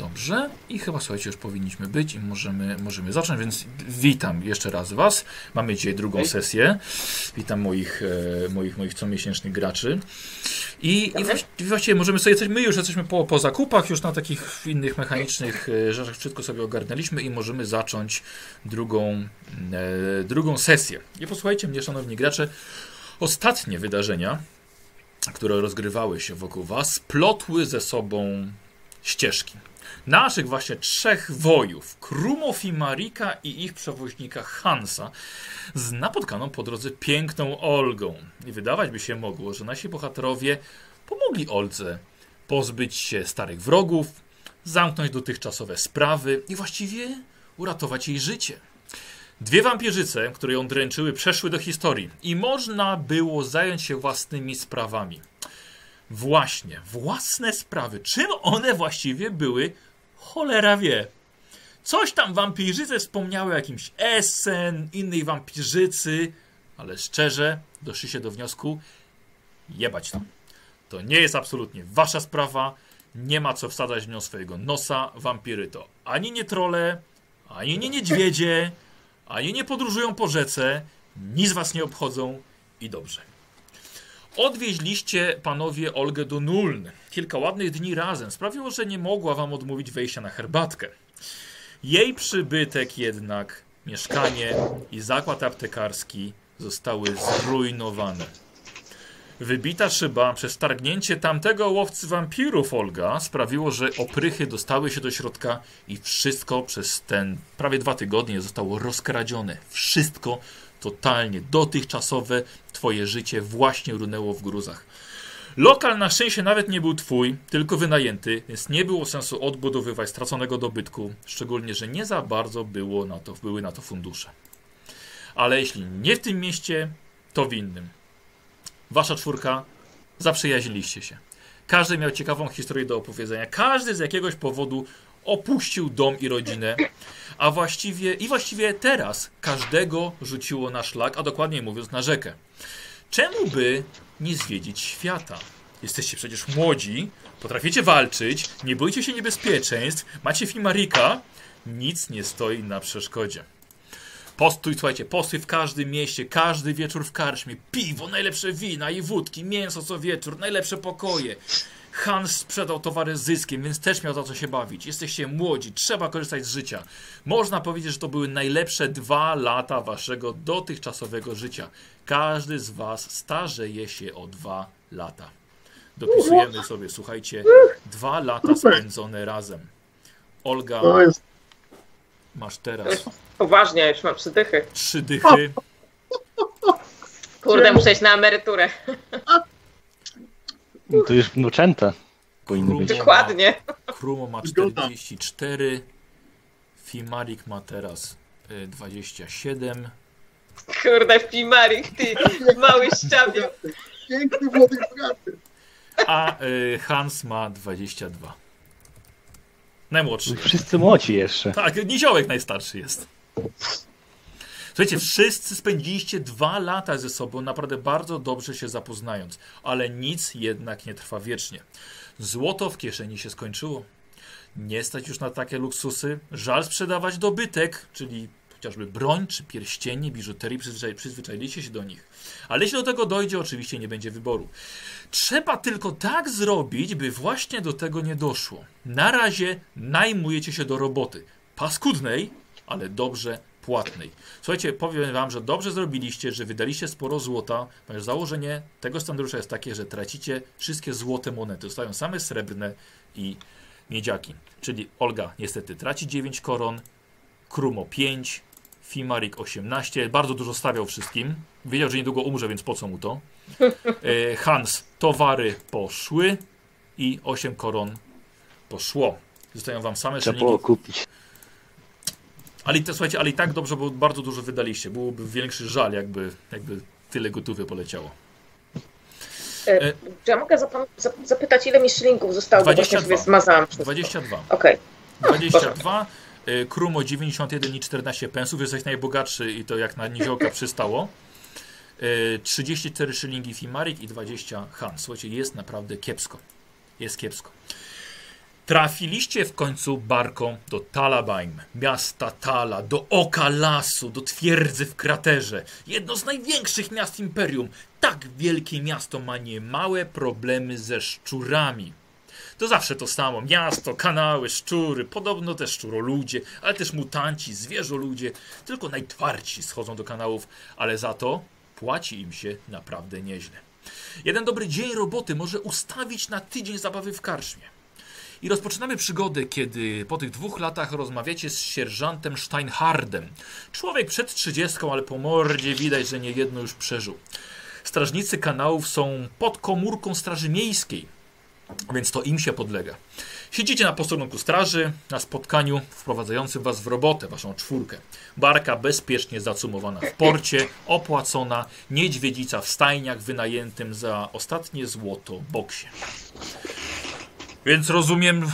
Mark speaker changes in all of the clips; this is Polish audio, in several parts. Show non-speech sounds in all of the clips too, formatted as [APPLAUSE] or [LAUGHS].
Speaker 1: Dobrze. I chyba słuchajcie, już powinniśmy być i możemy, możemy zacząć, więc witam jeszcze raz Was. Mamy dzisiaj drugą
Speaker 2: Hej.
Speaker 1: sesję. Witam moich, e, moich, moich comiesięcznych graczy. I, i właści- właściwie możemy sobie, jesteśmy, my już jesteśmy po, po zakupach, już na takich innych mechanicznych e, rzeczach wszystko sobie ogarnęliśmy i możemy zacząć drugą, e, drugą sesję. I posłuchajcie mnie, szanowni gracze, ostatnie wydarzenia, które rozgrywały się wokół Was, plotły ze sobą ścieżki. Naszych właśnie trzech wojów, Krumofi Marika i ich przewoźnika Hansa, z napotkaną po drodze piękną Olgą. I wydawać by się mogło, że nasi bohaterowie pomogli Oldze pozbyć się starych wrogów, zamknąć dotychczasowe sprawy i właściwie uratować jej życie. Dwie wampirzyce, które ją dręczyły, przeszły do historii i można było zająć się własnymi sprawami. Właśnie, własne sprawy. Czym one właściwie były? Cholera wie. Coś tam wampirzyce wspomniały o jakimś Essen, innej wampirzycy, ale szczerze doszli się do wniosku, jebać to. To nie jest absolutnie wasza sprawa, nie ma co wsadzać w nią swojego nosa. Wampiry to ani nie trole, ani nie niedźwiedzie, ani nie podróżują po rzece, nic was nie obchodzą i dobrze. Odwieźliście panowie Olgę do Nuln. Kilka ładnych dni razem sprawiło, że nie mogła wam odmówić wejścia na herbatkę. Jej przybytek jednak, mieszkanie i zakład aptekarski zostały zrujnowane. Wybita szyba przez targnięcie tamtego łowcy wampirów Olga sprawiło, że oprychy dostały się do środka i wszystko przez ten prawie dwa tygodnie zostało rozkradzione. Wszystko totalnie dotychczasowe twoje życie właśnie runęło w gruzach. Lokal na szczęście nawet nie był twój, tylko wynajęty, więc nie było sensu odbudowywać straconego dobytku, szczególnie, że nie za bardzo było na to, były na to fundusze. Ale jeśli nie w tym mieście, to w innym. Wasza czwórka zaprzyjaźniliście się. Każdy miał ciekawą historię do opowiedzenia. Każdy z jakiegoś powodu opuścił dom i rodzinę, a właściwie i właściwie teraz każdego rzuciło na szlak, a dokładniej mówiąc na rzekę. Czemu by nie zwiedzić świata? Jesteście przecież młodzi, potraficie walczyć, nie boicie się niebezpieczeństw, macie Fimarika, nic nie stoi na przeszkodzie. Postój, słuchajcie, postój w każdym mieście, każdy wieczór w karczmie, piwo, najlepsze wina i wódki, mięso co wieczór, najlepsze pokoje. Hans sprzedał towary z zyskiem, więc też miał za co się bawić. Jesteście młodzi, trzeba korzystać z życia. Można powiedzieć, że to były najlepsze dwa lata waszego dotychczasowego życia. Każdy z was starzeje się o dwa lata. Dopisujemy sobie, słuchajcie, dwa lata spędzone razem. Olga, masz teraz
Speaker 3: Poważnie, już mam przydychy.
Speaker 1: trzy dychy.
Speaker 3: Kurde, muszę iść na emeryturę.
Speaker 4: No to już wnuczęta powinny być.
Speaker 3: Dokładnie.
Speaker 1: Krumo ma
Speaker 2: Zgoda.
Speaker 1: 44. Fimarik ma teraz y, 27.
Speaker 3: Kurde, Pimarik, ty mały ściabie.
Speaker 2: piękny młody bogaty.
Speaker 1: A y, Hans ma 22. Najmłodszy.
Speaker 4: Wszyscy młodzi jeszcze.
Speaker 1: Tak, Niziołek najstarszy jest. Słuchajcie, wszyscy spędziliście dwa lata ze sobą, naprawdę bardzo dobrze się zapoznając, ale nic jednak nie trwa wiecznie. Złoto w kieszeni się skończyło. Nie stać już na takie luksusy. Żal sprzedawać dobytek, czyli chociażby broń czy pierścienie, biżuterii, przyzwyczai, przyzwyczailiście się do nich. Ale jeśli do tego dojdzie, oczywiście nie będzie wyboru. Trzeba tylko tak zrobić, by właśnie do tego nie doszło. Na razie najmujecie się do roboty. Paskudnej, ale dobrze płatnej. Słuchajcie, powiem wam, że dobrze zrobiliście, że wydaliście sporo złota, ponieważ założenie tego scenariusza jest takie, że tracicie wszystkie złote monety. Zostają same srebrne i miedziaki. Czyli Olga niestety traci 9 koron, Krumo 5, Fimarik 18. Bardzo dużo stawiał wszystkim. Wiedział, że niedługo umrze, więc po co mu to? E, Hans, towary poszły i 8 koron poszło. Zostają wam same
Speaker 4: Trzeba było kupić.
Speaker 1: Ale i to, słuchajcie, ale i tak dobrze, bo bardzo dużo wydaliście. Byłoby większy żal, jakby, jakby tyle gotówy poleciało.
Speaker 3: E, Czy ja mogę zapytać, ile mi szylingów zostało? Bo właśnie
Speaker 1: 22.
Speaker 3: sobie zmazałam wszystko.
Speaker 1: 22.
Speaker 3: Okej.
Speaker 1: 22. y, Krumo 91 i 14 pensów. Jesteś najbogatszy i to jak na niziołka [LAUGHS] przystało. Y, 34 szylingi Fimarik i 20 Han. Słuchajcie, jest naprawdę kiepsko. Jest kiepsko. Trafiliście w końcu barką do Talabaim, miasta Tala, do oka lasu, do twierdzy w kraterze. Jedno z największych miast imperium. Tak wielkie miasto ma niemałe problemy ze szczurami. To zawsze to samo. Miasto, kanały, szczury, podobno też szczuroludzie, ale też mutanci, zwierzoludzie. Tylko najtwardsi schodzą do kanałów, ale za to płaci im się naprawdę nieźle. Jeden dobry dzień roboty może ustawić na tydzień zabawy w karczmie. I rozpoczynamy przygodę, kiedy po tych dwóch latach rozmawiacie z sierżantem Steinhardem. Człowiek przed trzydziestką, ale po mordzie widać, że nie jedno już przeżył. Strażnicy kanałów są pod komórką Straży Miejskiej, więc to im się podlega. Siedzicie na posterunku straży, na spotkaniu wprowadzającym was w robotę, waszą czwórkę. Barka bezpiecznie zacumowana w porcie, opłacona, niedźwiedzica w stajniach wynajętym za ostatnie złoto boksie. Więc rozumiem e,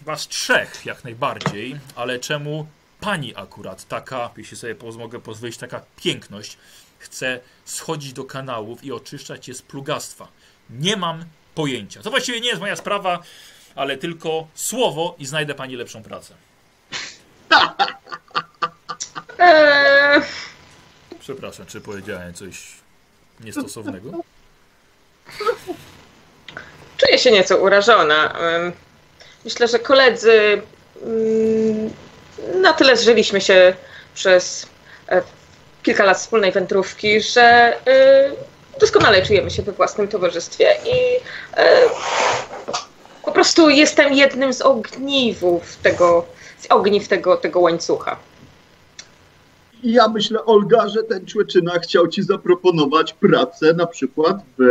Speaker 1: was trzech jak najbardziej, ale czemu pani akurat taka, jeśli sobie mogę pozwolić, taka piękność chce schodzić do kanałów i oczyszczać je z plugastwa? Nie mam pojęcia. To właściwie nie jest moja sprawa, ale tylko słowo i znajdę pani lepszą pracę. [LAUGHS]
Speaker 3: Eee,
Speaker 1: Przepraszam, czy powiedziałem coś niestosownego?
Speaker 3: Czuję się nieco urażona. Myślę, że koledzy mm, na tyle zżyliśmy się przez e, kilka lat wspólnej wędrówki, że e, doskonale czujemy się we własnym towarzystwie i e, po prostu jestem jednym z ogniwów tego, z ogniw tego, tego łańcucha.
Speaker 2: Ja myślę, Olga, że ten człeczyna chciał ci zaproponować pracę na przykład w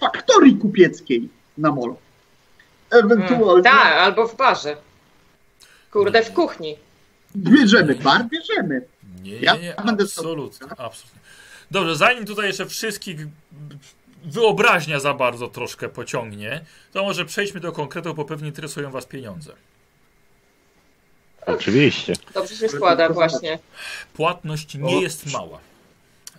Speaker 2: faktorii kupieckiej na molu. Ewentualnie
Speaker 3: Tak, albo w barze. Kurde, w kuchni.
Speaker 2: bierzemy bar, bierzemy.
Speaker 1: Nie,
Speaker 2: Ja
Speaker 1: nie, nie,
Speaker 2: będę
Speaker 1: absolutnie, absolutnie. Dobrze, zanim tutaj jeszcze wszystkich wyobraźnia za bardzo troszkę pociągnie, to może przejdźmy do konkretów, bo pewnie interesują was pieniądze.
Speaker 4: Oczywiście.
Speaker 3: Dobrze się składa właśnie.
Speaker 1: Płatność nie jest mała.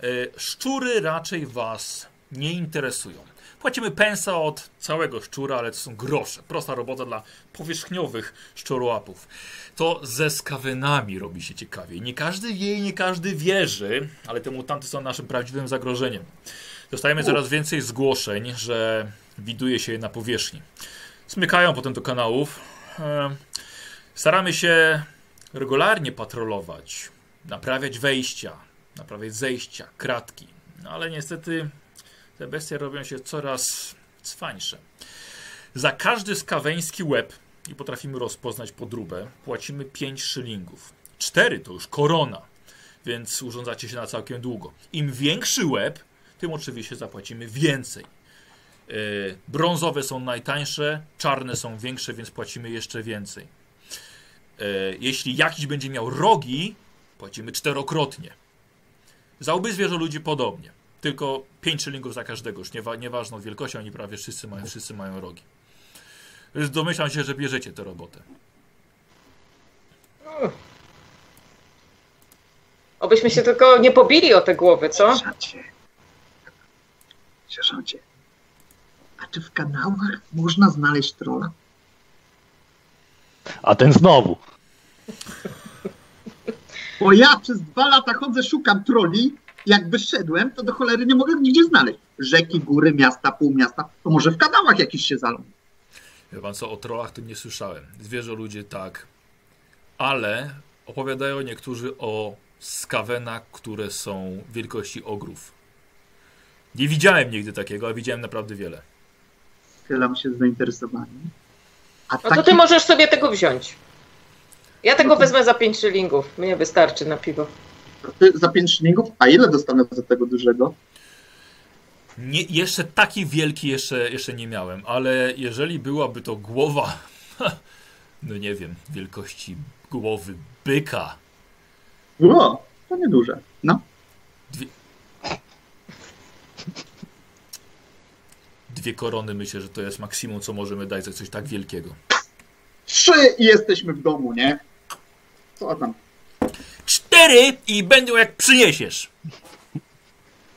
Speaker 1: E, Szczury raczej was nie interesują. Płacimy pensa od całego szczura, ale to są grosze. Prosta robota dla powierzchniowych szczurołapów. To ze skawenami robi się ciekawiej. Nie każdy wie i nie każdy wierzy, ale te mutanty są naszym prawdziwym zagrożeniem. Dostajemy coraz więcej zgłoszeń, że widuje się je na powierzchni. Smykają potem do kanałów. Staramy się regularnie patrolować, naprawiać wejścia, naprawiać zejścia, kratki. No ale niestety te bestie robią się coraz cwańsze. Za każdy skaweński łeb, i potrafimy rozpoznać podróbę, płacimy 5 szylingów. 4 to już korona, więc urządzacie się na całkiem długo. Im większy łeb, tym oczywiście zapłacimy więcej. Yy, brązowe są najtańsze, czarne są większe, więc płacimy jeszcze więcej. E, jeśli jakiś będzie miał rogi, płacimy czterokrotnie. Za łby zwierzę ludzi podobnie. Tylko 5 szylingów za każdego. Już niewa, nieważną wielkością, oni prawie wszyscy mają, wszyscy mają rogi. Więc domyślam się, że bierzecie tę robotę.
Speaker 3: Obyśmy się tylko nie pobili o te głowy, co?
Speaker 2: Sierżancie. Sierżancie. A czy w kanałach można znaleźć trola?
Speaker 4: A ten znowu.
Speaker 2: Bo ja przez dwa lata chodzę, szukam troli. Jak wyszedłem, to do cholery nie mogę nigdzie znaleźć. Rzeki, góry, miasta, półmiasta. To może w kanałach jakiś się zalą.
Speaker 1: Wie pan co, o trollach to nie słyszałem. Zwierzę ludzie tak. Ale opowiadają niektórzy o skawenach, które są wielkości ogrów. Nie widziałem nigdy takiego, a widziałem naprawdę wiele.
Speaker 2: Chylam się z zainteresowaniem. A
Speaker 3: No to
Speaker 2: taki-
Speaker 3: ty możesz sobie tego wziąć. Ja tego wezmę za 5 szylingów. Mnie wystarczy na piwo.
Speaker 2: Za pięć szylingów? A ile dostanę za tego dużego?
Speaker 1: Nie, jeszcze taki wielki jeszcze, jeszcze nie miałem, ale jeżeli byłaby to głowa, [LAUGHS] no nie wiem, wielkości głowy byka,
Speaker 2: O, to nieduże. No.
Speaker 1: dwie korony myślę, że to jest maksimum, co możemy dać za coś tak wielkiego.
Speaker 2: Trzy i jesteśmy w domu, nie? Co tam?
Speaker 1: Cztery i będą jak przyniesiesz.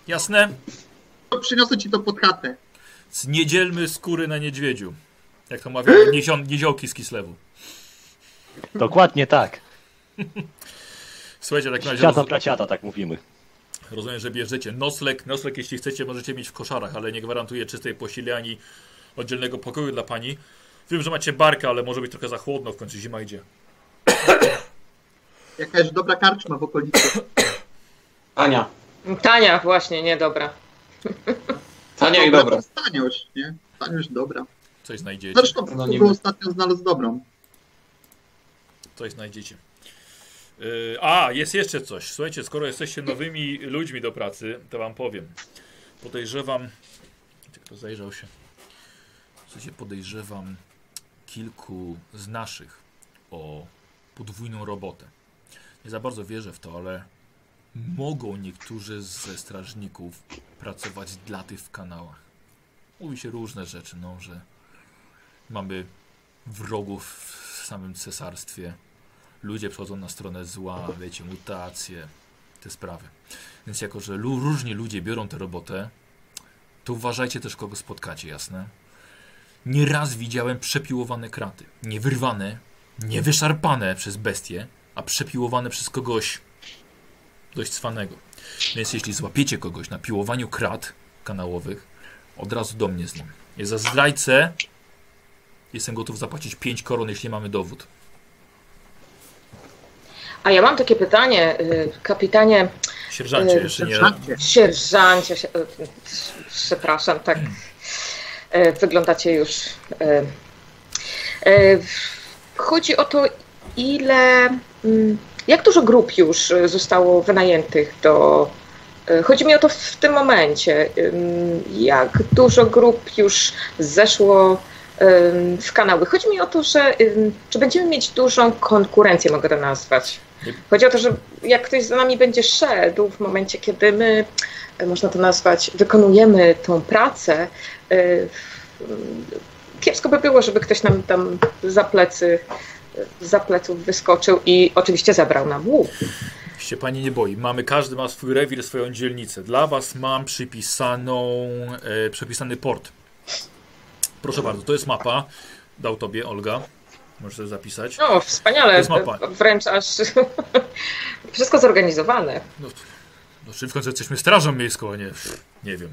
Speaker 1: Jasne?
Speaker 2: To Przyniosę ci to pod chatę.
Speaker 1: Nie dzielmy skóry na niedźwiedziu. Jak to mawiają [LAUGHS] niezio, niziołki z Kislewu.
Speaker 4: Dokładnie tak. [LAUGHS]
Speaker 1: Słuchajcie, tak na razie
Speaker 4: Ciata
Speaker 1: roz,
Speaker 4: braciata, tak mówimy.
Speaker 1: rozumiem, że bierzecie nocleg. Nocleg, jeśli chcecie, możecie mieć w koszarach, ale nie gwarantuję czystej posili ani oddzielnego pokoju dla pani. Wiem, że macie barkę, ale może być trochę za chłodno, w końcu zima idzie.
Speaker 2: Jakaś dobra karczma w okolicy.
Speaker 5: Ania.
Speaker 3: Tania, właśnie, niedobra.
Speaker 5: Tania i dobra.
Speaker 2: Taniość, nie? Taniość dobra.
Speaker 1: Coś znajdziecie.
Speaker 2: Zresztą
Speaker 5: No nie
Speaker 2: ostatnio znalazł dobrą.
Speaker 1: Coś znajdziecie. Yy, a, jest jeszcze coś. Słuchajcie, skoro jesteście nowymi ludźmi do pracy, to wam powiem. Podejrzewam. Gdzie kto zajrzał się? Słuchajcie, podejrzewam kilku z naszych o podwójną robotę. Nie za bardzo wierzę w to, ale mogą niektórzy ze strażników pracować dla tych w kanałach. Mówi się różne rzeczy, no, że mamy wrogów w samym cesarstwie. Ludzie przechodzą na stronę zła, wiecie, mutacje, te sprawy. Więc jako, że różni ludzie biorą tę robotę, to uważajcie też, kogo spotkacie, jasne? Nieraz widziałem przepiłowane kraty. Nie wyrwane, nie wyszarpane przez bestie, a przepiłowane przez kogoś dość cwanego. Więc jeśli złapiecie kogoś na piłowaniu krat kanałowych, od razu do mnie z nim. Jest za zdrajcę Jestem gotów zapłacić 5 koron, jeśli mamy dowód.
Speaker 3: A ja mam takie pytanie, y, kapitanie,
Speaker 1: Sierżancie,
Speaker 3: Yy,
Speaker 1: jeszcze nie.
Speaker 2: Sierżancie.
Speaker 3: y, przepraszam, tak y, wyglądacie już. Chodzi o to, ile, jak dużo grup już y, zostało wynajętych do. y, Chodzi mi o to w tym momencie, jak dużo grup już zeszło w kanały. Chodzi mi o to, że, że będziemy mieć dużą konkurencję, mogę to nazwać. Chodzi o to, że jak ktoś za nami będzie szedł w momencie, kiedy my, y, można to nazwać, wykonujemy tą pracę, kiepsko by było, żeby ktoś nam tam za plecy, za pleców wyskoczył i oczywiście zabrał nam łuk.
Speaker 1: się pani nie boi. Mamy, każdy ma swój rewir, swoją dzielnicę. Dla was mam przypisaną, e, przypisany port. Proszę bardzo, to jest mapa. Dał tobie Olga. Możesz sobie zapisać.
Speaker 3: No, wspaniale,
Speaker 1: To jest mapa.
Speaker 3: wręcz aż [LAUGHS] wszystko zorganizowane.
Speaker 1: No, no czy w końcu jesteśmy strażą miejską, a nie, nie wiem.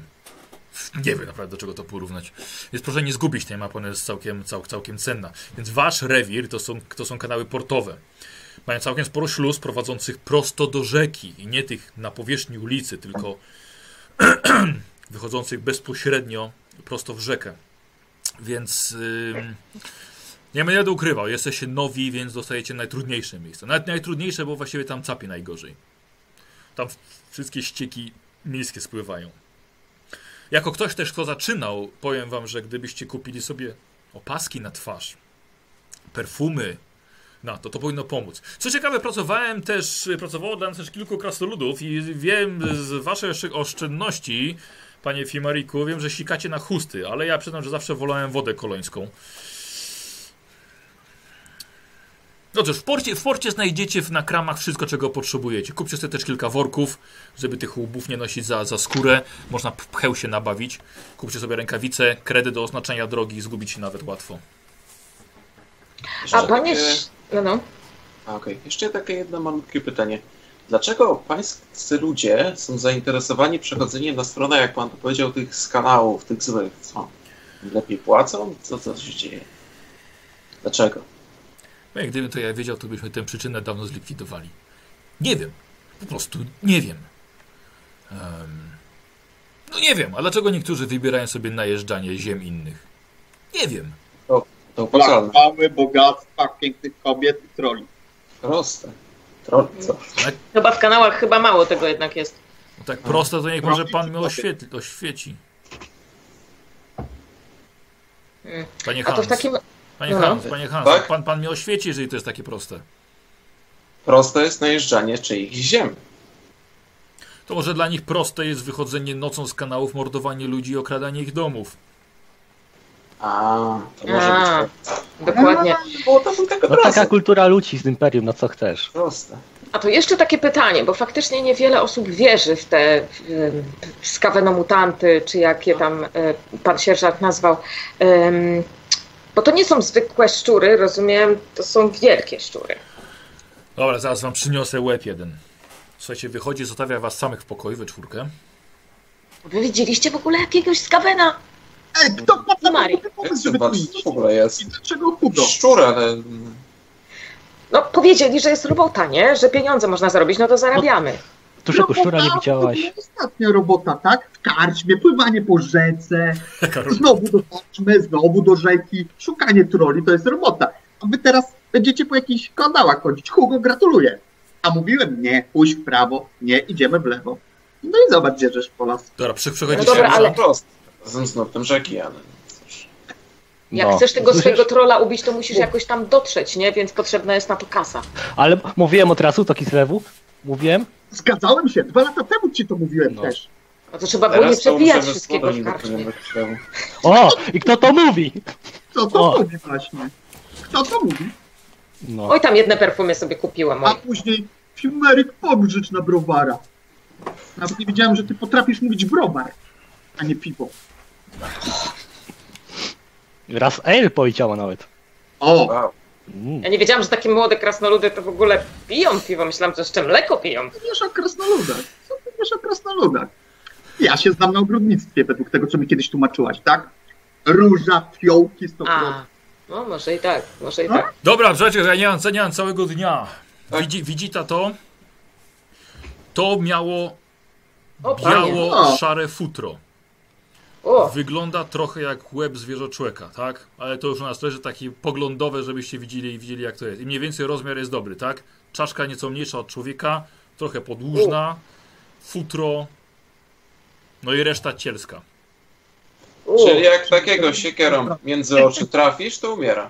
Speaker 1: Nie wiem naprawdę do czego to porównać. Więc proszę nie zgubić tej mapy, ona jest całkiem, cał, całkiem cenna. Więc wasz rewir to są, to są kanały portowe. Mają całkiem sporo śluz prowadzących prosto do rzeki i nie tych na powierzchni ulicy, tylko [CLEARS THROAT] wychodzących bezpośrednio prosto w rzekę. Więc ym, nie będę ukrywał, jesteście nowi, więc dostajecie najtrudniejsze miejsce. Nawet najtrudniejsze, bo właściwie tam capie najgorzej. Tam wszystkie ścieki miejskie spływają. Jako ktoś też, kto zaczynał, powiem wam, że gdybyście kupili sobie opaski na twarz, perfumy na to, to powinno pomóc. Co ciekawe, pracowałem też, pracowało dla nas też kilku krasnoludów i wiem z waszych oszczędności, panie Fimariku, wiem, że sikacie na chusty, ale ja przyznam, że zawsze wolałem wodę kolońską. No cóż, w porcie, w porcie znajdziecie w- na kramach wszystko, czego potrzebujecie. Kupcie sobie też kilka worków, żeby tych łubów nie nosić za, za skórę. Można pcheł się nabawić. Kupcie sobie rękawice, kredy do oznaczania drogi, zgubić się nawet łatwo.
Speaker 5: Jeszcze
Speaker 3: A panie...
Speaker 5: takie...
Speaker 3: No, no.
Speaker 5: A, Okej, jeszcze takie jedno malutkie pytanie. Dlaczego pańscy ludzie są zainteresowani przechodzeniem na stronę, jak pan to powiedział, tych z kanałów, tych złych? Co? Lepiej płacą? Co, co się dzieje? Dlaczego?
Speaker 1: No i gdybym to ja wiedział, to byśmy tę przyczynę dawno zlikwidowali. Nie wiem. Po prostu nie wiem. Em, no nie wiem, a dlaczego niektórzy wybierają sobie najeżdżanie ziem innych? Nie wiem.
Speaker 5: To opłacalne.
Speaker 2: Chwały, bogactwa, pięknych kobiet i troli.
Speaker 5: Proste. Troll, co?
Speaker 3: Chyba w kanałach chyba mało tego jednak jest.
Speaker 1: No tak prosto, to niech może pan mnie
Speaker 2: Drogi
Speaker 1: oświetli, oświeci.
Speaker 3: Mm.
Speaker 1: Panie
Speaker 3: A to w
Speaker 1: Hans,
Speaker 3: takim...
Speaker 1: panie
Speaker 3: no.
Speaker 1: Hans, panie Hans,
Speaker 5: Tak?
Speaker 1: pan, pan mnie oświeci, jeżeli to jest takie proste.
Speaker 5: Proste jest najeżdżanie czyichś ziem.
Speaker 1: To może dla nich proste jest wychodzenie nocą z kanałów, mordowanie ludzi i okradanie ich domów.
Speaker 5: A, to może
Speaker 3: A.
Speaker 5: być tak.
Speaker 3: Dokładnie.
Speaker 5: To tak od
Speaker 4: No
Speaker 5: razu.
Speaker 4: taka kultura ludzi z Imperium, no co chcesz.
Speaker 5: Proste.
Speaker 3: A to jeszcze takie pytanie, bo faktycznie niewiele osób wierzy w te skawenomutanty, czy jak je tam e, pan sierżant nazwał. Bo to nie są zwykłe szczury, rozumiem, to są wielkie szczury.
Speaker 1: Dobra, zaraz wam przyniosę łeb jeden. Słuchajcie, wychodzi, zostawia was samych w pokoju we czwórkę.
Speaker 3: Wy widzieliście w ogóle jakiegoś skawena?
Speaker 2: Ej, kto ma
Speaker 3: Mari.
Speaker 2: pomysł, żeby tu
Speaker 5: Zobacz,
Speaker 2: iść?
Speaker 5: co w ogóle jest.
Speaker 2: I dlaczego chudo?
Speaker 5: Szczur, ale...
Speaker 3: No, powiedzieli, że jest robota, nie? Że pieniądze można zarobić, no to zarabiamy.
Speaker 4: Dużego szczura nie widziałaś.
Speaker 2: Ostatnia robota, tak? W karczmie, pływanie po rzece, znowu do karczmy, znowu do rzeki, szukanie troli, to jest robota. A wy teraz będziecie po jakichś kanałach chodzić. Hugo, gratuluję. A mówiłem nie, pójść w prawo, nie, idziemy w lewo. No i zobacz, gdzie żeś po las.
Speaker 1: Dobra,
Speaker 3: No
Speaker 1: przechodzicie.
Speaker 3: dobra,
Speaker 5: Myślałem,
Speaker 3: ale-
Speaker 5: prosto. Razem z nurtem rzeki, ale...
Speaker 3: Jak
Speaker 4: No.
Speaker 3: chcesz tego swojego trolla ubić, to musisz jakoś tam dotrzeć, nie? Więc potrzebna jest na to kasa.
Speaker 4: Ale mówiłem od razu, to Kislewu? Mówiłem?
Speaker 2: Zgadzałem się, dwa lata temu ci to mówiłem
Speaker 4: No.
Speaker 2: też.
Speaker 3: No to trzeba było nie przebijać wszystkiego w karczmie.
Speaker 4: O! I kto to mówi?
Speaker 2: Co to
Speaker 4: O.
Speaker 2: mówi właśnie? Kto to mówi?
Speaker 4: No.
Speaker 3: Oj, tam jedne perfumy sobie kupiłam.
Speaker 2: A później Fiumeryk pobrzycz na browara. Nawet nie wiedziałem, że ty potrafisz mówić browar, a nie piwo.
Speaker 4: Raz Ale powiedziała nawet.
Speaker 2: O,
Speaker 5: Wow.
Speaker 4: Mm.
Speaker 3: Ja nie wiedziałam, że takie młode krasnoludy to w ogóle piją piwo. Myślałam, że jeszcze mleko piją.
Speaker 2: ty wiesz o krasnoludach. Co ty wiesz o krasnoludach? Ja się znam na ogrodnictwie, według tego, co mi kiedyś tłumaczyłaś, tak? Róża, fiołki, stokrotka.
Speaker 3: A, no może i tak, może i
Speaker 2: No.
Speaker 3: tak.
Speaker 1: Dobra, słuchajcie, ja nie mam, nie mam całego dnia.
Speaker 5: Tak.
Speaker 1: Widzi, widzi ta to? To miało biało-szare futro.
Speaker 3: O,
Speaker 1: Wygląda trochę jak łeb zwierzoczłeka, tak? Ale to już u nas leży takie poglądowe, żebyście widzieli i widzieli jak to jest. I mniej więcej rozmiar jest dobry, tak? Czaszka nieco mniejsza od człowieka, trochę podłużna, futro, no i reszta cielska.
Speaker 3: u.
Speaker 5: Czyli jak takiego siekierą między oczy trafisz, to umiera.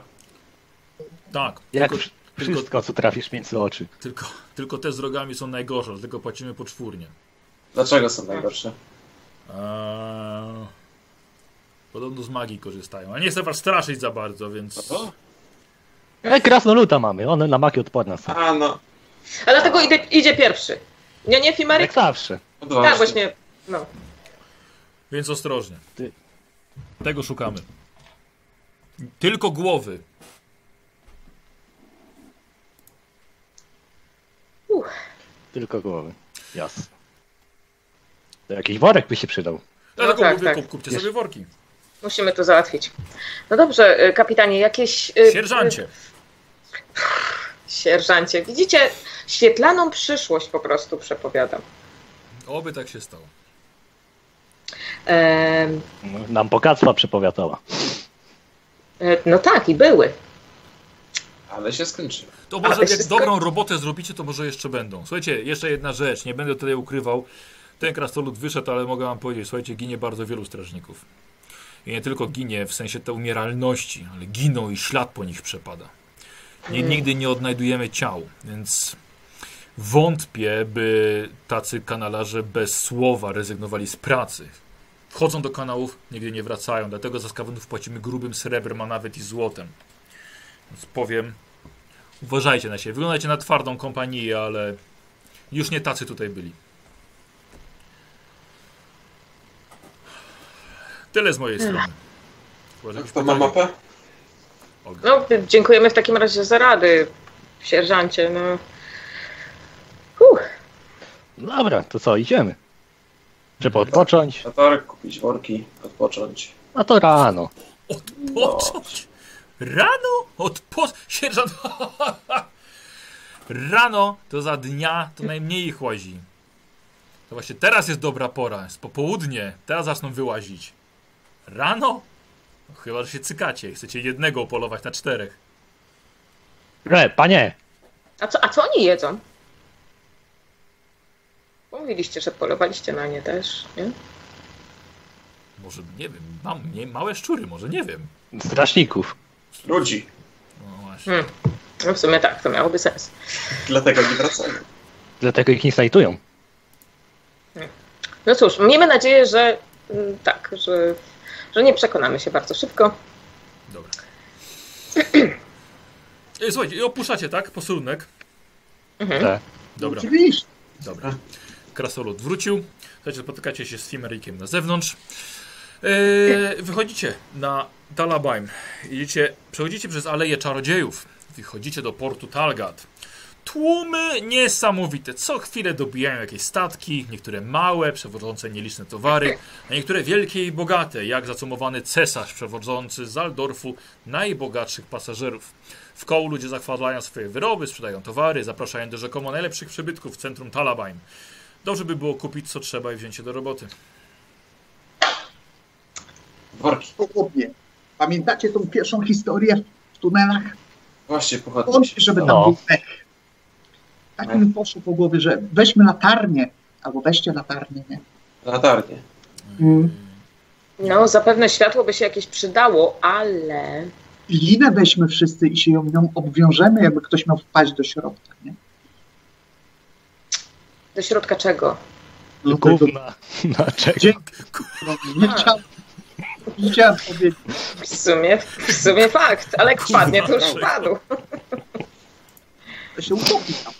Speaker 1: Tak,
Speaker 4: Jak
Speaker 1: tylko,
Speaker 4: wsz- wszystko, co trafisz między oczy.
Speaker 1: tylko, tylko te z rogami są najgorsze, dlatego płacimy poczwórnie.
Speaker 5: Dlaczego są najgorsze?
Speaker 1: Eee, podobno z magii korzystają, ale nie chcę was straszyć za bardzo,
Speaker 5: No
Speaker 1: więc...
Speaker 5: to?
Speaker 4: E, krasnoluda mamy, one na maki odporne są.
Speaker 5: A no,
Speaker 3: A dlatego idzie, idzie pierwszy. Nie, nie, Fimarik?
Speaker 4: Jak zawsze.
Speaker 5: odważnie.
Speaker 3: Tak, właśnie. No.
Speaker 1: Więc ostrożnie.
Speaker 4: Ty.
Speaker 1: Tego szukamy. Tylko głowy.
Speaker 4: Tylko głowy. Jasne. To jakiś worek by się przydał.
Speaker 1: Dlatego
Speaker 3: tak,
Speaker 1: mówię,
Speaker 3: tak.
Speaker 1: kup, kupcie
Speaker 4: Jest.
Speaker 1: sobie worki.
Speaker 3: Musimy to załatwić. No dobrze, y, kapitanie, jakieś. y,
Speaker 1: Sierżancie.
Speaker 3: y, Sierżancie. Widzicie, świetlaną przyszłość po prostu przepowiadam.
Speaker 1: Oby tak się stało.
Speaker 4: No, Nam bogactwa przepowiadała.
Speaker 3: no tak, i były.
Speaker 5: Ale się skończyło.
Speaker 1: To może
Speaker 3: Ale
Speaker 1: jak
Speaker 3: wszystko-
Speaker 1: dobrą robotę zrobicie, to może jeszcze będą. Słuchajcie, jeszcze jedna rzecz, nie będę tutaj ukrywał. Ten krasnolud wyszedł, ale mogę wam powiedzieć, słuchajcie, ginie bardzo wielu strażników. I nie tylko ginie w sensie tej umieralności, ale giną i ślad po nich przepada. Nie, nigdy nie odnajdujemy ciał, więc wątpię, by tacy kanalarze bez słowa rezygnowali z pracy. Wchodzą do kanałów, nigdy nie wracają, dlatego za skawenów płacimy grubym srebrem, a nawet i złotem. Więc powiem, Uważajcie na siebie. Wyglądacie na twardą kompanię, ale już nie tacy tutaj byli. Tyle z mojej strony.
Speaker 5: Kto ma
Speaker 1: pytania?
Speaker 5: mapę?
Speaker 3: No, dziękujemy w takim razie za rady, sierżancie. No. Huh.
Speaker 4: Dobra, to co, idziemy. Trzeba odpocząć.
Speaker 5: Tatarek, kupić worki, odpocząć.
Speaker 4: A to rano.
Speaker 1: Odpocząć? Rano? Odpo... Sierżant... [LAUGHS] Rano to za dnia to najmniej ich łazi. To właśnie teraz jest dobra pora. Jest popołudnie. Teraz zaczną wyłazić. Rano? No, chyba, że się cykacie. Chcecie jednego upolować na czterech.
Speaker 4: Re, panie!
Speaker 3: A, co, a co oni jedzą? Mówiliście, że polowaliście na nie też, nie?
Speaker 1: Może, nie wiem, mam nie, małe szczury, może nie wiem.
Speaker 4: Strażników.
Speaker 5: Ludzi.
Speaker 1: No właśnie.
Speaker 3: Hmm. No w sumie tak, to miałoby sens.
Speaker 5: Dlatego nie wracają.
Speaker 4: Dlatego ich nie znajdują.
Speaker 3: No cóż, miejmy nadzieję, że mm, tak, że, że nie przekonamy się bardzo szybko.
Speaker 1: Dobra. E, Słuchajcie, i opuszczacie, tak? Posterunek.
Speaker 3: Mhm.
Speaker 4: Te.
Speaker 1: Dobra,
Speaker 2: Oczywiście.
Speaker 1: dobra. Krasolud wrócił. Słuchajcie, spotykacie się z Fimerikiem na zewnątrz. E, wychodzicie na Talabaim. Idziecie, przechodzicie przez Aleję Czarodziejów. Wychodzicie do portu Talgat. Tłumy niesamowite. Co chwilę dobijają jakieś statki, niektóre małe, przewodzące nieliczne towary, a niektóre wielkie i bogate, jak zacumowany cesarz przewodzący z Aldorfu najbogatszych pasażerów. W koło ludzie zachwalają swoje wyroby, sprzedają towary, zapraszają do rzekomo najlepszych przybytków w centrum Talabaim. Dobrze by było kupić co trzeba i wziąć się do roboty.
Speaker 5: Worki.
Speaker 2: Pochopnie. Pamiętacie tą pierwszą historię w tunelach?
Speaker 5: Właśnie, pochodnie.
Speaker 2: Żeby tam
Speaker 4: No.
Speaker 2: był mech. Tak mi poszło po głowie, że weźmy latarnię, albo weźcie latarnię, nie?
Speaker 5: Latarnie.
Speaker 2: Mm.
Speaker 3: No, zapewne światło by się jakieś przydało, ale...
Speaker 2: I linę weźmy wszyscy i się ją, nią obwiążemy, jakby ktoś miał wpaść do środka, nie?
Speaker 3: Do środka czego?
Speaker 2: Do
Speaker 4: Gówna. Dlaczego? [LAUGHS]
Speaker 2: Dzięki. no, nie chciałem, nie chciałem powiedzieć.
Speaker 3: W sumie, w sumie fakt, ale jak wpadnie, to już wpadł.
Speaker 2: To się utopi tam.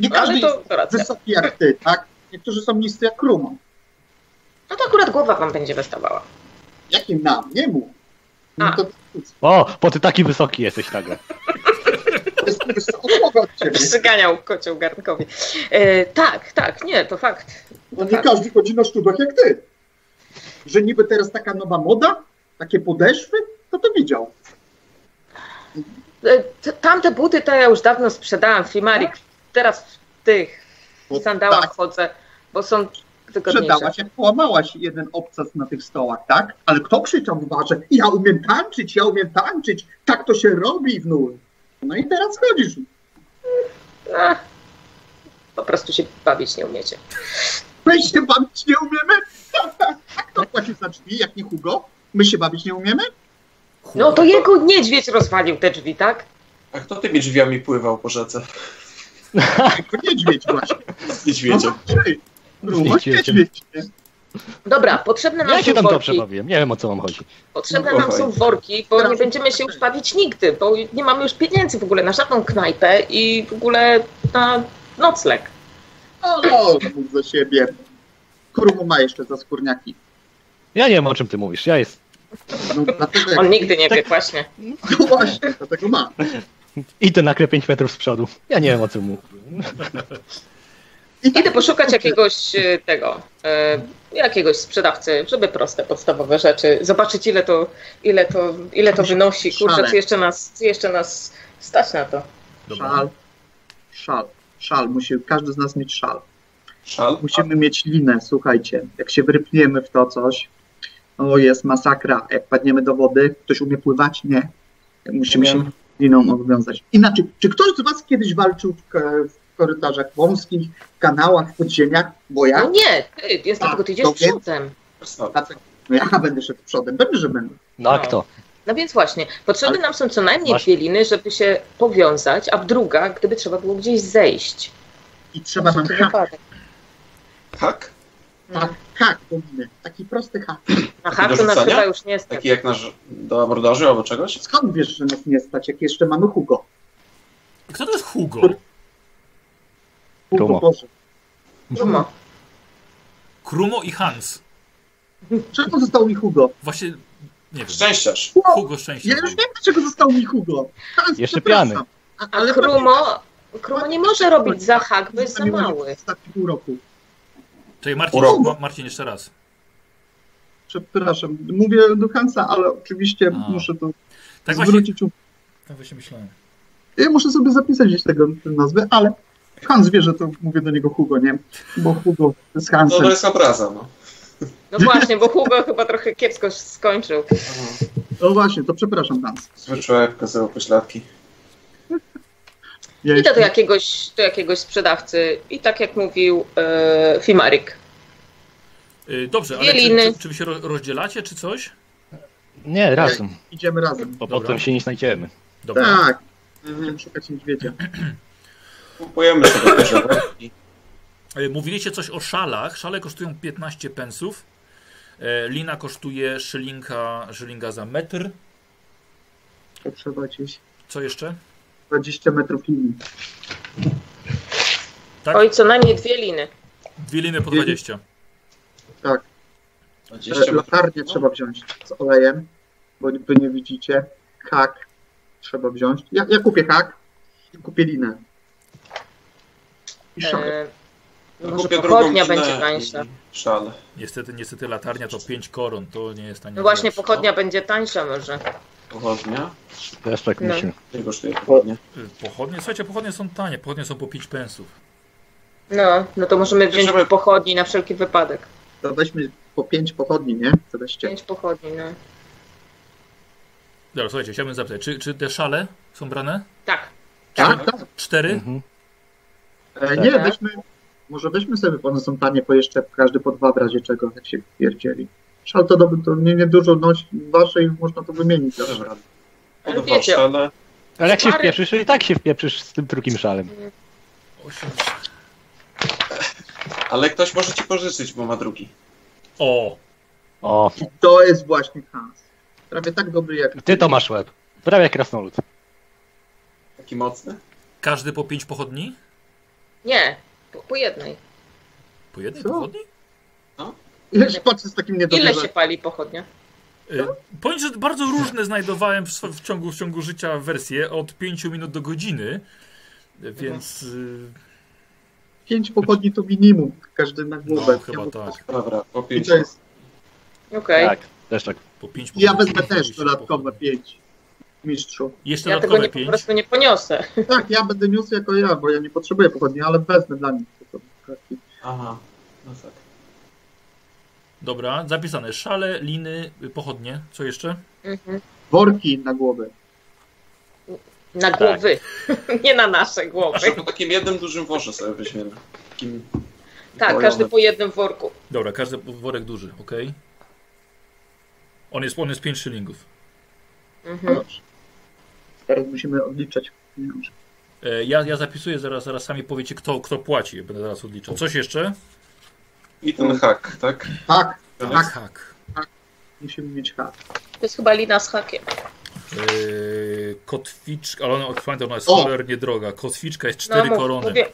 Speaker 2: Nie
Speaker 3: Ale
Speaker 2: każdy
Speaker 3: to,
Speaker 2: jest
Speaker 3: to
Speaker 2: wysoki jak ty, tak? Niektórzy są niscy jak Rumo.
Speaker 3: No to akurat głowa wam będzie wystawała.
Speaker 2: Jakim nam? Nie mu. No to
Speaker 4: O, bo ty taki wysoki jesteś nagle.
Speaker 2: jest wysoko od ciebie.
Speaker 3: Przyganiał kocioł garnkowi. E, tak, tak, nie, to fakt.
Speaker 2: No nie każdy chodzi na szczudłach jak ty. Że niby teraz taka nowa moda, takie podeszwy, to to widział.
Speaker 3: E, tamte buty to ja już dawno sprzedałam, Fimarik. Teraz w tych
Speaker 2: Bo
Speaker 3: sandałach
Speaker 2: tak,
Speaker 3: chodzę, bo są wygodniejsze.
Speaker 2: sprzedałaś, jak połamałaś jeden obcas na tych stołach, tak? Ale kto krzyczał w barze? Ja umiem tańczyć, ja umiem tańczyć, tak to się robi w nul. No i teraz chodzisz.
Speaker 3: Ach, po prostu się bawić nie umiecie.
Speaker 2: My się bawić nie umiemy? [LAUGHS] A kto płaci za drzwi, jak nie Hugo? My się bawić nie umiemy?
Speaker 3: No to jego niedźwiedź rozwalił te drzwi, tak?
Speaker 5: A kto tymi drzwiami pływał po rzece? [LAUGHS]
Speaker 2: Tylko niedźwiedź właśnie.
Speaker 5: Z niedźwiedziem.
Speaker 2: No,
Speaker 4: Niedźwiedziem.
Speaker 2: niedźwiedź. nie?
Speaker 3: Dobra, potrzebne nam
Speaker 4: Ja się
Speaker 3: są
Speaker 4: tam dobrze
Speaker 3: worki.
Speaker 4: bawiłem. Nie wiem o co wam chodzi.
Speaker 3: Potrzebne
Speaker 5: No
Speaker 3: nam są worki, bo nie będziemy się już bawić nigdy, bo nie mamy już pieniędzy w ogóle na żadną knajpę i w ogóle na nocleg.
Speaker 2: O, no, mów za siebie. Krumu ma jeszcze za skórniaki.
Speaker 4: Ja nie wiem o czym ty mówisz. Ja jest.
Speaker 2: No, dlatego.
Speaker 3: On nigdy nie wie, właśnie.
Speaker 2: No właśnie, dlatego ma.
Speaker 4: Idę nagle 5 metrów z przodu. Ja nie wiem o czym mówię.
Speaker 2: I [LAUGHS]
Speaker 3: Idę poszukać jakiegoś e, tego, e, jakiegoś sprzedawcy, żeby proste, podstawowe rzeczy, zobaczyć ile to, ile to, ile to wynosi, kurczę, czy jeszcze nas, czy jeszcze nas stać na to.
Speaker 2: Szal. Szal. Szal. Musi każdy z nas mieć szal.
Speaker 5: Szal?
Speaker 2: Musimy mieć linę, słuchajcie. Jak się wyrypniemy w to coś, o jest masakra. Jak padniemy do wody, ktoś umie pływać? Nie. Musimy się liną obwiązać. Inaczej, czy ktoś z was kiedyś walczył w, w korytarzach wąskich, w kanałach, w podziemiach? Bo ja,
Speaker 3: No nie, ty, jest
Speaker 2: A,
Speaker 3: dlatego ty idziesz przodem.
Speaker 2: dlatego, no ja będę szedł przodem, pewnie, że będę.
Speaker 4: No a kto?
Speaker 3: No więc właśnie, potrzebne nam są co najmniej
Speaker 4: Masz-
Speaker 3: dwie liny, żeby się powiązać, a druga, gdyby trzeba było gdzieś zejść.
Speaker 2: I trzeba nam hak.
Speaker 5: Hak?
Speaker 2: Tak, hak do liny. Taki prosty hak.
Speaker 3: Na
Speaker 5: do
Speaker 3: hak to nas chyba już nie stać.
Speaker 5: Taki jak nasz do abordażu albo czegoś?
Speaker 2: Skąd wiesz, że nas nie stać, jak jeszcze mamy Hugo?
Speaker 1: Kto to jest Hugo?
Speaker 2: Hugo
Speaker 4: Rumo.
Speaker 2: Boże.
Speaker 3: Rumo.
Speaker 1: Krumo i Hans.
Speaker 2: Czego został mi Hugo?
Speaker 1: Właśnie, nie wiem.
Speaker 5: Szczęściarz.
Speaker 1: Hugo
Speaker 2: Ja
Speaker 1: szczęście.
Speaker 2: już wiem, dlaczego został mi Hugo. Hans,
Speaker 4: Jeszcze
Speaker 2: przepraszam.
Speaker 4: piany.
Speaker 2: A,
Speaker 3: A Krumo, Krumo nie może robić za hak, bo jest za mały.
Speaker 2: w ostatnim pół roku.
Speaker 1: Czekaj, Marcin,
Speaker 5: Urok.
Speaker 1: Marcin jeszcze raz.
Speaker 2: Przepraszam, mówię do Hansa, ale oczywiście
Speaker 1: A.
Speaker 2: muszę to
Speaker 1: Tak
Speaker 2: zwrócić uwagę.
Speaker 1: tak właśnie myślałem.
Speaker 2: Ja muszę sobie zapisać gdzieś tego tę nazwę, ale Hans wie, że to mówię do niego Hugo, nie? Bo Hugo z
Speaker 5: No
Speaker 2: Hansem.
Speaker 5: to jest obraza, no.
Speaker 3: No właśnie, bo Hugo chyba trochę kiepsko skończył.
Speaker 2: No właśnie, to przepraszam Hans.
Speaker 5: Zwyczaj jak pokazywał pośladki.
Speaker 2: Ja
Speaker 3: Idę do jakiegoś, do jakiegoś sprzedawcy i tak jak mówił e, Fimarik.
Speaker 1: Y, Dobrze, ale czy, czy, czy wy się ro- rozdzielacie, czy coś?
Speaker 4: Nie, razem.
Speaker 2: Idziemy razem.
Speaker 4: Bo
Speaker 1: Dobra.
Speaker 4: potem się nie znajdziemy.
Speaker 1: Dobra.
Speaker 2: Tak,
Speaker 5: Mhm.
Speaker 2: będziemy szukać niedźwiedzia. [CLEARS THROAT]
Speaker 5: Kupujemy sobie te.
Speaker 1: Y, Mówiliście coś o szalach. Szale kosztują 15 pensów. E, Lina kosztuje szylinga, szylinga za metr.
Speaker 2: To trzeba gdzieś
Speaker 1: Co jeszcze?
Speaker 2: 20 metrów linii.
Speaker 1: Tak?
Speaker 3: Oj, co najmniej dwie liny.
Speaker 1: Dwie liny po 20.
Speaker 2: Tak,
Speaker 5: 20
Speaker 2: latarnię trzeba wziąć z olejem, bo wy nie widzicie. Hak trzeba wziąć. Ja, ja kupię hak i kupię linę. I szale.
Speaker 3: E,
Speaker 5: Ja
Speaker 3: może pochodnia
Speaker 5: drugą
Speaker 3: będzie tańsza.
Speaker 5: Szal.
Speaker 1: Niestety, niestety latarnia to 5 koron, to nie jest tanie.
Speaker 3: No właśnie, pochodnia będzie tańsza może.
Speaker 5: Pochodnia.
Speaker 4: Też tak
Speaker 3: No.
Speaker 5: Ile kosztuje pochodnia?
Speaker 1: Pochodnie, słuchajcie, pochodnie są tanie, pochodnie są po 5 pensów.
Speaker 3: No, no to możemy wziąć pochodni na wszelki wypadek.
Speaker 2: To weźmy po pięć pochodni, nie? To weźcie.
Speaker 3: Pięć pochodni, no.
Speaker 1: Dobra, słuchajcie, chciałbym zapytać, czy, czy te szale są brane?
Speaker 3: Tak.
Speaker 2: Tak, tak.
Speaker 1: Cztery?
Speaker 4: Mhm.
Speaker 2: E, nie,
Speaker 3: Tak.
Speaker 2: weźmy, może weźmy sobie, bo one są tanie po jeszcze, każdy po dwa w razie czego, jak się pierdzieli. Szal to, to nie, nie dużo nosi wasze i można to wymienić.
Speaker 5: Dobra.
Speaker 3: Ale wiecie,
Speaker 5: szale.
Speaker 4: Ale jak się wpieprzysz, to i tak się wpieprzysz z tym drugim szalem.
Speaker 5: Ale ktoś może ci pożyczyć, bo ma drugi.
Speaker 1: O!
Speaker 4: O,
Speaker 2: I to jest właśnie Hans. Prawie tak dobry jak
Speaker 4: ty to masz łeb. Prawie jak krasnolud.
Speaker 5: Taki mocny?
Speaker 1: Każdy po 5 pochodni?
Speaker 3: Nie, po, po jednej.
Speaker 1: Po jednej
Speaker 2: Co?
Speaker 1: pochodni?
Speaker 2: Ja się patrzę z takim
Speaker 3: Ile się pali pochodnia?
Speaker 1: Y, Powiem, że bardzo różne znajdowałem w, w, ciągu, w ciągu życia wersje, od 5 minut do godziny, więc y,
Speaker 2: Pięć pochodni to minimum, każdy na głowę.
Speaker 1: no, chyba tak.
Speaker 5: Dobra, po pięć.
Speaker 3: Okej.
Speaker 4: Tak, też tak.
Speaker 1: Po 5
Speaker 2: ja wezmę też dodatkowe pięć. Mistrzu.
Speaker 1: Jeszcze
Speaker 3: Ja tego nie, po
Speaker 1: 5.
Speaker 3: prostu nie poniosę. [LAUGHS]
Speaker 2: Tak, ja będę niósł jako ja, bo ja nie potrzebuję pochodni, ale wezmę dla nich.
Speaker 5: Aha, no tak.
Speaker 1: Dobra, zapisane. Szale, liny, pochodnie. Co jeszcze?
Speaker 3: Mhm.
Speaker 2: worki na głowę.
Speaker 3: Na
Speaker 4: Tak.
Speaker 3: głowy. [LAUGHS] nie na nasze głowy.
Speaker 5: Może po takim jednym dużym worze sobie weźmiemy. Takim
Speaker 3: Tak,
Speaker 5: bojowym.
Speaker 3: każdy po jednym worku.
Speaker 1: Dobra, każdy worek duży, ok? On jest, on jest 5 szylingów.
Speaker 3: Mhm.
Speaker 2: Dobrze. Teraz musimy odliczać pieniądze.
Speaker 1: E, Ja, ja zapisuję, zaraz, zaraz sami powiecie, kto, kto płaci. Będę zaraz odliczał. Coś jeszcze?
Speaker 5: I ten hak, tak?
Speaker 2: Tak, Tak.
Speaker 5: jest-
Speaker 1: hak.
Speaker 2: musimy mieć hak.
Speaker 3: To jest chyba lina z hakiem.
Speaker 1: Yy, kotwiczka, ale ona, pamiętam, ona jest
Speaker 2: O!
Speaker 1: cholernie droga. Kotwiczka jest 4
Speaker 3: mów-
Speaker 1: korony.
Speaker 3: Mówię,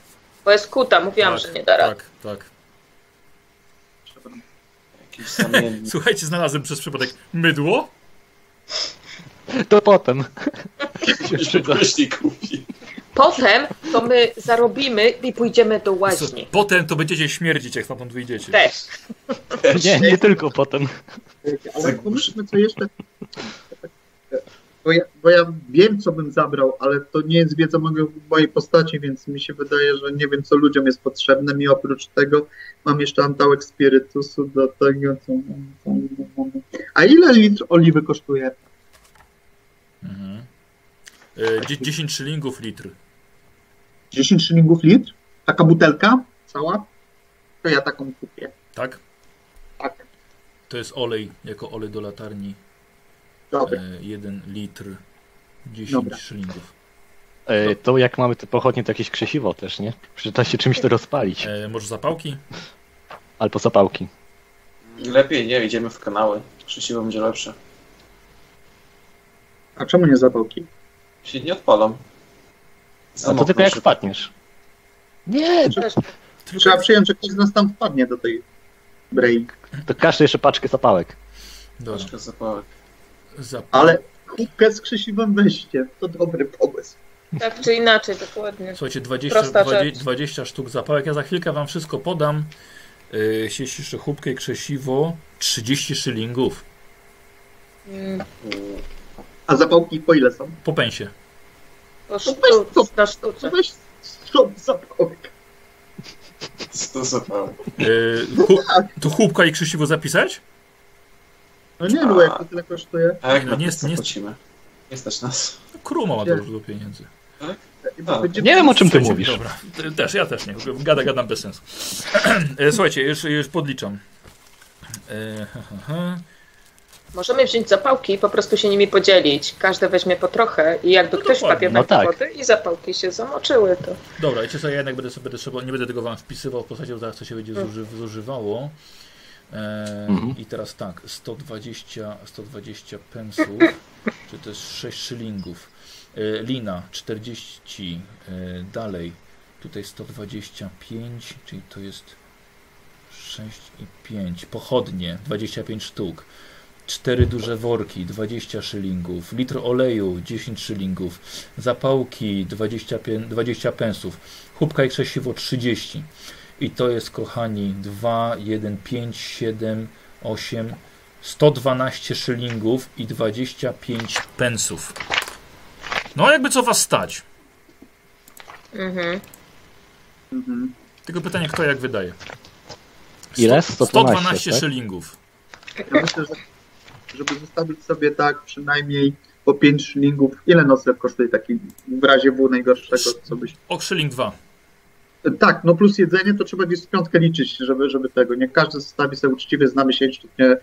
Speaker 3: bo jest kuta, mówiłam,
Speaker 1: tak,
Speaker 3: że nie da rady.
Speaker 1: tak, tak. [LAUGHS] Słuchajcie, znalazłem przez przypadek mydło.
Speaker 4: To potem.
Speaker 5: Jeszcze kupi.
Speaker 3: Potem to my zarobimy i pójdziemy do łaźni.
Speaker 1: Potem to będziecie śmierdzić, jak stamtąd wyjdziecie.
Speaker 3: Też.
Speaker 4: Nie, nie tylko potem.
Speaker 2: Ale pomyślmy, co jeszcze. Bo ja, bo ja wiem, co bym zabrał, ale to nie jest wiedza mojej, mojej postaci, więc mi się wydaje, że nie wiem, co ludziom jest potrzebne. Mi oprócz tego mam jeszcze antałek spirytusu do tego, co. co A ile litr oliwy kosztuje?
Speaker 1: Mhm. Dzie- 10 szylingów litr.
Speaker 2: 10 szylingów litr? Taka butelka cała? To ja taką kupię.
Speaker 1: Tak?
Speaker 2: Tak.
Speaker 1: To jest olej, jako olej do latarni.
Speaker 2: Dobra.
Speaker 1: 1 litr. 10
Speaker 2: Dobra.
Speaker 1: szylingów.
Speaker 4: E, to jak mamy te pochodnie, to jakieś krzesiwo też, nie? Przyda się czymś to rozpalić.
Speaker 1: E, może zapałki?
Speaker 4: Albo zapałki.
Speaker 5: Lepiej nie, idziemy w kanały. Krzesiwo będzie lepsze.
Speaker 2: A czemu nie zapałki?
Speaker 5: Się nie odpalam.
Speaker 4: A to tylko jak wpadniesz. Nie,
Speaker 3: Też.
Speaker 2: Trzeba przyjąć, że ktoś z nas tam wpadnie do tej brei.
Speaker 4: to każdy jeszcze paczkę zapałek.
Speaker 1: Dobra.
Speaker 5: Troszkę zapałek.
Speaker 1: Zap...
Speaker 2: Ale kubkę z krzesiwem weźcie. To dobry pomysł.
Speaker 3: Tak czy inaczej, dokładnie.
Speaker 1: Słuchajcie, 20,
Speaker 3: Prosta
Speaker 1: 20,
Speaker 3: rzecz.
Speaker 1: 20 sztuk zapałek. Ja za chwilkę wam wszystko podam. Yy, sieć jeszcze chłupkę i krzesiwo. 30 szylingów.
Speaker 3: Mm,
Speaker 2: A zapałki po ile są?
Speaker 1: Po pensie.
Speaker 3: Po
Speaker 2: No
Speaker 3: sztu,
Speaker 2: weź To weź stop zapałek.
Speaker 5: Co zapałek?
Speaker 1: Yy. To chłupka i krzesiwo zapisać?
Speaker 2: No nie, no jak to tyle kosztuje.
Speaker 5: A jak
Speaker 1: No nie
Speaker 5: nie,
Speaker 1: jest- nie
Speaker 5: stać nas.
Speaker 1: No, Kruma ma dużo do pieniędzy.
Speaker 5: Tak.
Speaker 4: Nie wiem o czym ty mówisz.
Speaker 1: Dobra, też, ja też nie. Gada, gadam bez sensu. E, [CLEARS THROAT] Słuchajcie, już, już podliczam. E, ha, ha, ha.
Speaker 3: Możemy wziąć zapałki i po prostu się nimi podzielić. Każdy weźmie po trochę i jakby
Speaker 1: No
Speaker 3: ktoś wpadł
Speaker 4: No tak.
Speaker 3: wody i zapałki się zamoczyły, to
Speaker 1: Dobra, wiecie co, ja jednak będę sobie, będę nie będę tego wam wpisywał w postaci, bo zaraz to się będzie zuży, zużywało. E,
Speaker 4: Mhm.
Speaker 1: I teraz tak, 120, 120 pensów, czy to jest 6 szylingów. E, lina 40, e, dalej, tutaj 125, czyli to jest 6 i 5. Pochodnie 25 sztuk. Cztery duże worki 20 szylingów, litr oleju 10 szylingów, zapałki 20, pie- 20 pensów, chubka i krzesiwo 30. I to jest, kochani, 2, 1, 5, 7, 8, 112 szylingów i 25 pensów. No, jakby co was stać.
Speaker 3: Mhm.
Speaker 2: Mhm.
Speaker 1: Tylko pytanie, kto jak wydaje?
Speaker 4: Ile?
Speaker 1: 100
Speaker 4: 112,
Speaker 1: 112
Speaker 4: tak?
Speaker 1: szylingów.
Speaker 2: Ja myślę, że żeby zostawić sobie tak przynajmniej po 5 szylingów, ile nocleg kosztuje taki w razie było najgorszego, co byś...
Speaker 1: O, szyling 2.
Speaker 2: Tak, no plus jedzenie to trzeba gdzieś z piątkę liczyć, żeby, żeby tego, nie każdy zostawi sobie uczciwie, znamy się nie,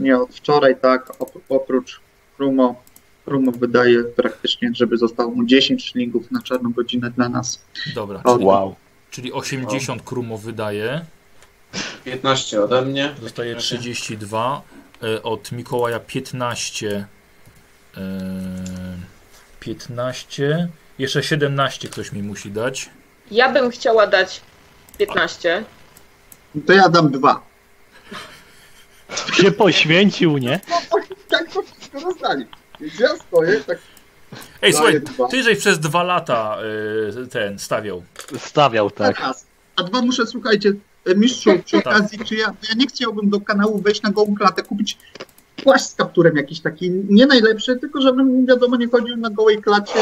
Speaker 2: nie od wczoraj, tak, op- oprócz Krumo, Krumo wydaje praktycznie, żeby zostało mu 10 szylingów na czarną godzinę dla nas.
Speaker 1: Dobra, czyli,
Speaker 4: Wow.
Speaker 1: czyli 80 krumo wydaje.
Speaker 5: 15 ode mnie.
Speaker 1: Zostaje 32. e, Od Mikołaja 15. e, 15. Jeszcze 17 ktoś mi musi dać.
Speaker 3: Ja bym chciała dać 15.
Speaker 2: To ja dam dwa.
Speaker 4: Się poświęcił, nie?
Speaker 2: Tak to wszystko rozdali. Więc ja stoję, tak
Speaker 1: Ej, słuchaj,
Speaker 2: dwa.
Speaker 1: ty żeś przez dwa lata e, ten stawiał.
Speaker 4: Stawiał tak.
Speaker 2: raz. A dwa muszę, słuchajcie, e, mistrzu, przy
Speaker 1: Tak.
Speaker 2: okazji, czy ja, ja nie chciałbym do kanału wejść na gołą klatę, kupić płaszcz z kapturem jakiś taki, nie najlepszy, tylko żebym, wiadomo, nie chodził na gołej klacie,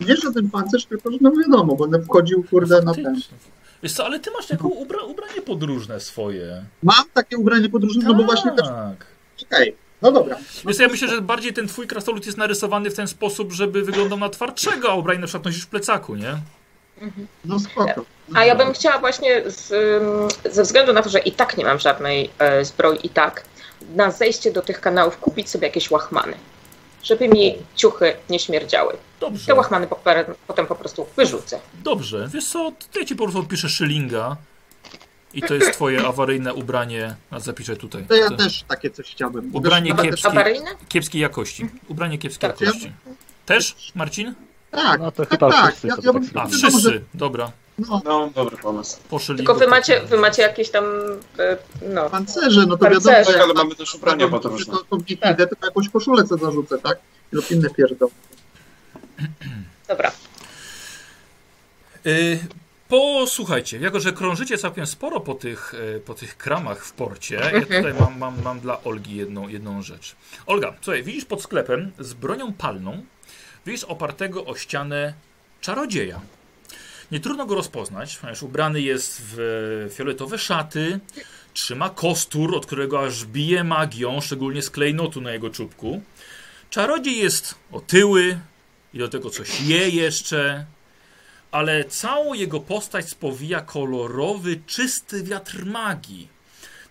Speaker 2: nie żaden pancerz, tylko, że no wiadomo, będę wchodził, kurde, na ten.
Speaker 1: wiesz co, ale ty masz jako ubra, ubranie podróżne swoje.
Speaker 2: Mam takie ubranie podróżne, no bo właśnie też,
Speaker 1: Tak.
Speaker 2: okej, no dobra.
Speaker 1: Wiesz, co, ja myślę, że bardziej ten twój krasnolud jest narysowany w ten sposób, żeby wyglądał na twardszego, a ubranie na przykład nosisz w plecaku, nie?
Speaker 2: No spoko.
Speaker 3: A ja bym chciała właśnie z, ze względu na to, że i tak nie mam żadnej e, zbroi i tak, na zejście do tych kanałów kupić sobie jakieś łachmany. Żeby mi ciuchy nie śmierdziały.
Speaker 1: Dobrze.
Speaker 3: Te łachmany potem po prostu wyrzucę.
Speaker 1: Dobrze, wiesz co, to ja ci po prostu odpiszę szylinga i to jest twoje awaryjne ubranie, a zapiszę tutaj.
Speaker 2: To ja
Speaker 1: To-
Speaker 2: też takie coś chciałbym.
Speaker 1: Ubranie kiepskie.
Speaker 3: Awaryjne?
Speaker 1: Kiepskiej jakości. Ubranie kiepskiej
Speaker 2: Tak.
Speaker 1: jakości. Też, Marcin?
Speaker 2: Tak,
Speaker 4: No to
Speaker 2: tak,
Speaker 4: chyba
Speaker 2: tak.
Speaker 4: wszyscy
Speaker 2: Ja,
Speaker 4: sobie
Speaker 2: ja
Speaker 4: tak
Speaker 2: bym,
Speaker 1: A,
Speaker 2: że-
Speaker 1: wszyscy. Dobra,
Speaker 2: No,
Speaker 5: No, dobry pomysł.
Speaker 1: po szylingu.
Speaker 3: Tylko wy
Speaker 1: to-
Speaker 3: macie, wy macie jakieś tam, e, no,
Speaker 2: pancerze, no to
Speaker 3: Pancerze.
Speaker 2: wiadomo,
Speaker 5: Tak, ale mamy też ubrania
Speaker 2: to,
Speaker 5: podróżne.
Speaker 2: to, to nich idę, to jakąś koszulę co zarzucę, tak? Lub inne pierdoły.
Speaker 3: dobra.
Speaker 1: Y, Posłuchajcie, jako że krążycie całkiem sporo po tych, e, po tych kramach w porcie, ja
Speaker 3: Mhm.
Speaker 1: tutaj mam, mam, mam dla Olgi jedną, jedną rzecz. Olga, słuchaj, widzisz pod sklepem z bronią palną, widzisz opartego o ścianę czarodzieja. Nie trudno go rozpoznać, ponieważ ubrany jest w fioletowe szaty, trzyma kostur, od którego aż bije magią, szczególnie z klejnotu na jego czubku. Czarodziej jest otyły i do tego coś je jeszcze, ale całą jego postać spowija kolorowy, czysty wiatr magii,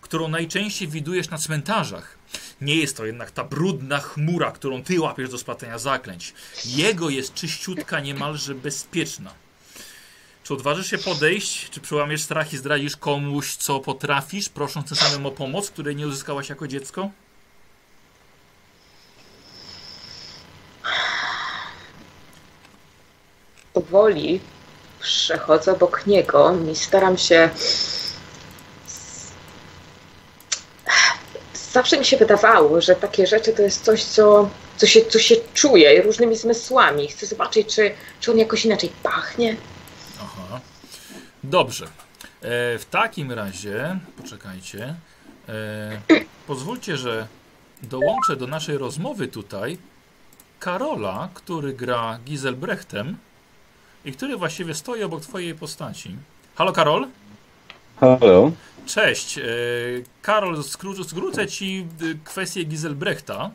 Speaker 1: którą najczęściej widujesz na cmentarzach. Nie jest to jednak ta brudna chmura, którą ty łapiesz do splatania zaklęć. Jego jest czyściutka, niemalże bezpieczna. Czy odważysz się podejść, czy przełamiesz strach i zdradzisz komuś, co potrafisz, prosząc tym samym o pomoc, której nie uzyskałaś jako dziecko?
Speaker 3: powoli przechodzę obok niego i staram się. Zawsze mi się wydawało, że takie rzeczy to jest coś, co, co, się, co się czuje różnymi zmysłami. Chcę zobaczyć, czy, czy on jakoś inaczej pachnie.
Speaker 1: Dobrze. E, w takim razie, poczekajcie. E, pozwólcie, że dołączę do naszej rozmowy tutaj Karola, który gra Giselbrechtem i który właściwie stoi obok twojej postaci. Halo Karol?
Speaker 6: Halo.
Speaker 1: Cześć. E, Karol, skró- skrócę ci y, kwestię Giselbrechta.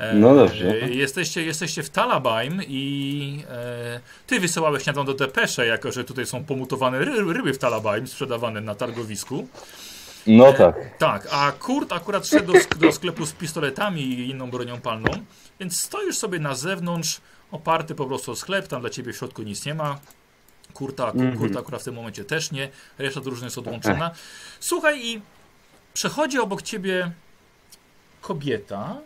Speaker 1: E,
Speaker 6: No dobrze.
Speaker 1: e, Jesteście, jesteście w Talabaim i e, ty wysyłałeś śniadą do Depesze, jako że tutaj są pomutowane ry, ryby w Talabaim sprzedawane na targowisku.
Speaker 6: No tak.
Speaker 1: Tak, a Kurt akurat szedł do, do sklepu z pistoletami i inną bronią palną, więc stoisz sobie na zewnątrz, oparty po prostu o sklep, tam dla ciebie w środku nic nie ma. Kurta,
Speaker 6: Mhm.
Speaker 1: Kurta akurat w tym momencie też nie, reszta drużyny jest odłączona. Słuchaj i przechodzi obok ciebie kobieta,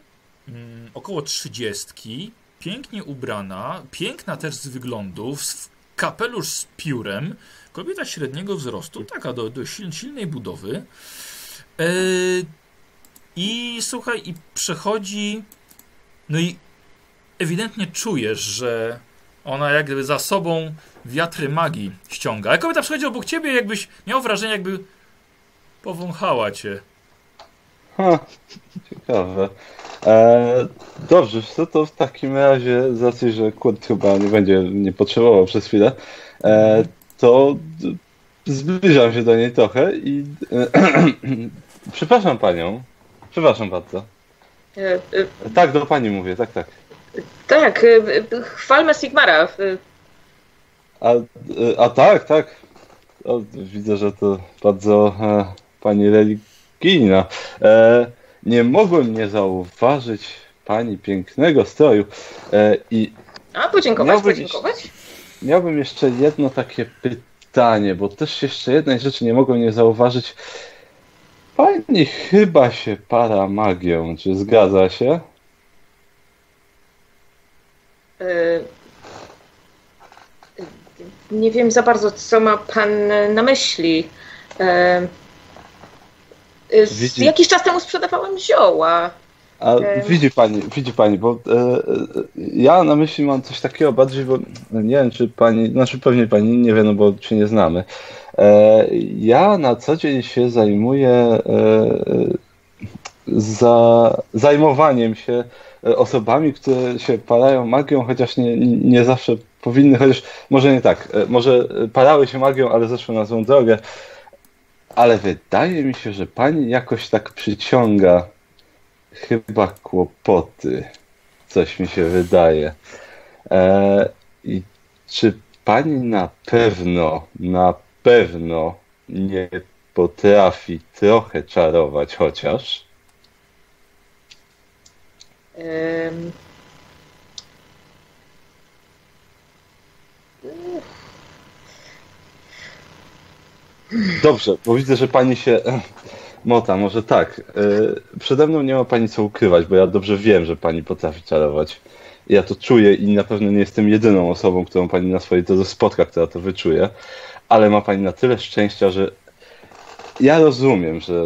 Speaker 1: mm, około trzydziestki, pięknie ubrana, piękna też z wyglądu, w kapelusz z piórem, kobieta średniego wzrostu, taka do, do sil- silnej budowy. E, I słuchaj, i przechodzi. No i ewidentnie czujesz, że ona jakby za sobą wiatry magii ściąga. A kobieta przechodzi obok ciebie, jakbyś miał wrażenie, jakby powąchała cię.
Speaker 6: Ha, ciekawe. E, dobrze, co to w takim razie, z racji, że Kurt chyba nie będzie nie potrzebował przez chwilę, e, to zbliżam się do niej trochę i e, [CLEARS THROAT] przepraszam panią. Przepraszam bardzo.
Speaker 3: E,
Speaker 6: Tak, do pani mówię, tak, tak.
Speaker 3: tak, chwalmy Sigmara.
Speaker 6: A, a tak, tak. O, widzę, że to bardzo e, pani religijna. E, nie mogłem nie zauważyć pani pięknego stroju. E, I
Speaker 3: A, podziękować, podziękować.
Speaker 6: miałbym jeszcze jedno takie pytanie, bo też jeszcze jednej rzeczy nie mogłem nie zauważyć. Pani chyba się para magią, czy zgadza się?
Speaker 3: E, Nie wiem za bardzo, co ma pan na myśli. Z-
Speaker 6: Widzi-
Speaker 3: Jakiś czas temu sprzedawałam zioła.
Speaker 6: A widzi pani, widzi pani, bo e, e, ja na myśli mam coś takiego bardziej, bo nie wiem, czy pani, znaczy pewnie pani nie wie, no bo się nie znamy. E, ja na co dzień się zajmuję e, za, zajmowaniem się e, osobami, które się parają magią, chociaż nie, nie zawsze powinny, chociaż może nie tak, e, może parały się magią, ale zeszły na złą drogę. Ale wydaje mi się, że pani jakoś tak przyciąga chyba kłopoty. Coś mi się wydaje. E, I czy pani na pewno, na pewno nie potrafi trochę czarować chociaż?
Speaker 3: Em,
Speaker 6: Dobrze, bo widzę, że pani się e, mota, może tak. E, Przede mną nie ma pani co ukrywać, bo ja dobrze wiem, że pani potrafi czarować. Ja to czuję i na pewno nie jestem jedyną osobą, którą pani na swojej drodze spotka, która to wyczuje, ale ma pani na tyle szczęścia, że ja rozumiem, że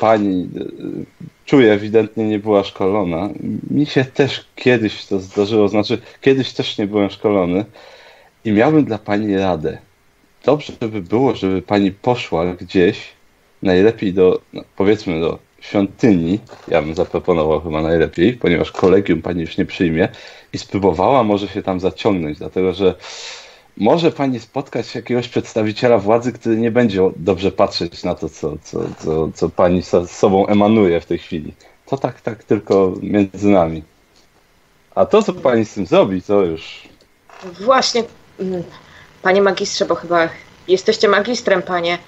Speaker 6: pani e, czuje, ewidentnie nie była szkolona. Mi się też kiedyś to zdarzyło, znaczy kiedyś też nie byłem szkolony i miałbym dla pani radę dobrze by było, żeby pani poszła gdzieś, najlepiej do, no, powiedzmy do świątyni, ja bym zaproponował chyba najlepiej, ponieważ kolegium pani już nie przyjmie i spróbowała może się tam zaciągnąć, dlatego że może pani spotkać jakiegoś przedstawiciela władzy, który nie będzie dobrze patrzeć na to, co, co, co, co pani z sobą emanuje w tej chwili. To tak, tak tylko między nami. A to, co pani z tym zrobi, to już
Speaker 3: Właśnie, panie magistrze, bo chyba jesteście magistrem, panie.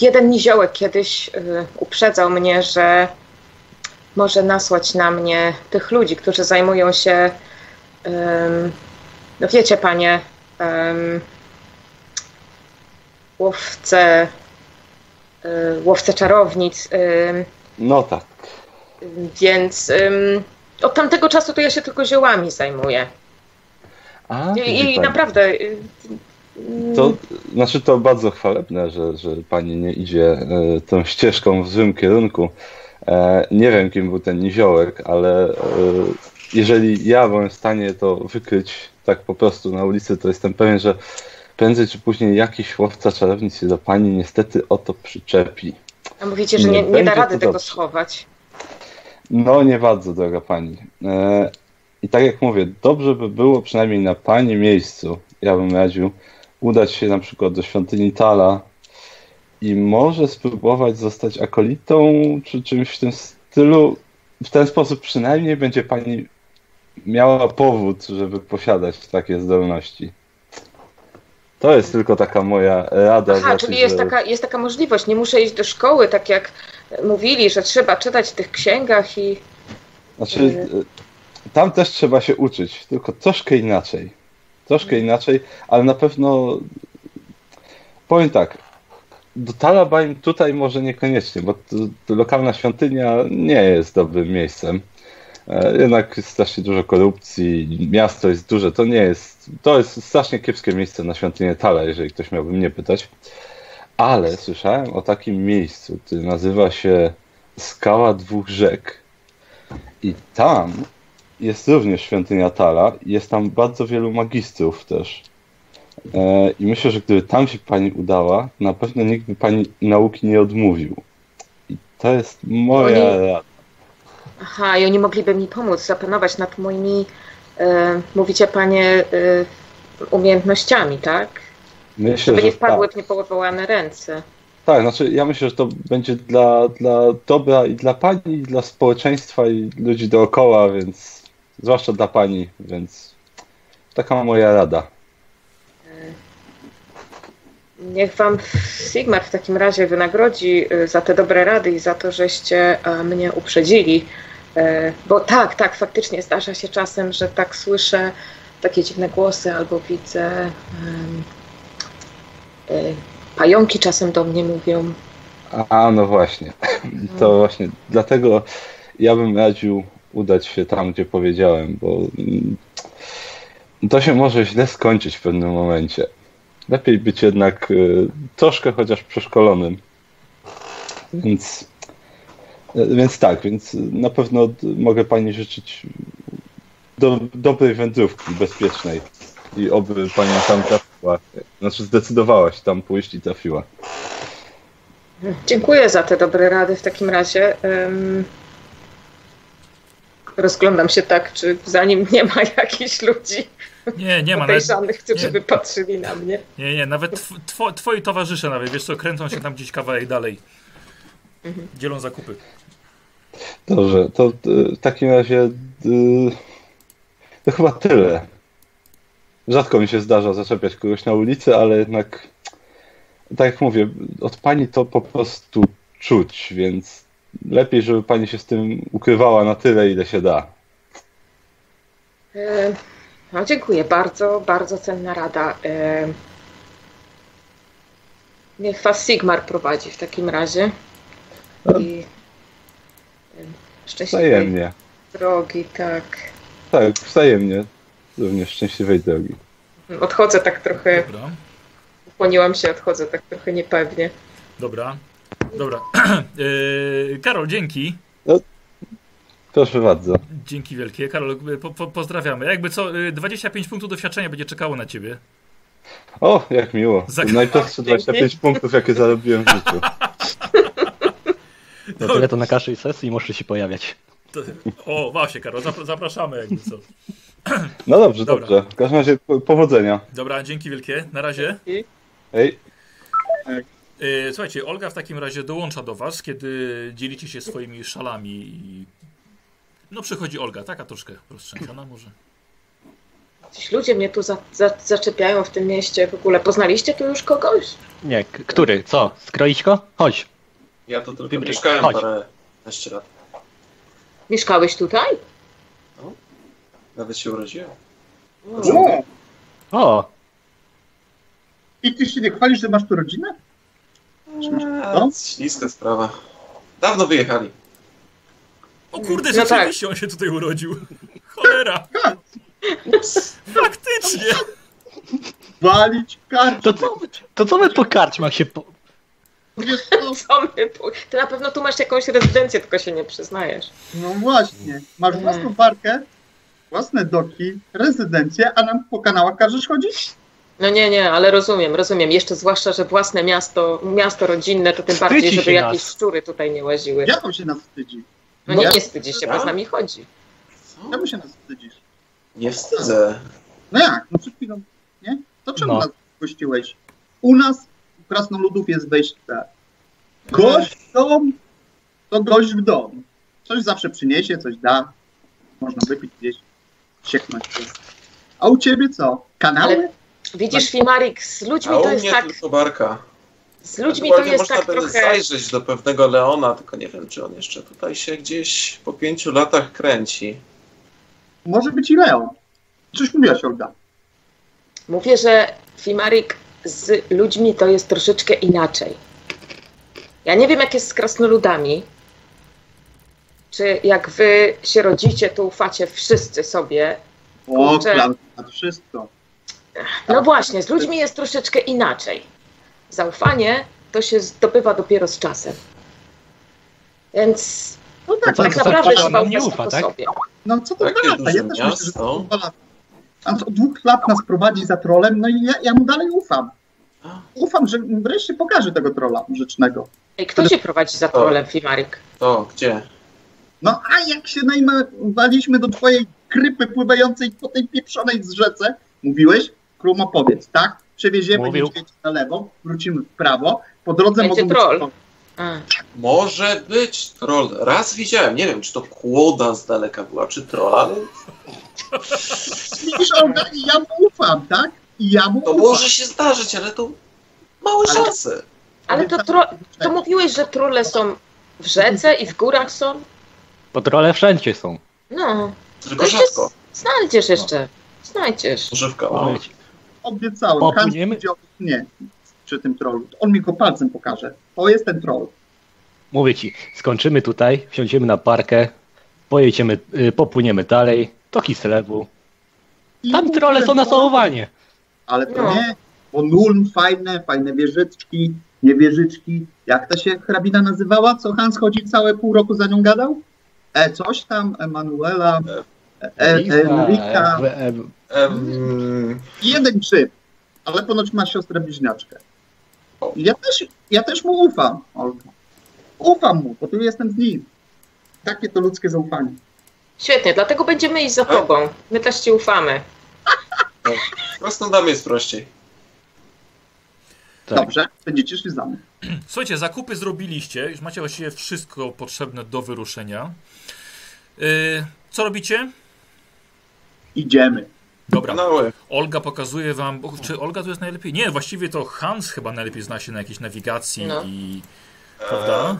Speaker 3: Jeden niziołek kiedyś y, uprzedzał mnie, że może nasłać na mnie tych ludzi, którzy zajmują się, no wiecie, panie, łowce, y, łowce czarownic.
Speaker 6: no tak.
Speaker 3: Więc od tamtego czasu to ja się tylko ziołami zajmuję.
Speaker 6: A,
Speaker 3: I, i naprawdę. y, y,
Speaker 6: To znaczy to bardzo chwalebne, że, że pani nie idzie e, tą ścieżką w złym kierunku. E, nie wiem, kim był ten niziołek, ale e, jeżeli ja byłem w stanie to wykryć tak po prostu na ulicy, to jestem pewien, że prędzej czy później jakiś łowca czarownic się do pani niestety o to przyczepi.
Speaker 3: A mówicie, że
Speaker 6: nie
Speaker 3: nie, nie da rady tego
Speaker 6: dobrze.
Speaker 3: schować.
Speaker 6: No nie bardzo, droga pani. I tak jak mówię, dobrze by było przynajmniej na pani miejscu, ja bym radził, udać się na przykład do świątyni Tala i może spróbować zostać akolitą, czy czymś w tym stylu. W ten sposób przynajmniej będzie pani miała powód, żeby posiadać takie zdolności. To jest tylko taka moja rada.
Speaker 3: Aha, czyli jest
Speaker 6: że-
Speaker 3: taka, jest taka możliwość. Nie muszę iść do szkoły, tak jak mówili, że trzeba czytać w tych księgach i.
Speaker 6: Znaczy, y, tam też trzeba się uczyć, tylko troszkę inaczej. Troszkę inaczej, ale na pewno powiem tak. Do Talabaim tutaj może niekoniecznie, bo to, to lokalna świątynia nie jest dobrym miejscem. E, Jednak jest strasznie dużo korupcji, miasto jest duże, to nie jest, to jest strasznie kiepskie miejsce na świątynię Tala, jeżeli ktoś miałby mnie pytać. Ale słyszałem o takim miejscu, które nazywa się Skała Dwóch Rzek. I tam jest również świątynia Tala. i Jest tam bardzo wielu magistrów też. E, I myślę, że gdyby tam się pani udała, na pewno nikt by pani nauki nie odmówił. I to jest moja
Speaker 3: Oni-
Speaker 6: rada.
Speaker 3: Aha, i oni mogliby mi pomóc zapanować nad moimi, e, mówicie panie, e, umiejętnościami, tak?
Speaker 6: Myślę,
Speaker 3: Żeby
Speaker 6: że
Speaker 3: nie wpadły
Speaker 6: tak.
Speaker 3: w niepowołane ręce.
Speaker 6: tak, znaczy ja myślę, że to będzie dla, dla dobra i dla pani, i dla społeczeństwa i ludzi dookoła, więc zwłaszcza dla pani, więc taka moja rada.
Speaker 3: Niech wam Sigmar w takim razie wynagrodzi y, za te dobre rady i za to, żeście e, mnie uprzedzili. E, Bo tak, tak, faktycznie zdarza się czasem, że tak słyszę takie dziwne głosy albo widzę e, pająki czasem do mnie mówią.
Speaker 6: A, no właśnie. [CLEARS THROAT] To właśnie dlatego ja bym radził udać się tam, gdzie powiedziałem, bo mm, to się może źle skończyć w pewnym momencie. Lepiej być jednak y, troszkę chociaż przeszkolonym. Więc, y, więc tak, więc na pewno mogę pani życzyć do, dobrej wędrówki, bezpiecznej. I oby pani tam trafiła. Znaczy zdecydowała się tam pójść i trafiła.
Speaker 3: Dziękuję za te dobre rady w takim razie. Rozglądam się tak, czy za nim nie ma [LAUGHS] jakichś ludzi
Speaker 1: Nie, nie ma. Nawet,
Speaker 3: podejrzanych, którzy
Speaker 1: nie.
Speaker 3: by patrzyli na mnie.
Speaker 1: nie, nie, nawet tw, two, twoi towarzysze nawet, wiesz co, kręcą się tam gdzieś kawałek dalej. Dzielą zakupy.
Speaker 6: Dobrze, to y, w takim razie y, to chyba tyle. Rzadko mi się zdarza zaczepiać kogoś na ulicy, ale jednak tak jak mówię, od pani to po prostu czuć, więc lepiej, żeby pani się z tym ukrywała na tyle, ile się da.
Speaker 3: E, No, dziękuję, bardzo, bardzo cenna rada. E, Niech was Sigmar prowadzi w takim razie. I e, szczęśliwej drogi, tak.
Speaker 6: Tak, wzajemnie. Również szczęśliwej drogi.
Speaker 3: Odchodzę tak trochę,
Speaker 1: Dobra,
Speaker 3: ukłoniłam się, odchodzę tak trochę niepewnie.
Speaker 1: dobra, dobra. Yy, [CLEARS THROAT] Karol, dzięki.
Speaker 6: Proszę bardzo.
Speaker 1: Dzięki wielkie. Karol, y, po, po, pozdrawiamy. Jakby co, y, 25 punktów doświadczenia będzie czekało na ciebie.
Speaker 6: O, jak miło.
Speaker 1: Za-
Speaker 6: Najprostsze [LAUGHS] 25 punktów, jakie zarobiłem w życiu.
Speaker 4: No tyle to na każdej sesji muszę się pojawiać.
Speaker 1: To, o, właśnie, Karol, zapra- zapraszamy jakby co.
Speaker 6: No dobrze,
Speaker 1: Dobra.
Speaker 6: dobrze. W każdym razie po- powodzenia.
Speaker 1: Dobra, dzięki wielkie. Na razie.
Speaker 6: Hej.
Speaker 1: Y, Słuchajcie, Olga w takim razie dołącza do was, kiedy dzielicie się swoimi szalami i... No przychodzi Olga, taka troszkę roztrzęsiona może.
Speaker 3: Ci ludzie mnie tu za, za, zaczepiają w tym mieście w ogóle. Poznaliście tu już kogoś?
Speaker 4: Nie, k- który? Co? Skroić go? Chodź.
Speaker 5: Ja tu tylko
Speaker 4: Wybryk,
Speaker 5: mieszkałem
Speaker 4: chodź.
Speaker 5: parę naście lat.
Speaker 3: Mieszkałeś tutaj?
Speaker 5: Nawet się urodziłem.
Speaker 2: O,
Speaker 4: O,
Speaker 2: I ty się nie chwalisz, że masz tu rodzinę?
Speaker 5: A,
Speaker 2: No.
Speaker 5: Śliska sprawa. Dawno wyjechali.
Speaker 1: O kurde,
Speaker 3: No tak.
Speaker 1: rzeczywiście on się tutaj urodził. Cholera, faktycznie.
Speaker 2: Walić kartę.
Speaker 4: to co, to co my po karczmach się po... [LAUGHS]
Speaker 2: Co?
Speaker 3: My pu- Ty na pewno tu masz jakąś rezydencję, tylko się nie przyznajesz.
Speaker 2: No właśnie. Masz własną parkę, własne doki, rezydencję, a nam po kanałach każesz chodzić?
Speaker 3: No nie, nie, ale rozumiem, rozumiem. Jeszcze zwłaszcza, że własne miasto, miasto rodzinne, to tym
Speaker 4: Wstydzi
Speaker 3: bardziej, żeby
Speaker 4: się
Speaker 3: jakieś
Speaker 4: nas.
Speaker 3: szczury tutaj nie łaziły.
Speaker 2: Jak on się nas wstydzi?
Speaker 3: No
Speaker 2: No
Speaker 3: nie,
Speaker 2: ja-
Speaker 3: nie wstydzi się, bo z nami chodzi.
Speaker 5: Co?
Speaker 2: Czemu się nas wstydzisz?
Speaker 5: Nie wstydzę.
Speaker 2: No jak? No przed chwilą, nie? To czemu
Speaker 4: No.
Speaker 2: nas gościłeś? U nas, u krasnoludów jest wejście. Gość w dom, to gość w dom. Coś zawsze przyniesie, coś da. Można wypić gdzieś, sieknąć. A u ciebie co? Kanały?
Speaker 3: Ale- Widzisz, Fimarik, z ludźmi
Speaker 5: A
Speaker 3: to
Speaker 5: u
Speaker 3: jest
Speaker 5: mnie
Speaker 3: tak,
Speaker 5: tylko barka.
Speaker 3: z ludźmi to jest
Speaker 5: można
Speaker 3: tak trochę...
Speaker 5: zajrzeć do pewnego Leona, tylko nie wiem, czy on jeszcze tutaj się gdzieś po pięciu latach kręci.
Speaker 2: Może być i Leon. Coś mówiłaś, Olga.
Speaker 3: Mówię, że Fimarik z ludźmi to jest troszeczkę inaczej. Ja nie wiem, jak jest z krasnoludami. Czy jak wy się rodzicie, to ufacie wszyscy sobie.
Speaker 2: O,
Speaker 3: Kurczę.
Speaker 2: Klaudia, to wszystko.
Speaker 3: No właśnie, z ludźmi jest troszeczkę inaczej. Zaufanie to się zdobywa dopiero z czasem. Więc
Speaker 2: No tak,
Speaker 4: To
Speaker 3: tak
Speaker 4: co,
Speaker 2: no,
Speaker 3: naprawdę
Speaker 4: to
Speaker 3: trzeba
Speaker 4: on nie ufa, tak?
Speaker 3: sobie.
Speaker 2: no co to
Speaker 5: Takie
Speaker 2: dwa lata?
Speaker 5: duże
Speaker 2: Ja też myślę, że to dwa lata. A od dwóch lat nas prowadzi za trolem, no i ja, ja mu dalej ufam. Ufam, że wreszcie pokaże tego trola rzecznego.
Speaker 3: Ej, kto się prowadzi za trolem, Fimarik?
Speaker 5: To gdzie?
Speaker 2: No a jak się najmowaliśmy do twojej krypy pływającej po tej pieprzonej rzece, mówiłeś, Krum opowiedz, tak? Przewieziemy
Speaker 4: Mówił.
Speaker 2: niedźwiedzie na lewo, wrócimy w prawo, po drodze
Speaker 3: Będzie
Speaker 2: mogą
Speaker 3: troll.
Speaker 2: być...
Speaker 5: Może być troll. Raz widziałem, nie wiem, czy to kłoda z daleka była, czy troll, ale
Speaker 2: Widzisz, Olga, i ja mu ufam, tak? I ja mu
Speaker 5: to
Speaker 2: ufam.
Speaker 5: może się zdarzyć, ale to małe
Speaker 2: Ale-
Speaker 5: szanse.
Speaker 3: ale to, tro, to mówiłeś, że trole są w rzece i w górach są?
Speaker 4: Bo trole wszędzie są.
Speaker 3: No,
Speaker 5: Tylko rzadko.
Speaker 3: znajdziesz jeszcze. Znajdziesz.
Speaker 5: Żywka.
Speaker 4: O,
Speaker 5: O.
Speaker 4: wiecie.
Speaker 2: Obiecałem,
Speaker 4: Popłyniemy?
Speaker 2: powiedział nie przy tym trollu. On mi go palcem pokaże. To jest ten troll.
Speaker 4: Mówię ci, skończymy tutaj, wsiądziemy na parkę, pojedziemy, y, popłyniemy dalej, do Kislewu.
Speaker 2: I
Speaker 4: Tam trole są na całowanie.
Speaker 2: Ale to
Speaker 3: No.
Speaker 2: nie, bo Nuln fajne, fajne wieżyczki, nie wieżyczki. Jak ta się hrabina nazywała? Co Hans chodzi całe pół roku za nią gadał? E, coś tam, Emanuela, e, e, Enrika.
Speaker 4: e, e,
Speaker 5: Em,
Speaker 2: Jeden grzyb, ale ponoć ma siostrę bliźniaczkę. Ja też, ja też mu ufam, Olga. Ufam mu, bo tu jestem z nim. Takie to ludzkie zaufanie.
Speaker 3: Świetnie, dlatego będziemy iść za tobą. My też ci ufamy.
Speaker 5: Prostą damie jest prościej.
Speaker 4: tak.
Speaker 2: Dobrze, będziecie szli za mną.
Speaker 1: Słuchajcie, zakupy zrobiliście, już macie właściwie wszystko potrzebne do wyruszenia. Yy, co robicie?
Speaker 2: Idziemy.
Speaker 1: Dobra,
Speaker 5: Kanały.
Speaker 1: Olga pokazuje wam, bo, czy Olga tu jest najlepiej? Nie, właściwie to Hans chyba najlepiej zna się na jakiejś nawigacji
Speaker 3: No.
Speaker 1: i... Prawda?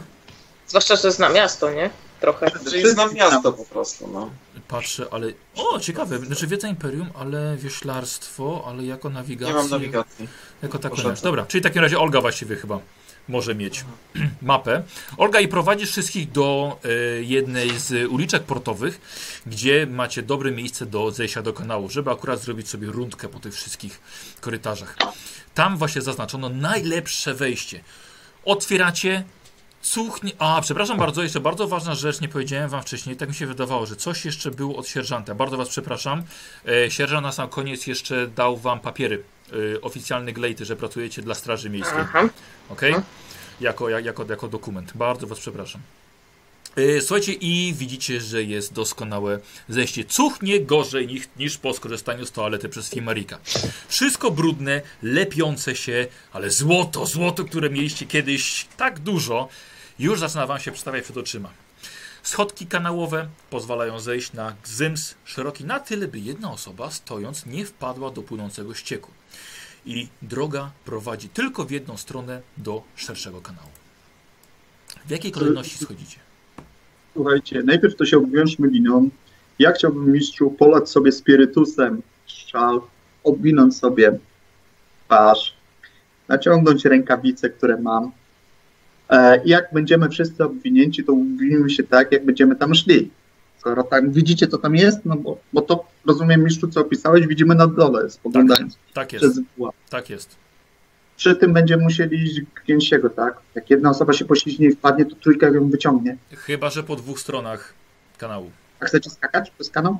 Speaker 3: Zwłaszcza, że zna miasto, nie? Trochę.
Speaker 5: Czyli znam miasto po prostu, no.
Speaker 1: Patrzę, ale... O, ciekawe, znaczy wiedza Imperium, ale wioślarstwo, ale jako nawigację...
Speaker 5: Nie mam nawigacji.
Speaker 1: Jako taką rzecz. Dobra, czyli w takim razie Olga właściwie chyba może mieć mapę. Olga i prowadzi wszystkich do e, jednej z uliczek portowych, gdzie macie dobre miejsce do zejścia do kanału, żeby akurat zrobić sobie rundkę po tych wszystkich korytarzach. Tam właśnie zaznaczono najlepsze wejście. Otwieracie. Cuchnie. A, przepraszam bardzo, jeszcze bardzo ważna rzecz, nie powiedziałem wam wcześniej, tak mi się wydawało, że coś jeszcze było od sierżanta. Bardzo was przepraszam. E, sierżant na sam koniec jeszcze dał wam papiery y, oficjalne glejty, że pracujecie dla Straży Miejskiej.
Speaker 3: Aha.
Speaker 1: Ok? Jako, ja- jako, jako dokument. Bardzo Was przepraszam. Y, Słuchajcie, i widzicie, że jest doskonałe zejście. Cuchnie gorzej niż, niż po skorzystaniu z toalety przez Fimarika. Wszystko brudne, lepiące się, ale złoto, złoto, które mieliście kiedyś tak dużo, już zaczyna Wam się przedstawiać przed oczyma. Schodki kanałowe pozwalają zejść na gzyms szeroki na tyle, by jedna osoba stojąc nie wpadła do płynącego ścieku. I droga prowadzi tylko w jedną stronę do szerszego kanału. W jakiej kolejności schodzicie?
Speaker 2: Słuchajcie, najpierw to się obwiążmy liną. Ja chciałbym mistrzu polać sobie spirytusem szal, obwinąć sobie twarz, naciągnąć rękawice, które mam. E, I jak będziemy wszyscy obwinięci, to ubwinimy się tak, jak będziemy tam szli. Skoro tam widzicie, co tam jest, no bo, bo to rozumiem, mistrzu, co opisałeś, widzimy na dole, spoglądając
Speaker 1: Tak jest,
Speaker 2: przez mgłę.
Speaker 1: tak jest.
Speaker 2: Przy tym będziemy musieli iść gęsiego, tak? Jak jedna osoba się poślizgnie i wpadnie, to trójka ją wyciągnie.
Speaker 1: Chyba, że po dwóch stronach kanału.
Speaker 2: A chcecie skakać przez kanał?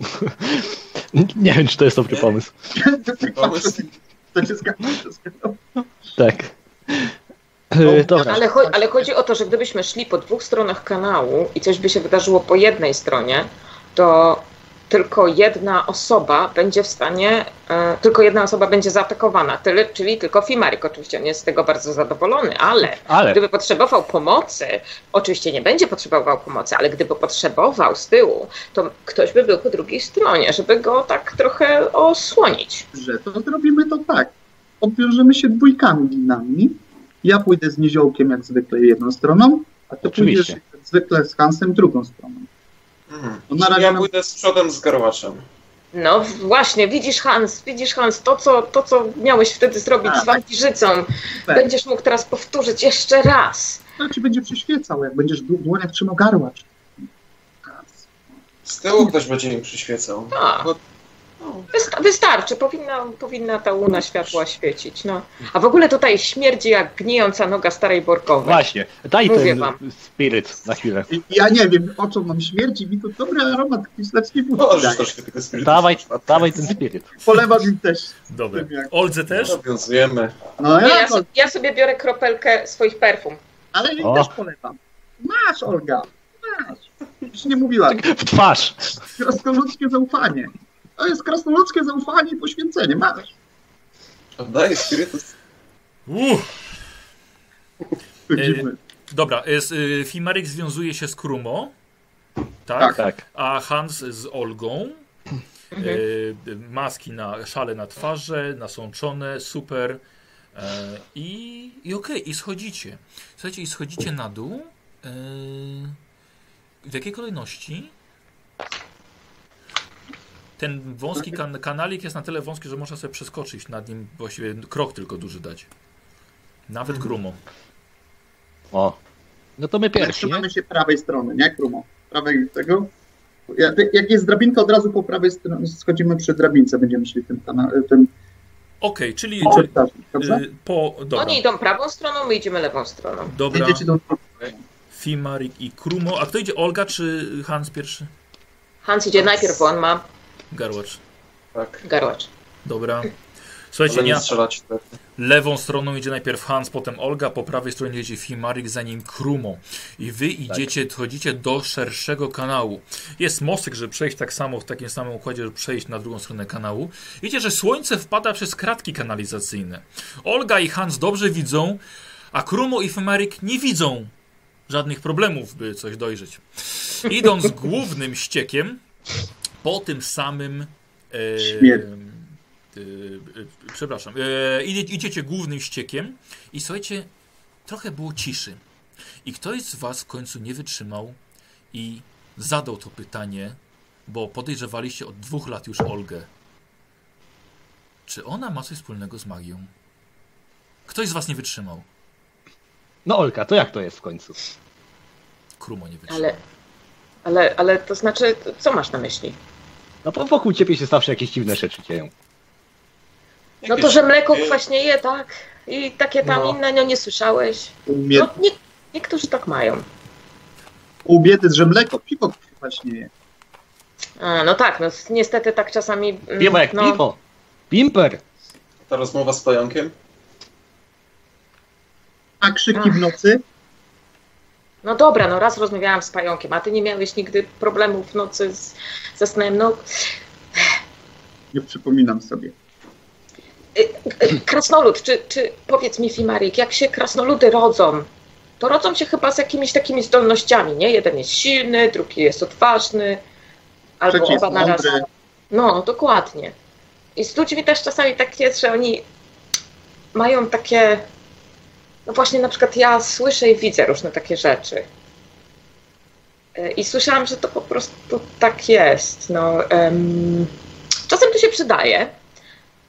Speaker 2: [LAUGHS]
Speaker 4: Nie wiem, czy to jest [LAUGHS] dobry pomysł.
Speaker 5: Pomysł.
Speaker 2: Chcecie skakać przez kanał?
Speaker 4: Tak.
Speaker 2: No, [LAUGHS]
Speaker 4: Dobra,
Speaker 3: Ale, cho- ale chodzi o to, że gdybyśmy szli po dwóch stronach kanału i coś by się wydarzyło po jednej stronie, to tylko jedna osoba będzie w stanie, e, tylko jedna osoba będzie zaatakowana, tyle, czyli tylko Fimarik. Oczywiście on jest z tego bardzo zadowolony, ale
Speaker 4: ale
Speaker 3: gdyby potrzebował pomocy, oczywiście nie będzie potrzebował pomocy, ale gdyby potrzebował z tyłu, to ktoś by był po drugiej stronie, żeby go tak trochę osłonić.
Speaker 2: Że to zrobimy to tak. Obwiążemy się dwójkami linami. Ja pójdę z niziołkiem jak zwykle jedną stroną, a ty
Speaker 4: Oczywiście.
Speaker 2: pójdziesz jak zwykle z Hansem drugą stroną. No na razie
Speaker 5: Ja
Speaker 2: nam-
Speaker 5: pójdę z przodem z garłaczem.
Speaker 3: No właśnie, widzisz Hans, widzisz Hans, to co, to, co miałeś wtedy zrobić z wampirzycą,
Speaker 2: Tak.
Speaker 3: będziesz mógł teraz powtórzyć jeszcze raz.
Speaker 2: To ci będzie przyświecał, jak będziesz w dłoniach trzymał garłacz.
Speaker 5: Z tyłu ktoś będzie im przyświecał.
Speaker 3: Tak. Wysta- wystarczy, powinna, powinna ta łuna światła świecić. No. A w ogóle tutaj śmierdzi jak gnijąca noga starej borkowej.
Speaker 4: Właśnie, daj
Speaker 3: Mówię
Speaker 4: ten
Speaker 3: wam.
Speaker 4: spiryt na chwilę.
Speaker 2: Ja nie wiem, o co mam śmierci, mi to dobry aromat
Speaker 5: troszkę tego spirytu.
Speaker 4: Dawaj, dawaj ten spiryt.
Speaker 2: Polewam im też.
Speaker 1: Dobra.
Speaker 2: Jak-
Speaker 1: Oldze też?
Speaker 5: Nawiązujemy.
Speaker 2: No
Speaker 3: Nie,
Speaker 2: ja,
Speaker 3: ja, ja sobie biorę kropelkę swoich perfum.
Speaker 2: ale jej
Speaker 4: O.
Speaker 2: też polewam. Masz, Olga, masz. Już nie mówiła.
Speaker 4: W twarz.
Speaker 2: Krasnoludzkie zaufanie. To jest krasnoludzkie zaufanie i poświęcenie. Masz.
Speaker 5: Oddaję spirytus.
Speaker 1: Uff.
Speaker 2: Chodzimy.
Speaker 1: Dobra, jest, y, Fimarik związuje się z Krumo, tak?
Speaker 2: Tak.
Speaker 4: Tak.
Speaker 1: A Hans z Olgą.
Speaker 3: Mhm.
Speaker 1: Y, maski na szale na twarze, nasączone, super. E, I, i okej, i schodzicie. Słuchajcie, i schodzicie na dół. E, w jakiej kolejności? Ten wąski kan kanalik jest na tyle wąski, że można sobie przeskoczyć nad nim, właściwie krok tylko duży dać. Nawet grumo.
Speaker 4: O. No to my pierwsi, nie?
Speaker 2: Trzymamy się prawej strony, nie? Krumo. Prawej tego. Ja- Jak jest drabinka, od razu po prawej stronie schodzimy przy drabince, będziemy szli tym, tym
Speaker 1: Okej, czyli, czyli
Speaker 2: korytarzem, dobrze?
Speaker 1: y, po. Dobra,
Speaker 3: Oni idą prawą stroną, my idziemy lewą stroną.
Speaker 1: dobra.
Speaker 2: Tą
Speaker 1: Fimarik i Krumo. A kto idzie? Olga czy Hans pierwszy?
Speaker 3: Hans idzie najpierw, bo on ma
Speaker 1: Garłacz.
Speaker 5: Tak.
Speaker 3: garłacz.
Speaker 1: Dobra. Słuchajcie, nie,
Speaker 5: strzelać
Speaker 1: lewą stroną idzie najpierw Hans, potem Olga, po prawej stronie jedzie Fimarik, za nim Krumo. I wy idziecie, chodzicie do szerszego kanału. Jest mostek, żeby przejść tak samo, w takim samym układzie, żeby przejść na drugą stronę kanału. Widzicie, że słońce wpada przez kratki kanalizacyjne. Olga i Hans dobrze widzą, a Krumo i Fimarik nie widzą żadnych problemów, by coś dojrzeć. Idąc [LAUGHS] głównym ściekiem, po tym samym... E,
Speaker 2: Śmierć.
Speaker 1: e, e, przepraszam, e, idzie, idziecie głównym ściekiem i słuchajcie, trochę było ciszy. I ktoś z was w końcu nie wytrzymał i zadał to pytanie, bo podejrzewaliście od dwóch lat już Olgę. Czy ona ma coś wspólnego z magią? Ktoś z was nie wytrzymał.
Speaker 4: No Olka, to jak to jest w końcu?
Speaker 1: Krumo nie wytrzymał.
Speaker 3: Ale, ale, ale to znaczy, co masz na myśli?
Speaker 4: No bo wokół ciebie się zawsze jakieś dziwne rzeczy dzieją.
Speaker 3: No to, że mleko kwaśnieje, tak? I takie tam
Speaker 2: No.
Speaker 3: inne, no nie słyszałeś.
Speaker 2: u mnie,
Speaker 3: No, nie, niektórzy tak mają.
Speaker 2: u biedy, że mleko, piwo właśnie.
Speaker 3: A, no tak, no niestety tak czasami... mm,
Speaker 4: Piwo jak
Speaker 3: no,
Speaker 4: piwo. Pimper.
Speaker 5: Ta rozmowa z pająkiem.
Speaker 2: A krzyki
Speaker 3: Ach.
Speaker 2: w nocy?
Speaker 3: No dobra, no raz rozmawiałam z pająkiem, a ty nie miałeś nigdy problemów w nocy z, ze snem. No,
Speaker 2: Nie przypominam sobie.
Speaker 3: y, krasnolud, czy, czy powiedz mi Fimarik, jak się krasnoludy rodzą, to rodzą się chyba z jakimiś takimi zdolnościami, nie? Jeden jest silny, drugi jest odważny, albo
Speaker 2: Trzeci
Speaker 3: oba naraz. No, dokładnie. I z ludźmi też czasami tak jest, że oni mają takie. No właśnie, na przykład ja słyszę i widzę różne takie rzeczy. E, I słyszałam, że to po prostu tak jest. No, em, czasem to się przydaje,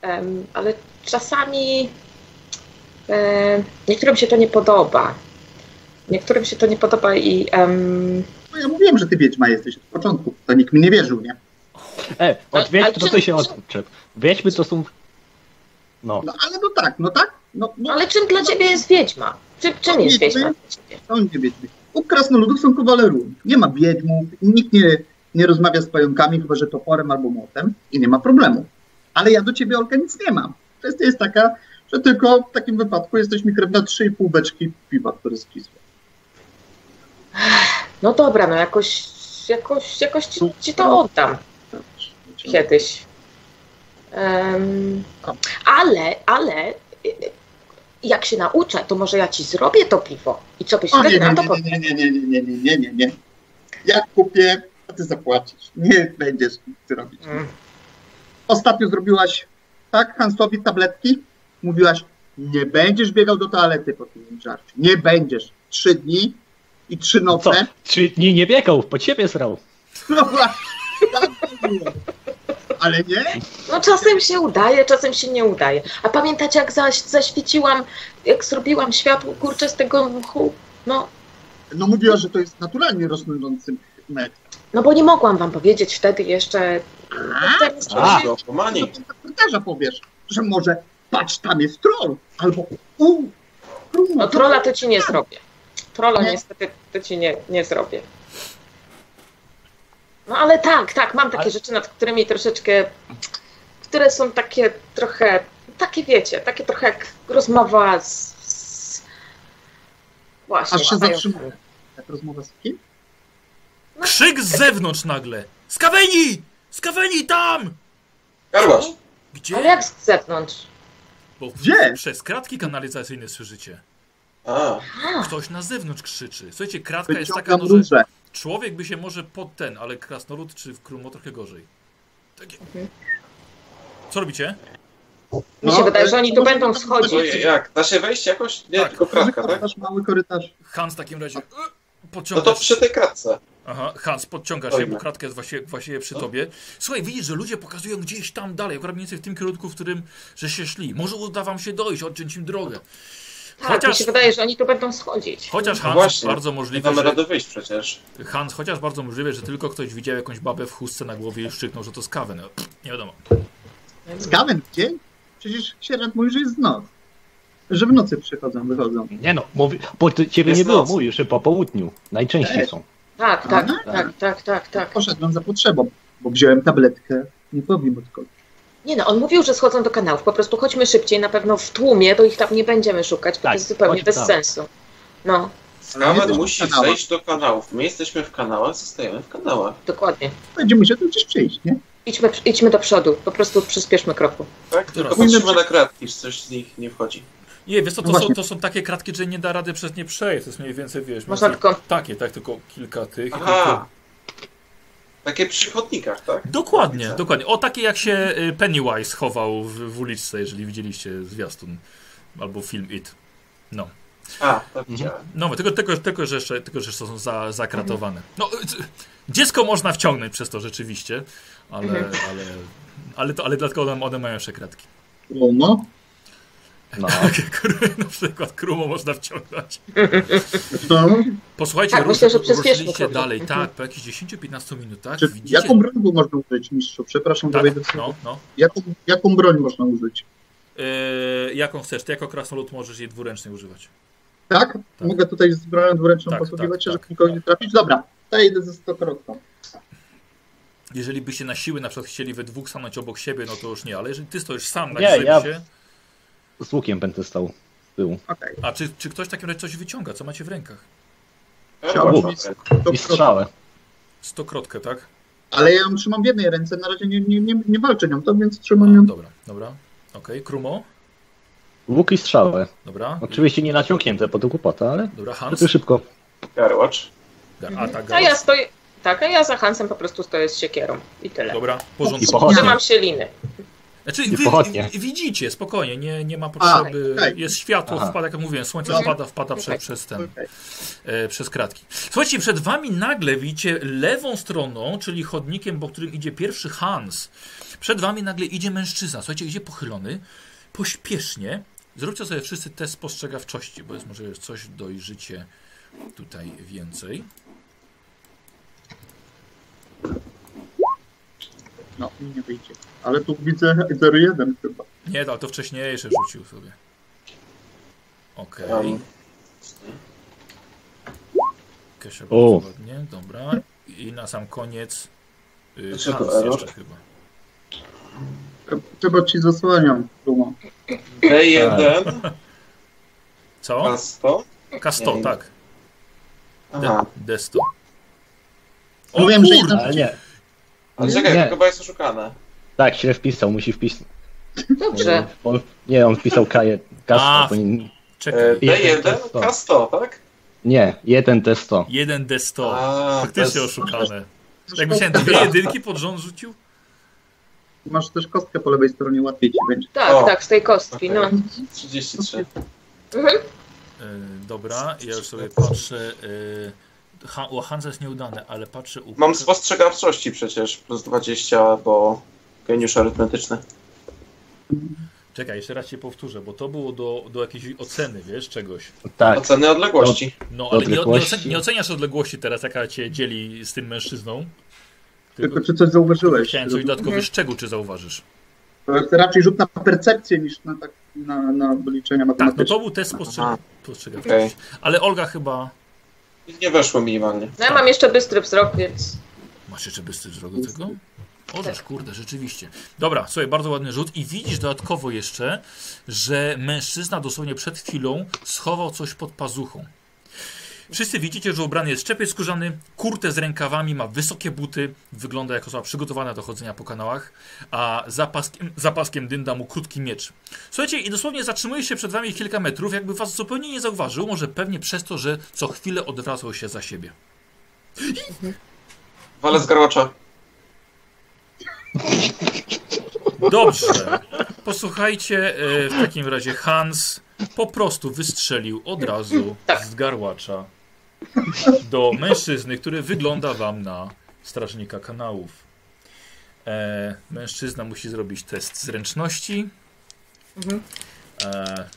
Speaker 3: em, ale czasami e, niektórym się to nie podoba. Niektórym się to nie podoba i
Speaker 2: No ja mówiłem, że ty wiedźma jesteś od początku. To nikt mi nie wierzył, nie?
Speaker 4: E, odwiedźmy,
Speaker 3: ale
Speaker 4: to ty się odczep. Wiedźmy to są... No,
Speaker 2: No ale no tak, no tak. No, no
Speaker 3: ale czym dla ciebie jest wiedźma? Czym, czym jest wiedźma
Speaker 2: to nie wiedźmy. U krasnoludów są kowale run. Nie ma wiedźmów, nikt nie, nie rozmawia z pająkami, chyba że toporem albo młotem i nie ma problemu. Ale ja do ciebie, Olka, nic nie mam. Kwestia jest taka, że tylko w takim wypadku jesteś mi krewna 3,5 beczki piwa, które skisło.
Speaker 3: No dobra, no jakoś, jakoś, jakoś ci, ci to oddam kiedyś. Ale, ale jak się nauczę, to może ja ci zrobię to piwo. I co byś wtedy
Speaker 2: nie,
Speaker 3: na to
Speaker 2: nie, nie, nie, nie, nie, nie, nie, nie, nie. Ja kupię, a ty zapłacisz. Nie będziesz ty robić.
Speaker 3: Mm.
Speaker 2: Ostatnio zrobiłaś tak Hansowi tabletki? Mówiłaś, nie będziesz biegał do toalety po tym żarciu. Nie będziesz. Trzy dni i trzy
Speaker 4: co?
Speaker 2: noce.
Speaker 4: Trzy dni nie biegał, po ciebie srał.
Speaker 2: No właśnie, tak było. Ale nie?
Speaker 3: No czasem się udaje, czasem się nie udaje. A pamiętacie jak zaś, zaświeciłam, jak zrobiłam światło kurczę z tego mchu? No,
Speaker 2: No mówiła, że to jest naturalnie rosnący med.
Speaker 3: no bo nie mogłam wam powiedzieć wtedy jeszcze,
Speaker 4: A.
Speaker 2: Do sekretarza powiesz, że może patrz, tam jest troll, albo u,
Speaker 3: No trolla to ci nie zrobię. Trolla
Speaker 2: Nie?
Speaker 3: niestety to ci nie, nie zrobię. No ale tak, tak, mam takie
Speaker 4: Ale-
Speaker 3: rzeczy, nad którymi troszeczkę, które są takie trochę, takie wiecie, takie trochę jak rozmowa z... z... Właśnie.
Speaker 2: Aż się zatrzymuje. Jak rozmowa z kim?
Speaker 1: Krzyk z zewnątrz nagle! Z kaweni! Z kaweni tam!
Speaker 5: Karłasz,
Speaker 1: Gdzie?
Speaker 3: Ale jak z zewnątrz?
Speaker 1: Bo
Speaker 2: Gdzie?
Speaker 1: Przez kratki kanalizacyjne słyszycie.
Speaker 5: a,
Speaker 1: Ktoś na zewnątrz krzyczy. Słuchajcie, kratka jest taka,
Speaker 2: Wyciągam
Speaker 1: no, że. Człowiek by się może pod ten, ale krasnolud czy w krumo trochę gorzej. Takie... Co robicie?
Speaker 3: mi się
Speaker 2: No,
Speaker 3: wydaje,
Speaker 2: e,
Speaker 3: że oni tu będą schodzić.
Speaker 5: je- jak? Da się wejść jakoś? Nie,
Speaker 1: Tak.
Speaker 5: tylko kratka, tak?
Speaker 2: mały korytarz.
Speaker 1: Hans w takim razie e,
Speaker 5: No to przy tej kratce.
Speaker 1: Aha, Hans, podciąga się,
Speaker 5: Dojmę.
Speaker 1: bo kratka jest właściwie, właściwie przy
Speaker 5: No.
Speaker 1: tobie. Słuchaj, widzisz, że ludzie pokazują gdzieś tam dalej, akurat mniej więcej w tym kierunku, w którym że się szli. Może uda wam się dojść, odciąć im drogę.
Speaker 3: Tak, mi
Speaker 1: Chociaż,
Speaker 3: się wydaje, że oni tu będą schodzić.
Speaker 1: chociaż
Speaker 5: No
Speaker 1: Hans,
Speaker 5: właśnie.
Speaker 1: bardzo
Speaker 5: Nie
Speaker 1: możliwe,
Speaker 5: damy
Speaker 1: że,
Speaker 5: rady wyjść przecież.
Speaker 1: Hans, chociaż bardzo możliwe, że tylko ktoś widział jakąś babę w chustce na głowie i szczyknął, że to skawen. No, nie wiadomo.
Speaker 2: Skawen w dzień? Przecież sierot mówi, że jest noc. Że w nocy przychodzą, wychodzą.
Speaker 4: Nie no, mówi, bo ty, ciebie
Speaker 5: Jest
Speaker 4: nie było,
Speaker 5: noc.
Speaker 4: mówisz, że po południu. Najczęściej
Speaker 2: Ej.
Speaker 4: są.
Speaker 3: Tak, tak,
Speaker 2: A,
Speaker 3: tak, tak, tak, tak.
Speaker 2: Poszedłem za potrzebą, bo wziąłem tabletkę. Nie powiem odkąd.
Speaker 3: Nie no, on mówił, że schodzą do kanałów. Po prostu chodźmy szybciej, na pewno w tłumie, to ich tam nie będziemy szukać, bo
Speaker 4: Tak,
Speaker 3: to jest zupełnie bez
Speaker 4: tam.
Speaker 3: sensu. No,
Speaker 2: jesteśmy
Speaker 5: musi
Speaker 2: w kanałach.
Speaker 5: zejść do kanałów. My jesteśmy w kanałach, zostajemy w kanałach.
Speaker 3: dokładnie.
Speaker 2: Będzie musiał tu gdzieś przyjść, nie?
Speaker 3: Idźmy, idźmy do przodu, po prostu przyspieszmy kroku.
Speaker 5: Tak? Tylko patrzymy na kratki, czy coś z nich nie wchodzi.
Speaker 1: Nie, wiesz co, to,
Speaker 2: No
Speaker 1: są, to są takie kratki, że nie da rady przez nie przejść. To jest mniej więcej, wiesz,
Speaker 3: Można tylko-
Speaker 1: takie, tak, tylko kilka tych. i
Speaker 5: Aha! Takie przy chodnikach, tak?
Speaker 1: Dokładnie,
Speaker 5: Chodnice.
Speaker 1: dokładnie. O takie jak się y, Pennywise chował w, w uliczce, jeżeli widzieliście zwiastun albo film It. No.
Speaker 5: A, tak widziałem.
Speaker 1: No, tylko, tylko, tylko, że jeszcze, tylko, że jeszcze są za, zakratowane. No, y, dziecko można wciągnąć przez to rzeczywiście, ale,
Speaker 3: Mhm.
Speaker 1: ale, ale, to, ale dlatego one, one mają jeszcze kratki.
Speaker 2: Rumo.
Speaker 4: No. [LAUGHS]
Speaker 1: Takie kru- na przykład krumo można wciągnąć. Posłuchajcie,
Speaker 3: Tak,
Speaker 1: rusz,
Speaker 3: myślę, że
Speaker 1: ruszyliście dalej,
Speaker 3: Mhm.
Speaker 1: tak, po jakichś 10-15 minutach
Speaker 2: czy,
Speaker 1: widzicie...
Speaker 2: jaką broń można użyć, mistrzu? Przepraszam,
Speaker 1: tak,
Speaker 2: w
Speaker 1: no, no.
Speaker 2: Jaką, jaką broń można użyć?
Speaker 1: Yy, jaką chcesz? Ty jako krasnolud możesz jej dwuręcznie używać.
Speaker 2: Tak? Mogę tutaj z bronią dwuręczną
Speaker 1: Tak,
Speaker 2: posługiwać się,
Speaker 1: tak,
Speaker 2: żeby
Speaker 1: tak.
Speaker 2: nikogo nie trafić? Dobra, to ja idę ze stokrotką.
Speaker 1: Jeżeli byście na siły na przykład chcieli we dwóch stanąć obok siebie, no to już nie, ale jeżeli ty stoisz sam na
Speaker 4: Nie, ja-
Speaker 1: się,
Speaker 4: Z łukiem będę stał z tyłu.
Speaker 2: Okej.
Speaker 1: a czy, czy ktoś w takim razie coś wyciąga? Co macie w rękach?
Speaker 2: Mieć
Speaker 5: okej.
Speaker 4: I strzałę.
Speaker 1: Stokrotkę, tak?
Speaker 2: Ale ja ją trzymam w jednej ręce, na razie nie, nie, nie, nie walczę nią, to więc trzymam ją.
Speaker 1: Dobra, dobra. Okej, Krumo?
Speaker 4: Łuk i strzałę.
Speaker 1: Dobra.
Speaker 4: Oczywiście nie naciągnięte po to głupota, ale
Speaker 1: Dobra, Hans?
Speaker 4: ty szybko.
Speaker 5: Karłacz.
Speaker 1: A tak,
Speaker 3: A ja stoję, tak, a ja za Hansem po prostu stoję z siekierą i tyle.
Speaker 1: Dobra,
Speaker 4: I
Speaker 1: porządku.
Speaker 4: pochodnie.
Speaker 3: Trzymam się liny.
Speaker 1: Znaczy, wy,
Speaker 4: pochodnie.
Speaker 1: widzicie, spokojnie, nie, nie ma potrzeby.
Speaker 2: okej.
Speaker 1: Jest światło,
Speaker 4: Aha.
Speaker 1: wpada, jak mówiłem, słońce
Speaker 2: Okej.
Speaker 1: wpada, wpada przez,
Speaker 3: Okej.
Speaker 1: przez ten. E, przez kratki. Słuchajcie, przed wami nagle widzicie lewą stroną, czyli chodnikiem, po którym idzie pierwszy Hans. Przed wami nagle idzie mężczyzna. Słuchajcie, idzie pochylony, pośpiesznie. Zróbcie sobie wszyscy test spostrzegawczości, bo jest może coś dojrzycie tutaj więcej.
Speaker 2: No, nie wyjdzie. Ale tu widzę 0,1 chyba.
Speaker 1: Nie, ale to wcześniejsze rzucił sobie. Okej.
Speaker 5: Um,
Speaker 1: Kesia
Speaker 4: O.
Speaker 1: bardzo ładnie, dobra. I na sam koniec y,
Speaker 5: Dlaczego
Speaker 1: Hans
Speaker 5: error?
Speaker 1: jeszcze chyba.
Speaker 2: Chyba ci zasłaniam, Rumo.
Speaker 5: D1, [LAUGHS]
Speaker 1: Co?
Speaker 5: A100.
Speaker 1: K100,
Speaker 5: Nie.
Speaker 1: tak.
Speaker 5: Aha.
Speaker 1: D- D100. O
Speaker 2: Mówiłem, że!
Speaker 4: Ale nie.
Speaker 5: Ale czekaj,
Speaker 4: Nie.
Speaker 5: to chyba jest oszukane.
Speaker 4: Tak, źle wpisał, musi wpisać.
Speaker 3: Dobrze.
Speaker 4: On, nie, on wpisał K1.
Speaker 1: A.
Speaker 4: K100, powinien-
Speaker 1: Czekaj.
Speaker 5: E,
Speaker 4: Jeden
Speaker 5: D1,
Speaker 4: T100.
Speaker 5: K100, tak?
Speaker 4: Nie, jeden T100.
Speaker 1: 1D100.
Speaker 5: A,
Speaker 1: Faktycznie
Speaker 5: to jest-
Speaker 1: oszukane. Jak myślałem, dwie jedynki pod rząd rzucił?
Speaker 2: Masz też kostkę po lewej stronie, łatwiej ci będzie.
Speaker 3: Tak,
Speaker 5: O.
Speaker 3: tak, z tej kostki, no.
Speaker 5: 33.
Speaker 3: Mhm.
Speaker 1: Y, dobra, ja już sobie patrzę. Y, ha, o, Hansa jest nieudane, ale patrzę u.
Speaker 5: Mam spostrzegawczości przecież, plus 20, bo geniusz arytmetyczny.
Speaker 1: Czekaj, jeszcze raz cię powtórzę, bo to było do, do jakiejś oceny, wiesz, czegoś.
Speaker 4: Tak,
Speaker 5: Oceny odległości.
Speaker 1: No, ale nie, nie,
Speaker 4: Odległości.
Speaker 1: ocen, nie oceniasz odległości teraz, jaka cię dzieli z tym mężczyzną.
Speaker 2: Tylko czy coś zauważyłeś?
Speaker 1: Chciałem coś dodatkowy szczegół, czy zauważysz.
Speaker 2: To raczej rzut na percepcję niż na, tak, na, na wyliczenia
Speaker 1: Tak, no
Speaker 2: matematyczne.
Speaker 1: to był test postrzega-
Speaker 5: Aha.
Speaker 1: postrzegawczości.
Speaker 5: Okej.
Speaker 1: Ale Olga chyba...
Speaker 5: Nie weszło minimalnie.
Speaker 3: No ja mam jeszcze bystry wzrok, więc
Speaker 1: Masz jeszcze bystry wzrok do tego? Orzesz, kurde, rzeczywiście. Dobra, słuchaj, bardzo ładny rzut i widzisz dodatkowo jeszcze, że mężczyzna dosłownie przed chwilą schował coś pod pazuchą. Wszyscy widzicie, że ubrany jest szczepiec skórzany, kurtę z rękawami, ma wysokie buty, wygląda jako osoba przygotowana do chodzenia po kanałach, a za paskiem, za paskiem dynda mu krótki miecz. Słuchajcie, i dosłownie zatrzymuje się przed wami kilka metrów, jakby was zupełnie nie zauważył, może pewnie przez to, że co chwilę odwracał się za siebie.
Speaker 5: Wale z garłacza.
Speaker 1: Dobrze. Posłuchajcie, e, w takim razie Hans po prostu wystrzelił od razu
Speaker 3: Tak.
Speaker 1: z garłacza do mężczyzny, który wygląda wam na strażnika kanałów. E, mężczyzna musi zrobić test zręczności.
Speaker 3: Mhm.
Speaker 1: E,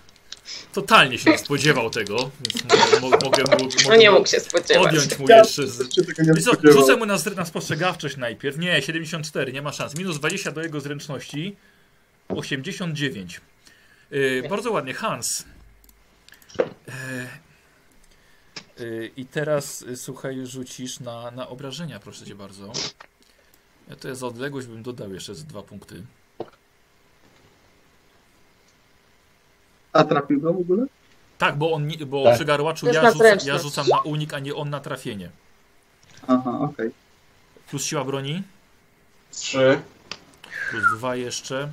Speaker 1: totalnie się nie spodziewał tego, więc mo, mo, mogę mu,
Speaker 3: no
Speaker 1: mogę
Speaker 3: nie mógł się spodziewać.
Speaker 1: odjąć mu
Speaker 2: Ja
Speaker 1: jeszcze z,
Speaker 2: spodziewał.
Speaker 1: Rzucę mu na, na spostrzegawczość najpierw. Nie, 74, nie ma szans. Minus 20 do jego zręczności. 89. Yy, bardzo ładnie, Hans. Yy, I teraz y, słuchaj, rzucisz na, na obrażenia, proszę cię bardzo. Ja to jest za odległość, bym dodał jeszcze z dwa punkty.
Speaker 2: A trafił go w ogóle?
Speaker 1: Tak, bo on nie, bo
Speaker 4: Tak.
Speaker 1: przy garłaczu ja,
Speaker 3: na
Speaker 1: rzucam, ja rzucam na unik, a nie on na trafienie.
Speaker 2: Aha, okej.
Speaker 1: Plus siła broni.
Speaker 5: Trzy.
Speaker 1: Plus dwa jeszcze.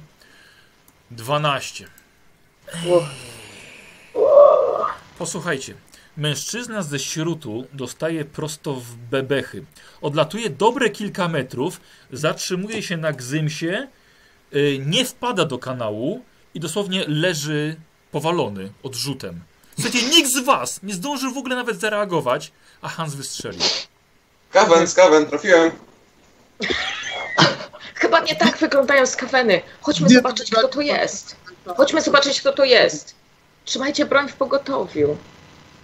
Speaker 1: 12.
Speaker 3: Ło.
Speaker 1: Posłuchajcie. Mężczyzna ze śrutu dostaje prosto w bebechy. Odlatuje dobre kilka metrów, zatrzymuje się na gzymsie, y, nie wpada do kanału i dosłownie leży powalony odrzutem. Słuchajcie, nikt z was nie zdążył w ogóle nawet zareagować, a Hans wystrzelił.
Speaker 5: Skawen, skawen, trafiłem.
Speaker 3: Chyba nie tak wyglądają skaweny. Chodźmy
Speaker 2: Nie,
Speaker 3: zobaczyć, kto to jest. Chodźmy zobaczyć, kto to jest. Trzymajcie broń w pogotowiu.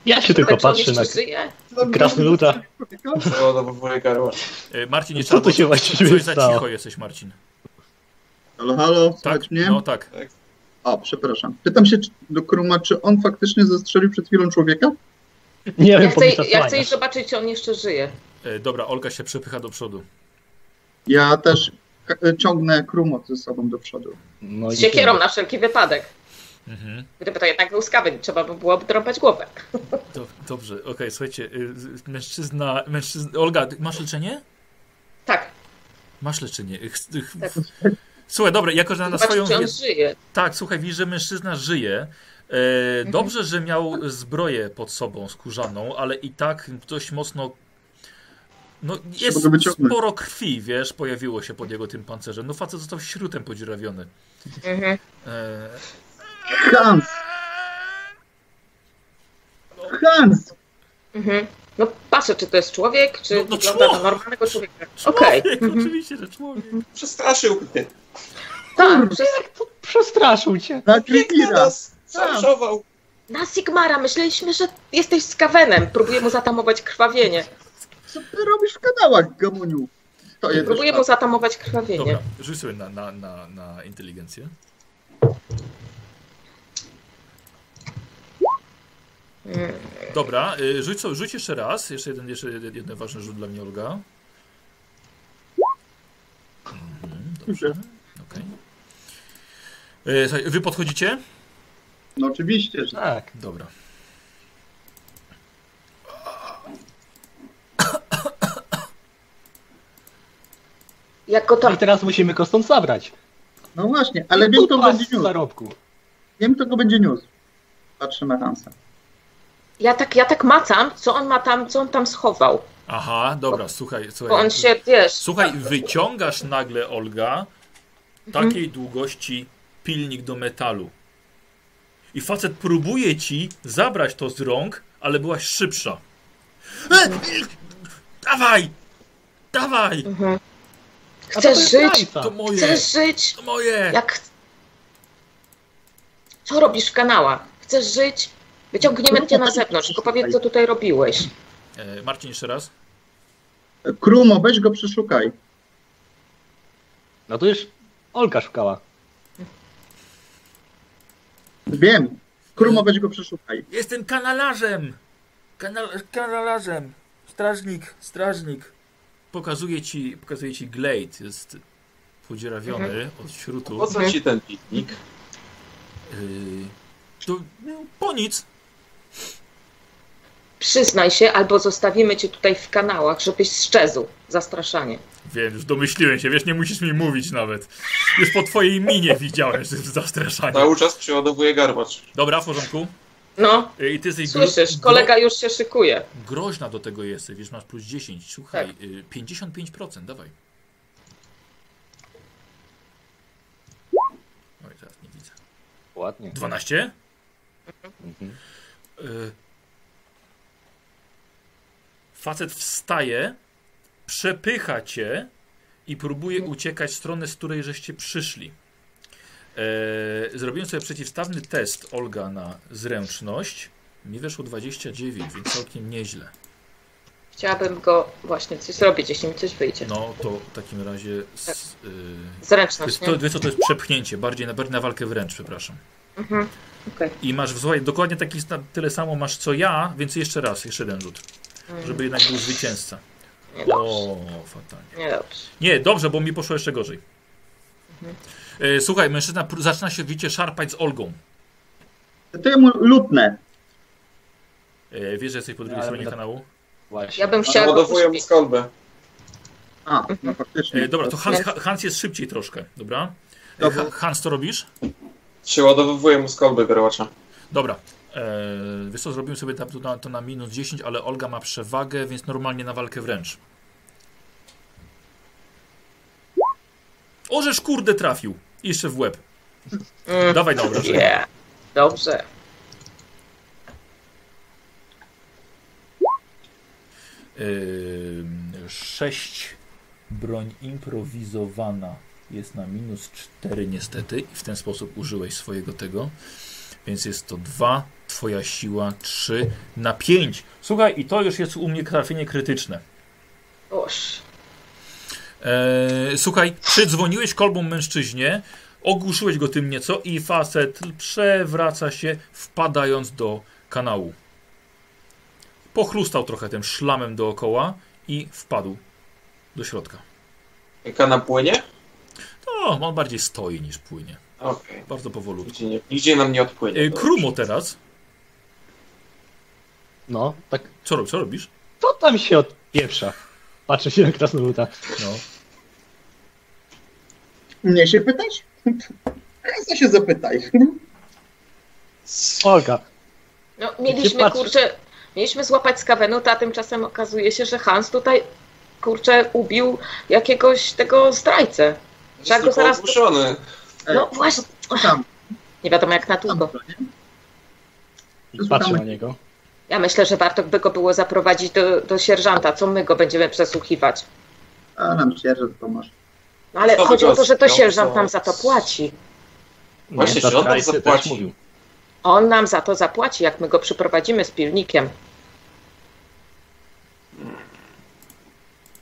Speaker 4: Ja się tylko patrzę na
Speaker 3: jeszcze żyje?
Speaker 4: krasnoluda.
Speaker 5: Załadowuję garłacz.
Speaker 1: Y, Marcin, nie
Speaker 4: Co tu się właściwie
Speaker 1: Coś za
Speaker 4: stało?
Speaker 1: cicho jesteś, Marcin.
Speaker 2: Halo, halo,
Speaker 1: Tak?
Speaker 2: mnie?
Speaker 1: No tak.
Speaker 2: O, przepraszam. Pytam się czy- do Kruma, czy on faktycznie zastrzelił przed chwilą człowieka?
Speaker 4: Nie
Speaker 3: Ja
Speaker 4: wiem,
Speaker 3: chcę, ja chcę iść zobaczyć, czy on jeszcze żyje.
Speaker 1: Y, Dobra, Olga się przepycha do przodu.
Speaker 2: Ja też ka- ciągnę Krumo ze sobą do przodu.
Speaker 4: No
Speaker 3: Z siekierą na wszelki wypadek.
Speaker 1: Mhm.
Speaker 3: Gdyby to jednak był skawen, trzeba by było drąbać głowę.
Speaker 1: Do, dobrze, okej, słuchajcie, y, mężczyzna, mężczyzna, Olga, masz leczenie?
Speaker 3: Tak,
Speaker 1: Masz leczenie. Ch, ch,
Speaker 3: Tak.
Speaker 1: Słuchaj, dobra, jako że na swoją
Speaker 3: czy on żyje.
Speaker 1: Tak, słuchaj, widzisz, że mężczyzna żyje. E, dobrze, że miał zbroję pod sobą skórzaną, ale i tak dość mocno... No, jest sporo krwi, wiesz, pojawiło się pod jego tym pancerzem. No facet został śrutem podziurawiony.
Speaker 3: Mhm.
Speaker 1: E,
Speaker 2: Hans! Hans!
Speaker 3: Mhm. No patrzę, czy to jest człowiek, czy
Speaker 1: No, no
Speaker 3: wygląda na
Speaker 1: człowiek.
Speaker 3: normalnego człowieka. Okej.
Speaker 1: człowiek, [LAUGHS]
Speaker 3: Mhm.
Speaker 1: oczywiście, że człowiek.
Speaker 5: Przestraszył mnie.
Speaker 3: Tak, przez...
Speaker 4: Przestraszył cię.
Speaker 2: Na
Speaker 5: na nas.
Speaker 3: Na Sigmara myśleliśmy, że jesteś skawenem. Próbuję mu zatamować krwawienie.
Speaker 2: Co ty robisz w kanałach, Gamuniu? Stoję
Speaker 3: Próbuję
Speaker 2: też
Speaker 3: mu zatamować krwawienie.
Speaker 1: Dobra, rzuć sobie na, na, na, na inteligencję. Dobra, y, rzuć, rzuć jeszcze raz. Jeszcze jeden, jeszcze jeden, jeden ważny rzut dla mnie, Olga. Mhm, dobrze. Y, słuchaj, Wy podchodzicie?
Speaker 2: No oczywiście, że
Speaker 4: Tak.
Speaker 1: Dobra.
Speaker 3: Jak go
Speaker 4: No
Speaker 3: tam...
Speaker 4: i teraz musimy go stąd zabrać.
Speaker 2: No właśnie, ale wiem, kto będzie niósł.
Speaker 4: zarobku.
Speaker 2: Wiem, kto go będzie niósł. Patrzę na Hansa.
Speaker 3: Ja tak, ja tak macam, co on ma tam, co on tam schował.
Speaker 1: Aha, dobra, słuchaj,
Speaker 3: Bo
Speaker 1: słuchaj.
Speaker 3: on się, wiesz...
Speaker 1: Słuchaj, wyciągasz nagle, Olga, takiej długości pilnik do metalu. I facet próbuje ci zabrać to z rąk, ale byłaś szybsza. E, dawaj! Dawaj!
Speaker 3: Mhm. Żyć?
Speaker 1: To moje!
Speaker 3: Chcesz żyć?
Speaker 1: To moje!
Speaker 3: Jak... Co robisz w kanałach? Chcesz żyć? Wyciągniemy cię na zewnątrz, tylko powiedz, co tutaj robiłeś.
Speaker 1: E, Marcin, jeszcze raz.
Speaker 2: Krumo, weź go przeszukaj.
Speaker 4: No to już Olka szukała.
Speaker 2: Wiem. Krumo, weź go przeszukaj.
Speaker 1: Jestem kanalarzem! Kanal, kanalarzem! Strażnik, strażnik. Pokazuję ci, pokazuję ci Glade. Jest podzierawiony od śrutu.
Speaker 5: Po co ci ten piknik?
Speaker 1: Yy, to no, po nic.
Speaker 3: Przyznaj się, albo zostawimy cię tutaj w kanałach, żebyś strzezł. Zastraszanie.
Speaker 1: Wiem, już domyśliłem się, wiesz, nie musisz mi mówić nawet. Już po twojej minie widziałem, że jest zastraszanie.
Speaker 5: Cały czas przeładowuje garbacz.
Speaker 1: Dobra, w porządku.
Speaker 3: No,
Speaker 1: Yy, I ty jesteś gro-
Speaker 3: słyszysz, kolega już się szykuje.
Speaker 1: groźna do tego jesteś, wiesz, masz plus 10. Słuchaj, yy, 55%, dawaj. Oj, teraz nie widzę.
Speaker 4: Ładnie.
Speaker 1: 12?
Speaker 4: Mhm.
Speaker 1: Y, Facet wstaje, przepycha cię i próbuje uciekać w stronę, z której żeście przyszli. E, zrobiłem sobie przeciwstawny test Olga na zręczność. Mi weszło 29, więc całkiem nieźle.
Speaker 3: Chciałabym go właśnie coś zrobić, jeśli mi coś wyjdzie.
Speaker 1: No to w takim razie. S, y, to
Speaker 3: Zręczność,
Speaker 1: to, wiesz co, to jest przepchnięcie, bardziej na, bardziej na walkę wręcz, przepraszam.
Speaker 3: Mhm. Okej.
Speaker 1: I masz, słuchaj, dokładnie taki, tyle samo masz co ja, więc jeszcze raz, jeszcze jeden rzut.
Speaker 3: Mm,
Speaker 1: Żeby jednak był zwycięzca. O, fatalnie. Nie, dobrze, bo mi poszło jeszcze gorzej. E, słuchaj, mężczyzna zaczyna się wiecie szarpać z Olgą.
Speaker 2: To ja mu lutnę.
Speaker 1: E, wiesz, że jesteś po drugiej
Speaker 4: Ale
Speaker 1: stronie kanału?
Speaker 4: Właśnie.
Speaker 3: Ja bym chciała go
Speaker 5: Ładowuję mu skolbę.
Speaker 2: A, no faktycznie.
Speaker 1: E, dobra, to Hans, Ha- Hans jest szybciej troszkę, dobra?
Speaker 2: Dobra.
Speaker 1: Ha- Hans, co robisz?
Speaker 5: Przeładowuję mu skolbę garbacza.
Speaker 1: Dobra. E, wiesz co, zrobiłem sobie to na, to na minus 10, ale Olga ma przewagę, więc normalnie na walkę wręcz. Orzesz kurde trafił. I Jeszcze w łeb.
Speaker 3: Mm,
Speaker 1: Dawaj na obrażenie.
Speaker 3: yeah. Dobrze.
Speaker 1: Yy, 6 broń improwizowana jest na minus 4 niestety i w ten sposób użyłeś swojego tego. Więc jest to 2, twoja siła 3 na 5. Słuchaj, i to już jest u mnie trafienie krytyczne.
Speaker 3: Boż.
Speaker 1: Eee, słuchaj, przydzwoniłeś kolbą mężczyźnie, ogłuszyłeś go tym nieco i facet przewraca się, wpadając do kanału. Pochlustał trochę tym szlamem dookoła i wpadł do środka.
Speaker 5: Kana płynie?
Speaker 1: No, on bardziej stoi niż płynie.
Speaker 5: Okej.
Speaker 1: Bardzo powolutku.
Speaker 5: Nigdzie, nam nie odpłynie.
Speaker 1: E. Krumo teraz.
Speaker 4: No, tak.
Speaker 1: Co, co robisz?
Speaker 4: To tam się odpieprza. Patrzę się na krasnoluda.
Speaker 1: No.
Speaker 2: Mnie się pytać? [LAUGHS] Hansa się zapytaj.
Speaker 4: Olga,
Speaker 3: No, mieliśmy, kurczę, mieliśmy złapać skawenuta, a tymczasem okazuje się, że Hans tutaj, kurczę, ubił jakiegoś tego zdrajcę.
Speaker 5: Jest
Speaker 3: Trzeba go
Speaker 5: tylko
Speaker 3: zaraz...
Speaker 5: ogłuszony.
Speaker 3: No właśnie,
Speaker 2: Tam,
Speaker 3: nie wiadomo jak na długo.
Speaker 4: patrzę na niego.
Speaker 3: Ja myślę, że warto by go było zaprowadzić do, do sierżanta. Co my go będziemy przesłuchiwać?
Speaker 2: A nam sierżant pomoże.
Speaker 3: No ale
Speaker 5: Co
Speaker 3: chodzi o to, że to sierżant nam za to płaci.
Speaker 4: Nie,
Speaker 5: Właśnie, czy on nam zapłaci?
Speaker 3: On nam za to zapłaci, jak my go przyprowadzimy z pilnikiem.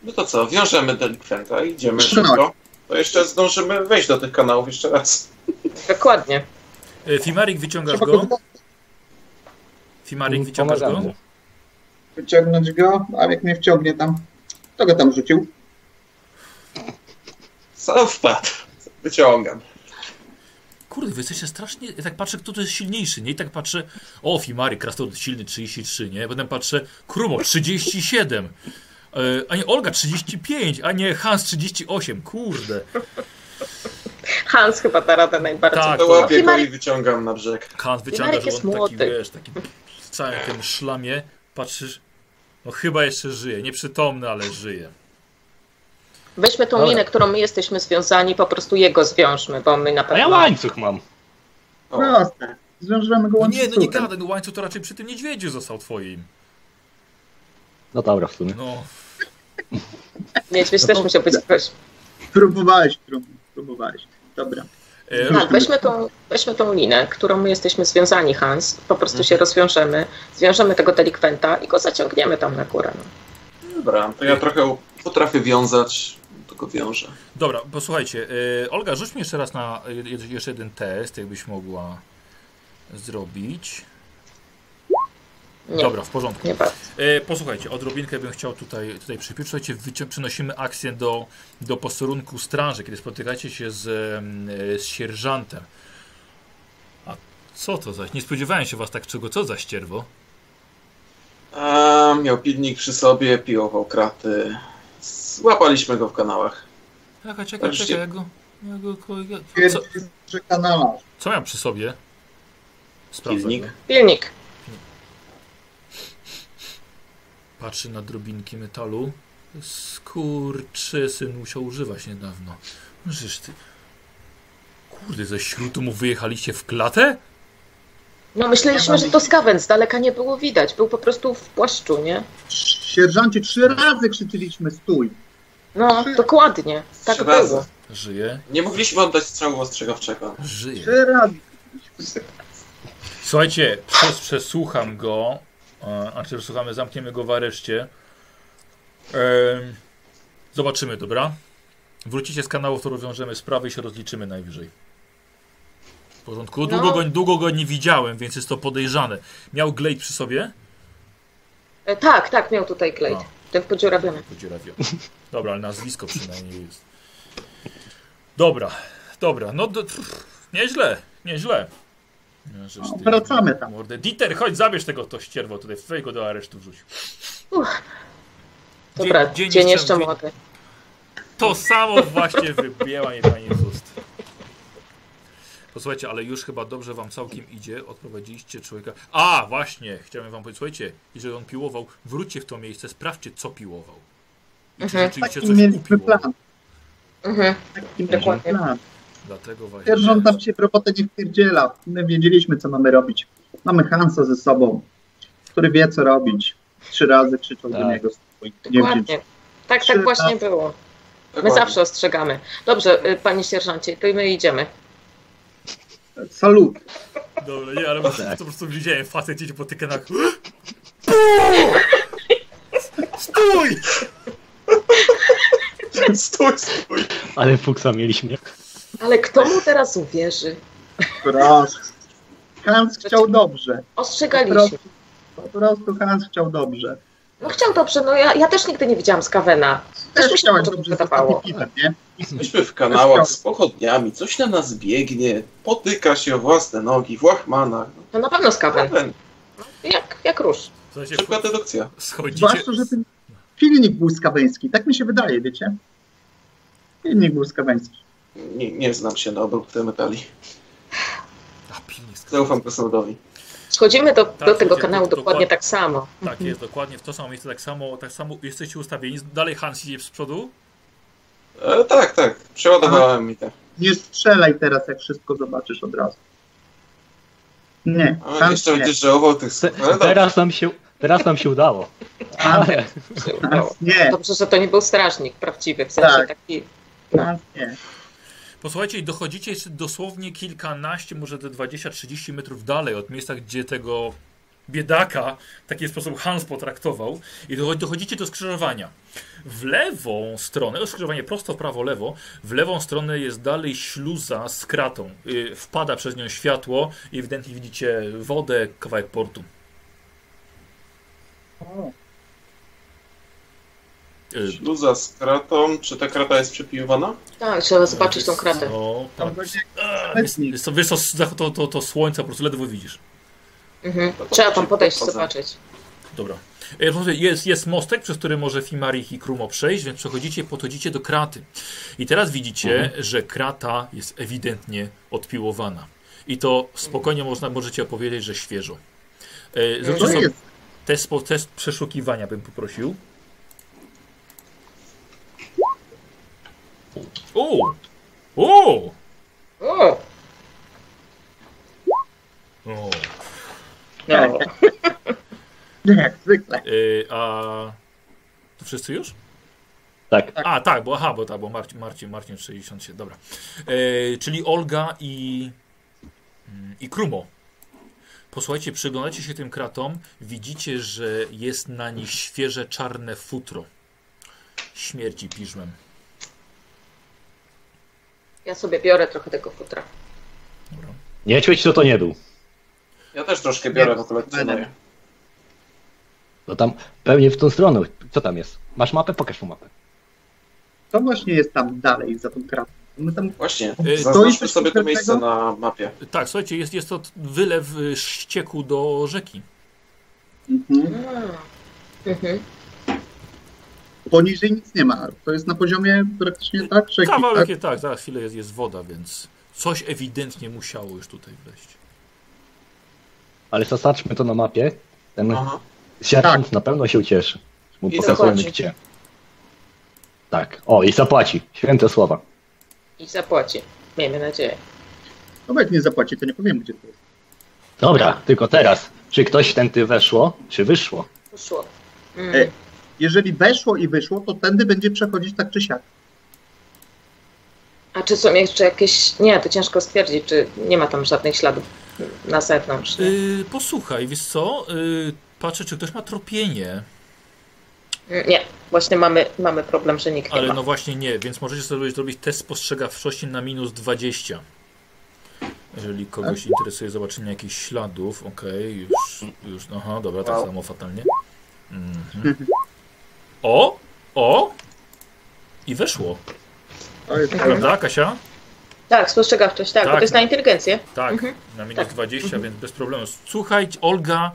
Speaker 5: No to co, wiążemy delikwenta i idziemy szybko. To jeszcze zdążymy wejść do tych kanałów jeszcze raz.
Speaker 3: Dokładnie.
Speaker 1: E, Fimarik, wyciągasz go? Fimarik, wyciągasz go?
Speaker 2: Wyciągnąć go, a jak mnie wciągnie tam, to go tam rzucił.
Speaker 5: Sam wpadł. Wyciągam.
Speaker 1: Kurde, wy jesteście strasznie. Ja tak patrzę, kto to jest silniejszy, nie? I tak patrzę, o, Fimary, Krasnolud silny 33, nie? Potem patrzę, Krumo 37, e, a nie Olga 35, a nie Hans 38, kurde.
Speaker 3: Hans chyba da radę najbardziej.
Speaker 1: Tak.
Speaker 5: To łapię go
Speaker 3: Fimarik-
Speaker 5: i wyciągam na brzeg.
Speaker 1: Hans wyciąga,
Speaker 3: Fimarek
Speaker 1: że
Speaker 3: jest
Speaker 1: taki,
Speaker 3: młody.
Speaker 1: wiesz, taki całym tym szlamie, patrzysz, no chyba jeszcze żyje, nieprzytomny, ale żyje.
Speaker 3: Weźmy tą
Speaker 4: Dobra.
Speaker 3: linę, którą my jesteśmy związani, po prostu jego zwiążmy, bo my na
Speaker 4: A
Speaker 3: pewno...
Speaker 4: ja łańcuch mam.
Speaker 5: O,
Speaker 2: Proste. Zwiążemy go
Speaker 1: No nie, no nie
Speaker 2: łańcuchem.
Speaker 1: gadaj, no łańcuch to raczej przy tym niedźwiedziu został twoim.
Speaker 4: No dobra, w sumie.
Speaker 1: No,
Speaker 3: Niedźwiedź
Speaker 2: No
Speaker 3: też
Speaker 2: to-
Speaker 3: musiał być ktoś.
Speaker 2: Próbowałeś, próbowałeś. Dobra.
Speaker 1: E,
Speaker 3: Tak, weźmy tą, weźmy tą linę, którą my jesteśmy związani, Hans. Po prostu
Speaker 1: Mhm.
Speaker 3: się rozwiążemy, zwiążemy tego delikwenta i go zaciągniemy tam na górę. No.
Speaker 5: Dobra, to ja trochę potrafię wiązać. to go wiąże.
Speaker 1: Dobra, posłuchajcie. y, Olga, rzuć mi jeszcze raz na jeszcze jeden test, jakbyś mogła zrobić.
Speaker 3: Nie,
Speaker 1: Dobra, w porządku.
Speaker 3: nie bardzo.
Speaker 1: E, posłuchajcie, odrobinkę bym chciał tutaj, tutaj przypiąć. Słuchajcie, przenosimy akcję do, do posterunku straży, kiedy spotykacie się z, e, z sierżantem. A co to za... Nie spodziewałem się was tak czego. Co za ścierwo?
Speaker 5: A, miał pilnik przy sobie, piłował kraty. Złapaliśmy go w kanałach.
Speaker 1: Czekaj, czekaj,
Speaker 5: Wreszcie.
Speaker 1: czekaj. Ja go, ja go, ja, co, co miałem przy sobie? Sprawdzę.
Speaker 5: Pilnik.
Speaker 1: go.
Speaker 3: Pilnik.
Speaker 1: Patrzy na drobinki metalu. Skurczy syn musiał używać niedawno. No Żeż ty... Kurde, ze śrutu mu wyjechaliście w klatę?
Speaker 3: No myśleliśmy, że to skawen, z daleka nie było widać. Był po prostu w płaszczu, nie?
Speaker 2: Sierżancie, trzy razy krzyczyliśmy stój.
Speaker 3: No, dokładnie. Tak
Speaker 5: Trzy razy.
Speaker 3: było.
Speaker 1: Żyje?
Speaker 5: Nie mogliśmy oddać strzału ostrzegawczego.
Speaker 1: Żyje.
Speaker 2: Trzy razy.
Speaker 1: Słuchajcie, przez, przesłucham go, a czy przesłuchamy, zamkniemy go w areszcie. Zobaczymy, dobra? Wrócicie z kanału, to rozwiążemy sprawę i się rozliczymy najwyżej. W porządku? Długo,
Speaker 3: No.
Speaker 1: go, długo go nie widziałem, więc jest to podejrzane. Miał glejt przy sobie?
Speaker 3: E, tak, tak, miał tutaj glejt.
Speaker 1: No.
Speaker 3: Ten podziurawiony.
Speaker 1: Podziurawiony. Dobra, ale nazwisko przynajmniej jest. Dobra, dobra, no nieźle, nieźle. No, żeż ty-
Speaker 2: Wracamy tam.
Speaker 1: Mordę. Dieter, chodź, zabierz tego to ścierwo tutaj, weź go do aresztu wrzuć.
Speaker 3: Uff. Dobra,
Speaker 1: Dzień- dzień jeszcze-
Speaker 3: młody.
Speaker 1: To samo właśnie wybiła mnie pani z ust. Posłuchajcie, ale już chyba dobrze wam całkiem idzie. Odprowadziliście człowieka. A, właśnie, chciałem wam powiedzieć, słuchajcie, jeżeli on piłował, wróćcie w to miejsce, sprawdźcie, co piłował. I czy
Speaker 3: Mhm.
Speaker 1: rzeczywiście
Speaker 2: Taki
Speaker 1: coś
Speaker 2: mieliśmy
Speaker 1: upiłował.
Speaker 2: plan.
Speaker 3: Mhm.
Speaker 2: Taki
Speaker 3: Dokładnie.
Speaker 2: mieliśmy plan.
Speaker 1: Dlatego właśnie.
Speaker 2: Sierżant tam się w robotę nie wpierdziela. My wiedzieliśmy, co mamy robić. Mamy Hansa ze sobą, który wie, co robić. Trzy razy krzyczał do
Speaker 4: Tak.
Speaker 2: niego. stój. Nie
Speaker 3: Dokładnie.
Speaker 2: wziąć.
Speaker 3: Tak,
Speaker 2: Trzy
Speaker 3: tak właśnie
Speaker 2: razy.
Speaker 3: było. My
Speaker 5: Dokładnie.
Speaker 3: zawsze ostrzegamy. Dobrze, y, panie sierżancie, to my idziemy.
Speaker 2: Salut.
Speaker 1: Dobra, nie, ale po prostu,
Speaker 4: Tak.
Speaker 1: po prostu widziałem facet idzie po tych kanałach. [GASPS] Stój!
Speaker 5: Stój, stój.
Speaker 4: Ale fuksa mieliśmy.
Speaker 3: Ale kto mu teraz uwierzy?
Speaker 2: Proszę. Hans chciał dobrze. Po
Speaker 3: Ostrzegaliśmy.
Speaker 2: prostu, po prostu Hans chciał dobrze.
Speaker 3: No chciał dobrze, no ja, ja też nigdy nie widziałam skawena.
Speaker 2: Też
Speaker 3: mi się to
Speaker 2: dobrze
Speaker 3: wydawało.
Speaker 2: ostatnim piwem, nie?
Speaker 5: Jesteśmy w kanałach z pochodniami, coś na nas biegnie, potyka się o własne nogi w łachmanach.
Speaker 3: No na pewno skawen.
Speaker 5: Kawen.
Speaker 3: Jak, jak róż.
Speaker 1: Słuchajcie,
Speaker 5: Szybka dedukcja.
Speaker 1: schodzicie.
Speaker 2: Zwłaszcza, że ten filmik był skaweński. Tak mi się wydaje, wiecie? Filmik był skaweński.
Speaker 5: Nie, nie znam się na obróbce metali. Zaufam krasnoludowi.
Speaker 3: Schodzimy do,
Speaker 1: Tak,
Speaker 3: do tego kanału dokładnie
Speaker 1: dokładnie.
Speaker 3: tak samo.
Speaker 1: Tak jest, dokładnie w to samo miejsce, tak samo, tak samo jesteście ustawieni. Dalej Hans idzie z przodu.
Speaker 5: E, tak, tak. Przeładowałem mi te.
Speaker 2: Nie strzelaj teraz, jak wszystko zobaczysz od razu. Nie,
Speaker 5: A,
Speaker 2: Hans
Speaker 5: jeszcze
Speaker 2: nie.
Speaker 5: będziesz żałował tych
Speaker 4: Te, teraz, nam się, teraz nam się udało. Ale,
Speaker 3: Się udało.
Speaker 2: Hans nie.
Speaker 3: Dobrze, że to nie był strażnik prawdziwy, w sensie
Speaker 2: Tak.
Speaker 3: taki.
Speaker 2: Nie.
Speaker 1: Posłuchajcie, dochodzicie jeszcze dosłownie kilkanaście, może te 20-30 metrów dalej od miejsca, gdzie tego biedaka w taki sposób Hans potraktował. I docho- dochodzicie do skrzyżowania. W lewą stronę, skrzyżowanie prosto prawo, lewo, w lewą stronę jest dalej śluza z kratą. Y, wpada przez nią światło i ewidentnie widzicie wodę, kawałek portu.
Speaker 2: O,
Speaker 5: Śluza z kratą. Czy ta krata jest przepiłowana?
Speaker 3: Tak, trzeba zobaczyć tą kratę.
Speaker 1: No,
Speaker 2: tam
Speaker 1: tak.
Speaker 2: będzie
Speaker 1: A, Jest, jest, to, wiesz, co, to, to, to słońce po prostu ledwo widzisz.
Speaker 3: Mhm.
Speaker 5: To
Speaker 3: Trzeba
Speaker 5: to
Speaker 3: tam podejść,
Speaker 5: poza.
Speaker 3: zobaczyć.
Speaker 1: Dobra. E, Jest, jest mostek, przez który może Fimarich i Krumo przejść, więc przechodzicie, podchodzicie do kraty. I teraz widzicie, że krata jest ewidentnie odpiłowana. I to spokojnie można, możecie opowiedzieć, że świeżo. E, Zróbcie
Speaker 2: to
Speaker 1: sobie test, test przeszukiwania, bym poprosił. O! O!
Speaker 3: O!
Speaker 1: o.
Speaker 3: No.
Speaker 2: Nie, [LAUGHS] jak zwykle.
Speaker 1: E, a to wszyscy już?
Speaker 4: tak,
Speaker 1: A, tak, bo aha, bo tak, bo Marcin, Marcin, Marcin 67, dobra. E, czyli Olga i, mm, i Krumo. Posłuchajcie, przyglądacie się tym kratom, widzicie, że jest na nich świeże czarne futro. Śmierci piżmem.
Speaker 3: Ja sobie biorę trochę tego futra.
Speaker 4: Niedźwiedź to to nie był.
Speaker 5: Ja też troszkę biorę, bo kolekcjonuję.
Speaker 4: To tam pewnie w tą stronę. Co tam jest? Masz mapę? Pokaż mu mapę.
Speaker 2: To właśnie jest tam dalej, za tą kratą. My tam
Speaker 5: Właśnie, zaznaczmy sobie to miejsce na mapie.
Speaker 1: Tak, słuchajcie, jest, jest to wylew y, ścieku do rzeki.
Speaker 2: mhm.
Speaker 3: Mhm.
Speaker 2: Poniżej nic nie ma. To jest na poziomie praktycznie tak, rzeki,
Speaker 1: Kawałek
Speaker 2: tak?
Speaker 1: jest tak, zaraz chwilę jest, jest woda, więc coś ewidentnie musiało już tutaj wleść.
Speaker 4: Ale zaznaczmy to na mapie. Ten
Speaker 5: Aha.
Speaker 4: sierżant na pewno się ucieszy. Mu
Speaker 5: I
Speaker 4: pokazujemy
Speaker 3: zapłaci.
Speaker 4: gdzie. Tak. O, i zapłaci. Święte słowa.
Speaker 3: I zapłaci. Miejmy nadzieję.
Speaker 2: No bo jak nie zapłaci, to nie powiem, gdzie to jest.
Speaker 4: Dobra, tylko teraz. Czy ktoś tędy weszło, czy wyszło?
Speaker 3: Poszło.
Speaker 2: E,
Speaker 3: Mm.
Speaker 2: Jeżeli weszło i wyszło, to tędy będzie przechodzić tak czy siak.
Speaker 3: A czy są jeszcze jakieś... Nie, to ciężko stwierdzić, czy nie ma tam żadnych śladów na zewnątrz. nie?
Speaker 1: Yy, posłuchaj, wiesz co? Yy, patrzę, czy ktoś ma tropienie.
Speaker 3: Nie, właśnie mamy, mamy problem, że nikt nie
Speaker 1: Ale
Speaker 3: ma.
Speaker 1: no właśnie nie, więc możecie sobie zrobić test spostrzegawczości na minus 20. Jeżeli kogoś interesuje zobaczenie jakichś śladów, okej, już, już, aha, dobra, tak
Speaker 5: Wow.
Speaker 1: samo fatalnie. Mhm. [LAUGHS] O, o! I weszło,
Speaker 3: Mhm.
Speaker 1: prawda Kasia?
Speaker 3: Tak, spostrzegawczość, tak,
Speaker 1: Tak.
Speaker 3: bo to jest na inteligencję.
Speaker 1: Tak,
Speaker 3: Mhm.
Speaker 1: na minus
Speaker 3: Tak.
Speaker 1: 20, więc bez problemu. Słuchaj, Olga,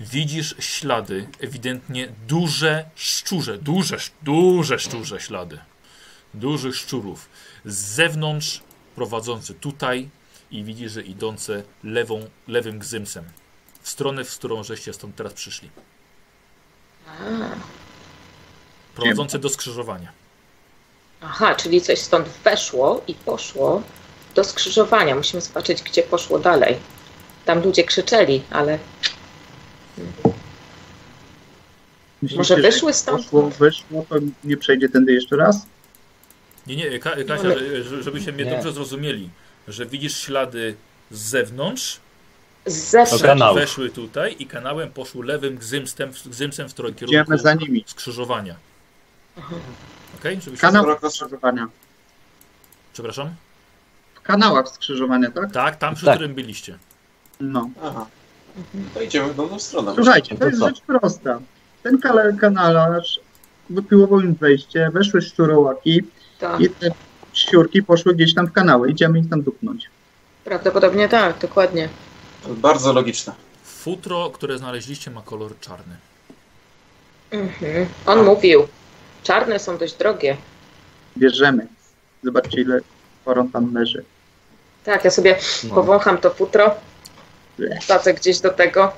Speaker 1: widzisz ślady, ewidentnie duże szczurze, duże, duże szczurze ślady. Dużych szczurów. Z zewnątrz prowadzące tutaj i widzisz, że idące lewą, lewym gzymsem. W stronę, w którą żeście stąd teraz przyszli.
Speaker 3: A,
Speaker 1: Prowadzące do skrzyżowania.
Speaker 3: Aha, czyli coś stąd weszło i poszło do skrzyżowania. Musimy zobaczyć, gdzie poszło dalej. Tam ludzie krzyczeli, ale
Speaker 2: Myślicie,
Speaker 3: może
Speaker 2: że
Speaker 3: wyszły stąd?
Speaker 2: Poszło, wyszło, to nie przejdzie tędy jeszcze raz?
Speaker 1: Nie, nie, Ka Kasia,
Speaker 3: Ale-
Speaker 1: że- żebyście mnie
Speaker 4: Nie.
Speaker 1: dobrze zrozumieli, że widzisz ślady z zewnątrz,
Speaker 3: z zewnątrz.
Speaker 1: Weszły tutaj i kanałem poszły lewym gzymsem, gzymsem w którym
Speaker 2: Idziemy
Speaker 1: kierunku
Speaker 2: za nimi.
Speaker 1: skrzyżowania. Okej? Żebyście...
Speaker 2: Kanał skrzyżowania.
Speaker 1: Przepraszam?
Speaker 2: W kanałach skrzyżowania, tak?
Speaker 1: Tak, tam przy
Speaker 4: Tak.
Speaker 1: którym byliście.
Speaker 2: No.
Speaker 5: Aha, to idziemy w dobrą stronę.
Speaker 2: Słuchajcie, to
Speaker 4: to
Speaker 2: jest
Speaker 4: co?
Speaker 2: rzecz prosta. Ten kanalarz wypiłował im wejście, weszły szczurołaki
Speaker 3: Tak,
Speaker 2: i te szczurki poszły gdzieś tam w kanały. Idziemy ich tam dupnąć.
Speaker 3: prawdopodobnie tak, dokładnie.
Speaker 5: To Bardzo logiczne.
Speaker 1: Futro, które znaleźliście ma kolor czarny.
Speaker 3: Mhm. On mówił, czarne są dość drogie.
Speaker 2: Bierzemy. Zobaczcie, ile koron tam leży.
Speaker 3: Tak, ja sobie
Speaker 4: No.
Speaker 3: powącham to futro, wsadzę gdzieś do tego.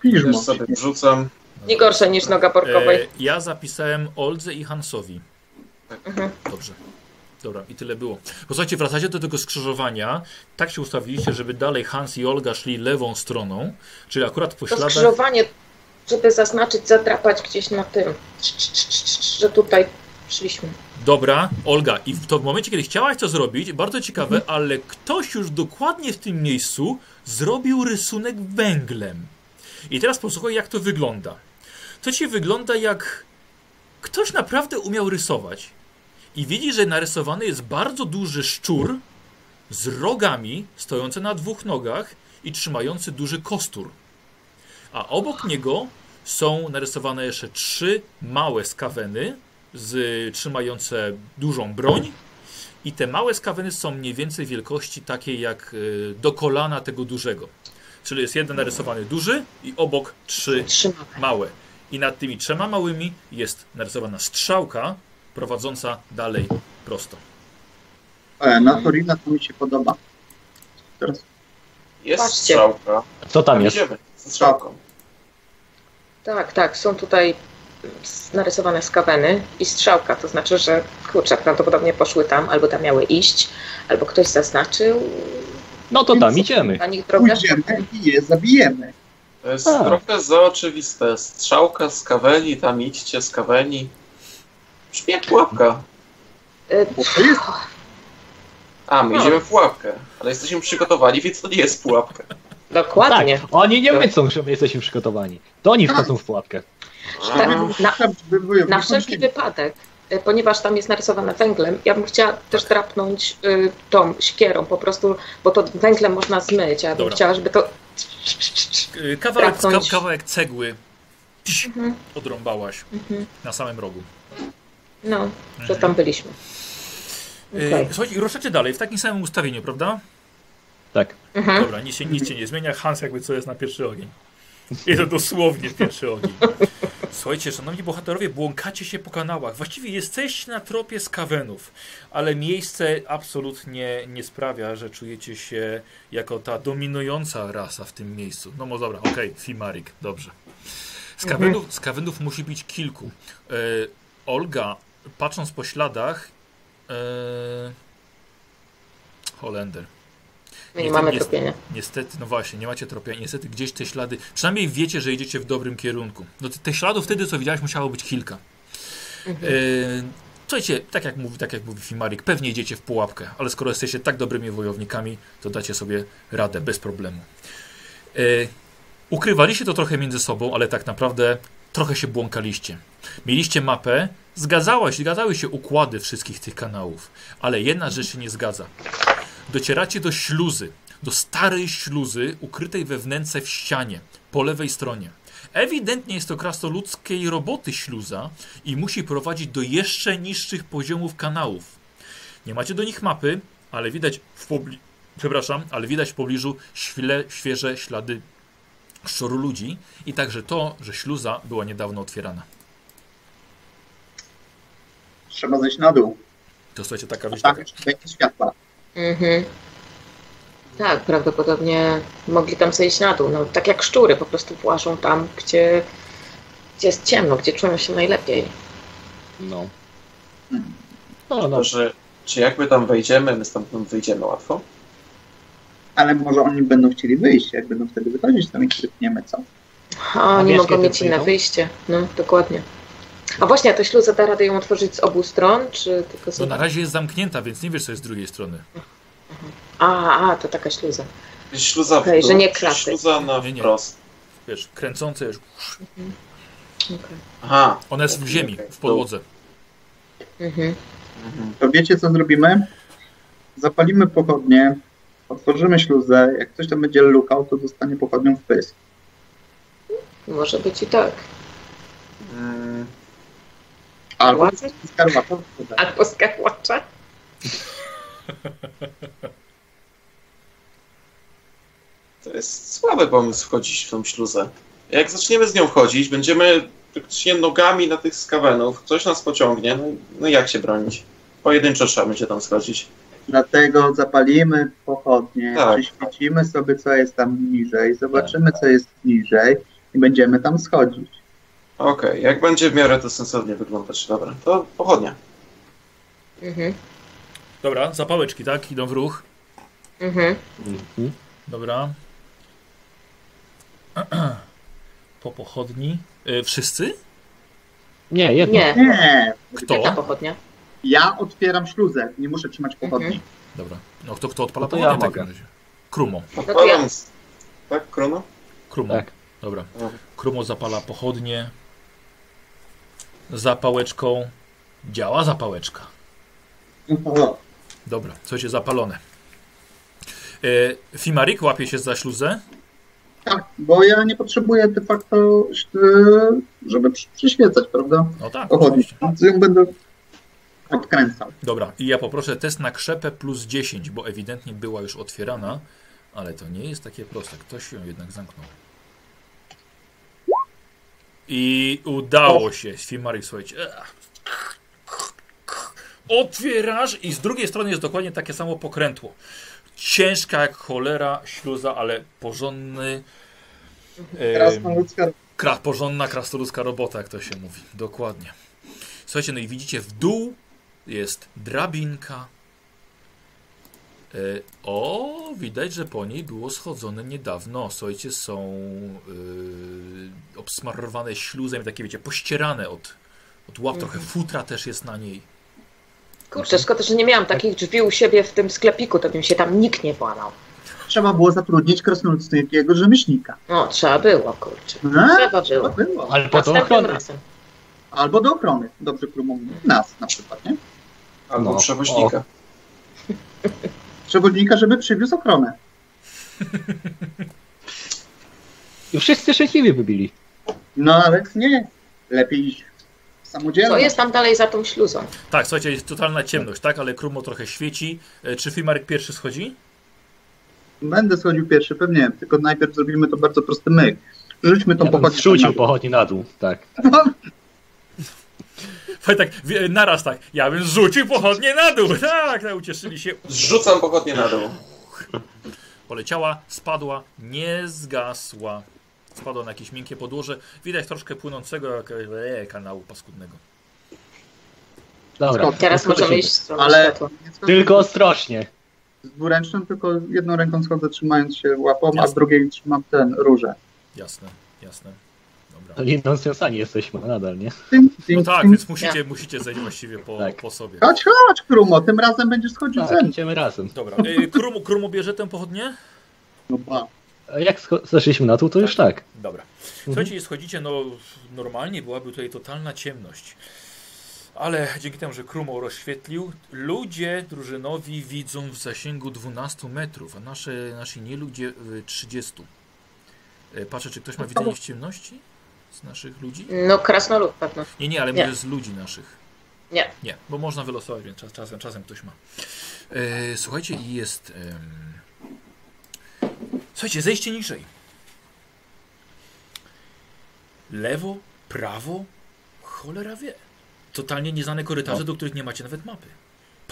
Speaker 2: Piżmo.
Speaker 5: Też sobie wrzucam.
Speaker 3: Nie gorsze niż noga porkowej.
Speaker 1: E, ja zapisałem Oldze i Hansowi.
Speaker 3: Mhm.
Speaker 1: Dobrze. Dobra, i tyle było. Posłuchajcie, wracacie do tego skrzyżowania. Tak się ustawiliście, żeby dalej Hans i Olga szli lewą stroną, czyli akurat po
Speaker 3: To
Speaker 1: śladach...
Speaker 3: skrzyżowanie, żeby zaznaczyć, zadrapać gdzieś na tym, że tutaj szliśmy.
Speaker 1: Dobra, Olga, i w to w momencie, kiedy chciałaś to zrobić, bardzo ciekawe, ale ktoś już dokładnie w tym miejscu zrobił rysunek węglem. I teraz posłuchaj, jak to wygląda. To ci wygląda jak ktoś naprawdę umiał rysować. I widzi, że narysowany jest bardzo duży szczur z rogami, stojący na dwóch nogach i trzymający duży kostur. A obok niego są narysowane jeszcze trzy małe skaweny, z, trzymające dużą broń. I te małe skaweny są mniej więcej wielkości takiej jak y, do kolana tego dużego. Czyli jest jeden narysowany duży i obok trzy małe. I nad tymi trzema małymi jest narysowana strzałka prowadząca dalej prosto.
Speaker 2: E, na Torina to mi się podoba. Teraz
Speaker 5: Jest
Speaker 3: Patrzcie.
Speaker 5: strzałka.
Speaker 4: Co tam jest?
Speaker 5: Idziemy ze strzałką.
Speaker 3: Tak, tak, są tutaj narysowane skaweny i strzałka, to znaczy, że kurczę, prawdopodobnie poszły tam, albo tam miały iść, albo ktoś zaznaczył
Speaker 4: No to tam idziemy.
Speaker 3: na nich
Speaker 2: pójdziemy i je zabijemy.
Speaker 5: To jest
Speaker 4: A.
Speaker 5: trochę za oczywiste. Strzałka z kaweni, tam idźcie z kaweni. Brzmi jak pułapka.
Speaker 3: Y,
Speaker 5: A, my
Speaker 3: No.
Speaker 5: idziemy w pułapkę. Ale jesteśmy przygotowani, więc to nie jest pułapka.
Speaker 3: Dokładnie.
Speaker 4: Tak, oni nie wiedzą, że my jesteśmy przygotowani. To oni wchodzą w pułapkę.
Speaker 3: Tak, na, na wszelki wypadek y, ponieważ tam jest narysowane węglem, ja bym chciała też drapnąć y, tą siekierą po prostu, bo to węglem można zmyć, a ja bym
Speaker 1: Dobra.
Speaker 3: chciała, żeby to...
Speaker 1: Y, Kawałek, kawałek cegły Psz,
Speaker 3: Mhm,
Speaker 1: odrąbałaś
Speaker 3: mhm.
Speaker 1: na samym rogu.
Speaker 3: No, że tam byliśmy.
Speaker 1: Y,
Speaker 3: Okej.
Speaker 1: Słuchajcie, i ruszacie dalej w takim samym ustawieniu, prawda?
Speaker 4: Tak.
Speaker 3: Mhm.
Speaker 1: Dobra, nic się, nic się nie zmienia. Hans jakby co jest na pierwszy ogień. I to dosłownie pierwszy ogień. Słuchajcie, szanowni bohaterowie, błąkacie się po kanałach. Właściwie jesteście na tropie skawenów, ale miejsce absolutnie nie sprawia, że czujecie się jako ta dominująca rasa w tym miejscu. No może dobra, okej, Fimarik, dobrze. Skawenów, skawenów musi być kilku. E, Olga, patrząc po śladach, e, Holender.
Speaker 3: My nie
Speaker 1: Nie,
Speaker 3: mamy tropienia.
Speaker 1: Niestety, no właśnie, nie macie tropia. Niestety gdzieś te ślady, przynajmniej wiecie, że idziecie w dobrym kierunku. No te- tych śladów wtedy, co widziałeś, musiało być kilka.
Speaker 3: Mhm.
Speaker 1: E, słuchajcie, tak jak mówi, tak jak mówi Fimarik, pewnie idziecie w pułapkę, ale skoro jesteście tak dobrymi wojownikami, to dacie sobie radę bez problemu. E, ukrywaliście to trochę między sobą, ale tak naprawdę trochę się błąkaliście. Mieliście mapę, zgadzała się, zgadzały się układy wszystkich tych kanałów, ale jedna rzecz się nie zgadza. Docieracie do śluzy, do starej śluzy ukrytej we wnęce w ścianie, po lewej stronie. Ewidentnie jest to krasnoludzkiej roboty śluza i musi prowadzić do jeszcze niższych poziomów kanałów. Nie macie do nich mapy, ale widać w pobli... przepraszam, ale widać w pobliżu świle, świeże ślady szczoru ludzi i także to, że śluza była niedawno otwierana.
Speaker 2: Trzeba zejść na dół.
Speaker 1: To słuchajcie, taka wieś,
Speaker 2: tak, światła.
Speaker 3: Mhm. Tak, prawdopodobnie mogli tam zejść na dół. No, tak jak szczury, po prostu włażą tam, gdzie, gdzie jest ciemno, gdzie czują się najlepiej.
Speaker 4: No. No, no.
Speaker 5: Że, czy jak my tam wejdziemy, my stamtąd wyjdziemy łatwo?
Speaker 2: Ale może oni będą chcieli wyjść, jak będą wtedy wychodzić, to mi krzykniemy, co?
Speaker 3: A oni mogą mieć inne wyjście. No, dokładnie. A właśnie, a to śluza da radę ją otworzyć z obu stron, czy tylko z
Speaker 1: No na razie jest zamknięta, więc nie wiesz, co jest z drugiej strony.
Speaker 3: A, a, to taka śluza.
Speaker 5: Śluza w
Speaker 3: Okej,
Speaker 5: dół,
Speaker 3: że nie kraty.
Speaker 5: Śluza na
Speaker 1: Nie, nie.
Speaker 5: wprost.
Speaker 1: Wiesz, kręcące już.
Speaker 3: Okej.
Speaker 5: Aha.
Speaker 1: Ona jest w ziemi, w podłodze.
Speaker 3: Mhm.
Speaker 5: Mhm.
Speaker 2: To wiecie, co zrobimy? Zapalimy pochodnie, otworzymy śluzę, jak ktoś tam będzie lukał, to dostanie pochodnią w pysk.
Speaker 3: Może być i tak.
Speaker 5: Mm,
Speaker 2: Albo
Speaker 3: Ładnie.
Speaker 2: skarłata.
Speaker 3: Albo skarbacza.
Speaker 5: To jest słaby pomysł wchodzić w tą śluzę. Jak zaczniemy z nią wchodzić, będziemy praktycznie nogami na tych skawenów, coś nas pociągnie, no, no jak się bronić? Pojedynczo trzeba będzie tam schodzić.
Speaker 2: Dlatego zapalimy pochodnie,
Speaker 5: Tak.
Speaker 2: przyświecimy sobie, co jest tam niżej, zobaczymy, co jest niżej i będziemy tam schodzić.
Speaker 5: Okej, jak będzie w miarę to sensownie wyglądać, dobra, to pochodnia.
Speaker 3: Mhm.
Speaker 1: Dobra, zapałeczki, tak? Idą w ruch.
Speaker 3: Mhm.
Speaker 4: Mhm.
Speaker 1: Dobra. [CLEARS THROAT] Po pochodni. Y, wszyscy?
Speaker 4: Nie, jedno.
Speaker 3: Nie,
Speaker 2: Nie,
Speaker 1: Kto?
Speaker 3: jedna pochodnia.
Speaker 2: ja otwieram śluzę, nie muszę trzymać pochodni.
Speaker 3: Mhm.
Speaker 1: Dobra. No kto, kto odpala
Speaker 4: No to
Speaker 1: pochodnię
Speaker 4: ja
Speaker 1: w takim
Speaker 4: mogę.
Speaker 1: razie? Krumo.
Speaker 5: Odpalam z- Tak, Krono?
Speaker 1: Krumo.
Speaker 4: Tak.
Speaker 1: Dobra.
Speaker 5: Dobra.
Speaker 1: Krumo zapala pochodnie. Zapałeczką. Działa zapałeczka.
Speaker 2: O,
Speaker 1: Dobra, coś jest zapalone. E, Fimarik łapie się za śluzę.
Speaker 2: tak, bo ja nie potrzebuję de facto, e, żeby przy- przyświecać, prawda?
Speaker 1: No tak, oczywiście.
Speaker 2: Więc ją będę odkręcał.
Speaker 1: Dobra, i ja poproszę test na krzepę plus 10, bo ewidentnie była już otwierana, ale to nie jest takie proste. Ktoś ją jednak zamknął. I udało się. Fimarik, słuchajcie. Otwierasz i z drugiej strony jest dokładnie takie samo pokrętło. Ciężka jak cholera śluza, ale porządny.
Speaker 2: Teraz
Speaker 1: em,
Speaker 2: mam ludzka
Speaker 1: Kra, porządna krasnoludzka robota, jak to się mówi. Dokładnie. Słuchajcie, no i widzicie w dół jest drabinka. E, o, widać, że po niej było schodzone niedawno. Słuchajcie, są e, obsmarowane śluzem, takie wiecie, pościerane od, od ław. Trochę futra też jest na niej.
Speaker 3: Kurczę, szkoda, że nie miałam takich drzwi u siebie w tym sklepiku, to bym się tam nikt nie włamał.
Speaker 2: trzeba było zatrudnić krasnoludzkiego rzemieślnika.
Speaker 3: No, trzeba było, kurczę.
Speaker 2: A?
Speaker 3: Trzeba było.
Speaker 2: było.
Speaker 4: Ale po to
Speaker 3: Następnym
Speaker 4: ochrony.
Speaker 3: razem.
Speaker 2: Albo do ochrony, dobrze Krumo mówi. Nas na przykład, nie?
Speaker 5: Albo
Speaker 4: No,
Speaker 5: przewoźnika.
Speaker 2: Przewodnika, żeby przywiózł ochronę.
Speaker 4: I wszyscy szczęśliwie wybili.
Speaker 2: No ale nie, lepiej samodzielnie.
Speaker 3: Co jest tam dalej za tą śluzą?
Speaker 1: Tak, słuchajcie, jest totalna ciemność, tak? Ale Krumo trochę świeci. E, Czy Fimarek pierwszy schodzi?
Speaker 2: Będę schodził pierwszy, pewnie, tylko najpierw zrobimy to bardzo prosty myk. Rzućmy tą
Speaker 4: Ja
Speaker 2: pochodnię.
Speaker 4: zrzucił
Speaker 2: na-
Speaker 4: pochodnie na dół, tak.
Speaker 1: Faj, tak, naraz tak. Ja bym zrzucił pochodnie na dół. [LAUGHS] Tak, tak, ucieszyli się.
Speaker 5: Zrzucam pochodnie na dół.
Speaker 1: Poleciała, spadła, nie zgasła. Spadła na jakieś miękkie podłoże. Widać troszkę płynącego jak, e, kanału paskudnego.
Speaker 4: Dobra.
Speaker 3: Teraz możemy iść w stronę
Speaker 2: Ale
Speaker 3: światła.
Speaker 4: Tylko ostrożnie.
Speaker 2: z dwuręcznym, tylko jedną ręką schodzę trzymając się łapą, a
Speaker 1: Jasne.
Speaker 2: z drugiej trzymam ten różę.
Speaker 1: Jasne, jasne. Dobra.
Speaker 4: To jedną związani jesteśmy nadal, nie?
Speaker 1: No tak, więc musicie, musicie zejść właściwie po,
Speaker 4: Tak.
Speaker 1: po sobie.
Speaker 2: Chodź, chodź, Krumo, tym razem będziesz schodził ze
Speaker 4: Tak,
Speaker 2: mną.
Speaker 4: idziemy razem.
Speaker 1: Dobra. E, Krumo, Krumo bierze tę pochodnię?
Speaker 2: No ba.
Speaker 4: Jak zeszliśmy na dół, to już tak.
Speaker 1: Dobra. Słuchajcie, schodzicie, no normalnie byłaby tutaj totalna ciemność. Ale dzięki temu, że Krumo rozświetlił, ludzie drużynowi widzą w zasięgu 12 metrów, a nasze, nasi nie ludzie y, 30. E, Patrzę, czy ktoś ma widzenie w ciemności z naszych ludzi?
Speaker 3: No krasnolud pewno.
Speaker 1: Nie, nie, ale
Speaker 3: Nie.
Speaker 1: mówię z ludzi naszych.
Speaker 3: Nie.
Speaker 1: Nie, bo można wylosować, więc czas, czasem, czasem ktoś ma. E, słuchajcie, i jest. em, Słuchajcie, zejście niżej. Lewo, prawo, cholera wie. Totalnie nieznane korytarze, do których nie macie nawet mapy.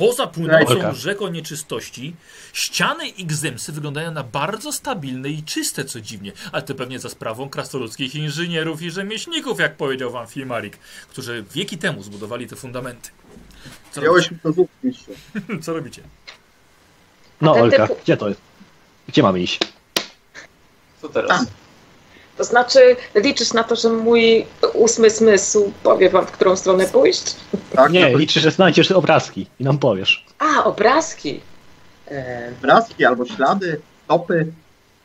Speaker 1: Poza płynącą rzeką nieczystości, ściany i gzymsy wyglądają na bardzo stabilne i czyste, co dziwnie. Ale to pewnie za sprawą krasnoludzkich inżynierów i rzemieślników, jak powiedział wam Filmarik, którzy wieki temu zbudowali te fundamenty. Co robicie?
Speaker 2: Wziąłeś mi to. [LAUGHS]
Speaker 1: Co robicie?
Speaker 4: No, Olka, gdzie to jest? Gdzie mamy iść?
Speaker 5: Co teraz?
Speaker 3: To znaczy, liczysz na to, że mój ósmy zmysł powie wam, w którą stronę pójść?
Speaker 2: Tak,
Speaker 4: Nie, liczę, że znajdziesz obrazki i nam powiesz.
Speaker 3: A, obrazki. E,
Speaker 2: obrazki albo ślady, stopy,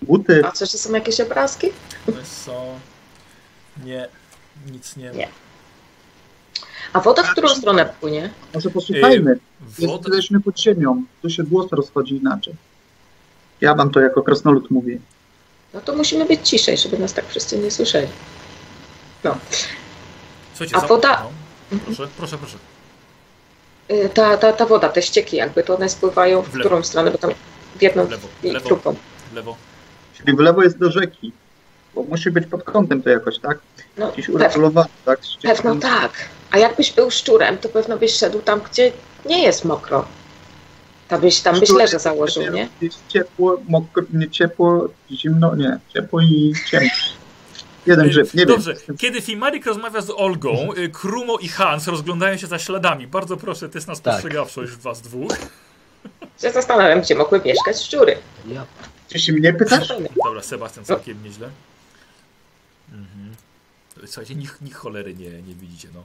Speaker 2: buty.
Speaker 3: a co, że są jakieś obrazki?
Speaker 1: Są... Nie, nic nie ma.
Speaker 3: Nie. A woda w którą stronę płynie?
Speaker 2: Może posłuchajmy.
Speaker 1: Woda...
Speaker 2: Jesteśmy pod ziemią. Tu się głos rozchodzi inaczej. Ja wam to jako krasnolud mówię.
Speaker 3: No to musimy być ciszej, żeby nas tak wszyscy nie słyszeli.
Speaker 1: Słuchajcie,
Speaker 3: A
Speaker 1: za-
Speaker 3: woda-
Speaker 1: No, proszę, proszę, proszę.
Speaker 3: E, Ta, ta, ta woda, te ścieki jakby, to one spływają w
Speaker 1: W
Speaker 3: którą stronę, bo tam w jedną
Speaker 1: W lewo, w
Speaker 3: i
Speaker 1: lewo,
Speaker 3: drugą.
Speaker 1: w lewo.
Speaker 2: Czyli w lewo jest do rzeki. Bo musi być pod kątem to jakoś, tak?
Speaker 3: No,
Speaker 2: uregulowany, tak?
Speaker 3: Pewno tak. A jakbyś był szczurem, to pewno byś szedł tam, gdzie nie jest mokro. Tam byś, tam byś leże
Speaker 2: jest-
Speaker 3: założył, nie?
Speaker 2: Jest ciepło, mokro, nie ciepło, zimno, nie. Ciepło i ciemno. Jeden grzyb, nie
Speaker 1: Dobrze,
Speaker 2: wiem.
Speaker 1: kiedy Fimarik rozmawia z Olgą, y, Krumo i Hans rozglądają się za śladami. Bardzo proszę, test na spostrzegawczość w was dwóch.
Speaker 3: Się zastanawiam, gdzie mogły mieszkać szczury.
Speaker 4: Ja.
Speaker 2: Czy się mnie pytasz?
Speaker 1: Dobra, Sebastian całkiem nieźle. Mhm. Słuchajcie, nich, nich cholery nie, nie widzicie, no.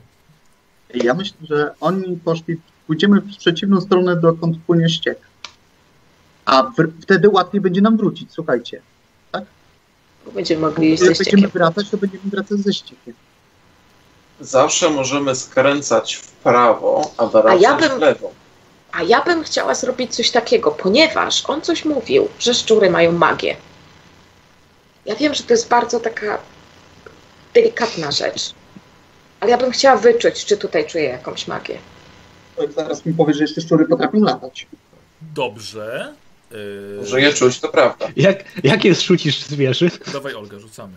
Speaker 2: Ja myślę, że oni poszli, pójdziemy w przeciwną stronę, dokąd płynie ściek. A w, wtedy łatwiej będzie nam wrócić, słuchajcie.
Speaker 3: Bo będziemy mogli iść
Speaker 2: Jak
Speaker 3: ze
Speaker 2: będziemy wracać, to będziemy wracać ze ściekiem.
Speaker 5: Zawsze możemy skręcać w prawo, a wracać
Speaker 3: ja bym-
Speaker 5: w lewo.
Speaker 3: A ja bym chciała zrobić coś takiego, ponieważ on coś mówił, że szczury mają magię. Ja wiem, że to jest bardzo taka delikatna rzecz. Ale ja bym chciała wyczuć, czy tutaj czuję jakąś magię.
Speaker 2: To Zaraz mi powie, że jeszcze szczury potrafią latać.
Speaker 1: Dobrze. Yy,
Speaker 5: Że je czuć, to prawda.
Speaker 4: Jak, jakie zrzucisz z wieży?
Speaker 1: Dawaj Olga, rzucamy.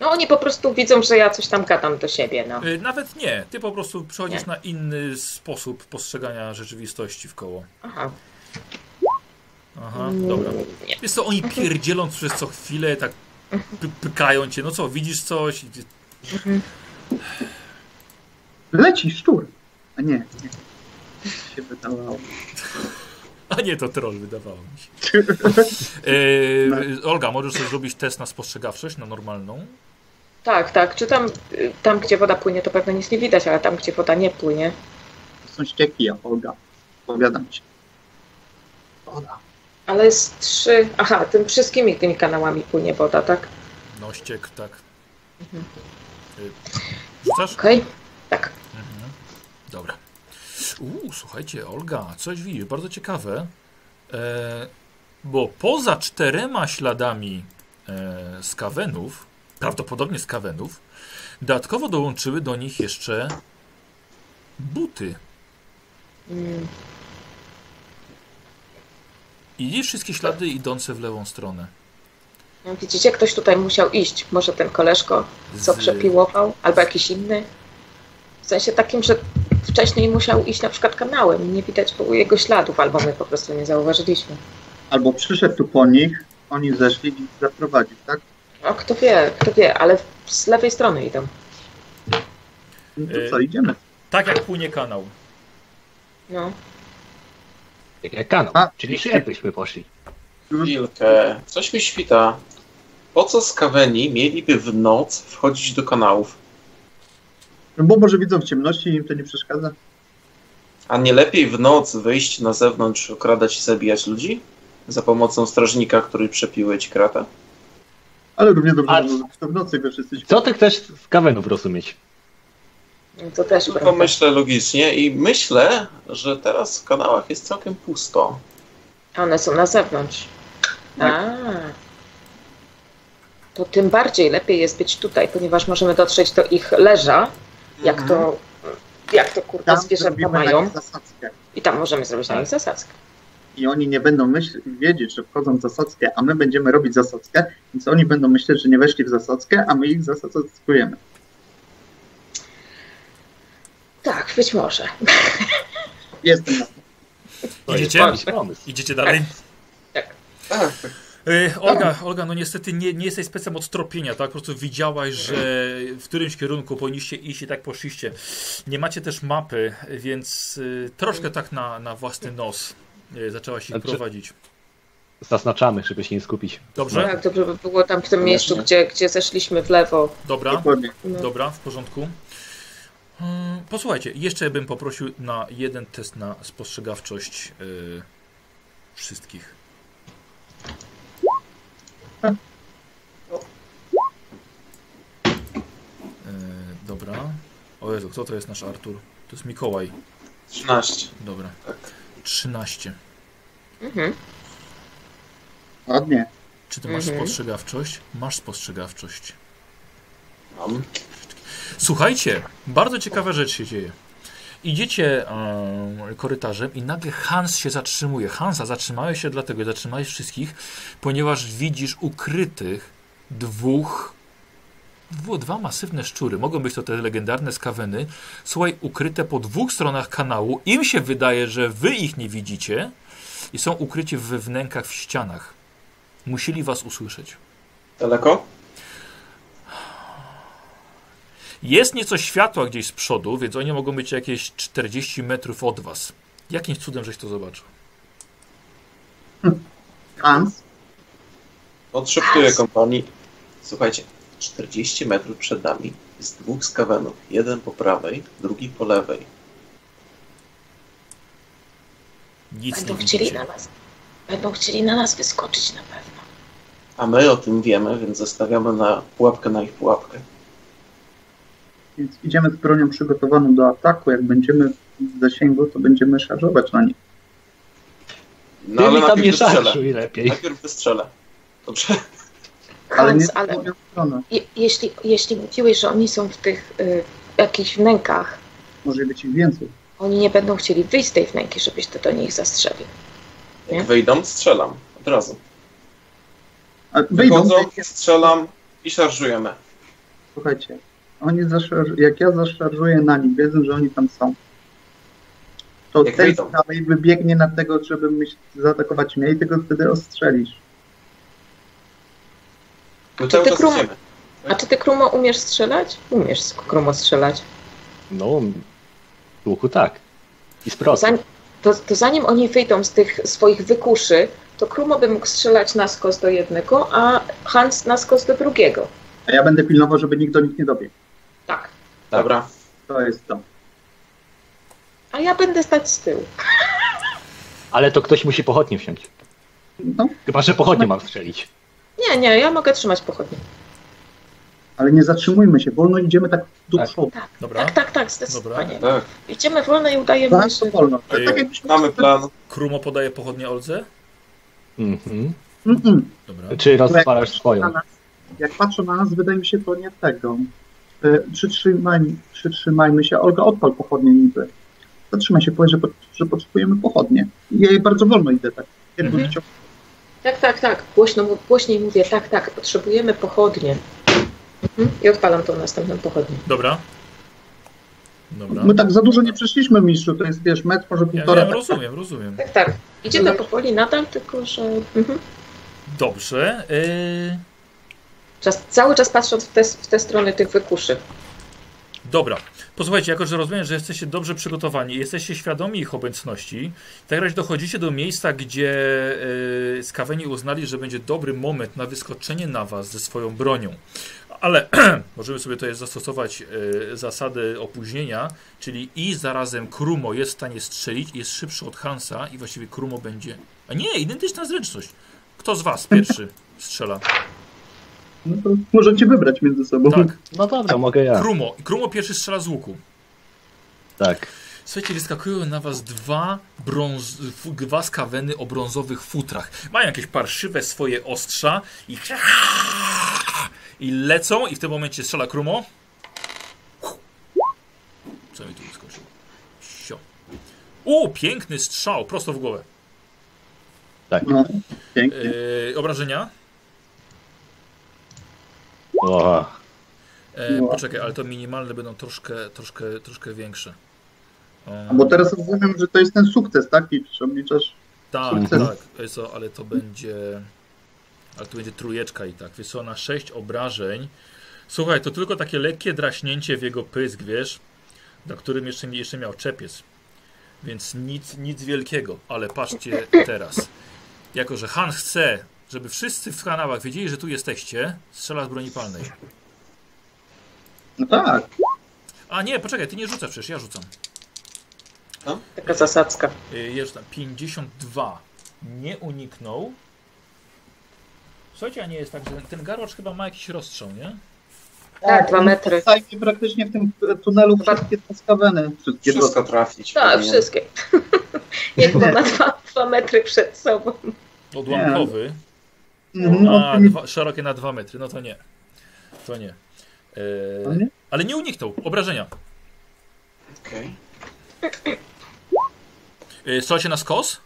Speaker 3: No oni po prostu widzą, że ja coś tam gadam do siebie, no.
Speaker 1: Yy, nawet nie, ty po prostu przechodzisz
Speaker 3: Nie.
Speaker 1: na inny sposób postrzegania rzeczywistości w koło.
Speaker 3: Aha.
Speaker 1: Aha, dobra.
Speaker 3: Nie.
Speaker 1: Wiesz co, oni pierdzielą przez co chwilę, tak py pykają cię, no co, widzisz coś?
Speaker 2: Leci szczur. A nie, nie. Się wydawało.
Speaker 1: A nie, to troll wydawało mi się. Yy, [LAUGHS] Olga, możesz sobie zrobić test na spostrzegawczość, na normalną?
Speaker 3: Tak, tak. Czy tam, y, tam, gdzie woda płynie, to pewno nic nie widać, ale tam, gdzie woda nie płynie.
Speaker 2: To są ścieki, ja, Olga. Powiadam ci. Woda.
Speaker 3: Ale jest trzy. Aha, tym wszystkimi tymi kanałami płynie woda, tak?
Speaker 1: No ściek, tak. Rzucasz?
Speaker 3: Okej? Tak.
Speaker 1: Uuu, słuchajcie, Olga, coś widzisz, bardzo ciekawe. E, bo poza czterema śladami e, z kawenów, prawdopodobnie z kawenów, dodatkowo dołączyły do nich jeszcze buty.
Speaker 3: Mm,
Speaker 1: I widzisz wszystkie ślady idące w lewą stronę.
Speaker 3: widzicie, ktoś tutaj musiał iść. Może ten koleżko, co
Speaker 1: Z-
Speaker 3: przepiłował, albo jakiś inny. W sensie takim, że wcześniej musiał iść na przykład kanałem i nie widać było jego śladów, albo my po prostu nie zauważyliśmy.
Speaker 2: Albo przyszedł tu po nich, oni zeszli i zaprowadził, tak?
Speaker 3: No kto wie, kto wie, ale z lewej strony idą.
Speaker 2: No to co, idziemy.
Speaker 1: Tak jak płynie kanał.
Speaker 3: No.
Speaker 4: Jak, jak kanał.
Speaker 2: A.
Speaker 4: Czyli byśmy poszli.
Speaker 5: Chwilkę. Coś mi świta. Po co skaweni mieliby w noc wchodzić do kanałów?
Speaker 2: No bo może widzą w ciemności i im to nie przeszkadza.
Speaker 5: A nie lepiej w noc wyjść na zewnątrz, okradać i zabijać ludzi? Za pomocą strażnika, który przepiły ci kratę?
Speaker 2: Ale równie dobrze,
Speaker 4: A-
Speaker 2: że to w nocy go wszyscy.
Speaker 4: Co ty chcesz z kawenów rozumieć?
Speaker 3: No To też
Speaker 5: Tylko
Speaker 3: prawda.
Speaker 5: myślę logicznie i myślę, że teraz w kanałach jest całkiem pusto.
Speaker 3: A One są na zewnątrz.
Speaker 2: Tak.
Speaker 3: A. To tym bardziej lepiej jest być tutaj, ponieważ możemy dotrzeć do ich leża, jak to, jak to kurde
Speaker 2: Tam
Speaker 3: zwierzęta
Speaker 2: na
Speaker 3: mają. I tam możemy zrobić na
Speaker 4: Tak.
Speaker 3: nich zasadzkę.
Speaker 2: I oni nie będą myśl- wiedzieć, że wchodzą w zasadzkę, a my będziemy robić zasadzkę, więc oni będą myśleć, że nie weszli w zasadzkę, a my ich zasadzkujemy.
Speaker 3: Tak, być może.
Speaker 2: Jestem na to.
Speaker 1: Idziecie? Idziecie dalej?
Speaker 5: Tak, tak.
Speaker 1: E, Olga, Olga, no niestety nie, nie jesteś specem od tropienia, tak? Po prostu widziałaś, że w którymś kierunku powinniście iść i tak poszliście. Nie macie też mapy, więc y, troszkę tak na, na własny nos y, zaczęłaś ich
Speaker 4: Znaczy-
Speaker 1: prowadzić.
Speaker 4: Zaznaczamy, żeby się nie skupić.
Speaker 1: Dobrze?
Speaker 3: Tak, dobrze by było tam w tym miejscu, gdzie, gdzie zeszliśmy w lewo.
Speaker 1: Dobra,
Speaker 2: Dokładnie.
Speaker 3: No.
Speaker 1: dobra, w porządku. Mm, Posłuchajcie, jeszcze bym poprosił na jeden test na spostrzegawczość wszystkich. Y, dobra. O Jezu, kto to jest nasz Artur? To jest Mikołaj.
Speaker 5: 13.
Speaker 1: Dobra.
Speaker 5: Tak.
Speaker 1: 13.
Speaker 3: Mhm.
Speaker 2: Ładnie.
Speaker 1: Czy ty masz
Speaker 3: Mhm.
Speaker 1: spostrzegawczość? Masz spostrzegawczość.
Speaker 5: Mam.
Speaker 1: Słuchajcie, bardzo ciekawa rzecz się dzieje. Idziecie e, korytarzem i nagle Hans się zatrzymuje. Hansa, zatrzymałeś się dlatego, zatrzymałeś wszystkich, ponieważ widzisz ukrytych dwóch, dwa masywne szczury. Mogą być to te legendarne skaweny. Słuchaj, ukryte po dwóch stronach kanału. Im się wydaje, że wy ich nie widzicie i są ukryci we wnękach w ścianach. Musieli was usłyszeć.
Speaker 5: Daleko?
Speaker 1: Jest nieco światła gdzieś z przodu, więc oni mogą być jakieś 40 metrów od was. Jakimś cudem żeś to zobaczył.
Speaker 2: Hans,
Speaker 5: Odszeptuję kompanii. Słuchajcie, 40 metrów przed nami jest dwóch skawenów. Jeden po prawej, drugi po lewej.
Speaker 1: Nic
Speaker 3: Będą
Speaker 1: nie
Speaker 3: chcieli na nas. Będą chcieli na nas wyskoczyć na pewno.
Speaker 5: A my o tym wiemy, więc zostawiamy na pułapkę na ich pułapkę.
Speaker 2: Więc idziemy z bronią przygotowaną do ataku. Jak będziemy w zasięgu, to będziemy szarżować na nich.
Speaker 5: No ale
Speaker 4: tam nie
Speaker 5: najpierw wystrzelę.
Speaker 4: szarżuj lepiej.
Speaker 5: Najpierw wystrzelę. Dobrze?
Speaker 2: Ale nie
Speaker 3: ale je, jeśli, jeśli mówiłeś, że oni są w tych y, jakichś wnękach,
Speaker 2: Może być ich więcej.
Speaker 3: oni nie będą chcieli wyjść z tej wnęki, żebyś ty do nich zastrzelił.
Speaker 5: Jak
Speaker 3: Nie?
Speaker 5: wyjdą, strzelam. Od razu.
Speaker 2: A wyjdą,
Speaker 5: Wychodzą, strzelam i szarżujemy.
Speaker 2: słuchajcie, oni zaszarż... jak ja zaszarżuję na nich, wiedzą, że oni tam są, to
Speaker 5: Jak
Speaker 2: ten
Speaker 5: wyjdą.
Speaker 2: z prawej wybiegnie na tego, żeby myśl... zaatakować mnie i tego wtedy ostrzelisz.
Speaker 5: Cały czas
Speaker 3: krum-. A czy ty, Krumo, umiesz strzelać? Umiesz, Krumo, strzelać.
Speaker 4: No, w łuku tak. I z procy.
Speaker 3: Zanim, to, to zanim oni wyjdą z tych swoich wykuszy, to Krumo by mógł strzelać na skos do jednego, a Hans na skos do drugiego.
Speaker 2: A ja będę pilnował, żeby nikt do nich nie dobiegł.
Speaker 3: Tak.
Speaker 5: Dobra.
Speaker 2: To jest to.
Speaker 3: A ja będę stać z tyłu.
Speaker 4: Ale to ktoś musi pochodnie wsiąść.
Speaker 2: No,
Speaker 4: Chyba, że pochodnie mam strzelić.
Speaker 3: Nie, nie, ja mogę trzymać pochodnie.
Speaker 2: Ale nie zatrzymujmy się, wolno idziemy tak do
Speaker 4: Tak.
Speaker 2: przodu.
Speaker 1: Dobra.
Speaker 3: Tak, tak, tak, zdecydowanie.
Speaker 5: Tak,
Speaker 3: Idziemy wolno i udajemy,
Speaker 2: Bardzo
Speaker 3: że...
Speaker 2: wolno.
Speaker 1: Ej,
Speaker 2: Tak jakbyśmy...
Speaker 5: mamy plan.
Speaker 1: Krumo podaje pochodnie Oldze.
Speaker 4: Mhm.
Speaker 2: Mm-mm.
Speaker 1: Dobra.
Speaker 4: Czy rozpalasz swoją?
Speaker 2: Jak patrzą na nas, wydaje mi się to nie tego. E, Przytrzymaj, przytrzymajmy się. Olga, odpal pochodnie niby. Zatrzymaj się, powiedz, że, po- że potrzebujemy pochodnie. Ja jej bardzo wolno idę tak.
Speaker 3: Mhm. Tak, tak, tak. Głośno, głośniej mówię, tak, tak, potrzebujemy pochodnie. Mhm. I odpalam tą następną pochodnię.
Speaker 1: Dobra. Dobra.
Speaker 2: My tak za dużo nie przeszliśmy, mistrzu. To jest, wiesz, metr, może
Speaker 1: Ja
Speaker 2: półtora.
Speaker 1: wiem, rozumiem, rozumiem.
Speaker 3: Tak, tak. Idziemy powoli nadal, tylko że... Mhm.
Speaker 1: Dobrze. Yy,
Speaker 3: Czas, cały czas patrząc w te, w te strony tych wykuszy.
Speaker 1: dobra. Posłuchajcie, jako że rozumiem, że jesteście dobrze przygotowani, jesteście świadomi ich obecności, tak razie dochodzicie do miejsca, gdzie yy, skaweni uznali, że będzie dobry moment na wyskoczenie na was ze swoją bronią. Ale [CLEARS THROAT] możemy sobie tutaj zastosować yy, zasady opóźnienia, czyli i zarazem Krumo jest w stanie strzelić, jest szybszy od Hansa i właściwie Krumo będzie... A nie, identyczna zręczność. Kto z was pierwszy strzela?
Speaker 2: No to możecie wybrać między sobą.
Speaker 1: Tak.
Speaker 4: No dobra, mogę ja.
Speaker 1: Krumo. Krumo pierwszy strzela z łuku.
Speaker 4: Tak.
Speaker 1: Słuchajcie, wyskakują na was dwa, brąz, dwa skaweny o brązowych futrach. Mają jakieś parszywe swoje ostrza i, i lecą i w tym momencie strzela Krumo. Co mi tu wyskoczyło? Sio. U, piękny strzał, prosto w głowę.
Speaker 2: No, pięknie.
Speaker 1: Yy, obrażenia?
Speaker 4: O,
Speaker 1: E,
Speaker 2: No.
Speaker 1: poczekaj, ale to minimalne będą troszkę, troszkę, troszkę większe. O,
Speaker 2: Bo teraz rozumiem, że to jest ten sukces, tak? I obliczasz.
Speaker 1: Tak,
Speaker 2: Sukces.
Speaker 1: tak. Wiesz co, ale to będzie. Ale to będzie trójeczka i tak. Wiesz co, na 6 obrażeń. Słuchaj, to tylko takie lekkie draśnięcie w jego pysk, wiesz, na którym jeszcze, jeszcze miał czepiec. Więc nic, nic wielkiego. Ale patrzcie teraz. Jako, że Han chce, żeby wszyscy w kanałach wiedzieli, że tu jesteście, strzela z broni palnej.
Speaker 2: No tak.
Speaker 1: A nie, poczekaj, ty nie rzucasz przecież, ja rzucam.
Speaker 3: Taka zasadzka.
Speaker 1: Jest tam 52. Nie uniknął. Słuchajcie, a nie jest tak, że ten garłacz chyba ma jakiś rozstrzał, nie?
Speaker 3: Tak, dwa metry.
Speaker 2: Zajmie praktycznie w tym tunelu
Speaker 3: Chyba-
Speaker 2: wszystkie skaweny. Wszystkie
Speaker 5: Wszystko trafić.
Speaker 3: Tak,
Speaker 5: powinien.
Speaker 3: wszystkie. [LAUGHS] Jakby ma dwa, dwa metry przed sobą.
Speaker 1: Odłamkowy.
Speaker 2: Mhm,
Speaker 1: A,
Speaker 2: on-
Speaker 1: dwa, szerokie na 2 metry. No to nie. To nie. E,
Speaker 2: nie?
Speaker 1: ale nie uniknął. Obrażenia.
Speaker 5: Okej.
Speaker 1: E, Słuchajcie na skos?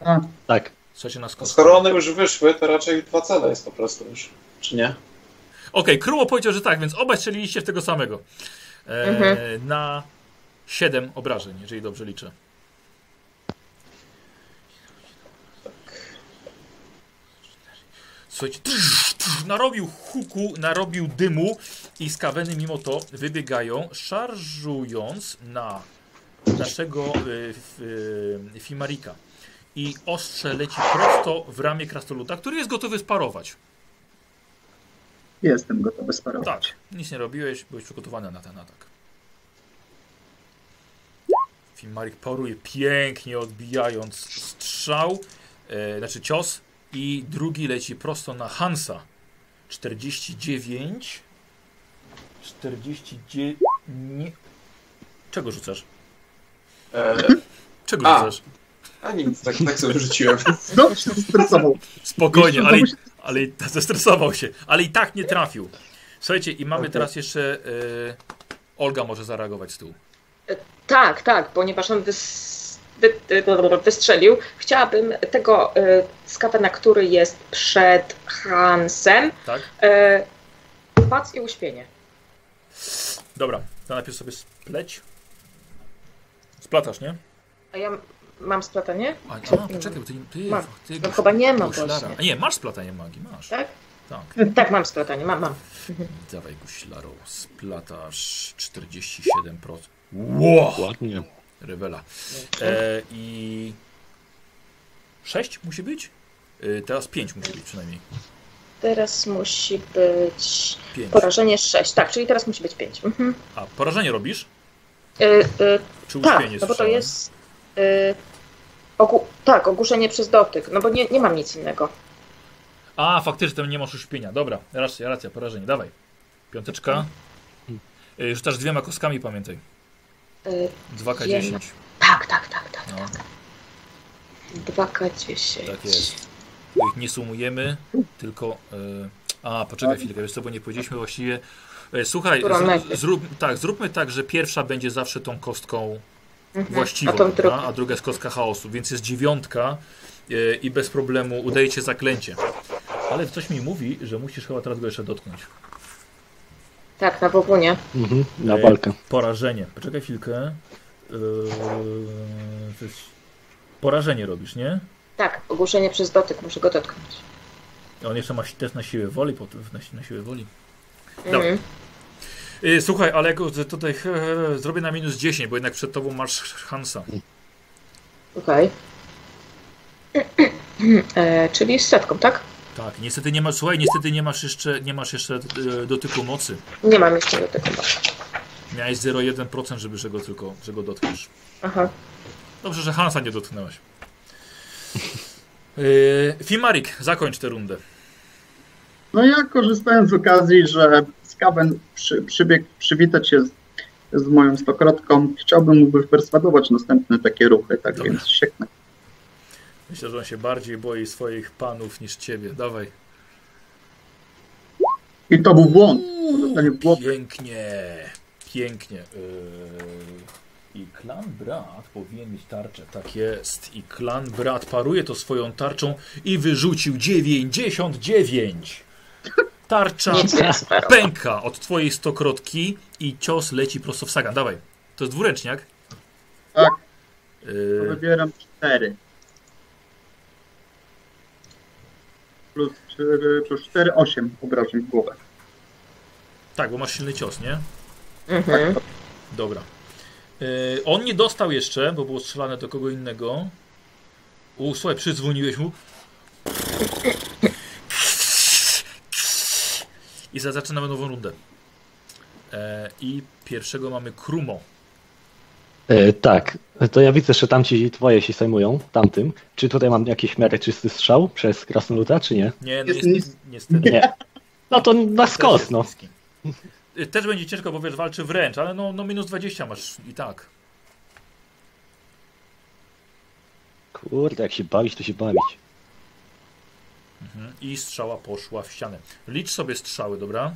Speaker 2: A,
Speaker 4: tak.
Speaker 1: Słuchajcie na skos.
Speaker 5: Skoro one już wyszły, to raczej dwa cele jest po prostu już. Czy nie?
Speaker 1: Okej, Krumo powiedział, że tak, więc obaj strzeliliście w tego samego. E,
Speaker 3: Mhm.
Speaker 1: Na 7 obrażeń, jeżeli dobrze liczę. Słuchajcie, trz, trz, narobił huku, narobił dymu i skaweny mimo to wybiegają, szarżując na naszego y, y, Fimarika. I ostrze leci prosto w ramię krasnoluda, który jest gotowy sparować.
Speaker 2: jestem gotowy sparować.
Speaker 1: Tak, nic nie robiłeś, byłeś przygotowany na ten atak. Filmarik paruje pięknie, odbijając strzał, e, znaczy cios, i drugi leci prosto na Hansa. 49. 49. Nie. Czego rzucasz?
Speaker 5: E,
Speaker 1: Czego
Speaker 5: A.
Speaker 1: rzucasz?
Speaker 5: a nic, tak, tak sobie rzuciłem.
Speaker 2: Znowu się stresował.
Speaker 1: Spokojnie, ale, ale [LAUGHS] zestresował się, ale i tak nie trafił. Słuchajcie, i mamy
Speaker 2: Okej.
Speaker 1: teraz jeszcze. E, Olga może zareagować z tyłu.
Speaker 3: Tak, tak, ponieważ on wys, wy, wy, wystrzelił. Chciałabym tego y, skawena, który jest przed Hansem,
Speaker 1: Tak?
Speaker 3: y, pac i uśpienie.
Speaker 1: Dobra, to najpierw sobie spleć. Splatasz, nie?
Speaker 3: A ja mam splatanie?
Speaker 1: A, a poczekaj, bo ty, ty,
Speaker 3: Mam.
Speaker 1: ty
Speaker 3: No chyba nie mam właśnie.
Speaker 1: A nie, masz splatanie magii, masz.
Speaker 3: Tak?
Speaker 1: Tak. [LAUGHS]
Speaker 3: Tak, mam splatanie, mam, mam.
Speaker 1: Dawaj guślaro, splatasz 47%. Wow!
Speaker 4: Ładnie.
Speaker 1: Rewela. E, I 6 musi być? E, teraz 5 musi być przynajmniej.
Speaker 3: Teraz musi być
Speaker 1: 5.
Speaker 3: porażenie 6. Tak, czyli teraz musi być 5. Mhm.
Speaker 1: A, porażenie robisz?
Speaker 3: Y, y,
Speaker 1: Czy
Speaker 3: tak, no bo to jest. Y, ogó- tak, ogłuszenie przez dotyk. No bo nie, nie mam nic innego.
Speaker 1: A, faktycznie, tam nie masz uśpienia. Dobra, racja, racja, porażenie, dawaj. Piąteczka. Y, Rzucasz dwiema kostkami, pamiętaj.
Speaker 3: Y,
Speaker 1: 2K10.
Speaker 3: tak, tak, tak, tak.
Speaker 1: No,
Speaker 3: 2K10.
Speaker 1: tak jest. Bo ich nie sumujemy, tylko... y, A, poczekaj chwilkę, wiesz co, bo nie powiedzieliśmy właściwie... Y, Słuchaj,
Speaker 3: Którą
Speaker 1: zrób, tak, zróbmy tak, że pierwsza będzie zawsze tą kostką
Speaker 3: Mhm.
Speaker 1: właściwą,
Speaker 3: A drugą.
Speaker 1: a druga jest kostka chaosu, więc jest dziewiątka y, i bez problemu udajecie zaklęcie. Ale coś mi mówi, że musisz chyba teraz go jeszcze dotknąć.
Speaker 3: Tak, na Bobunie.
Speaker 4: Mhm, na walkę.
Speaker 1: Porażenie. Poczekaj chwilkę. Yy, jest- Porażenie robisz, nie?
Speaker 3: Tak, ogłuszenie przez dotyk, muszę go dotknąć.
Speaker 1: On jeszcze ma test na siłę woli, potem na, na siłę woli. Dobra.
Speaker 3: Mhm.
Speaker 1: Yy, słuchaj, ale tutaj e, zrobię na minus 10, bo jednak przed tobą masz Hansa.
Speaker 3: Okej. [CLEARS THROAT] E, czyli z setką, tak?
Speaker 1: Tak, niestety nie masz, słuchaj, niestety nie masz jeszcze, nie masz jeszcze e, dotyku mocy.
Speaker 3: Nie mam jeszcze dotyku.
Speaker 1: Miałeś 0,1%, żeby że go tylko, że go dotkniesz.
Speaker 3: Aha.
Speaker 1: Dobrze, że Hansa nie dotknęłaś. Yy, Fimarik, zakończ tę rundę.
Speaker 2: No ja korzystając z okazji, że Skaven przy, przybiegł przywitać się z, z moją stokrotką, chciałbym mu wyperswadować następne takie ruchy, tak
Speaker 1: Dobra.
Speaker 2: więc sieknę.
Speaker 1: Myślę, że on się bardziej boi swoich panów niż ciebie. Dawaj.
Speaker 2: I to był błąd. Głowę.
Speaker 1: Pięknie, pięknie. Yy, I klan brat powinien mieć tarczę. Tak jest. I klan brat paruje to swoją tarczą i wyrzucił 99. Tarcza pęka od twojej stokrotki i cios leci prosto w sagan. Dawaj. To jest dwuręczniak.
Speaker 2: Tak.
Speaker 1: Yy,
Speaker 2: Wybieram cztery. Plus 4, plus 4, 8 obrażeń w głowę.
Speaker 1: tak, bo masz silny cios, nie?
Speaker 3: Mhm.
Speaker 1: Dobra. Yy, on nie dostał jeszcze, bo było strzelane do kogo innego. U, słuchaj, przydzwoniłeś mu. I za- zaczynamy nową rundę. E, I pierwszego mamy Krumo.
Speaker 4: E, tak, to ja widzę, że tamci twoje się zajmują, tamtym. Czy tutaj mam jakiś miarę czysty strzał przez krasnoluda, czy nie?
Speaker 1: Nie, no
Speaker 2: Jest
Speaker 1: niestety. niestety
Speaker 4: Nie. No to na skos, no.
Speaker 1: Y, Też będzie ciężko, bo wiesz, walczy wręcz, ale no, no minus 20 masz i tak.
Speaker 4: Kurde, jak się bawić, to się bawić.
Speaker 1: Mhm. I strzała poszła w ścianę. Licz sobie strzały, dobra?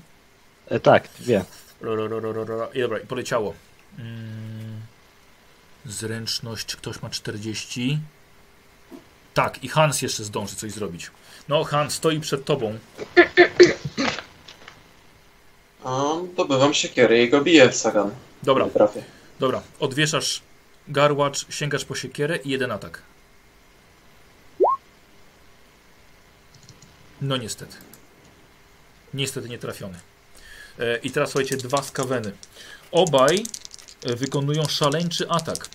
Speaker 4: E, tak, wie.
Speaker 1: Ro, ro, ro, ro, ro, ro. I dobra, i poleciało. Mm. Zręczność, ktoś ma 40? Tak, i Hans jeszcze zdąży coś zrobić. No, Hans stoi przed tobą.
Speaker 5: A, dobywam siekierę i go biję w sagan.
Speaker 1: Dobra, dobra. Odwieszasz garłacz, sięgasz po siekierę i jeden atak. No niestety. Niestety nie trafiony. E, I teraz słuchajcie, dwa skaweny. Obaj wykonują szaleńczy atak.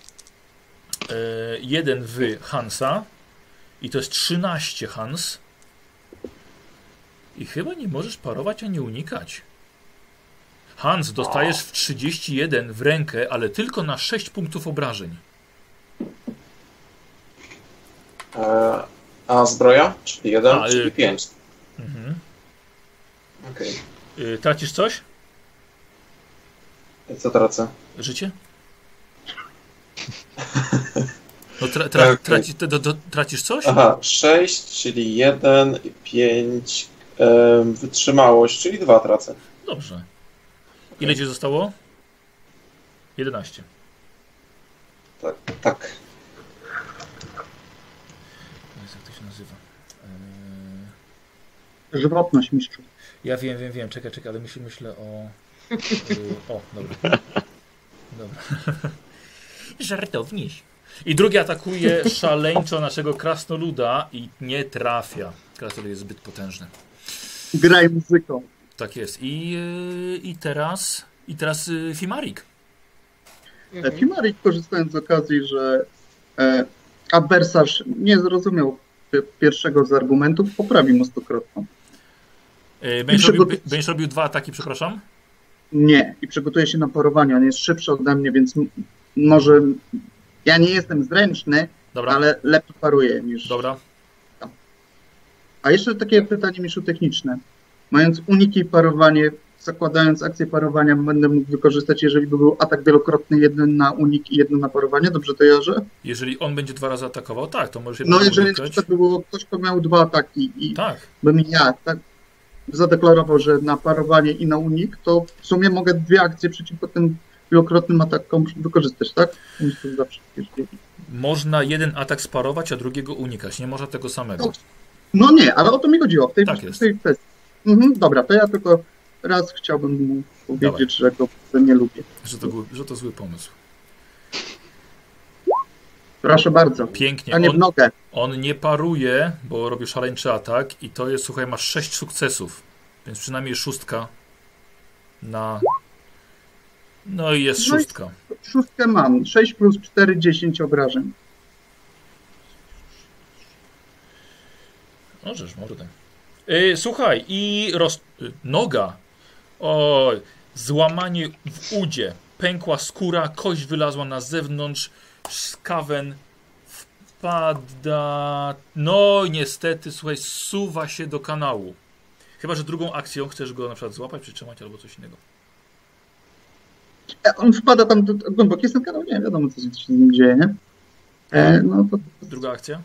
Speaker 1: E, jeden w Hansa i to jest 13 Hans. I chyba nie możesz parować ani unikać. Hans, dostajesz w 31 w rękę, ale tylko na 6 punktów obrażeń.
Speaker 5: E, a zbroja? Czyli jeden,
Speaker 1: A,
Speaker 5: czyli
Speaker 1: y-
Speaker 5: pięć.
Speaker 1: Mhm.
Speaker 5: Okej.
Speaker 1: Y, tracisz coś?
Speaker 5: Co tracę?
Speaker 1: Życie? No tra, tra, traci, to, to, tracisz coś?
Speaker 5: Aha, sześć, czyli jeden, pięć, em, wytrzymałość, czyli dwa tracę.
Speaker 1: Dobrze. Ile ci zostało? 11.
Speaker 5: Tak, tak.
Speaker 1: Jak to się nazywa? Eee,
Speaker 2: Żywotność mistrzu.
Speaker 1: Ja wiem, wiem, wiem. Czekaj, czekaj, ale myślę, myślę o... y, o, dobra. Dobra. [LAUGHS] Żartowniś. I drugi atakuje szaleńczo naszego krasnoluda i nie trafia. Krasnolud jest zbyt potężny.
Speaker 2: Graj muzyką.
Speaker 1: Tak jest. I, y, i teraz... I teraz y, Fimarik.
Speaker 3: Mhm.
Speaker 2: Fimarik korzystając z okazji, że e, adwersarz nie zrozumiał pi- pierwszego z argumentów, poprawi mu stokrotną.
Speaker 1: Będziesz robił, będziesz robił dwa ataki, przepraszam?
Speaker 2: Nie, i przygotuje się na parowanie. On jest szybszy ode mnie, więc może. Ja nie jestem zręczny,
Speaker 1: Dobra,
Speaker 2: ale lepiej paruję niż.
Speaker 1: dobra.
Speaker 2: A jeszcze takie pytanie Miszu techniczne. Mając uniki i parowanie, zakładając akcję parowania, będę mógł wykorzystać, jeżeli by był atak wielokrotny, jeden na unik i jeden na parowanie. Dobrze to jarzę?
Speaker 1: Jeżeli on będzie dwa razy atakował, tak, to możesz
Speaker 2: No jeżeli na
Speaker 1: unikać.
Speaker 2: przykład by było ktoś, kto miał dwa ataki i
Speaker 1: Tak,
Speaker 2: bym ja tak zadeklarował, że na parowanie i na unik, to w sumie mogę dwie akcje przeciwko tym wielokrotnym atakom wykorzystać, tak? Zawsze
Speaker 1: można jeden atak sparować, a drugiego unikać. Nie można tego samego.
Speaker 2: No nie, ale o to mi chodziło w tej,
Speaker 1: Tak
Speaker 2: w
Speaker 1: jest.
Speaker 2: tej kwestii. Mhm, dobra, to ja tylko raz chciałbym mu powiedzieć, że go nie lubię.
Speaker 1: Że to, że to zły pomysł.
Speaker 2: Proszę bardzo.
Speaker 1: Pięknie.
Speaker 2: A nie w
Speaker 1: On,
Speaker 2: nogę.
Speaker 1: on nie paruje, bo robi szaleńczy atak i to jest, słuchaj, masz sześć sukcesów. Więc przynajmniej szóstka na... No i jest
Speaker 2: No i-
Speaker 1: szóstka.
Speaker 2: Szóstkę mam. 6 plus 4, 10 obrażeń.
Speaker 1: Możesz, mordę. Yy, słuchaj, i roz... y, noga. O, złamanie w udzie. Pękła skóra, kość wylazła na zewnątrz. Skawen wpada. No i niestety, słuchaj, zsuwa się do kanału. Chyba, że drugą akcją chcesz go na przykład złapać, przytrzymać albo coś innego.
Speaker 2: E, On wpada tam głęboko. Jest ten kanał, nie wiadomo, co się z nim dzieje, nie? E, no to
Speaker 1: Druga akcja?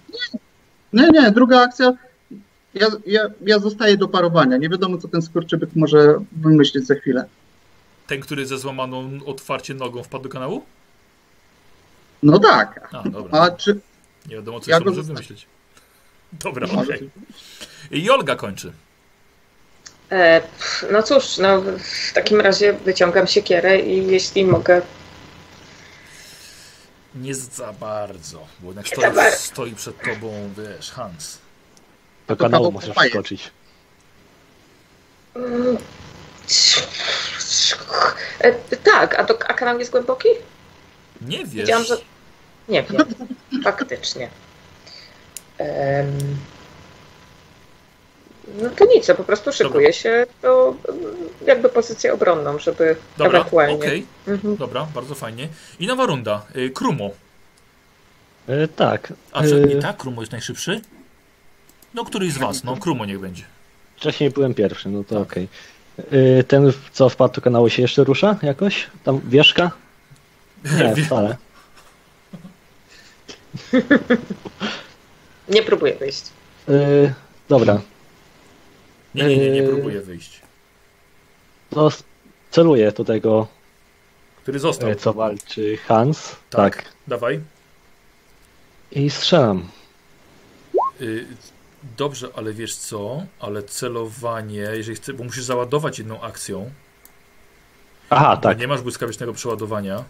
Speaker 2: Nie, nie, druga akcja. Ja, ja, ja zostaję do parowania. Nie wiadomo, co ten skurczybyk może wymyślić za chwilę.
Speaker 1: Ten, który ze złamaną otwarcie nogą wpadł do kanału?
Speaker 2: No tak.
Speaker 1: A, dobra.
Speaker 2: A czy.
Speaker 1: Nie wiadomo, co
Speaker 2: Ja
Speaker 1: jeszcze
Speaker 2: go
Speaker 1: może wymyślić. Dobra,
Speaker 2: Może
Speaker 1: okej. I Olga kończy.
Speaker 3: E, pff, no cóż, no, w takim razie wyciągam siekierę i jeśli mogę.
Speaker 1: Nie za bardzo, bo jednak stoi,
Speaker 3: bardzo.
Speaker 1: stoi przed tobą, wiesz, Hans.
Speaker 4: Do
Speaker 2: To
Speaker 4: kanału
Speaker 2: popaje.
Speaker 4: wskoczyć.
Speaker 3: Mm, E, tak, a, do, a kanał jest głęboki?
Speaker 1: Nie wiesz.
Speaker 3: Wiedziałam, że. Nie wiem. Faktycznie. Em, No to nic, ja po prostu szykuję się do jakby pozycję obronną, żeby
Speaker 1: Dobra,
Speaker 3: ewentualnie.
Speaker 1: okej,
Speaker 3: Mhm.
Speaker 1: dobra, bardzo fajnie. I nowa runda. Y, Krumo.
Speaker 4: E, tak.
Speaker 1: A czy nie tak? Krumo jest najszybszy? No, któryś z was, no, Krumo niech będzie.
Speaker 4: Wcześniej byłem pierwszy, no to okej. E, Ten, co wpadł do kanału, się jeszcze rusza jakoś? Tam wieżka? [LAUGHS] Nie, wcale. [LAUGHS]
Speaker 3: Nie próbuję wyjść.
Speaker 4: E, Dobra,
Speaker 1: Nie, nie, nie, nie
Speaker 4: Yy.
Speaker 1: próbuję wyjść.
Speaker 4: to s- celuję do tego,
Speaker 1: Który został?
Speaker 4: e, co walczy Hans.
Speaker 1: Tak.
Speaker 4: Tak.
Speaker 1: Dawaj.
Speaker 4: I strzelam.
Speaker 1: Y, Dobrze, ale wiesz co? Ale celowanie, jeżeli chcesz, bo musisz załadować jedną akcją.
Speaker 4: Aha, tak,
Speaker 1: Nie masz błyskawicznego przeładowania,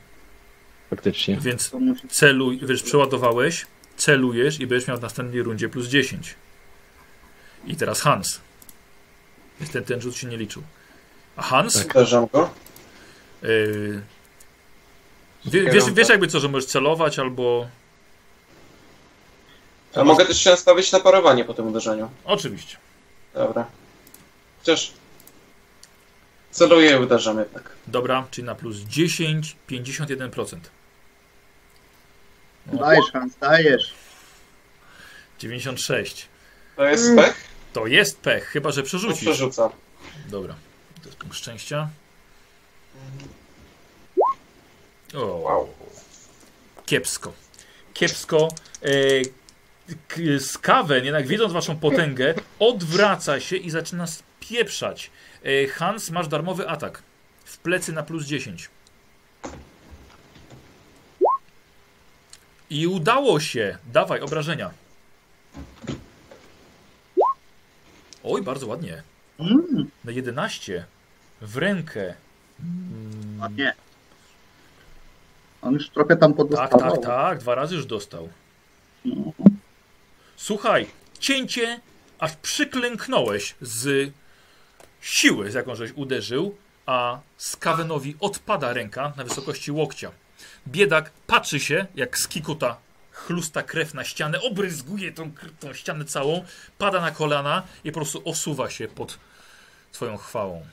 Speaker 4: faktycznie.
Speaker 1: więc celuj, wiesz, przeładowałeś, celujesz i będziesz miał w następnej rundzie plus 10. I teraz Hans. Ten, ten rzut się nie liczył. A Hans,
Speaker 4: Tak.
Speaker 5: Uderzam go.
Speaker 1: y, wie, wiesz, wiesz jakby co, że możesz celować albo...
Speaker 5: A mogę też się nastawić na parowanie po tym uderzeniu.
Speaker 1: Oczywiście.
Speaker 5: Dobra. Chociaż celuję i uderzam jednak.
Speaker 1: Dobra, czyli na plus 10, 51%.
Speaker 2: Dajesz, Hans, dajesz.
Speaker 1: 96.
Speaker 5: To jest pech?
Speaker 1: To jest pech, chyba że
Speaker 5: To
Speaker 1: przerzucisz.
Speaker 5: przerzucam.
Speaker 1: Dobra, to jest punkt szczęścia. O,
Speaker 5: Wow.
Speaker 1: kiepsko. Kiepsko. E, k- Skawen, jednak widząc waszą potęgę, odwraca się i zaczyna spieprzać. E, Hans, masz darmowy atak. W plecy na plus 10. I udało się. Dawaj, obrażenia. Oj, bardzo ładnie.
Speaker 2: Mm,
Speaker 1: Na 11. W rękę. Mm,
Speaker 2: a nie. On już trochę tam
Speaker 1: tak,
Speaker 2: podostawał.
Speaker 1: tak, tak. Dwa razy już dostał. Słuchaj, cięcie, aż przyklęknąłeś z siły, z jaką żeś uderzył, a Skawenowi odpada ręka na wysokości łokcia. Biedak patrzy się, jak skikuta chlusta krew na ścianę, obryzguje tą, tą ścianę całą, pada na kolana i po prostu osuwa się pod twoją chwałą.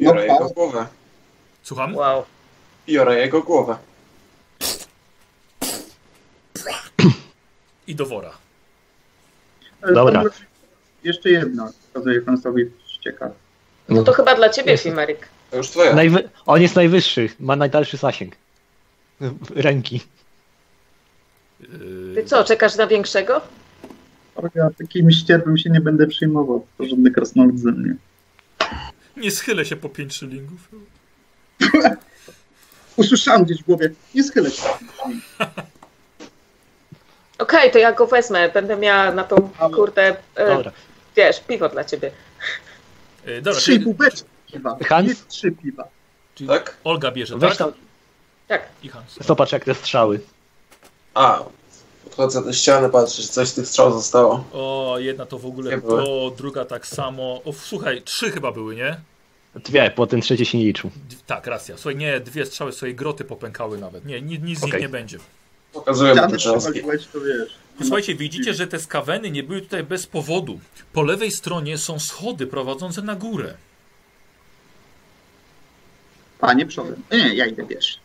Speaker 5: Biorę
Speaker 2: No,
Speaker 5: jego
Speaker 2: tak.
Speaker 5: głowę.
Speaker 1: Słucham?
Speaker 3: Wow.
Speaker 5: Biorę jego głowę.
Speaker 1: I do wora.
Speaker 4: Dobra.
Speaker 2: Jeszcze jedno, wskazuję Hansowi. ciekaw.
Speaker 3: No to chyba dla ciebie, Fimeryk.
Speaker 5: To już twoja.
Speaker 4: Najwy... On jest najwyższy, ma najdalszy zasięg. Ręki.
Speaker 1: Yy,
Speaker 3: Ty co, czekasz na większego?
Speaker 2: Ja takim ścierwem się nie będę przejmował. To żadny krasnolud ze mnie.
Speaker 1: nie schylę się po pięć szylingów. [LAUGHS]
Speaker 2: Usłyszałem gdzieś w głowie, nie schylę się. [LAUGHS]
Speaker 3: Okej, to ja go wezmę. Będę miała na tą kurde, e,
Speaker 4: Dobra.
Speaker 3: wiesz, piwo dla ciebie.
Speaker 1: Yy, dobra,
Speaker 2: Trzy bubeczki piwa.
Speaker 4: Hans?
Speaker 2: Nie trzy piwa.
Speaker 1: czyli
Speaker 5: Tak?
Speaker 1: Olga bierze,
Speaker 4: Weź
Speaker 1: tak?
Speaker 4: tam,
Speaker 3: Tak.
Speaker 1: I Hans.
Speaker 4: zobacz jak te strzały.
Speaker 5: A, podchodzę do ściany, patrzę, czy coś z tych strzał zostało.
Speaker 1: O, jedna to w ogóle,
Speaker 5: Nie były.
Speaker 1: o, druga tak samo. O, słuchaj, trzy chyba były, nie?
Speaker 4: Dwie, bo ten trzeci się nie liczył.
Speaker 1: D- tak, racja. Słuchaj, nie, dwie strzały swojej groty popękały nawet. Nie, nic, nic z nich nie będzie.
Speaker 5: Pokazuję mu te
Speaker 2: to wiesz.
Speaker 1: Słuchajcie, widzicie, że te skaweny nie były tutaj bez powodu. Po lewej stronie są schody prowadzące na górę.
Speaker 2: Panie przodem. Nie, ja idę pierwszy.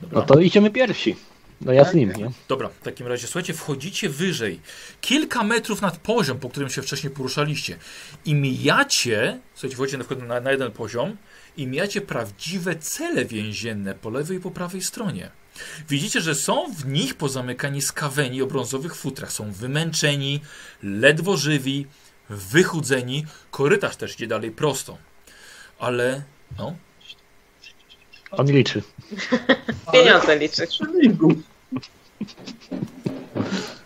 Speaker 1: Dobra.
Speaker 4: No to idziemy pierwsi. No ja z nim, nie?
Speaker 1: Dobra, w takim razie słuchajcie, wchodzicie wyżej, kilka metrów nad poziom, po którym się wcześniej poruszaliście i mijacie, słuchajcie, wchodzicie na na, na jeden poziom i mijacie prawdziwe cele więzienne po lewej i po prawej stronie. Widzicie, że są w nich pozamykani skaweni o brązowych futrach. Są wymęczeni, ledwo żywi, wychudzeni. Korytarz też idzie dalej prosto. Ale, no,
Speaker 4: On liczy. [LAUGHS]
Speaker 3: Pieniądze liczy.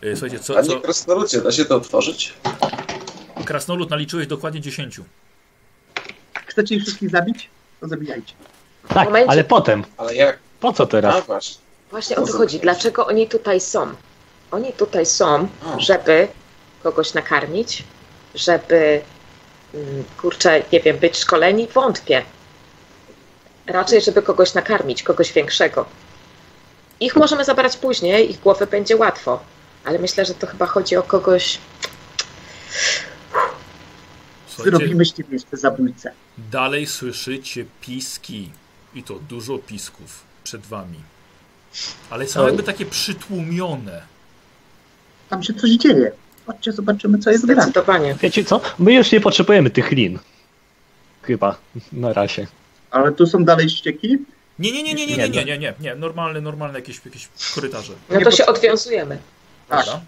Speaker 1: Y, słuchajcie, co, co
Speaker 5: krasnoludzie, da się to otworzyć?
Speaker 1: krasnolud naliczyłeś dokładnie 10.
Speaker 2: Chcecie ich wszystkich zabić? To zabijajcie.
Speaker 4: Tak,
Speaker 3: Momencik.
Speaker 4: ale potem.
Speaker 5: Ale jak?
Speaker 4: Po co
Speaker 5: A
Speaker 4: teraz?
Speaker 5: właśnie.
Speaker 3: Właśnie o to chodzi. Dlaczego oni tutaj są? Oni tutaj są,
Speaker 5: A.
Speaker 3: żeby kogoś nakarmić, żeby, mm, kurczę, nie wiem, być szkoleni? Wątpię. Raczej, żeby kogoś nakarmić, kogoś większego. Ich możemy zabrać później, ich głowy będzie łatwo, ale myślę, że to chyba chodzi o kogoś.
Speaker 1: Słuchajcie,
Speaker 2: Zrobimy z ciebie jeszcze zabójcę.
Speaker 1: Dalej słyszycie piski. I to dużo pisków przed wami. Ale są jakby takie przytłumione.
Speaker 2: Tam się coś dzieje. Chodźcie, zobaczymy, co jest grane.
Speaker 3: Zdecydowanie.
Speaker 4: Wiecie co? My już nie potrzebujemy tych lin. Chyba. Na razie.
Speaker 2: Ale tu są dalej ścieki?
Speaker 1: Nie, nie, nie, nie, nie, nie, nie, nie, nie, nie. Normalne, normalne jakieś, jakieś korytarze.
Speaker 3: No to się odwiązujemy.
Speaker 2: Tak.
Speaker 1: Dobra.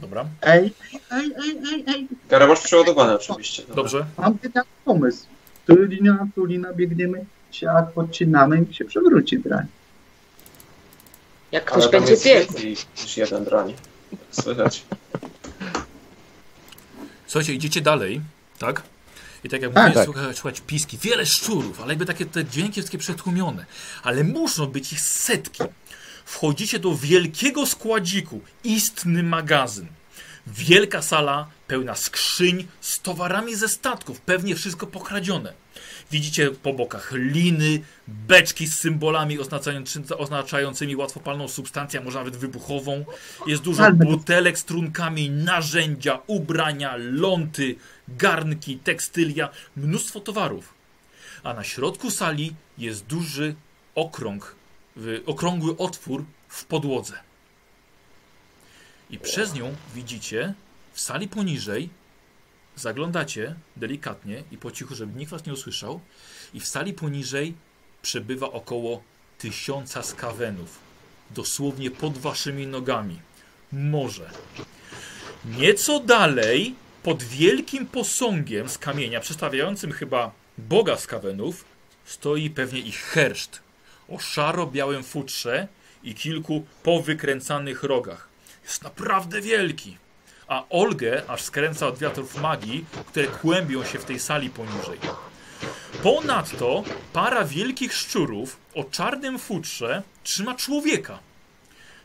Speaker 1: Dobra.
Speaker 2: Ej, ej, ej, ej, ej.
Speaker 5: Gara masz przeładowane oczywiście. Dobra.
Speaker 1: Dobrze.
Speaker 2: Mam jeden pomysł. Tu lina, tu lina, biegniemy, siak, podcinamy i się przewróci drań.
Speaker 3: Jak ktoś
Speaker 5: Ale tam
Speaker 3: będzie biegł.
Speaker 5: niż jeden drań. Słychać.
Speaker 1: Słuchajcie, idziecie dalej, tak? I tak jak
Speaker 2: Tak,
Speaker 1: mówię,
Speaker 4: tak.
Speaker 1: słuchać, słuchać piski, wiele szczurów, ale jakby takie te dźwięki takie przetłumione. Ale muszą być ich setki. Wchodzicie do wielkiego składziku, istny magazyn. Wielka sala pełna skrzyń z towarami ze statków, pewnie wszystko pokradzione. Widzicie po bokach liny, beczki z symbolami oznaczający- oznaczającymi łatwopalną substancję, a może nawet wybuchową. Jest dużo butelek z trunkami, narzędzia, ubrania, ląty, garnki, tekstylia, mnóstwo towarów. A na środku sali jest duży okrąg, okrągły otwór w podłodze. I przez nią widzicie w sali poniżej, zaglądacie delikatnie i po cichu, żeby nikt was nie usłyszał, i w sali poniżej przebywa około tysiąca skawenów. Dosłownie pod waszymi nogami. Może. Nieco dalej, pod wielkim posągiem z kamienia, przedstawiającym chyba boga skawenów, stoi pewnie ich herszt o szaro-białym futrze i kilku powykręcanych rogach. Jest naprawdę wielki. A Olgę aż skręca od wiatrów magii, które kłębią się w tej sali poniżej. Ponadto para wielkich szczurów o czarnym futrze trzyma człowieka.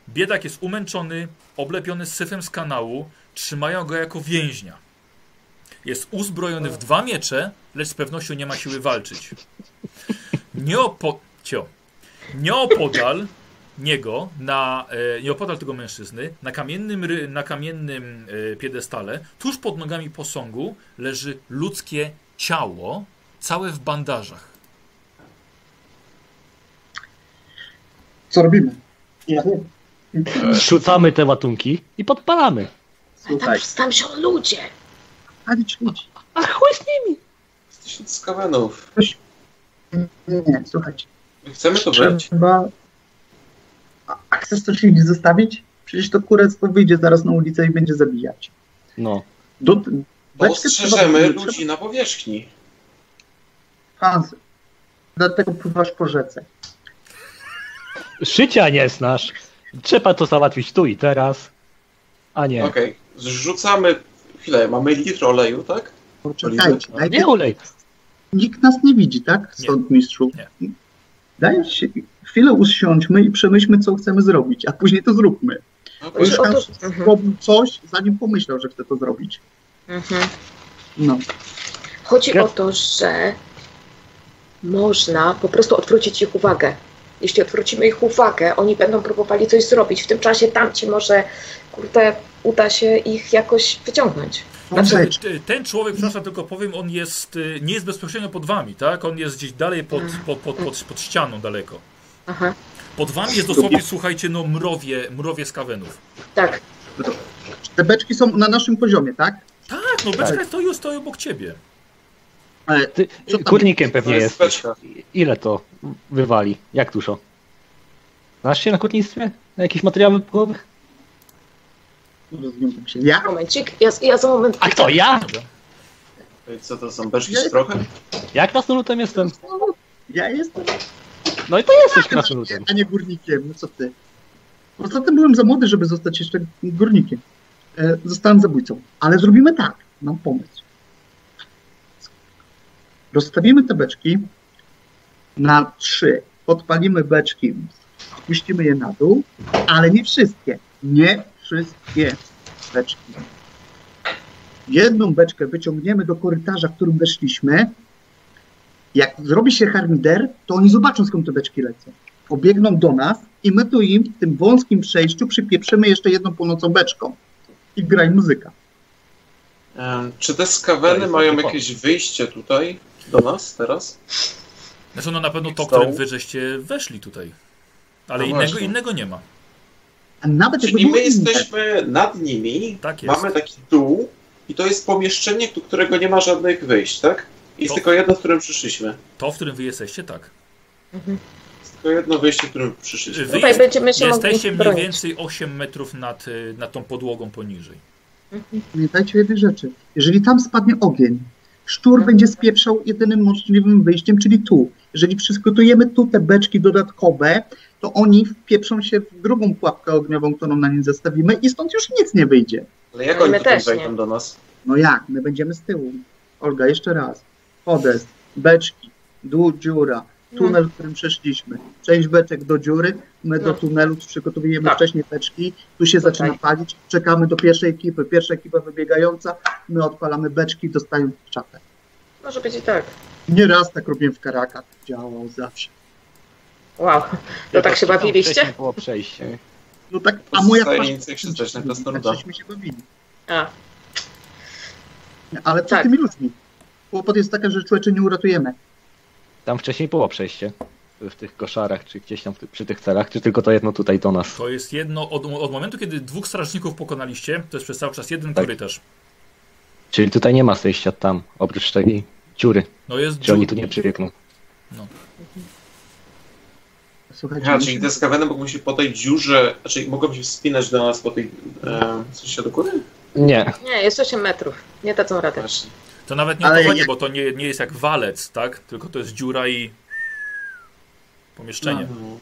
Speaker 1: Biedak jest umęczony, oblepiony syfem z kanału, trzymają go jako więźnia. Jest uzbrojony w dwa miecze, lecz z pewnością nie ma siły walczyć. Nieopo... Cio. Nieopodal niego, na, e, nieopodal tego mężczyzny, na kamiennym, na kamiennym e, piedestale, tuż pod nogami posągu, leży ludzkie ciało, całe w bandażach.
Speaker 2: Co robimy? Ja
Speaker 4: Rzucamy te łatunki i podpalamy.
Speaker 3: Tam,
Speaker 2: Słuchaj,
Speaker 3: tam są ludzie.
Speaker 2: palić ludzi.
Speaker 4: A chuj z nimi!
Speaker 5: Z tysiąc skawenów.
Speaker 2: Nie, nie, słuchajcie.
Speaker 5: My chcemy to brać.
Speaker 2: Trzeba... A, a chcesz coś ludzi zostawić? Przecież to kurectwo wyjdzie zaraz na ulicę i będzie zabijać.
Speaker 4: No.
Speaker 2: Do,
Speaker 5: ostrzeżemy
Speaker 2: trzeba-
Speaker 5: ludzi na powierzchni.
Speaker 2: Hans, dlatego pływasz po rzece.
Speaker 4: Szycia nie znasz. Trzeba to załatwić tu i teraz. A nie.
Speaker 5: Okej, zrzucamy. Chwilę, mamy litr oleju, tak?
Speaker 2: Poczekajcie,
Speaker 5: Nie
Speaker 4: ulej.
Speaker 2: nikt nas nie widzi, tak?
Speaker 1: Nie.
Speaker 2: Sąd mistrzu.
Speaker 1: Nie.
Speaker 2: Daj się, chwilę usiądźmy i przemyślmy, co chcemy zrobić, a później to zróbmy.
Speaker 5: Okej.
Speaker 2: Już
Speaker 3: mhm.
Speaker 2: zrobił coś, zanim pomyślał, że chce to zrobić.
Speaker 3: Mhm.
Speaker 2: No.
Speaker 3: Chodzi
Speaker 4: Ja-
Speaker 3: o to, że można po prostu odwrócić ich uwagę. Jeśli odwrócimy ich uwagę, oni będą próbowali coś zrobić. W tym czasie tamci może, kurde, uda się ich jakoś wyciągnąć.
Speaker 2: Znaczy,
Speaker 1: Znaczy, ten człowiek, przepraszam, tylko powiem, on jest, y, nie jest bezpośrednio pod wami, tak? On jest gdzieś dalej pod, pod, pod, pod, pod ścianą daleko.
Speaker 3: Aha,
Speaker 1: Pod wami jest dosłownie, słuchajcie, no mrowie, mrowie skawenów.
Speaker 3: tak.
Speaker 2: te beczki są na naszym poziomie, tak?
Speaker 1: Tak, no beczka stoi, stoi obok ciebie.
Speaker 2: Ale
Speaker 4: Ty, kurnikiem pewnie
Speaker 5: jest beczka.
Speaker 4: Ile to wywali? Jak dużo? Znasz się na kurnictwie? Na jakieś materiały wybuchowe?
Speaker 2: rozumiem się. Ja?
Speaker 3: Momencik, ja, ja za moment.
Speaker 4: A kto? Ja?
Speaker 5: Co to są beczki
Speaker 2: Ja-
Speaker 5: z prochem?
Speaker 4: Ja krasnolutem jestem.
Speaker 2: Ja jestem,
Speaker 4: No i to jesteś krasnolutem.
Speaker 2: a nie górnikiem. No co ty? Poza tym byłem za młody, żeby zostać jeszcze górnikiem. E, zostałem zabójcą. Ale zrobimy tak. Mam pomysł. Rozstawimy te beczki na trzy. Podpalimy beczki, spuścimy je na dół, ale nie wszystkie. Nie wszystkie beczki. Jedną beczkę wyciągniemy do korytarza, w którym weszliśmy. Jak zrobi się harmider, to oni zobaczą, skąd te beczki lecą. Obiegną do nas i my tu im w tym wąskim przejściu przypieprzymy jeszcze jedną północą beczką. I graj muzyka.
Speaker 5: Czy te skaweny
Speaker 4: jest
Speaker 5: mają
Speaker 4: dobry
Speaker 5: jakieś wyjście tutaj do nas teraz?
Speaker 1: Znaczy, no na pewno to, którym wy żeście weszli tutaj. Ale
Speaker 5: No
Speaker 1: innego,
Speaker 5: właśnie.
Speaker 1: innego nie ma.
Speaker 2: A nawet
Speaker 5: Czyli my
Speaker 2: inne,
Speaker 5: jesteśmy nad nimi,
Speaker 1: Tak jest.
Speaker 5: mamy taki dół i to jest pomieszczenie, do którego nie ma żadnych wyjść, tak? Jest
Speaker 1: To-
Speaker 5: tylko jedno, w którym przyszliśmy.
Speaker 1: To, w którym wy jesteście, tak.
Speaker 5: Jest tylko jedno wyjście, w którym przyszliśmy.
Speaker 1: Wy
Speaker 3: Tutaj
Speaker 1: jest,
Speaker 3: będziemy się
Speaker 1: jesteście mniej
Speaker 3: bronić.
Speaker 1: więcej 8 metrów nad, y, nad tą podłogą poniżej.
Speaker 2: Pamiętajcie o jednej rzeczy. Jeżeli tam spadnie ogień, szczur będzie spieprzał jedynym możliwym wyjściem, czyli tu. Jeżeli przygotujemy tu te beczki dodatkowe, to oni wpieprzą się w drugą pułapkę ogniową, którą na nim zestawimy i stąd już nic nie wyjdzie.
Speaker 5: Ale jak oni tutaj wejdą do nas?
Speaker 2: No jak? My będziemy z tyłu. Olga, jeszcze raz. Podest, beczki, dół, dziura, tunel, w którym przeszliśmy. Część beczek do dziury, my do
Speaker 3: No.
Speaker 2: tunelu przygotowujemy
Speaker 3: Tak.
Speaker 2: wcześniej beczki, tu się zaczyna palić, czekamy do pierwszej ekipy. Pierwsza ekipa wybiegająca, my odpalamy beczki, dostają czapę.
Speaker 3: Może być i tak.
Speaker 2: Nieraz tak robiłem w Karakach, działało zawsze.
Speaker 3: Wow. To tak się bawiliście?
Speaker 4: było przejście.
Speaker 2: No tak, a moja
Speaker 5: Pozostaje
Speaker 2: twarz...
Speaker 5: nic, jak się zdać na
Speaker 2: tak żeśmy się bawili.
Speaker 3: A,
Speaker 2: Ale co z
Speaker 3: Tak.
Speaker 2: tymi ludźmi? Kłopot jest taki, że człowieczy nie uratujemy.
Speaker 4: Tam wcześniej było przejście. W tych koszarach, czy gdzieś tam w przy tych celach, czy tylko to jedno tutaj do nas?
Speaker 1: To jest jedno, od, od momentu, kiedy dwóch strażników pokonaliście, to jest przez cały czas jeden
Speaker 4: Tak.
Speaker 1: korytarz.
Speaker 4: Czyli tutaj nie ma zejścia tam, oprócz tej dziury.
Speaker 1: No jest
Speaker 4: Czy oni tu nie przybiegną?
Speaker 2: Słuchajcie,
Speaker 5: A, czyli te skaweny mogą się po tej dziurze, znaczy mogą się wspinać do nas po tej, e, coś się do góry?
Speaker 4: Nie.
Speaker 3: nie, jest 8 metrów. Nie dadzą rady.
Speaker 1: To nawet nie o
Speaker 2: Ale
Speaker 1: to chodzi,
Speaker 2: jak-
Speaker 1: bo to nie, nie jest jak walec, tak? Tylko to jest dziura i pomieszczenie.
Speaker 5: No.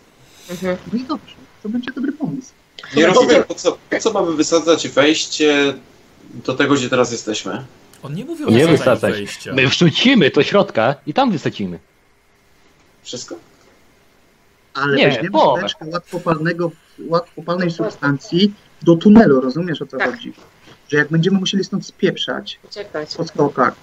Speaker 3: Mhm.
Speaker 2: No i dobrze, to będzie dobry pomysł.
Speaker 5: Nie rozumiem, po co, po co mamy wysadzać wejście do tego, gdzie teraz jesteśmy?
Speaker 1: On nie mówi o
Speaker 4: Nie wysadzać.
Speaker 1: wejścia.
Speaker 4: My wrzucimy do środka i tam wysadzimy.
Speaker 5: Wszystko?
Speaker 2: Ale
Speaker 4: Nie,
Speaker 2: weźmiemy
Speaker 4: połowę.
Speaker 2: łatwopalnego, łatwopalnej substancji do tunelu, rozumiesz o co
Speaker 3: Tak.
Speaker 2: chodzi? Że jak będziemy musieli stąd spieprzać
Speaker 3: Uciekać.
Speaker 2: po skokach,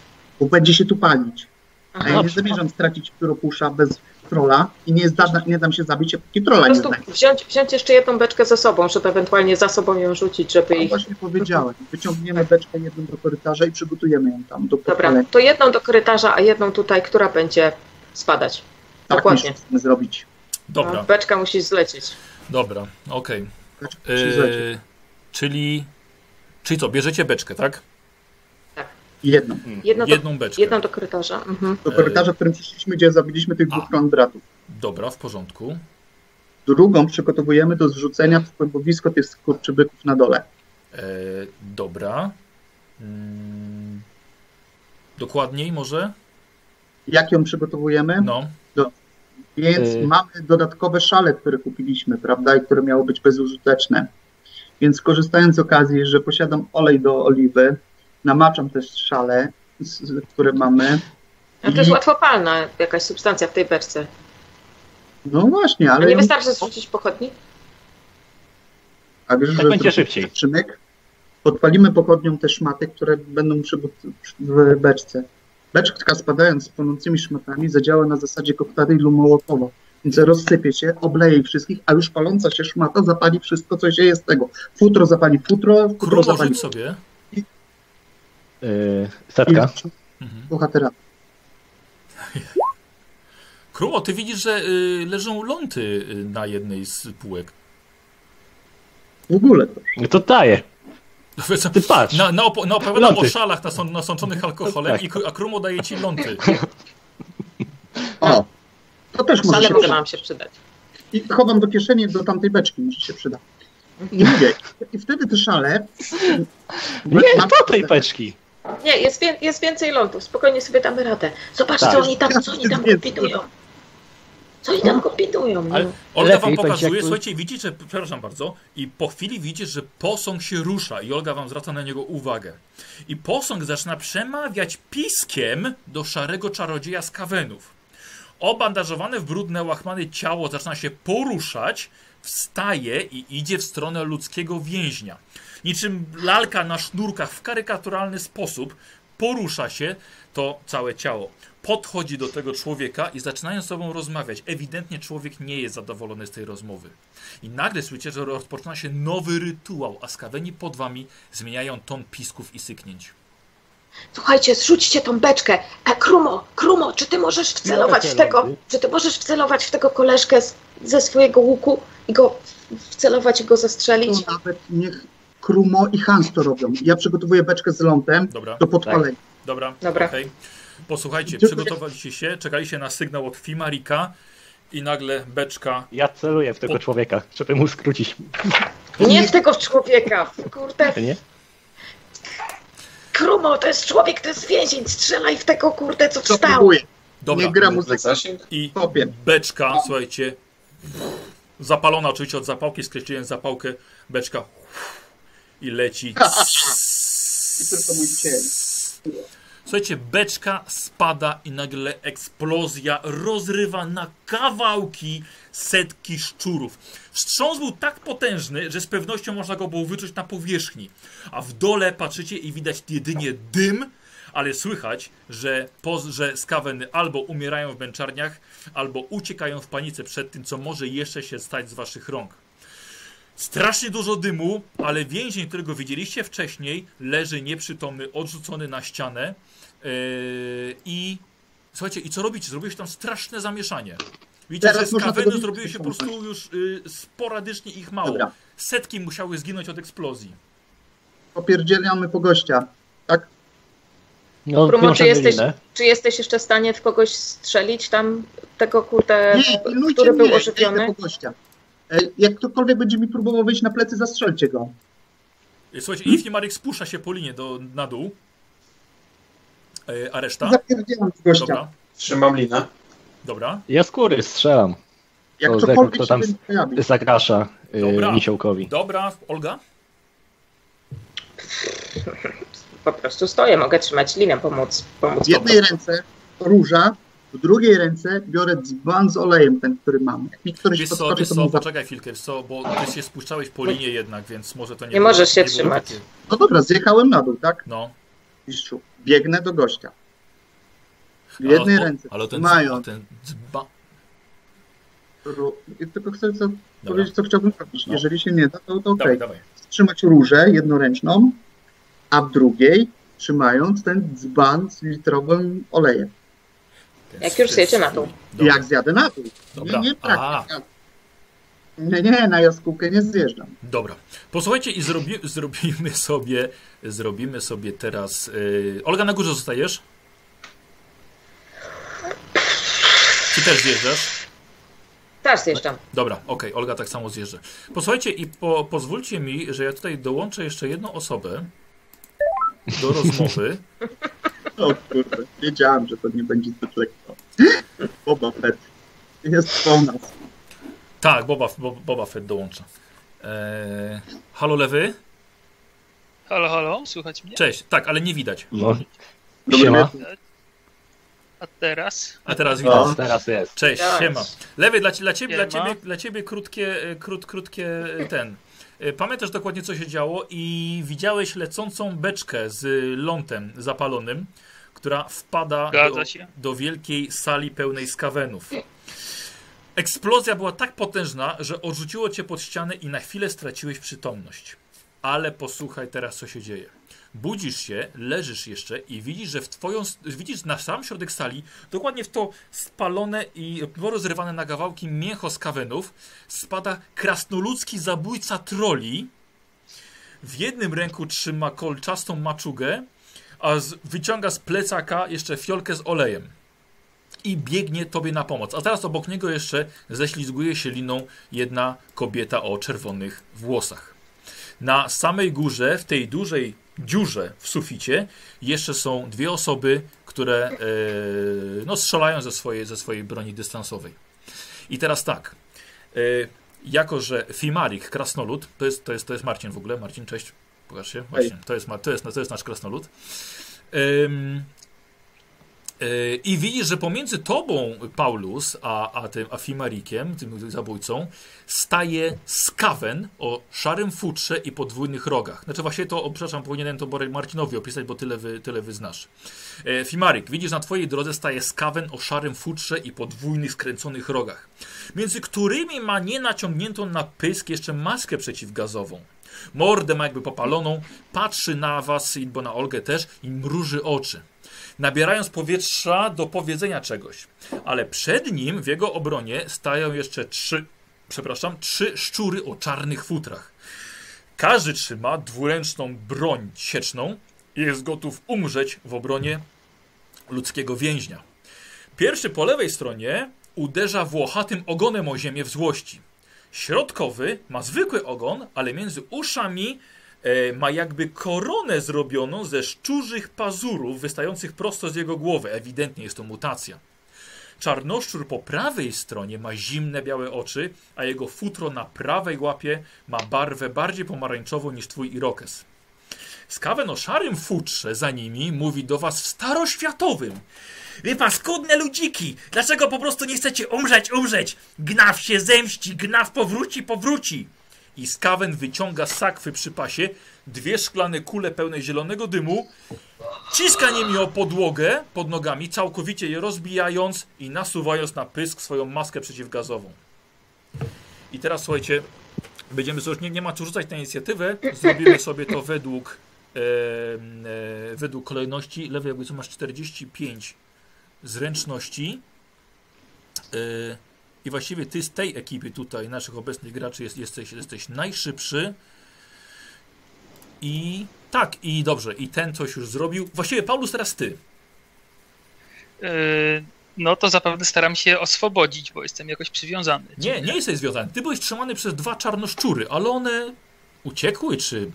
Speaker 2: bo będzie się tu palić, a
Speaker 3: Aha.
Speaker 2: ja nie
Speaker 4: Dobrze.
Speaker 2: zamierzam stracić pióropusza bez trolla i nie, zda, nie dam się zabić, póki
Speaker 3: Po
Speaker 2: trolla nie
Speaker 3: prostu
Speaker 2: znajdę.
Speaker 3: wziąć, wziąć jeszcze jedną beczkę ze sobą, żeby ewentualnie za sobą ją rzucić, żeby
Speaker 2: No
Speaker 3: ich...
Speaker 2: właśnie powiedziałem, wyciągniemy beczkę jedną do korytarza i przygotujemy ją tam do
Speaker 3: Dobra,
Speaker 2: podpalenia.
Speaker 3: to jedną do korytarza, a jedną tutaj, która będzie spadać.
Speaker 2: Tak
Speaker 3: dokładnie.
Speaker 2: musimy zrobić.
Speaker 1: Dobra,
Speaker 3: No, beczka musi zlecieć.
Speaker 1: dobra, okej.
Speaker 2: Zlecieć.
Speaker 1: Yy, czyli, czyli co, bierzecie beczkę, tak?
Speaker 3: Tak.
Speaker 2: Jedną.
Speaker 3: Jedno do,
Speaker 1: Jedną beczkę.
Speaker 3: jedną do korytarza. Mhm.
Speaker 2: Do korytarza, w którym przyszliśmy, gdzie zabiliśmy tych dwóch kondratów.
Speaker 1: Dobra, w porządku.
Speaker 2: Drugą przygotowujemy do zrzucenia w kłębowisko tych skurczybyków na dole.
Speaker 1: E, dobra. Mm, dokładniej może?
Speaker 2: Jak ją przygotowujemy?
Speaker 1: No.
Speaker 2: Więc
Speaker 4: Y.
Speaker 2: mamy dodatkowe szale, które kupiliśmy, prawda, i które miały być bezużyteczne. Więc korzystając z okazji, że posiadam olej do oliwy, namaczam też szale, które mamy.
Speaker 3: No to jest
Speaker 2: I-
Speaker 3: łatwopalna jakaś substancja w tej beczce.
Speaker 2: No właśnie,
Speaker 3: A
Speaker 2: ale.
Speaker 3: nie wystarczy zrzucić pochodni?
Speaker 2: A wiesz,
Speaker 4: Tak
Speaker 2: że
Speaker 4: będzie szybciej.
Speaker 2: Szymek, podpalimy pochodnią te szmaty, które będą przy, w beczce. Beczka spadając z płonącymi szmatami zadziała na zasadzie koktajlu Mołotowa. Więc rozsypie się, obleje ich wszystkich, a już paląca się szmata zapali wszystko, co się jest z tego. Futro zapali futro, futro
Speaker 1: Krumo
Speaker 2: zapali
Speaker 1: rzuć sobie.
Speaker 4: Yy, setka.
Speaker 1: Mhm.
Speaker 2: bohatera. [LAUGHS]
Speaker 1: Krumo, ty widzisz, że y, leżą ląty y, na jednej z półek.
Speaker 2: W ogóle to.
Speaker 4: No To daje.
Speaker 1: Co,
Speaker 4: Ty patrz.
Speaker 1: Na, na, op- na opowiadam o szalach nasą, nasączonych alkoholem,
Speaker 4: Tak.
Speaker 1: i, a Krumo daje ci ląty. [LAUGHS]
Speaker 2: O, to też może
Speaker 3: Ale
Speaker 2: się
Speaker 3: może
Speaker 2: przydać.
Speaker 3: nam się przydać.
Speaker 2: I chowam do kieszeni do tamtej beczki, może się przyda. I mówię, i wtedy te szale...
Speaker 4: Nie,
Speaker 2: mam-
Speaker 4: do tej peczki.
Speaker 3: Nie, jest, wię- jest więcej lądów. Spokojnie sobie damy radę. Zobacz,
Speaker 4: Tak.
Speaker 3: co oni tam, co oni tam
Speaker 2: Jest
Speaker 3: kombitują. Co oni tam kombitują? No.
Speaker 1: Ale Olga wam pokazuje,
Speaker 4: jakby-
Speaker 1: słuchajcie, widzicie, przepraszam bardzo, i po chwili widzisz, że posąg się rusza i Olga wam zwraca na niego uwagę. I posąg zaczyna przemawiać piskiem do szarego czarodzieja z kawenów. Obandażowane w brudne łachmany ciało zaczyna się poruszać, wstaje i idzie w stronę ludzkiego więźnia. Niczym lalka na sznurkach w karykaturalny sposób porusza się to całe ciało. Podchodzi do tego człowieka i zaczynają z sobą rozmawiać. Ewidentnie człowiek nie jest zadowolony z tej rozmowy. I nagle słyszycie, że rozpoczyna się nowy rytuał, a skaweni pod wami zmieniają ton pisków i syknięć.
Speaker 3: Słuchajcie, zrzućcie tą beczkę. E, Krumo, Krumo, czy ty możesz wcelować w
Speaker 4: te
Speaker 3: tego, czy ty możesz wcelować w tego koleżkę z, ze swojego łuku i go wcelować i go zastrzelić?
Speaker 2: To nawet niech Krumo i Hans to robią. Ja przygotowuję beczkę z lądem
Speaker 1: Dobra,
Speaker 2: do podpalenia.
Speaker 1: dobra,
Speaker 3: Dobra.
Speaker 1: okej. Posłuchajcie, przygotowaliście się, czekaliście na sygnał od Fimarika i nagle beczka
Speaker 4: Ja celuję w tego człowieka, żeby mu skrócić.
Speaker 3: Nie w tego człowieka, kurde.
Speaker 4: Nie?
Speaker 3: Krumo, to jest człowiek, to jest więzień, strzelaj w tego kurde, co
Speaker 2: Co
Speaker 3: wstał.
Speaker 2: próbuję.
Speaker 1: Dobra.
Speaker 2: Nie gra
Speaker 5: Za
Speaker 2: muzyka.
Speaker 5: zasięg?
Speaker 1: i beczka, słuchajcie, zapalona oczywiście od zapałki, skreśliłem zapałkę, beczka i leci. [LAUGHS]
Speaker 2: I tylko mój cień.
Speaker 1: Słuchajcie, beczka spada i nagle eksplozja rozrywa na kawałki setki szczurów. Wstrząs był tak potężny, że z pewnością można go było wyczuć na powierzchni. A w dole patrzycie i widać jedynie dym, ale słychać, że, poz, że skaweny albo umierają w męczarniach, albo uciekają w panice przed tym, co może jeszcze się stać z waszych rąk. Strasznie dużo dymu, ale więzień, którego widzieliście wcześniej, leży nieprzytomny, odrzucony na ścianę. Yy, I słuchajcie, i co robicie? Zrobiłeś tam straszne zamieszanie. Widzicie,
Speaker 2: Teraz
Speaker 1: że z kawenu zrobiło się po prostu już y, sporadycznie ich mało.
Speaker 2: Dobra.
Speaker 1: Setki musiały zginąć od eksplozji.
Speaker 2: Popierdzielamy po gościa. Tak?
Speaker 4: No,
Speaker 3: Krumo, czy jesteś, czy jesteś jeszcze w stanie w kogoś strzelić tam tego kurde,
Speaker 2: Nie,
Speaker 3: który był
Speaker 2: mnie, ja
Speaker 3: ożywiony?
Speaker 2: idę po gościa. E, Jak ktokolwiek będzie mi próbował wyjść na plecy, zastrzelcie go.
Speaker 1: Słuchajcie, hmm? Ifnimarek spusza się po linie do, na dół. Y, a reszta?
Speaker 2: Gościa.
Speaker 1: Dobra,
Speaker 5: Trzymam linę.
Speaker 1: dobra.
Speaker 4: Ja skóry strzelam.
Speaker 2: Jak
Speaker 4: To
Speaker 2: ktokolwiek
Speaker 4: kto
Speaker 2: się
Speaker 4: tam. Zagrasza
Speaker 1: Dobra.
Speaker 4: yy, Misiołkowi.
Speaker 1: Dobra, Olga?
Speaker 3: Po prostu stoję, mogę trzymać linę, pomóc, pomóc
Speaker 2: W jednej ręce róża, w drugiej ręce biorę dzban z olejem, ten, który mam. Jak mi któryś
Speaker 1: Wiesz co,
Speaker 2: podskoczy,
Speaker 1: wiesz
Speaker 2: to
Speaker 1: co, poczekaj chwilkę, wiesz co, bo ty się spuszczałeś po linie jednak, więc może to nie
Speaker 3: Nie
Speaker 1: było,
Speaker 3: możesz się
Speaker 1: nie
Speaker 3: trzymać.
Speaker 1: takie-
Speaker 2: No dobra, zjechałem na dół, tak?
Speaker 1: No.
Speaker 2: Mistrzu. Biegnę do gościa. W jednej
Speaker 1: Ale-
Speaker 2: ręce
Speaker 1: Ale ten,
Speaker 2: mają.
Speaker 1: a ten dzba...
Speaker 2: I Tylko chcę co, powiedzieć, co chciałbym zrobić.
Speaker 1: No.
Speaker 2: Jeżeli się nie da, to, to okej.
Speaker 1: Dawaj, dawaj.
Speaker 2: Trzymać różę jednoręczną, a w drugiej trzymając ten dzban z litrowym olejem.
Speaker 3: Jak już zjedzie na dół.
Speaker 2: Jak zjadę na dół.
Speaker 1: Dobra.
Speaker 2: Nie, nie tak. Nie, nie, na jaskółkę nie zjeżdżam.
Speaker 1: Dobra. Posłuchajcie i zrobi, [LAUGHS] zrobimy sobie zrobimy sobie teraz. Yy... Olga na górze zostajesz? Czy też zjeżdżasz?
Speaker 3: Też zjeżdżam.
Speaker 1: Dobra, okej, Olga tak samo zjeżdża. Posłuchajcie i po, pozwólcie mi, że ja tutaj dołączę jeszcze jedną osobę do [LAUGHS] rozmowy.
Speaker 2: O kurde, wiedziałem, że to nie będzie zbyt lekko. Boba Fett jest po nas.
Speaker 1: Tak, Boba, Boba, Fett dołącza. Eee, halo lewy?
Speaker 7: Halo, halo, słychać mnie?
Speaker 1: Cześć, tak, ale nie widać.
Speaker 4: No, siema.
Speaker 7: A teraz?
Speaker 1: A teraz widać.
Speaker 2: O.
Speaker 4: Teraz jest.
Speaker 1: Cześć, siema. Lewy, dla, dla, ciebie, dla, ciebie, dla ciebie krótkie, e, krót, krótkie e, ten. E, Pamiętasz dokładnie, co się działo i widziałeś lecącą beczkę z lądem zapalonym, która wpada do, do wielkiej sali pełnej skawenów. Eksplozja była tak potężna, że odrzuciło cię pod ścianę i na chwilę straciłeś przytomność. Ale posłuchaj teraz, co się dzieje. Budzisz się, leżysz jeszcze i widzisz, że w twoją, widzisz na sam środek sali, dokładnie w to spalone i porozrywane na kawałki mięcho z kawenów, spada krasnoludzki zabójca troli. W jednym ręku trzyma kolczastą maczugę, a z, wyciąga z plecaka jeszcze fiolkę z olejem. I biegnie tobie na pomoc. A teraz obok niego jeszcze ześlizguje się liną jedna kobieta o czerwonych włosach. Na samej górze, w tej dużej dziurze w suficie, jeszcze są dwie osoby, które e, no, strzelają ze swojej, ze swojej broni dystansowej. I teraz tak. E, jako, że Fimarik, krasnolud, to jest, to, jest, to jest Marcin w ogóle. Marcin, cześć. Pokaż się. To jest, to jest, to jest nasz krasnolud. Ym, I widzisz, że pomiędzy tobą, Paulus, a, a tym a Fimarikiem, tym zabójcą, staje skawen o szarym futrze i podwójnych rogach. Znaczy właśnie to, przepraszam, powinienem to Marcinowi opisać, bo tyle wy, tyle wy znasz. E, Fimarik, widzisz na twojej drodze staje skawen o szarym futrze i podwójnych skręconych rogach, między którymi ma nie naciągniętą na pysk jeszcze maskę przeciwgazową. Mordę ma jakby popaloną, patrzy na was, bo na Olgę też, i mruży oczy. Nabierając powietrza do powiedzenia czegoś. Ale przed nim w jego obronie stają jeszcze trzy, przepraszam, trzy szczury o czarnych futrach. Każdy trzyma dwuręczną broń sieczną i jest gotów umrzeć w obronie ludzkiego więźnia. Pierwszy po lewej stronie uderza włochatym ogonem o ziemię w złości. Środkowy ma zwykły ogon, ale między uszami ma jakby koronę zrobioną ze szczurzych pazurów wystających prosto z jego głowy. Ewidentnie jest to mutacja. Czarnoszczur po prawej stronie ma zimne białe oczy, a jego futro na prawej łapie ma barwę bardziej pomarańczową niż twój irokes. Skawen o szarym futrze za nimi mówi do was w staroświatowym. Wy paskudne ludziki! Dlaczego po prostu nie chcecie umrzeć, umrzeć? Gnaw się zemści, gnaw powróci, powróci! I Skawen wyciąga z sakwy przy pasie dwie szklane kule pełne zielonego dymu, ciska nimi o podłogę pod nogami, całkowicie je rozbijając i nasuwając na pysk swoją maskę przeciwgazową. I teraz słuchajcie, będziemy już nie, nie ma co rzucać na inicjatywę, zrobimy sobie to według, e, e, według kolejności. Lewy jakby co masz 45 zręczności. E, I właściwie ty z tej ekipy tutaj, naszych obecnych graczy, jest, jesteś, jesteś najszybszy. I tak, i dobrze, i ten coś już zrobił. Właściwie Paulus teraz ty.
Speaker 7: Yy, no to zapewne staram się oswobodzić, bo jestem jakoś przywiązany.
Speaker 1: Nie, nie jesteś związany. Ty byłeś trzymany przez dwa czarnoszczury, ale one uciekły, czy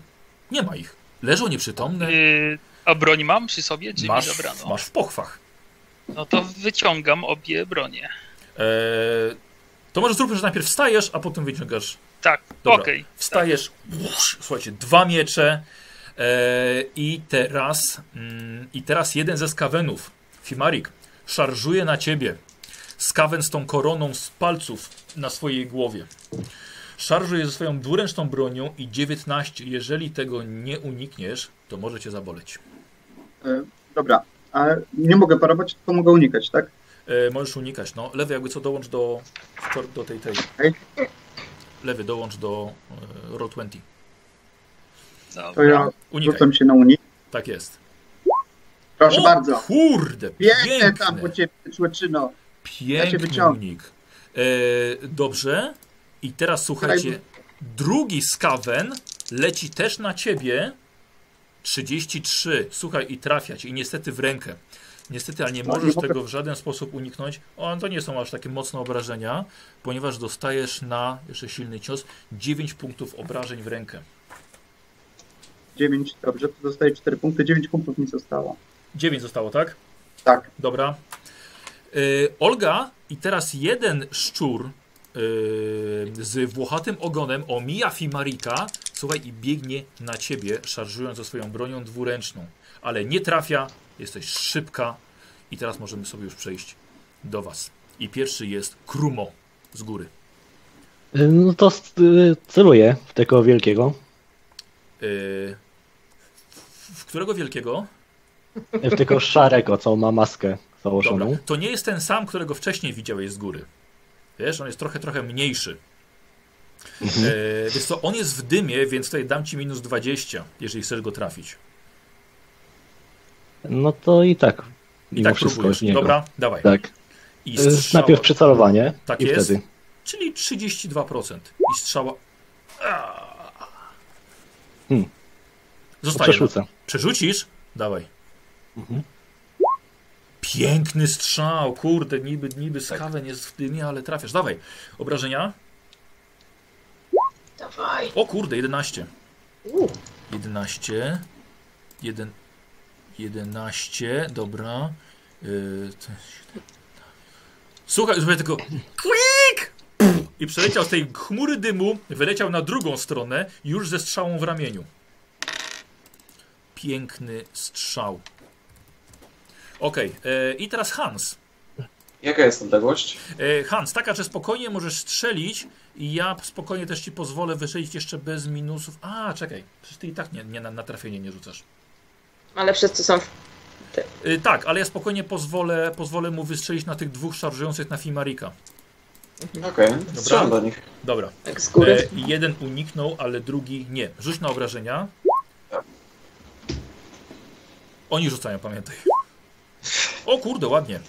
Speaker 1: nie ma ich? Leżą nieprzytomne.
Speaker 7: Yy, a broń mam przy sobie, czy
Speaker 1: Masz,
Speaker 7: mi zabrano?
Speaker 1: masz w pochwach.
Speaker 7: No to wyciągam obie bronie.
Speaker 1: Eee, to może zróbmy, że najpierw wstajesz, a potem wyciągasz.
Speaker 7: Tak, okej.
Speaker 1: Wstajesz, łusz, słuchajcie, dwa miecze eee, i teraz mm, i teraz jeden ze skawenów, Fimarik, szarżuje na ciebie. Skawen z tą koroną z palców na swojej głowie. Szarżuje ze swoją dwuręczną bronią i 19. Jeżeli tego nie unikniesz, to może cię zaboleć.
Speaker 2: E, dobra, ale nie mogę parować, tylko mogę unikać, tak?
Speaker 1: E, możesz unikać, no. Lewy jakby co dołącz do, do tej tej. Lewy dołącz do e, Roll 20.
Speaker 2: To
Speaker 7: Dobra.
Speaker 2: ja
Speaker 1: Unikaj.
Speaker 2: rzucam się na unik.
Speaker 1: Tak jest.
Speaker 2: Proszę
Speaker 1: O,
Speaker 2: bardzo.
Speaker 1: Kurde,
Speaker 2: Biegnę tam po
Speaker 1: piękny,
Speaker 2: ciebie, człeczyno. Ja
Speaker 1: piękny
Speaker 2: wyciągnę.
Speaker 1: unik. E, dobrze. I teraz słuchajcie, drugi skawen leci też na ciebie. 33. Słuchaj, i trafia ci. I niestety w rękę. Niestety, ale nie
Speaker 2: No, nie
Speaker 1: możesz
Speaker 2: mogę.
Speaker 1: tego w żaden sposób uniknąć. O, to nie są aż takie mocne obrażenia, ponieważ dostajesz na jeszcze silny cios 9 punktów obrażeń w rękę.
Speaker 2: 9, dobrze, to dostaję 4 punkty, 9 punktów mi zostało.
Speaker 1: 9 zostało, tak?
Speaker 2: Tak.
Speaker 1: Dobra. Y, Olga i teraz jeden szczur y, z włochatym ogonem omija Fimarika, słuchaj, i biegnie na ciebie, szarżując ze swoją bronią dwuręczną. Ale nie trafia, jesteś szybka i teraz możemy sobie już przejść do was. I pierwszy jest Krumo z góry.
Speaker 4: Y, No to y, celuję w tego wielkiego.
Speaker 1: Y, w którego wielkiego?
Speaker 4: W tego szarego, co ma maskę
Speaker 1: Dobra.
Speaker 4: założoną.
Speaker 1: To nie jest ten sam, którego wcześniej widziałeś z góry. Wiesz, on jest trochę, trochę mniejszy.
Speaker 4: Mhm.
Speaker 1: E, wiesz co, on jest w dymie, więc tutaj dam ci minus 20, jeżeli chcesz go trafić.
Speaker 4: No to i tak.
Speaker 1: I tak
Speaker 4: wszystko
Speaker 1: próbujesz.
Speaker 4: z niego.
Speaker 1: Dobra, dawaj.
Speaker 4: Tak.
Speaker 1: I
Speaker 4: Y,
Speaker 1: strzała,
Speaker 4: Najpierw przycelowanie
Speaker 1: Tak
Speaker 4: i
Speaker 1: jest.
Speaker 4: wtedy.
Speaker 1: czyli 32%. I strzała...
Speaker 4: Hmm.
Speaker 1: Zostaje.
Speaker 4: Przerzucę.
Speaker 1: Przerzucisz? Dawaj.
Speaker 4: Mhm.
Speaker 1: Piękny strzał, kurde, niby, niby
Speaker 4: Tak.
Speaker 1: skawen jest w dymie, ale trafiasz. Dawaj. Obrażenia?
Speaker 3: Dawaj.
Speaker 1: O kurde, 11.
Speaker 3: U,
Speaker 1: 11. 1, 11, dobra. Yy, to- Słuchaj, żeby tylko klik! I przeleciał z tej chmury dymu, wyleciał na drugą stronę, już ze strzałą w ramieniu. Piękny strzał. Okej, e, i teraz Hans.
Speaker 5: Jaka jest odległość?
Speaker 1: E, Hans, taka, że spokojnie możesz strzelić i ja spokojnie też ci pozwolę wystrzelić jeszcze bez minusów. A, czekaj, przecież ty i tak nie, nie na, na trafienie nie rzucasz.
Speaker 3: Ale wszyscy są w...
Speaker 1: Y, tak, ale ja spokojnie pozwolę, pozwolę mu wystrzelić na tych dwóch szarżujących na Fimarika.
Speaker 5: Okej, strzelam do nich.
Speaker 1: Dobra.
Speaker 3: tak z góry.
Speaker 1: E, jeden uniknął, ale drugi nie. Rzuć na obrażenia. Oni rzucają, pamiętaj. O kurde, ładnie.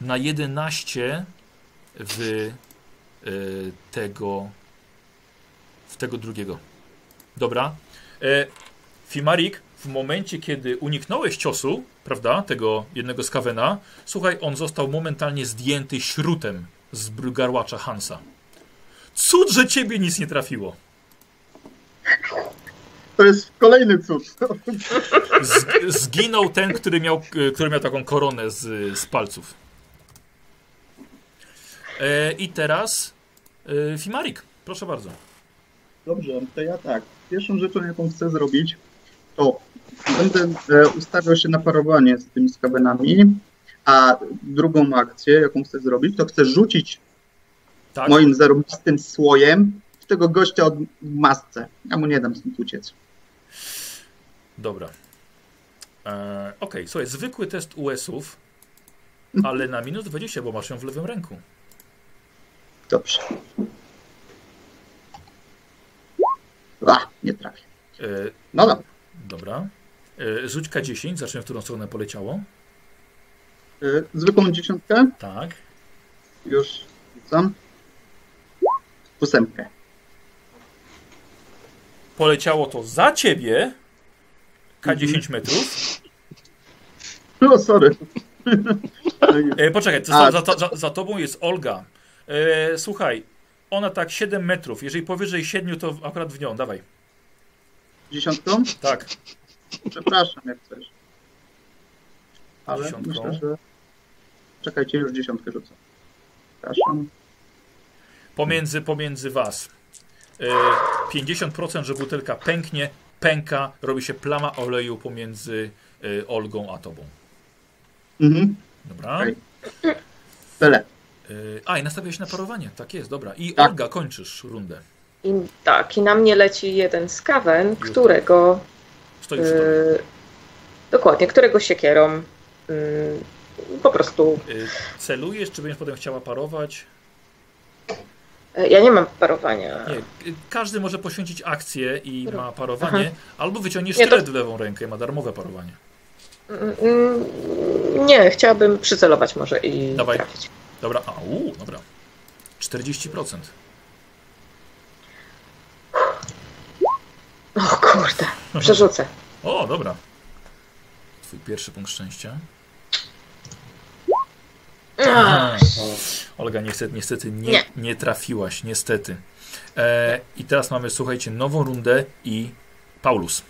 Speaker 1: Na 11 w y, tego w tego drugiego. Dobra. E, Fimarik, w momencie, kiedy uniknąłeś ciosu, prawda, tego jednego skawena, słuchaj, on został momentalnie zdjęty śrutem z garłacza Hansa. Cud, że ciebie nic nie trafiło.
Speaker 2: To jest kolejny cud.
Speaker 1: Z, zginął ten, który miał, który miał taką koronę z, z palców. E, I teraz e, Fimarik, proszę bardzo.
Speaker 2: Dobrze, to ja tak. Pierwszą rzeczą, jaką chcę zrobić, to będę e, ustawiał się na parowanie z tymi skabenami, a drugą akcję, jaką chcę zrobić, to chcę rzucić
Speaker 1: Tak?
Speaker 2: moim zarobistym słojem w tego gościa od masce. Ja mu nie dam stąd uciec.
Speaker 1: Dobra. E, Okej, słuchaj, zwykły test US-ów, ale na minus 20, bo masz ją w lewym ręku.
Speaker 2: Dobrze. A, nie trafię.
Speaker 1: E,
Speaker 2: No dobra.
Speaker 1: dobra. E, rzuć K10, zacznę w którą stronę poleciało.
Speaker 2: E, Zwykłą dziesiątkę
Speaker 1: Tak.
Speaker 2: już rzucam. Ósemkę.
Speaker 1: Poleciało to za ciebie. K10 metrów.
Speaker 2: No sorry. [LAUGHS]
Speaker 1: E, poczekaj, za, za, za, za tobą jest Olga. E, słuchaj, ona tak 7 metrów. Jeżeli powyżej 7, to akurat w nią. Dawaj.
Speaker 2: Dziesiątką?
Speaker 1: Tak.
Speaker 2: Przepraszam, jak chcesz. Ale
Speaker 1: Dziesiątką.
Speaker 2: myślę, że... Czekajcie, już dziesiątkę rzucę. Przepraszam.
Speaker 1: Pomiędzy, pomiędzy was. E, 50%, że butelka pęknie, pęka, robi się plama oleju pomiędzy e, Olgą a tobą.
Speaker 2: Mhm.
Speaker 1: Dobra.
Speaker 2: Tyle.
Speaker 1: E, a, i nastawiałeś na parowanie. Tak jest, dobra. I
Speaker 2: Tak.
Speaker 1: Olga, kończysz rundę.
Speaker 3: I, tak, i na mnie leci jeden skawen, którego
Speaker 1: Stoi przy tobie.
Speaker 3: E, dokładnie, którego siekierą mm, po prostu.
Speaker 1: E, celujesz, czy będziesz potem chciała parować?
Speaker 3: E, ja nie mam parowania.
Speaker 1: Nie, każdy może poświęcić akcję i ma parowanie,
Speaker 3: Aha.
Speaker 1: albo wyciągniesz
Speaker 3: nie, to...
Speaker 1: w lewą rękę ma darmowe parowanie.
Speaker 3: Mm, mm, nie, chciałabym przycelować może i
Speaker 1: Dawaj.
Speaker 3: trafić.
Speaker 1: Dobra, a uu, dobra. 40%.
Speaker 3: O kurde przerzucę.
Speaker 1: O, dobra. Twój pierwszy punkt szczęścia.
Speaker 3: Ach,
Speaker 1: Olga, niestety, niestety nie,
Speaker 3: Nie.
Speaker 1: nie trafiłaś, niestety. E, I teraz mamy, słuchajcie, nową rundę i Paulus.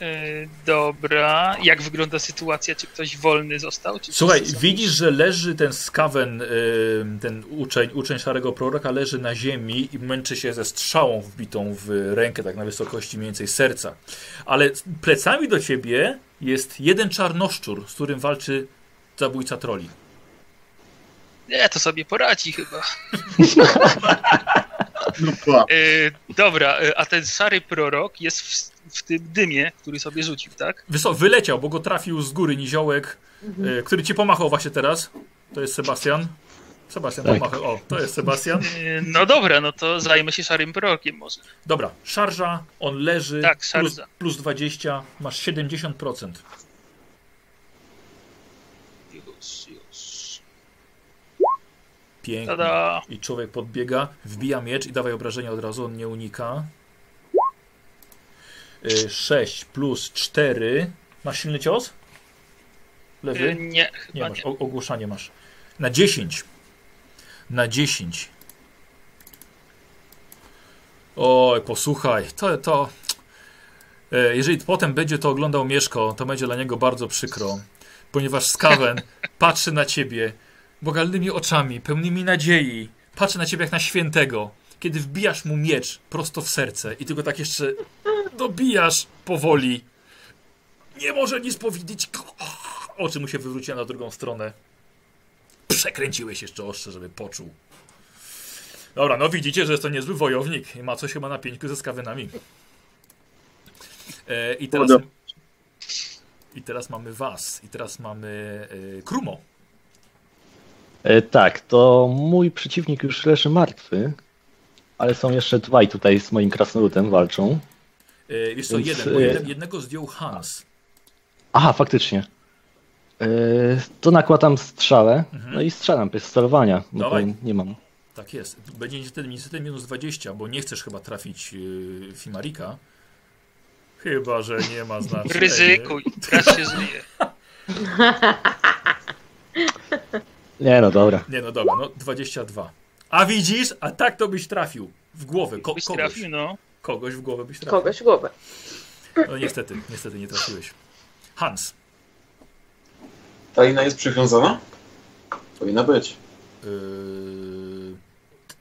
Speaker 7: E, dobra. Jak wygląda sytuacja? Czy ktoś wolny został? Czy
Speaker 1: Słuchaj, widzisz, że leży ten skawen, y, ten uczeń, uczeń szarego proroka leży na ziemi i męczy się ze strzałą wbitą w rękę, tak na wysokości mniej więcej serca. Ale plecami do ciebie jest jeden czarnoszczur, z którym walczy zabójca troli.
Speaker 7: Nie, to sobie poradzi chyba. [LAUGHS]
Speaker 2: No.
Speaker 7: E, dobra, e, a ten szary prorok jest w, w tym dymie, który sobie rzucił, tak?
Speaker 1: Wyso wyleciał, bo go trafił z góry niziołek, y, który ci pomachał właśnie teraz. To jest Sebastian. Sebastian
Speaker 4: Tak.
Speaker 1: pomachał. O, to jest Sebastian.
Speaker 7: E, no dobra, no to zajmę się szarym prorokiem może.
Speaker 1: Dobra, szarża, on leży.
Speaker 7: Tak,
Speaker 1: plus,
Speaker 7: szarża.
Speaker 1: plus 20, masz 70%.
Speaker 7: Już, już.
Speaker 1: Pięknie.
Speaker 7: Tada!
Speaker 1: I człowiek podbiega, wbija miecz i dawaj obrażenia od razu, on nie unika. 6 plus 4. Masz silny cios? Lewy?
Speaker 7: nie,
Speaker 1: Nie
Speaker 7: chyba
Speaker 1: masz,
Speaker 7: nie.
Speaker 1: o, ogłuszanie masz. Na 10. Na 10. Oj, posłuchaj, to, to... e, Jeżeli potem będzie to oglądał Mieszko, to będzie dla niego bardzo przykro, ponieważ Skaven [LAUGHS] patrzy na ciebie bogalnymi oczami, pełnymi nadziei, patrzy na ciebie jak na świętego, kiedy wbijasz mu miecz prosto w serce i ty go tak jeszcze dobijasz powoli. Nie może nic powiedzieć. Oczy mu się wywróciły na drugą stronę. Przekręciłeś jeszcze ostrze, żeby poczuł. Dobra, no widzicie, że jest to niezły wojownik i ma coś chyba na pieńku ze skawynami. E, I teraz... I teraz mamy was. I teraz mamy e, Krumo.
Speaker 4: E, tak, to mój przeciwnik już leży martwy, ale są jeszcze dwaj tutaj z moim krasnoludem walczą.
Speaker 1: E, wiesz co,
Speaker 4: Więc,
Speaker 1: jeden, bo
Speaker 4: e,
Speaker 1: jeden, jednego zdjął Hans.
Speaker 4: Aha, faktycznie. To nakładam strzałę,
Speaker 1: Mhm.
Speaker 4: no i strzelam bez sterowania, bo nie mam.
Speaker 1: Tak jest. Będzie niestety, niestety minus 20, bo nie chcesz chyba trafić yy, Fimarika. Chyba, że nie ma znaczenia.
Speaker 7: Ryzykuj, raz się [LAUGHS] żyje. [LAUGHS]
Speaker 4: Nie no, dobra.
Speaker 1: Nie, no dobra, no 22. A widzisz? A tak to byś trafił. W głowę. Ko
Speaker 7: Byś
Speaker 1: kogoś,
Speaker 7: trafił, no.
Speaker 1: kogoś w głowę byś trafił.
Speaker 3: Kogoś w głowę.
Speaker 1: No niestety, niestety nie trafiłeś. Hans.
Speaker 5: Ta lina jest przywiązana? Powinna być.
Speaker 1: Yy...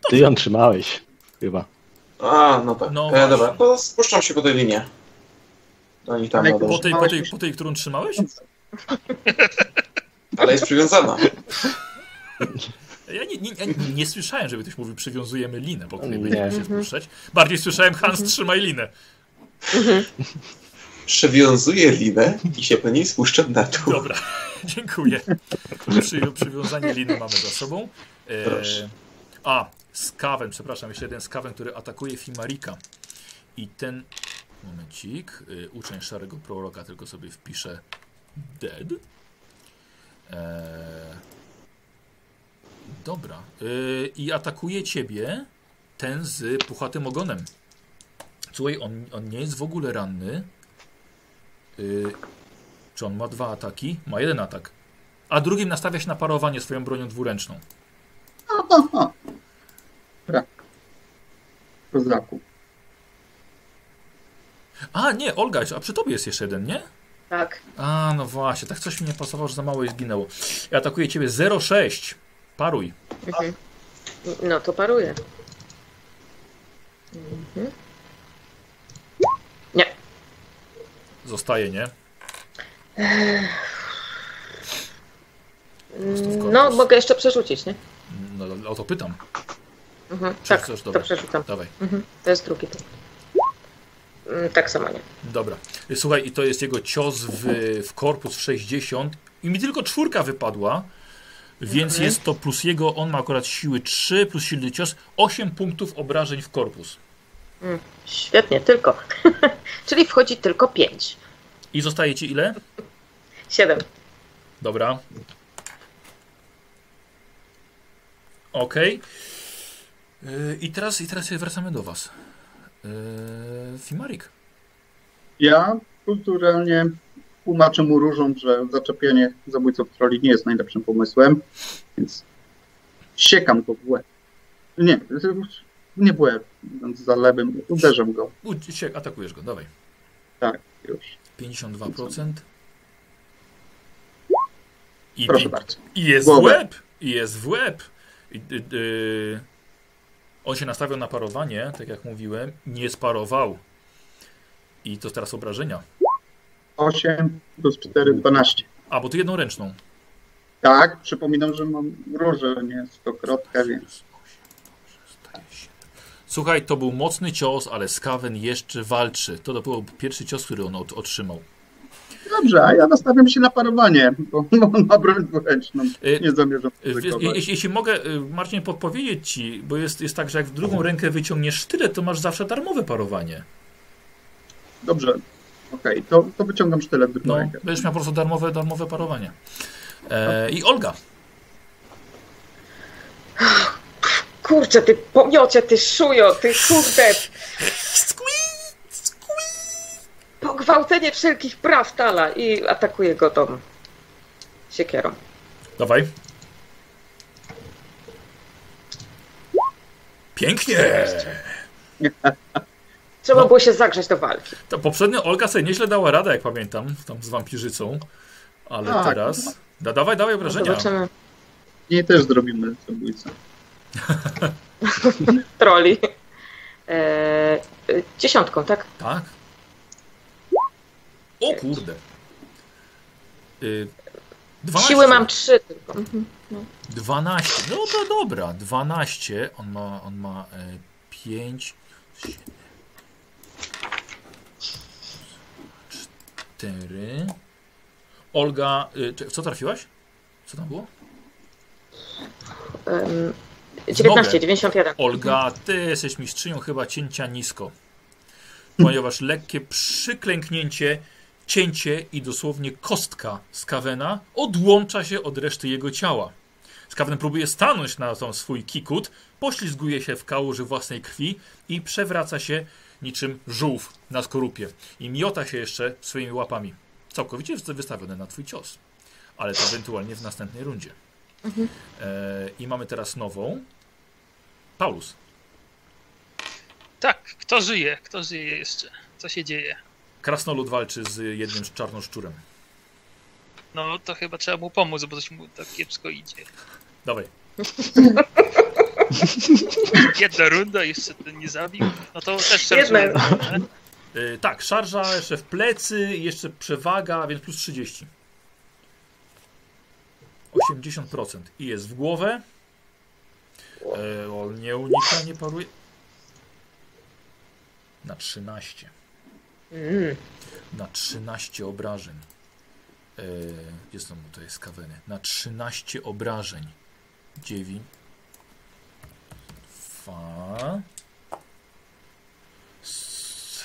Speaker 4: Ty ją trzymałeś, chyba.
Speaker 5: A, no tak.
Speaker 1: No
Speaker 5: e, dobra, to spuszczam się po tej linie. Do nich tam na
Speaker 1: Po tej, po, tej, po tej, którą trzymałeś? [LAUGHS]
Speaker 5: Ale jest przywiązana.
Speaker 1: Ja nie, nie, nie, nie słyszałem, żeby ktoś mówił, przywiązujemy linę, po której będziemy się spuszczać. Bardziej słyszałem, Hans, trzymaj linę.
Speaker 5: Przywiązuję linę i się po niej spuszczam na dół.
Speaker 1: Dobra, [LAUGHS] dziękuję. Przy, przywiązanie liny mamy za sobą. E,
Speaker 5: Proszę.
Speaker 1: a, skawen, przepraszam, jeszcze jeden skawen, który atakuje Fimarika. I ten, momencik, y, uczeń szarego proroka, tylko sobie wpiszę dead. E, dobra. Y, I atakuje ciebie ten z puchatym ogonem. Słuchaj, on, on nie jest w ogóle ranny. Y, czy on ma dwa ataki? Ma jeden atak. A drugim nastawia się na parowanie swoją bronią dwuręczną.
Speaker 2: Brak. Kozaku.
Speaker 1: A, nie, Olga, a przy tobie jest jeszcze jeden, nie?
Speaker 3: Tak.
Speaker 1: A, no właśnie, tak coś mi nie pasowało, że za mało i zginęło. I atakuje ciebie 0,6. Paruj.
Speaker 3: Mhm. No to paruje. Mhm.
Speaker 1: Zostaje, nie?
Speaker 3: No, mogę jeszcze przerzucić, nie?
Speaker 1: No, o to pytam.
Speaker 3: Mhm. Tak, to przerzucam.
Speaker 1: Dawaj.
Speaker 3: Mhm. To jest drugi. Mm, Tak samo nie.
Speaker 1: Dobra. Słuchaj, i to jest jego cios w, w korpus w 60. I mi tylko czwórka wypadła. Więc
Speaker 3: Mhm.
Speaker 1: jest to plus jego, on ma akurat siły 3, plus silny cios, 8 punktów obrażeń w korpus.
Speaker 3: Mm, Świetnie, tylko. [LAUGHS] Czyli wchodzi tylko 5.
Speaker 1: I zostaje ci ile?
Speaker 3: 7.
Speaker 1: Dobra. Okej. Yy, I teraz, I teraz wracamy do Was. Yy, Fimarik.
Speaker 2: Ja kulturalnie tłumaczę mu różom, że zaczepienie zabójców troli nie jest najlepszym pomysłem, więc siekam go w łeb. Nie, nie w łeb, więc za lewym uderzę go.
Speaker 1: Się, atakujesz go, dawaj.
Speaker 2: Tak, już.
Speaker 1: 52%. I,
Speaker 2: Proszę bardzo.
Speaker 1: i jest w
Speaker 2: Głowę.
Speaker 1: łeb. I jest w łeb. I, y, y, on się nastawiał na parowanie, tak jak mówiłem. Nie sparował. I to teraz obrażenia.
Speaker 2: 8 plus 4, 12.
Speaker 1: A, bo ty jedną ręczną.
Speaker 2: Tak, przypominam, że mam róże, nie stokrotkę, więc
Speaker 1: Słuchaj, to był mocny cios, ale Skaven jeszcze walczy. To był pierwszy cios, który on otrzymał.
Speaker 2: Dobrze, a ja nastawiam się na parowanie, bo [LAUGHS] bo on ma broń dwuręczną.
Speaker 1: Y,
Speaker 2: Nie zamierzam
Speaker 1: Y. Jeśli, jeśli mogę, y, Marcin, podpowiedzieć ci, bo jest, jest tak, że jak w drugą rękę wyciągniesz sztylet, to masz zawsze darmowe parowanie.
Speaker 2: Dobrze, okej, to, to wyciągam sztylet w drugą
Speaker 1: No,
Speaker 2: rękę.
Speaker 1: będziesz miał po prostu darmowe, darmowe parowanie. E, I Olga.
Speaker 3: Kurczę, ty pomiocie, ty szujo, ty kurde, [LAUGHS] pogwałcenie wszelkich praw Tala i atakuje go tą siekierą.
Speaker 1: Dawaj. Pięknie!
Speaker 3: Trzeba
Speaker 1: No.
Speaker 3: było się zagrzeć do walki.
Speaker 1: To poprzednio Olga sobie nieźle dała radę, jak pamiętam, tam z wampirzycą. Ale
Speaker 2: Tak.
Speaker 1: teraz... Da, dawaj, dawaj obrażenia.
Speaker 3: Zobaczymy.
Speaker 2: Nie też zrobimy zabójcę. [LAUGHS]
Speaker 3: Troli. E, e, dziesiątką, tak?
Speaker 1: Tak. O kurde. Y, 12.
Speaker 3: Siły mam trzy tylko. Mhm.
Speaker 1: 12. No to dobra. 12. On ma, on ma e, 5. 7. 4. Olga. Y, co trafiłaś? Co tam było? W
Speaker 3: 19,
Speaker 1: nogę.
Speaker 3: 91.
Speaker 1: Olga, ty jesteś mistrzynią chyba cięcia nisko. Ponieważ lekkie przyklęknięcie, cięcie i dosłownie kostka Skawena odłącza się od reszty jego ciała. Skawen próbuje stanąć na tą swój kikut, poślizguje się w kałuży własnej krwi i przewraca się niczym żółw na skorupie. I miota się jeszcze swoimi łapami. Całkowicie wystawione na twój cios. Ale to ewentualnie w następnej rundzie. E, I mamy teraz nową. Paulus.
Speaker 7: Tak, kto żyje? Kto żyje jeszcze? Co się dzieje?
Speaker 1: Krasnolud walczy z jednym czarnoszczurem.
Speaker 7: No to chyba trzeba mu pomóc, bo coś mu tak kiepsko idzie.
Speaker 1: Dawaj. [LAUGHS]
Speaker 7: Jedna runda, jeszcze ten nie zabił. No to też
Speaker 3: Jedna.
Speaker 7: szarżuje.
Speaker 1: E, tak, szarża, jeszcze w plecy, jeszcze przewaga, więc plus 30. 80%. I jest w głowę. E, on nie unika, nie paruje. Na 13. Na 13 obrażeń. E, gdzie są to jest kaweny? Na 13 obrażeń. 9. Dwa. S-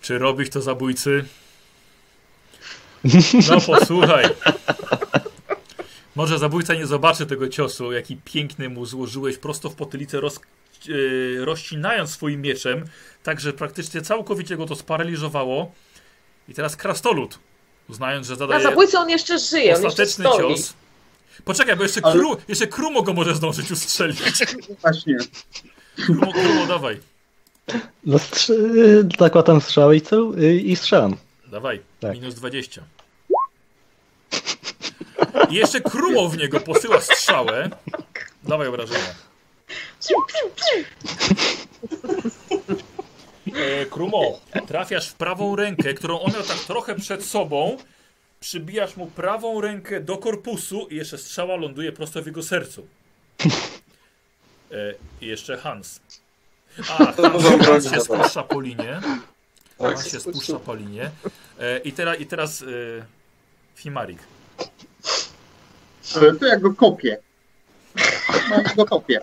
Speaker 1: Czy robić to zabójcy? No posłuchaj. Może zabójca nie zobaczy tego ciosu, jaki piękny mu złożyłeś prosto w potylicę, roz, yy, rozcinając swoim mieczem, tak że praktycznie całkowicie go to sparaliżowało. I teraz krastolud, uznając, że zadaje
Speaker 3: zabójcy on jeszcze żyje, on jeszcze
Speaker 1: ostateczny
Speaker 3: stoi.
Speaker 1: cios. Poczekaj, bo jeszcze,
Speaker 2: Ale-
Speaker 1: kru, jeszcze Krumo go może zdążyć ustrzelić.
Speaker 2: Właśnie.
Speaker 1: Krumo, Krumo, dawaj.
Speaker 4: No strzy- zakładam strzałę y, i strzelam.
Speaker 1: Dawaj,
Speaker 4: Tak.
Speaker 1: minus 20. I jeszcze Krumo w niego posyła strzałę. Dawaj obrażenia. E, Krumo, trafiasz w prawą rękę, którą on miał tak trochę przed sobą. Przybijasz mu prawą rękę do korpusu i jeszcze strzała ląduje prosto w jego sercu. E, I jeszcze Hans. A, Hans, Hans się spuszcza po linie.
Speaker 5: Tak,
Speaker 1: Hans się spuszcza po linie. E, I, teraz I teraz e, Fimarik.
Speaker 2: E, To ja go kopię. Ja go kopię.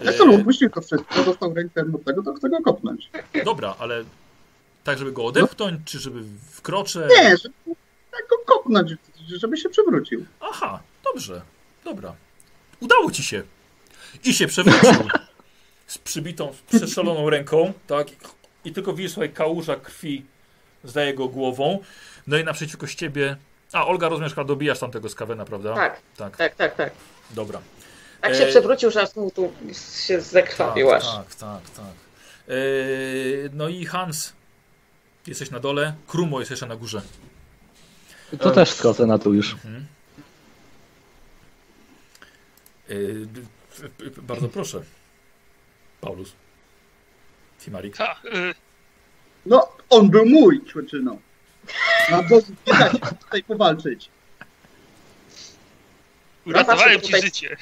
Speaker 2: Jak to
Speaker 1: E,
Speaker 2: upuścił to wszystko, dostał rękę od tego, to chcę go kopnąć.
Speaker 1: dobra, ale tak, żeby go odepchnąć, czy żeby wkroczę?
Speaker 2: Nie, żeby tak go kopnąć, żeby się przewrócił.
Speaker 1: Aha, dobrze, dobra. Udało ci się. I się przewrócił. [LAUGHS] z przybitą, przestrzeloną ręką, tak? I tylko widzisz słuchaj, kałuża krwi za jego głową. No i naprzeciwko z ciebie. A, Olga, rozumiesz, chyba dobijasz tamtego skawena, prawda?
Speaker 3: Tak,
Speaker 1: Tak,
Speaker 3: tak, tak, tak.
Speaker 1: dobra.
Speaker 3: Tak
Speaker 1: E,
Speaker 3: się przewrócił, że aż mu tu się zekrwawił aż.
Speaker 1: tak, tak, tak. E, no i Hans, jesteś na dole, Krumo jest jeszcze na górze.
Speaker 4: To też schodzę na dół już.
Speaker 1: Mhm. E, bardzo proszę. Paulus. Timarik.
Speaker 7: Y,
Speaker 2: No, on był mój. No nie da się tutaj powalczyć.
Speaker 7: Uratowałem ci życie.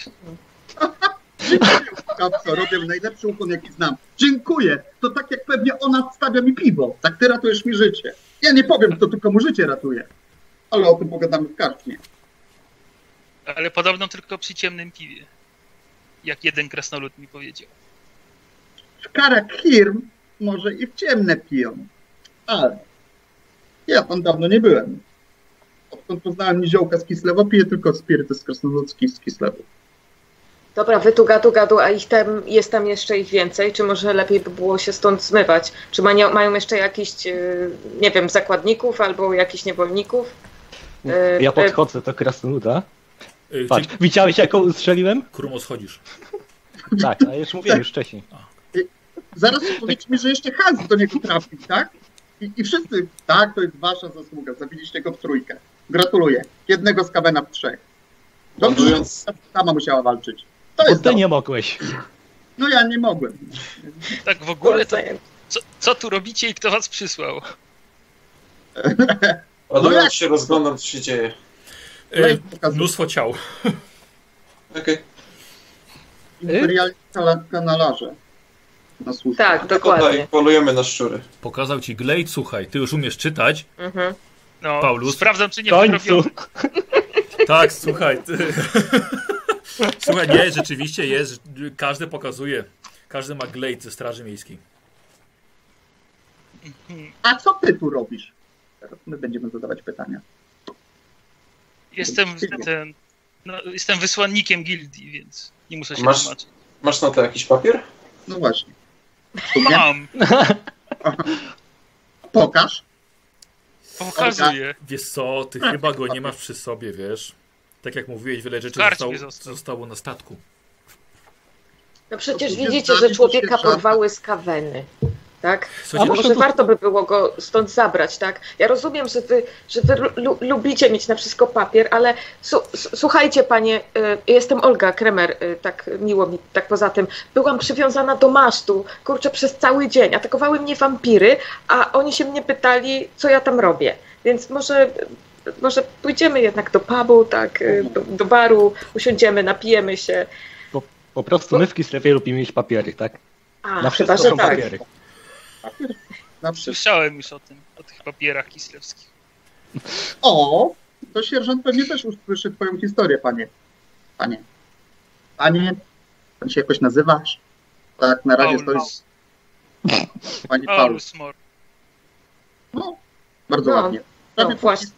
Speaker 7: [LAUGHS]
Speaker 2: Dziękuję, kapco, robię najlepszy ukłon, jaki znam. Dziękuję. To tak jak pewnie ona stawia mi piwo. Tak ty ratujesz mi życie. Ja nie powiem, kto tu komu życie ratuje. Ale o tym pogadamy w karczmie.
Speaker 7: Ale podobno tylko przy ciemnym piwie. Jak jeden krasnolud mi powiedział.
Speaker 2: W karach hirm może i w ciemne piją. Ale ja tam dawno nie byłem. Odkąd poznałem niziołka z Kislewa, piję tylko spiryty z krasnoludzki z Kislewu.
Speaker 3: Dobra, wy tu gadu gadu, a ich tam, jest tam jeszcze ich więcej? Czy może lepiej by było się stąd zmywać? Czy mają, mają jeszcze jakichś, y, nie wiem, zakładników albo jakichś niewolników? E,
Speaker 4: Ja
Speaker 3: e,
Speaker 4: podchodzę do krasnoluda.
Speaker 1: E,
Speaker 4: Patrz,
Speaker 1: czyli
Speaker 4: widziałeś jaką ustrzeliłem?
Speaker 1: Krumo schodzisz.
Speaker 4: Tak, a już mówiłem już wcześniej.
Speaker 2: Zaraz powiedz mi, że jeszcze Hans do niego trafił, tak? I, I wszyscy, tak, to jest wasza zasługa. Zabiliście go w trójkę. Gratuluję. Jednego z Kawena w trzech. Dobrze, że sama musiała walczyć. To
Speaker 4: Bo
Speaker 2: jest
Speaker 4: ty
Speaker 2: dobre.
Speaker 4: nie mogłeś.
Speaker 2: No ja nie mogłem.
Speaker 7: Tak w ogóle to co, co tu robicie i kto was przysłał? [LAUGHS]
Speaker 2: No jak?
Speaker 5: się, rozglądam, co się dzieje.
Speaker 2: Pokazuję.
Speaker 1: mnóstwo ciał.
Speaker 5: Okej.
Speaker 2: Imperialni kala- kanalarze. Na służbę.
Speaker 3: Tak,
Speaker 5: Tutaj
Speaker 3: dokładnie.
Speaker 5: polujemy na szczury.
Speaker 1: Pokazał ci Glade, słuchaj, ty już umiesz czytać.
Speaker 3: Mhm.
Speaker 7: No,
Speaker 1: Paulus?
Speaker 7: sprawdzam, czy nie
Speaker 4: końcu. [LAUGHS]
Speaker 1: Tak, słuchaj. Ty... [LAUGHS] słuchaj, nie, rzeczywiście jest. Każdy pokazuje. Każdy ma Glade ze Straży Miejskiej.
Speaker 2: A co ty tu robisz? Teraz my będziemy zadawać pytania.
Speaker 7: Jestem ten, no, jestem wysłannikiem gildii, więc nie muszę się
Speaker 5: Masz-
Speaker 7: tłumaczyć.
Speaker 5: Masz na to jakiś papier?
Speaker 2: No właśnie.
Speaker 7: Mam,
Speaker 2: pokaż.
Speaker 7: Pokazuję.
Speaker 1: Wiesz co, ty chyba go nie masz przy sobie, wiesz. Tak jak mówiłeś, wiele rzeczy zostało,
Speaker 7: został.
Speaker 1: zostało na statku.
Speaker 3: No przecież widzicie, że człowieka porwały z kaweny. Tak?
Speaker 1: Słuchajcie,
Speaker 3: A może
Speaker 4: to-
Speaker 3: warto by było go stąd zabrać, tak? Ja rozumiem, że wy, że wy lu, lubicie mieć na wszystko papier, ale słuchajcie, panie, y, jestem Olga Kremer, y, tak miło mi, tak poza tym. Byłam przywiązana do masztu, kurczę, przez cały dzień. Atakowały mnie wampiry, a oni się mnie pytali, co ja tam robię. Więc może, może pójdziemy jednak do pubu, tak, y, do, do baru, usiądziemy, napijemy się.
Speaker 4: Po prostu my w Kislewie lubimy mieć papiery, tak?
Speaker 3: A,
Speaker 4: Na
Speaker 3: chyba,
Speaker 4: wszystko
Speaker 3: że
Speaker 4: są
Speaker 3: tak.
Speaker 4: papiery.
Speaker 2: Papier? Na.
Speaker 7: Słyszałem już o tym, o tych papierach kislewskich.
Speaker 2: O, to sierżant pewnie też usłyszy twoją historię, panie. Panie. Panie, pan się jakoś nazywasz? Tak, na razie
Speaker 7: Paulus.
Speaker 2: stoi pani Paulus.
Speaker 7: Paulus Mor.
Speaker 2: No, bardzo
Speaker 3: No,
Speaker 2: ładnie. Prawie
Speaker 3: no, właśnie.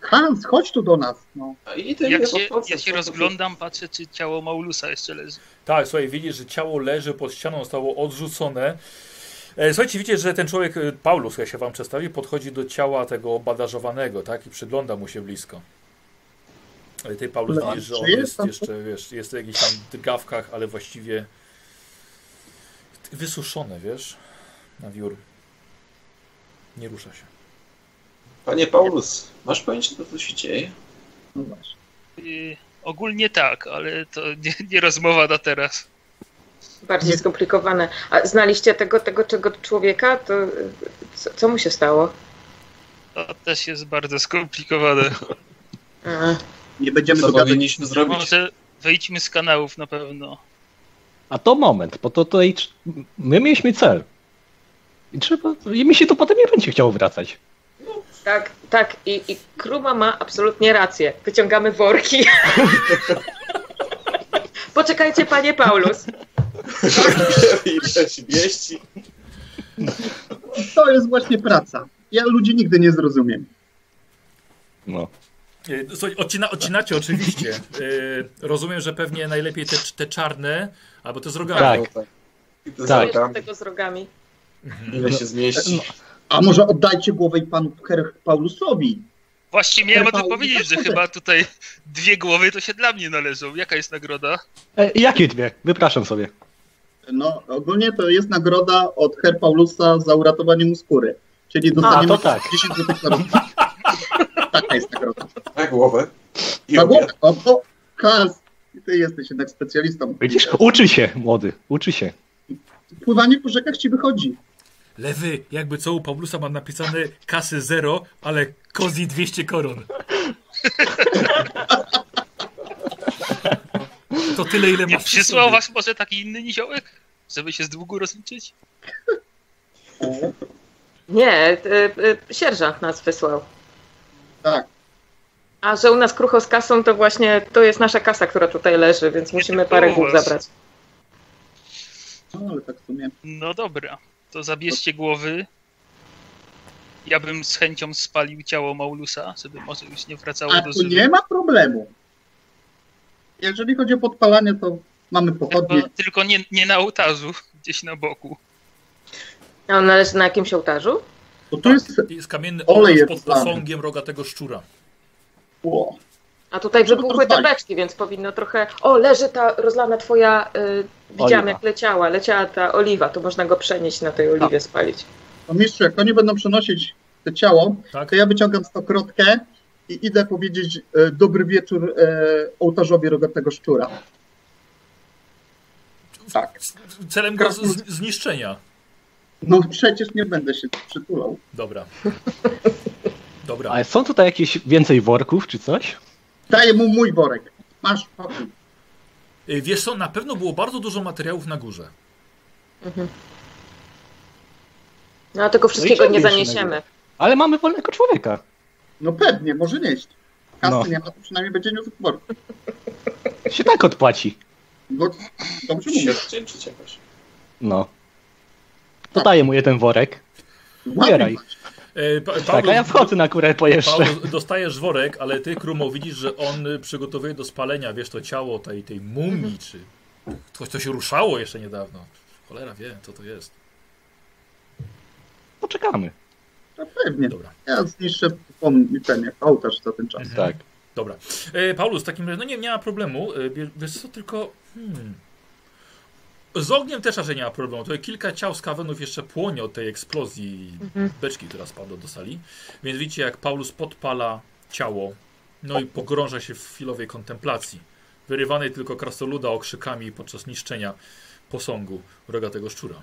Speaker 2: Hans, chodź tu do nas. No.
Speaker 5: I ty
Speaker 7: Jak się, ja się rozglądam, patrzę, czy ciało Maulusa jeszcze leży.
Speaker 1: Tak, słuchaj, widzisz, że ciało leży pod ścianą, zostało odrzucone. E, Słuchajcie, widzicie, że ten człowiek, e, Paulus, jak się wam przedstawi, podchodzi do ciała tego badażowanego, tak, i przygląda mu się blisko. Ale ty, Paulus,
Speaker 2: No,
Speaker 1: widzisz, że on
Speaker 2: jest
Speaker 1: jeszcze, wiesz, jest w jakichś tam drgawkach, ale właściwie wysuszone, wiesz, na wiór. Nie rusza się.
Speaker 5: Panie Paulus, masz pojęcie, co tu się dzieje?
Speaker 2: no właśnie.
Speaker 7: Yy, ogólnie tak, ale to nie, nie rozmowa na teraz.
Speaker 3: Bardziej skomplikowane. A znaliście tego, tego czego człowieka? To co, co mu się stało?
Speaker 7: To też jest bardzo skomplikowane.
Speaker 3: A,
Speaker 2: Nie będziemy
Speaker 5: Co powinniśmy zrobić?
Speaker 7: Może wejdźmy z kanałów na pewno.
Speaker 4: A to moment, bo to tutaj my mieliśmy cel. I trzeba. I mi się to potem nie będzie chciało wracać.
Speaker 3: Tak, tak. I, I Kruma ma absolutnie rację. Wyciągamy worki. [LAUGHS] Poczekajcie, panie Paulus.
Speaker 5: Ileś wieści.
Speaker 2: To jest właśnie praca. Ja ludzi nigdy nie zrozumiem.
Speaker 4: No.
Speaker 1: E, Słuchaj, odcina, odcinacie oczywiście. E, rozumiem, że pewnie najlepiej te, te czarne, albo te z rogami.
Speaker 4: Tak.
Speaker 5: No,
Speaker 4: Tak.
Speaker 3: Jeszcze tego z rogami.
Speaker 5: Ile się zmieści?
Speaker 2: A może oddajcie głowę i panu Her Paulusowi?
Speaker 7: Właśnie miałem o tym powiedzieć, że chyba tutaj dwie głowy to się dla mnie należą. Jaka jest nagroda?
Speaker 4: E, jakie dwie? Wypraszam sobie.
Speaker 2: No, ogólnie to jest nagroda od Her Paulusa za uratowanie mu skóry. Czyli dostaniemy
Speaker 4: to tak.
Speaker 2: 10 złotych na rok. [LAUGHS] Taka jest nagroda.
Speaker 5: Na głowę. I
Speaker 2: Na głowę. O, o, Kas, ty jesteś jednak specjalistą.
Speaker 4: Widzisz? Uczy się, młody. Uczy się.
Speaker 2: Pływanie po rzekach ci wychodzi.
Speaker 1: Lewy, jakby co u Paulusa ma napisane kasy zero, ale kozi 200 koron. [LAUGHS] To tyle, ile
Speaker 7: Nie
Speaker 1: masz przy
Speaker 7: przysłał was może taki inny niziołek? Żeby się z długu rozliczyć?
Speaker 3: Nie, y, y, sierżant nas wysłał.
Speaker 2: Tak.
Speaker 3: A że u nas krucho z kasą, to właśnie to jest nasza kasa, która tutaj leży, więc musimy parę głów zabrać.
Speaker 2: No, ale tak w sumie.
Speaker 7: No dobra, to zabierzcie głowy. Ja bym z chęcią spalił ciało Maulusa, żeby może już nie wracało
Speaker 2: A
Speaker 7: do
Speaker 2: tu
Speaker 7: żywy.
Speaker 2: nie ma problemu. Jeżeli chodzi o podpalanie, to mamy pochodnie.
Speaker 7: Tylko, tylko nie, nie na ołtarzu, gdzieś na boku.
Speaker 3: A on należy na jakimś ołtarzu?
Speaker 2: Bo tu jest
Speaker 1: Jest kamienny
Speaker 2: Olej jest
Speaker 1: pod posągiem rogatego szczura.
Speaker 2: Ło.
Speaker 3: A tutaj wybuchły te beczki, więc powinno trochę... O, leży ta rozlana twoja... Y, widziałam
Speaker 4: Oliwa.
Speaker 3: jak leciała, leciała ta oliwa, to można go przenieść na tej oliwie spalić.
Speaker 2: No mistrzu, jak oni będą przenosić to ciało,
Speaker 1: Tak?
Speaker 2: to ja wyciągam stokrotkę i idę powiedzieć e, dobry wieczór e, ołtarzowi rogatego szczura. Tak.
Speaker 1: Celem go zniszczenia.
Speaker 2: No przecież nie będę się przytulał.
Speaker 1: Dobra. [LAUGHS] Dobra.
Speaker 4: Ale są tutaj jakieś więcej worków czy coś?
Speaker 2: Daję mu mój worek. Masz pakuj.
Speaker 1: Y, Wiesz co, na pewno było bardzo dużo materiałów na górze.
Speaker 3: Mhm. No a tego wszystkiego nie
Speaker 4: się na
Speaker 3: zaniesiemy.
Speaker 4: Ale mamy wolnego człowieka.
Speaker 2: No pewnie, może nieść. Kasy
Speaker 4: No.
Speaker 2: nie ma, to przynajmniej będzie niósł worek.
Speaker 4: Się tak odpłaci.
Speaker 2: No, dobrze mówię.
Speaker 4: No. To daję mu jeden worek. Ubieraj.
Speaker 1: E, pa,
Speaker 4: Tak, a ja wchodzę na kurę po jeszcze.
Speaker 1: Paweł, dostajesz worek, ale ty, Krumo, widzisz, że on przygotowuje do spalenia, wiesz, to ciało tej, tej mumii, czy coś, co się ruszało jeszcze niedawno. Cholera wie, co to jest.
Speaker 4: Poczekamy.
Speaker 2: No pewnie.
Speaker 1: Dobra.
Speaker 2: Ja zniszczę pom- ten jak ołtarz za ten czas.
Speaker 1: Mhm.
Speaker 4: Tak.
Speaker 1: Dobra. E, Paulus, w takim razie, no nie, nie ma problemu. E, wie- wiesz co, tylko... Hmm. Z ogniem też raczej nie ma problemu. To kilka ciał z kawenów jeszcze płonie od tej eksplozji
Speaker 3: Mhm.
Speaker 1: beczki, która spadła do sali. Więc widzicie, jak Paulus podpala ciało, no i pogrąża się w chwilowej kontemplacji. Wyrywanej tylko krasnoluda okrzykami podczas niszczenia posągu rogatego szczura.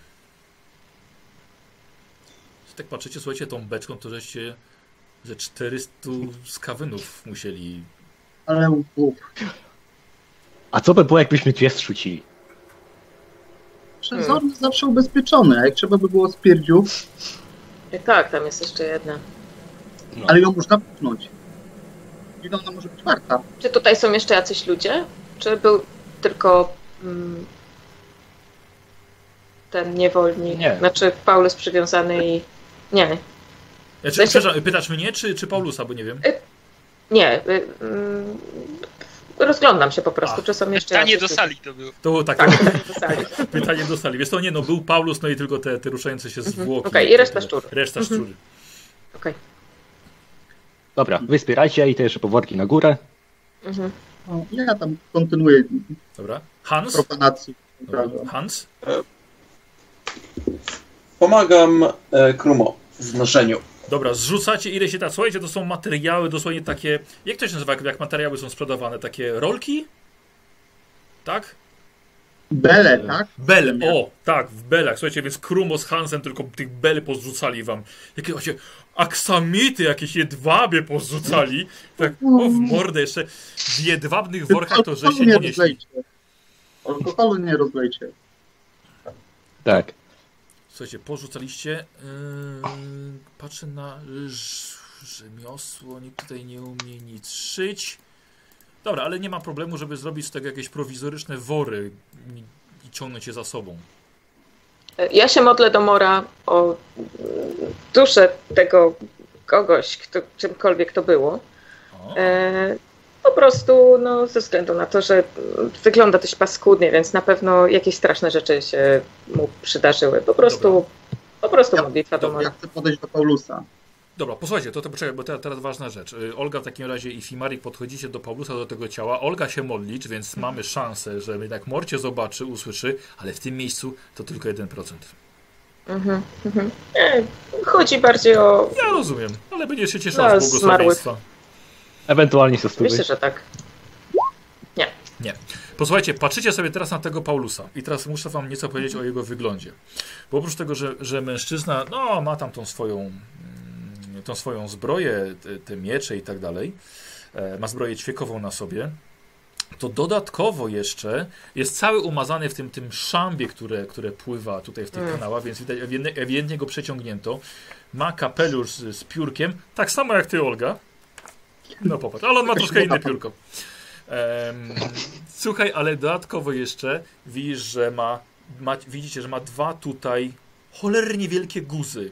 Speaker 1: Jak tak patrzycie, słuchajcie, tą beczką, to żeście ze 400 skawynów musieli
Speaker 2: Ale
Speaker 4: A co by było, jakbyśmy dwie zrzucili?
Speaker 2: Przezorny zawsze ubezpieczony, a jak trzeba by było spierdziu,
Speaker 3: I tak, tam jest jeszcze jedna.
Speaker 2: ale ją można pchnąć. Ile ona może być warta?
Speaker 3: Czy tutaj są jeszcze jacyś ludzie? Czy był tylko mm, ten niewolnik?
Speaker 4: Nie.
Speaker 3: Znaczy Paulus przywiązany i... Nie,
Speaker 1: Znaczy,
Speaker 3: Znaczy-
Speaker 1: przepraszam, pytasz mnie, czy, czy Paulusa, bo nie wiem.
Speaker 3: nie. y, mm, rozglądam się po prostu,
Speaker 1: A,
Speaker 3: czy są jeszcze
Speaker 7: Pytanie do sali to było.
Speaker 1: To było takie
Speaker 3: Tak, pytanie do sali. [LAUGHS]
Speaker 1: pytanie do sali. Wiesz to nie, no był Paulus, no i tylko te, te ruszające się zwłoki.
Speaker 3: Okej, i reszta szczur.
Speaker 1: Reszta
Speaker 3: Mhm.
Speaker 1: szczury.
Speaker 3: Okej.
Speaker 4: Dobra, wy zbierajcie, ja idę jeszcze po worki na górę.
Speaker 3: Mhm.
Speaker 2: No, ja tam kontynuuję
Speaker 1: Dobra. Hans?
Speaker 2: profanację.
Speaker 1: Dobra. Hans?
Speaker 5: Pomagam e, Krumo w noszeniu.
Speaker 1: Dobra, zrzucacie ile się da. Słuchajcie, to są materiały dosłownie takie. Jak to się nazywa, jak- materiały są sprzedawane? Takie rolki? Tak?
Speaker 2: Bele, tak?
Speaker 1: Bel, o, tak, w belach. Słuchajcie, więc Krumo z Hansem tylko tych bel pozrzucali wam. Jakie właśnie aksamity, jakieś jedwabie pozrzucali. Tak, o w mordę jeszcze. W jedwabnych workach to że się nie
Speaker 2: nie
Speaker 1: nieśli.
Speaker 2: rozlejcie. Alkoholu nie rozlejcie.
Speaker 4: Tak.
Speaker 1: Słuchajcie, porzucaliście. Yy, patrzę na rzemiosło. Nikt tutaj nie umie nic szyć. Dobra, ale nie ma problemu, żeby zrobić z tego jakieś prowizoryczne wory i, i ciągnąć je za sobą.
Speaker 3: Ja się modlę do Mora o mm, duszę tego kogoś, kto, czymkolwiek to było. E, po prostu no, ze względu na to, że mm, wygląda dość paskudnie, więc na pewno jakieś straszne rzeczy się mu przydarzyły. Po prostu, po prostu
Speaker 2: Ja-
Speaker 3: modlitwa do
Speaker 2: Ja chcę podejść do Paulusa.
Speaker 1: Dobra, posłuchajcie, to, to poczekaj, bo teraz, teraz ważna rzecz. Y, Olga w takim razie i Fimari podchodzicie do Paulusa, do tego ciała. Olga się modli, więc mamy szansę, że jednak Morcie zobaczy, usłyszy, ale w tym miejscu to tylko 1%.
Speaker 3: Mhm, mhm. Nie, chodzi bardziej o...
Speaker 1: Ja rozumiem, ale będziesz się cieszyła
Speaker 3: No,
Speaker 1: z błogosławieństwa.
Speaker 4: Ewentualnie się.
Speaker 3: Myślę, że tak.
Speaker 1: Posłuchajcie, patrzycie sobie teraz na tego Paulusa i teraz muszę wam nieco powiedzieć o jego wyglądzie. Bo oprócz tego, że, że mężczyzna no, ma tam tą swoją, mm, tą swoją zbroję, te, te miecze i tak dalej, e, ma zbroję ćwiekową na sobie, to dodatkowo jeszcze jest cały umazany w tym, tym szambie, które, które pływa tutaj w tych
Speaker 3: Mm.
Speaker 1: kanałach, więc widać ewidentnie, ewidentnie go przeciągnięto. Ma kapelusz z, z piórkiem, tak samo jak ty, Olga. No popatrz, ale on ma troszkę inne piórko. Em, słuchaj, ale dodatkowo jeszcze widzisz, że ma, ma, widzicie, że ma dwa tutaj cholernie wielkie guzy.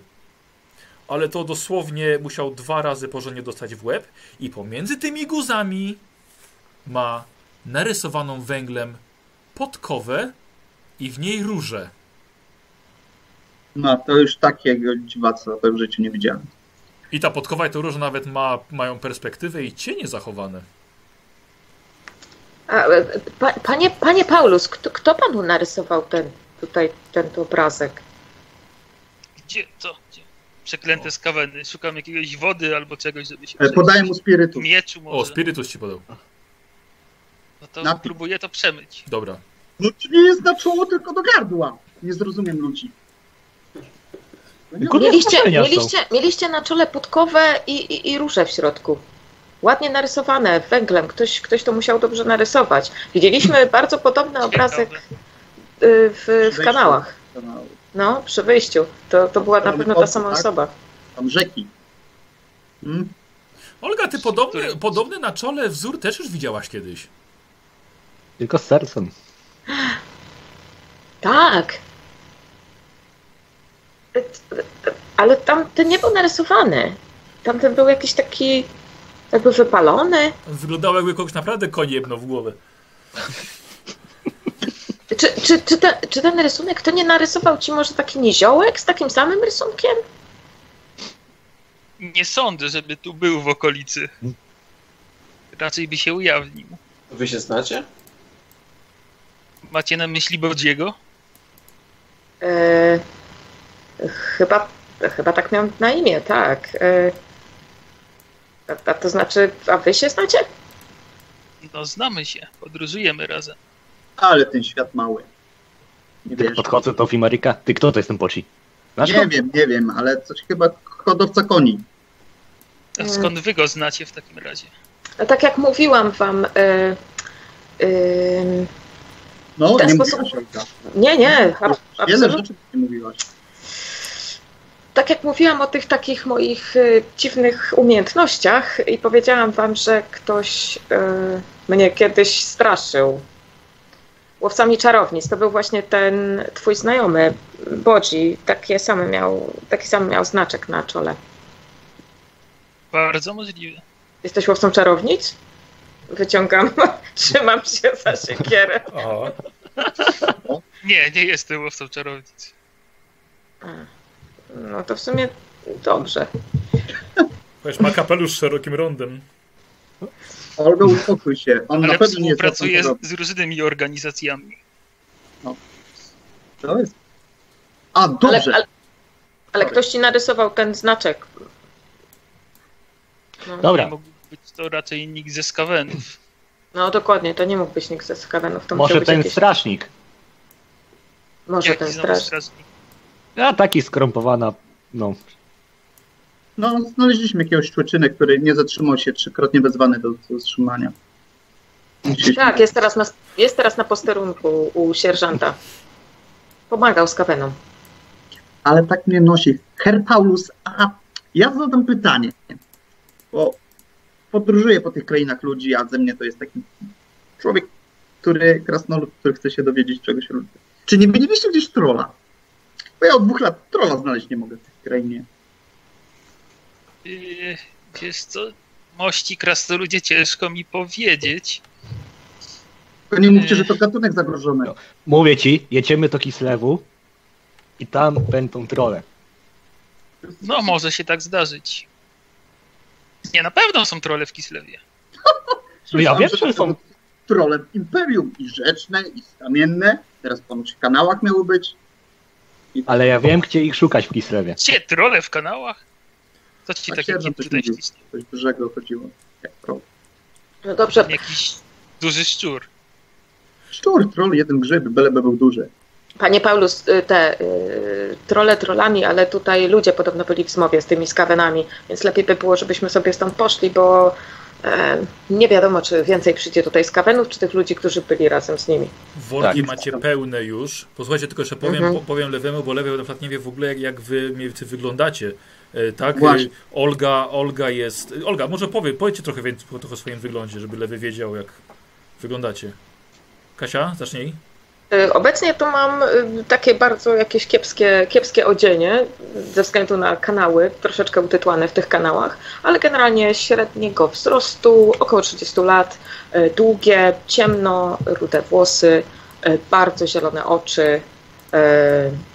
Speaker 1: Ale to dosłownie musiał dwa razy porządnie dostać w łeb i pomiędzy tymi guzami ma narysowaną węglem podkowę i w niej róże.
Speaker 2: No, to już takiego dziwactwa w życiu nie widziałem.
Speaker 1: I ta podkowa i te róże nawet ma, mają perspektywę i cienie zachowane.
Speaker 3: A, e, pa, panie, panie Paulus, kto, kto panu narysował ten tutaj ten obrazek?
Speaker 7: Gdzie to? Gdzie? Przeklęte skaweny. Szukam jakiegoś wody albo czegoś, żeby się
Speaker 2: E, Podaję mu spirytus.
Speaker 7: Mieczu
Speaker 1: O,
Speaker 7: może.
Speaker 1: spirytus ci podał.
Speaker 7: No to
Speaker 2: Napij.
Speaker 7: próbuję to przemyć.
Speaker 1: Dobra.
Speaker 2: No to nie jest na czoło, tylko do gardła. Nie zrozumiem ludzi. No
Speaker 4: Tylko
Speaker 3: Mieliście, mieliście, mieliście na czole podkowę i, i, i róże w środku. Ładnie narysowane, węglem. Ktoś, ktoś to musiał dobrze narysować. Widzieliśmy [LAUGHS] bardzo podobny obrazek y, w, w kanałach.
Speaker 2: no,
Speaker 3: przy wyjściu. To, to była na pewno ta sama
Speaker 2: tak?
Speaker 3: osoba.
Speaker 2: Tam rzeki. Hmm?
Speaker 1: Olga, ty podobny, podobny na czole wzór też już widziałaś kiedyś.
Speaker 4: Tylko z sercem.
Speaker 3: Tak. Ale tamten nie był narysowany. Tamten był jakiś taki jakby wypalony.
Speaker 1: Wyglądało jakby kogoś naprawdę konie jebno w głowę.
Speaker 3: Czy, czy, czy, ten, czy ten rysunek, to nie narysował ci może taki niziołek z takim samym rysunkiem?
Speaker 7: Nie sądzę, żeby tu był w okolicy. Raczej by się ujawnił.
Speaker 5: Wy się znacie?
Speaker 7: Macie na myśli Bodziego?
Speaker 3: E, chyba, chyba tak miał na imię, tak. E, a, a to znaczy, a wy się znacie?
Speaker 7: No znamy się, podróżujemy razem.
Speaker 2: Ale ten świat mały. Nie wiesz.
Speaker 4: Podchodzę do Fimarika. Ty kto to jest ten poci? Znasz go?
Speaker 2: Nie wiem, nie wiem, ale coś chyba hodowca koni.
Speaker 7: A skąd wy go znacie w takim razie?
Speaker 3: No, tak jak mówiłam wam, e, em,
Speaker 2: No,
Speaker 3: W ten
Speaker 2: nie
Speaker 3: sposób- nie, nie, ab,
Speaker 2: Wiele
Speaker 3: absolutnie.
Speaker 2: rzeczy nie mówiłaś.
Speaker 3: Tak jak mówiłam o tych takich moich y, dziwnych umiejętnościach i powiedziałam wam, że ktoś y, mnie kiedyś straszył. Łowcami czarownic. To był właśnie ten twój znajomy, Bodzi. Takie same miał, taki sam miał znaczek na czole.
Speaker 7: Bardzo możliwe.
Speaker 3: Jesteś łowcą czarownic? Wyciągam, [LAUGHS] trzymam się za siekierę.
Speaker 1: Aha.
Speaker 7: Nie, nie jestem łowcą czarownic.
Speaker 3: A, No to w sumie dobrze.
Speaker 1: Wiesz, ma kapelusz z szerokim rondem.
Speaker 2: Olga, uspokój się. On na
Speaker 7: Ale
Speaker 2: pewno nie
Speaker 7: współpracuję z, z różnymi organizacjami.
Speaker 2: To jest... A,
Speaker 3: Ale,
Speaker 2: dobrze.
Speaker 3: ale, ale ktoś ci narysował ten znaczek. No.
Speaker 4: Dobra,
Speaker 7: Nie mógł być to raczej nikt ze skawenów.
Speaker 3: No dokładnie, to nie mógł być nikt ze skawenów. To
Speaker 4: może ten
Speaker 3: jakiś...
Speaker 4: strażnik.
Speaker 3: Może
Speaker 7: Jaki
Speaker 3: ten
Speaker 7: znowu
Speaker 3: straż.
Speaker 7: strażnik?
Speaker 4: A taki skrompowana. No.
Speaker 2: No, znaleźliśmy jakiegoś człeczynę, który nie zatrzymał się trzykrotnie wezwany do do zatrzymania.
Speaker 3: Tak, jest teraz, na, jest teraz na posterunku u sierżanta. Pomagał skawenom.
Speaker 2: Ale tak mnie nosi. Herr Paulus, a ja zadam pytanie, bo podróżuję po tych krainach ludzi, a ze mnie to jest taki człowiek, który, krasnolud, który chce się dowiedzieć czegoś o ludziach. Czy nie widzieliście gdzieś trola? Bo ja od dwóch lat trola znaleźć nie mogę w tej krainie.
Speaker 7: Yy, wiesz co? Mości krasnoludzie ciężko mi powiedzieć.
Speaker 2: Tylko nie mówcie, że to gatunek zagrożony.
Speaker 4: Mówię ci, jedziemy do Kislewu i tam będą trole.
Speaker 7: No, może się tak zdarzyć. Nie, na pewno są trole w Kislewie. [LAUGHS]
Speaker 4: No ja wiem, że są.
Speaker 2: Trolem Imperium i rzeczne, i kamienne. Teraz ponoć w kanałach miały być.
Speaker 4: Ale ja wiem, gdzie ich szukać w Kislewie.
Speaker 7: Gdzie, trole w kanałach? Co ci takiego
Speaker 2: coś
Speaker 7: tutaj ślicznie?
Speaker 2: Coś dużego chodziło. Jak troll.
Speaker 3: No dobrze,
Speaker 7: Jakiś duży szczur.
Speaker 2: Szczur, troll, jeden grzyb, byleby był duży.
Speaker 3: panie Paulus, y, te y, trole trolami, ale tutaj ludzie podobno byli w zmowie z tymi skawenami, więc lepiej by było, żebyśmy sobie stąd poszli, bo nie wiadomo, czy więcej przyjdzie tutaj skawenów, czy tych ludzi, którzy byli razem z nimi.
Speaker 1: Worki
Speaker 4: Tak.
Speaker 1: macie pełne już. Posłuchajcie, tylko jeszcze powiem,
Speaker 3: Mhm.
Speaker 1: po, powiem lewemu, bo lewy na przykład nie wie w ogóle, jak, jak wy mniej więcej wyglądacie. E, tak?
Speaker 2: Właśnie.
Speaker 1: E, Olga, Olga jest. Olga, może powie, powiedzcie trochę więcej trochę o swoim wyglądzie, żeby lewy wiedział, jak wyglądacie. Kasia, zacznij.
Speaker 3: Y, Obecnie to mam y, takie bardzo jakieś kiepskie, kiepskie odzienie ze względu na kanały, troszeczkę utytłane w tych kanałach, ale generalnie średniego wzrostu, około 30 lat, y, długie, ciemno, rude włosy, bardzo zielone oczy,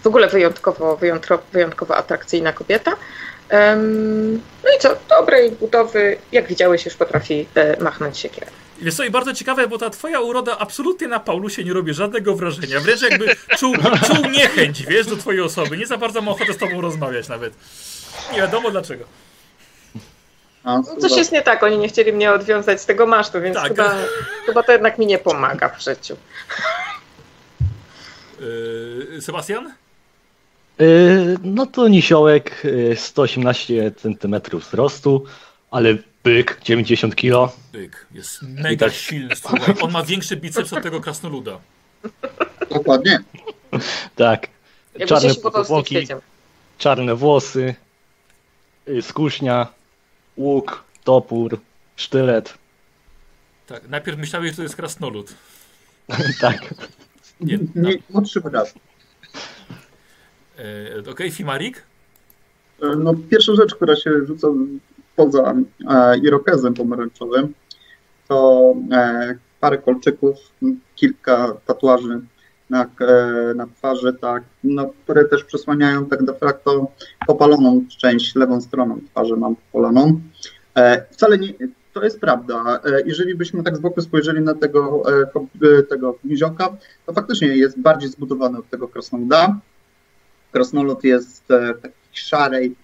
Speaker 3: w ogóle wyjątkowo, wyjątkowo, wyjątkowo atrakcyjna kobieta. No i co, dobrej budowy, jak widziałeś, już potrafi machnąć siekierę.
Speaker 1: Wiesz co, i bardzo ciekawe, bo ta twoja uroda absolutnie na Paulusie nie robi żadnego wrażenia. Wręcz jakby czuł, czuł niechęć, wiesz, do twojej osoby. Nie za bardzo ma ochotę z tobą rozmawiać nawet. Nie wiadomo dlaczego.
Speaker 3: No, Coś jest nie tak, oni nie chcieli mnie odwiązać z tego masztu, więc
Speaker 1: Tak.
Speaker 3: chyba, chyba to jednak mi nie pomaga w życiu.
Speaker 1: Yy, Sebastian?
Speaker 4: Yy, no to nisiołek, yy, 118 cm wzrostu, ale byk 90 kg.
Speaker 1: Byk jest mega silny, słuchaj. On ma większy biceps od tego krasnoluda.
Speaker 2: Dokładnie.
Speaker 4: Tak. Czarne powłoki, czarne włosy, yy, skusznia, łuk, topór, sztylet.
Speaker 1: Tak, najpierw myślałeś, że to jest krasnolud. [LAUGHS]
Speaker 4: tak.
Speaker 1: Nie,
Speaker 2: Nie, młodszy brat.
Speaker 1: Yy, Okej, Fimarik?
Speaker 2: E, No, pierwsza rzecz, która się rzuca poza e, irokezem pomarańczowym, to e, parę kolczyków, kilka tatuaży na, e, na twarzy, tak, no, które też przesłaniają tak de facto popaloną część, lewą stroną twarzy mam popaloną. Wcale nie, to jest prawda. Jeżeli byśmy tak z boku spojrzeli na tego, tego niziołka, to faktycznie jest bardziej zbudowany od tego krasnoluda. Krasnolud jest w takiej szarej,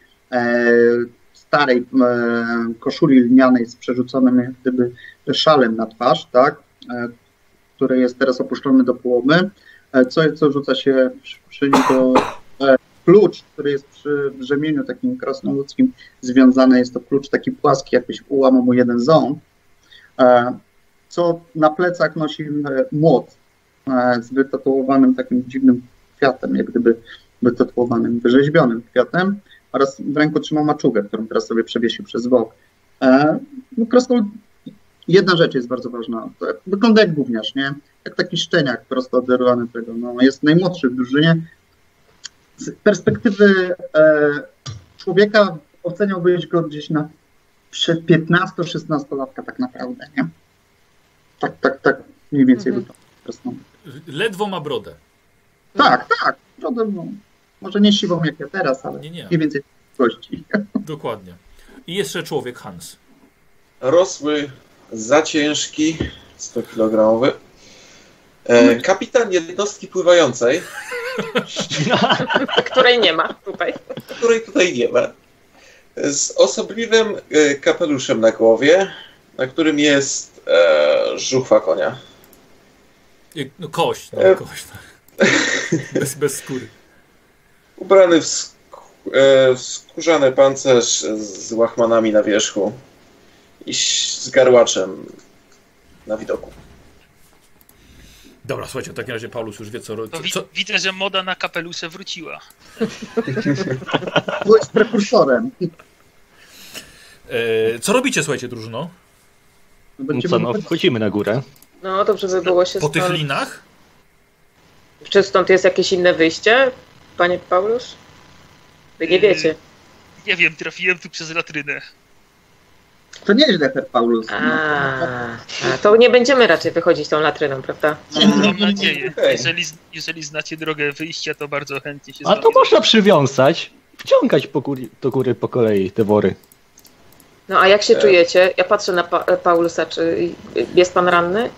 Speaker 2: starej e, koszuli lnianej z przerzuconym jak gdyby szalem na twarz, tak, e, który jest teraz opuszczony do połowy, e, co, co rzuca się przy, niego e, klucz, który jest przy brzemieniu takim krasnoludzkim związany, jest to klucz taki płaski, jakbyś ułamał mu jeden ząb, co na plecach nosi młot z wytatuowanym takim dziwnym kwiatem, jak gdyby wytatuowanym, wyrzeźbionym kwiatem oraz w ręku trzymał maczugę, którą teraz sobie przewiesił przez bok. E, no krasnolud, jedna rzecz jest bardzo ważna, to jak- wygląda jak gówniarz, nie? Jak taki szczeniak prosto oderwany tego, no jest najmłodszy w drużynie. Z perspektywy e, człowieka oceniałbyś go gdzieś na przed 15-16 latka tak naprawdę, nie? Tak, tak, tak mniej więcej
Speaker 3: Mhm.
Speaker 2: wygląda.
Speaker 1: Ledwo ma brodę.
Speaker 2: Tak, tak. Prawda, no, może nie siwą jak ja teraz, ale
Speaker 1: Nie, nie.
Speaker 2: mniej więcej gości. [LAUGHS]
Speaker 1: Dokładnie. I jeszcze człowiek Hans.
Speaker 5: Rosły, za ciężki, 100 kg. E, kapitan jednostki pływającej, [LAUGHS]
Speaker 3: której nie ma tutaj.
Speaker 5: której tutaj nie ma, z osobliwym e, kapeluszem na głowie, na którym jest e, żuchwa konia.
Speaker 1: Y, No kość, no,
Speaker 5: E.
Speaker 1: kość. tak. Bez, bez skóry.
Speaker 5: Ubrany w, sk- e, w skórzany pancerz z łachmanami na wierzchu i z garłaczem na widoku.
Speaker 1: Dobra, słuchajcie, w takim razie Paulus już wie, co...
Speaker 7: To
Speaker 1: co,
Speaker 7: wi-
Speaker 1: co
Speaker 7: widzę, że moda na kapelusze wróciła. [LAUGHS]
Speaker 2: Byłeś prekursorem.
Speaker 1: e, co robicie, słuchajcie, drużyno?
Speaker 2: No,
Speaker 4: co, no, wchodzimy na górę.
Speaker 3: No dobrze by było się
Speaker 1: Po tych
Speaker 3: stąd...
Speaker 1: linach?
Speaker 3: Czy stąd jest jakieś inne wyjście, panie Paulus? Wy nie wiecie.
Speaker 7: Nie wiem, trafiłem tu przez latrynę.
Speaker 2: To nieźle, Herr Paulus.
Speaker 3: A,
Speaker 2: No,
Speaker 3: a, to nie będziemy raczej wychodzić tą latryną, prawda?
Speaker 7: Mam nadzieję. Jeżeli, jeżeli znacie drogę wyjścia, to bardzo chętnie się
Speaker 4: A to można przywiązać, wciągać po góry, do góry po kolei te wory.
Speaker 3: No a jak się
Speaker 5: E.
Speaker 3: czujecie? Ja patrzę na pa Paulusa, czy jest pan ranny?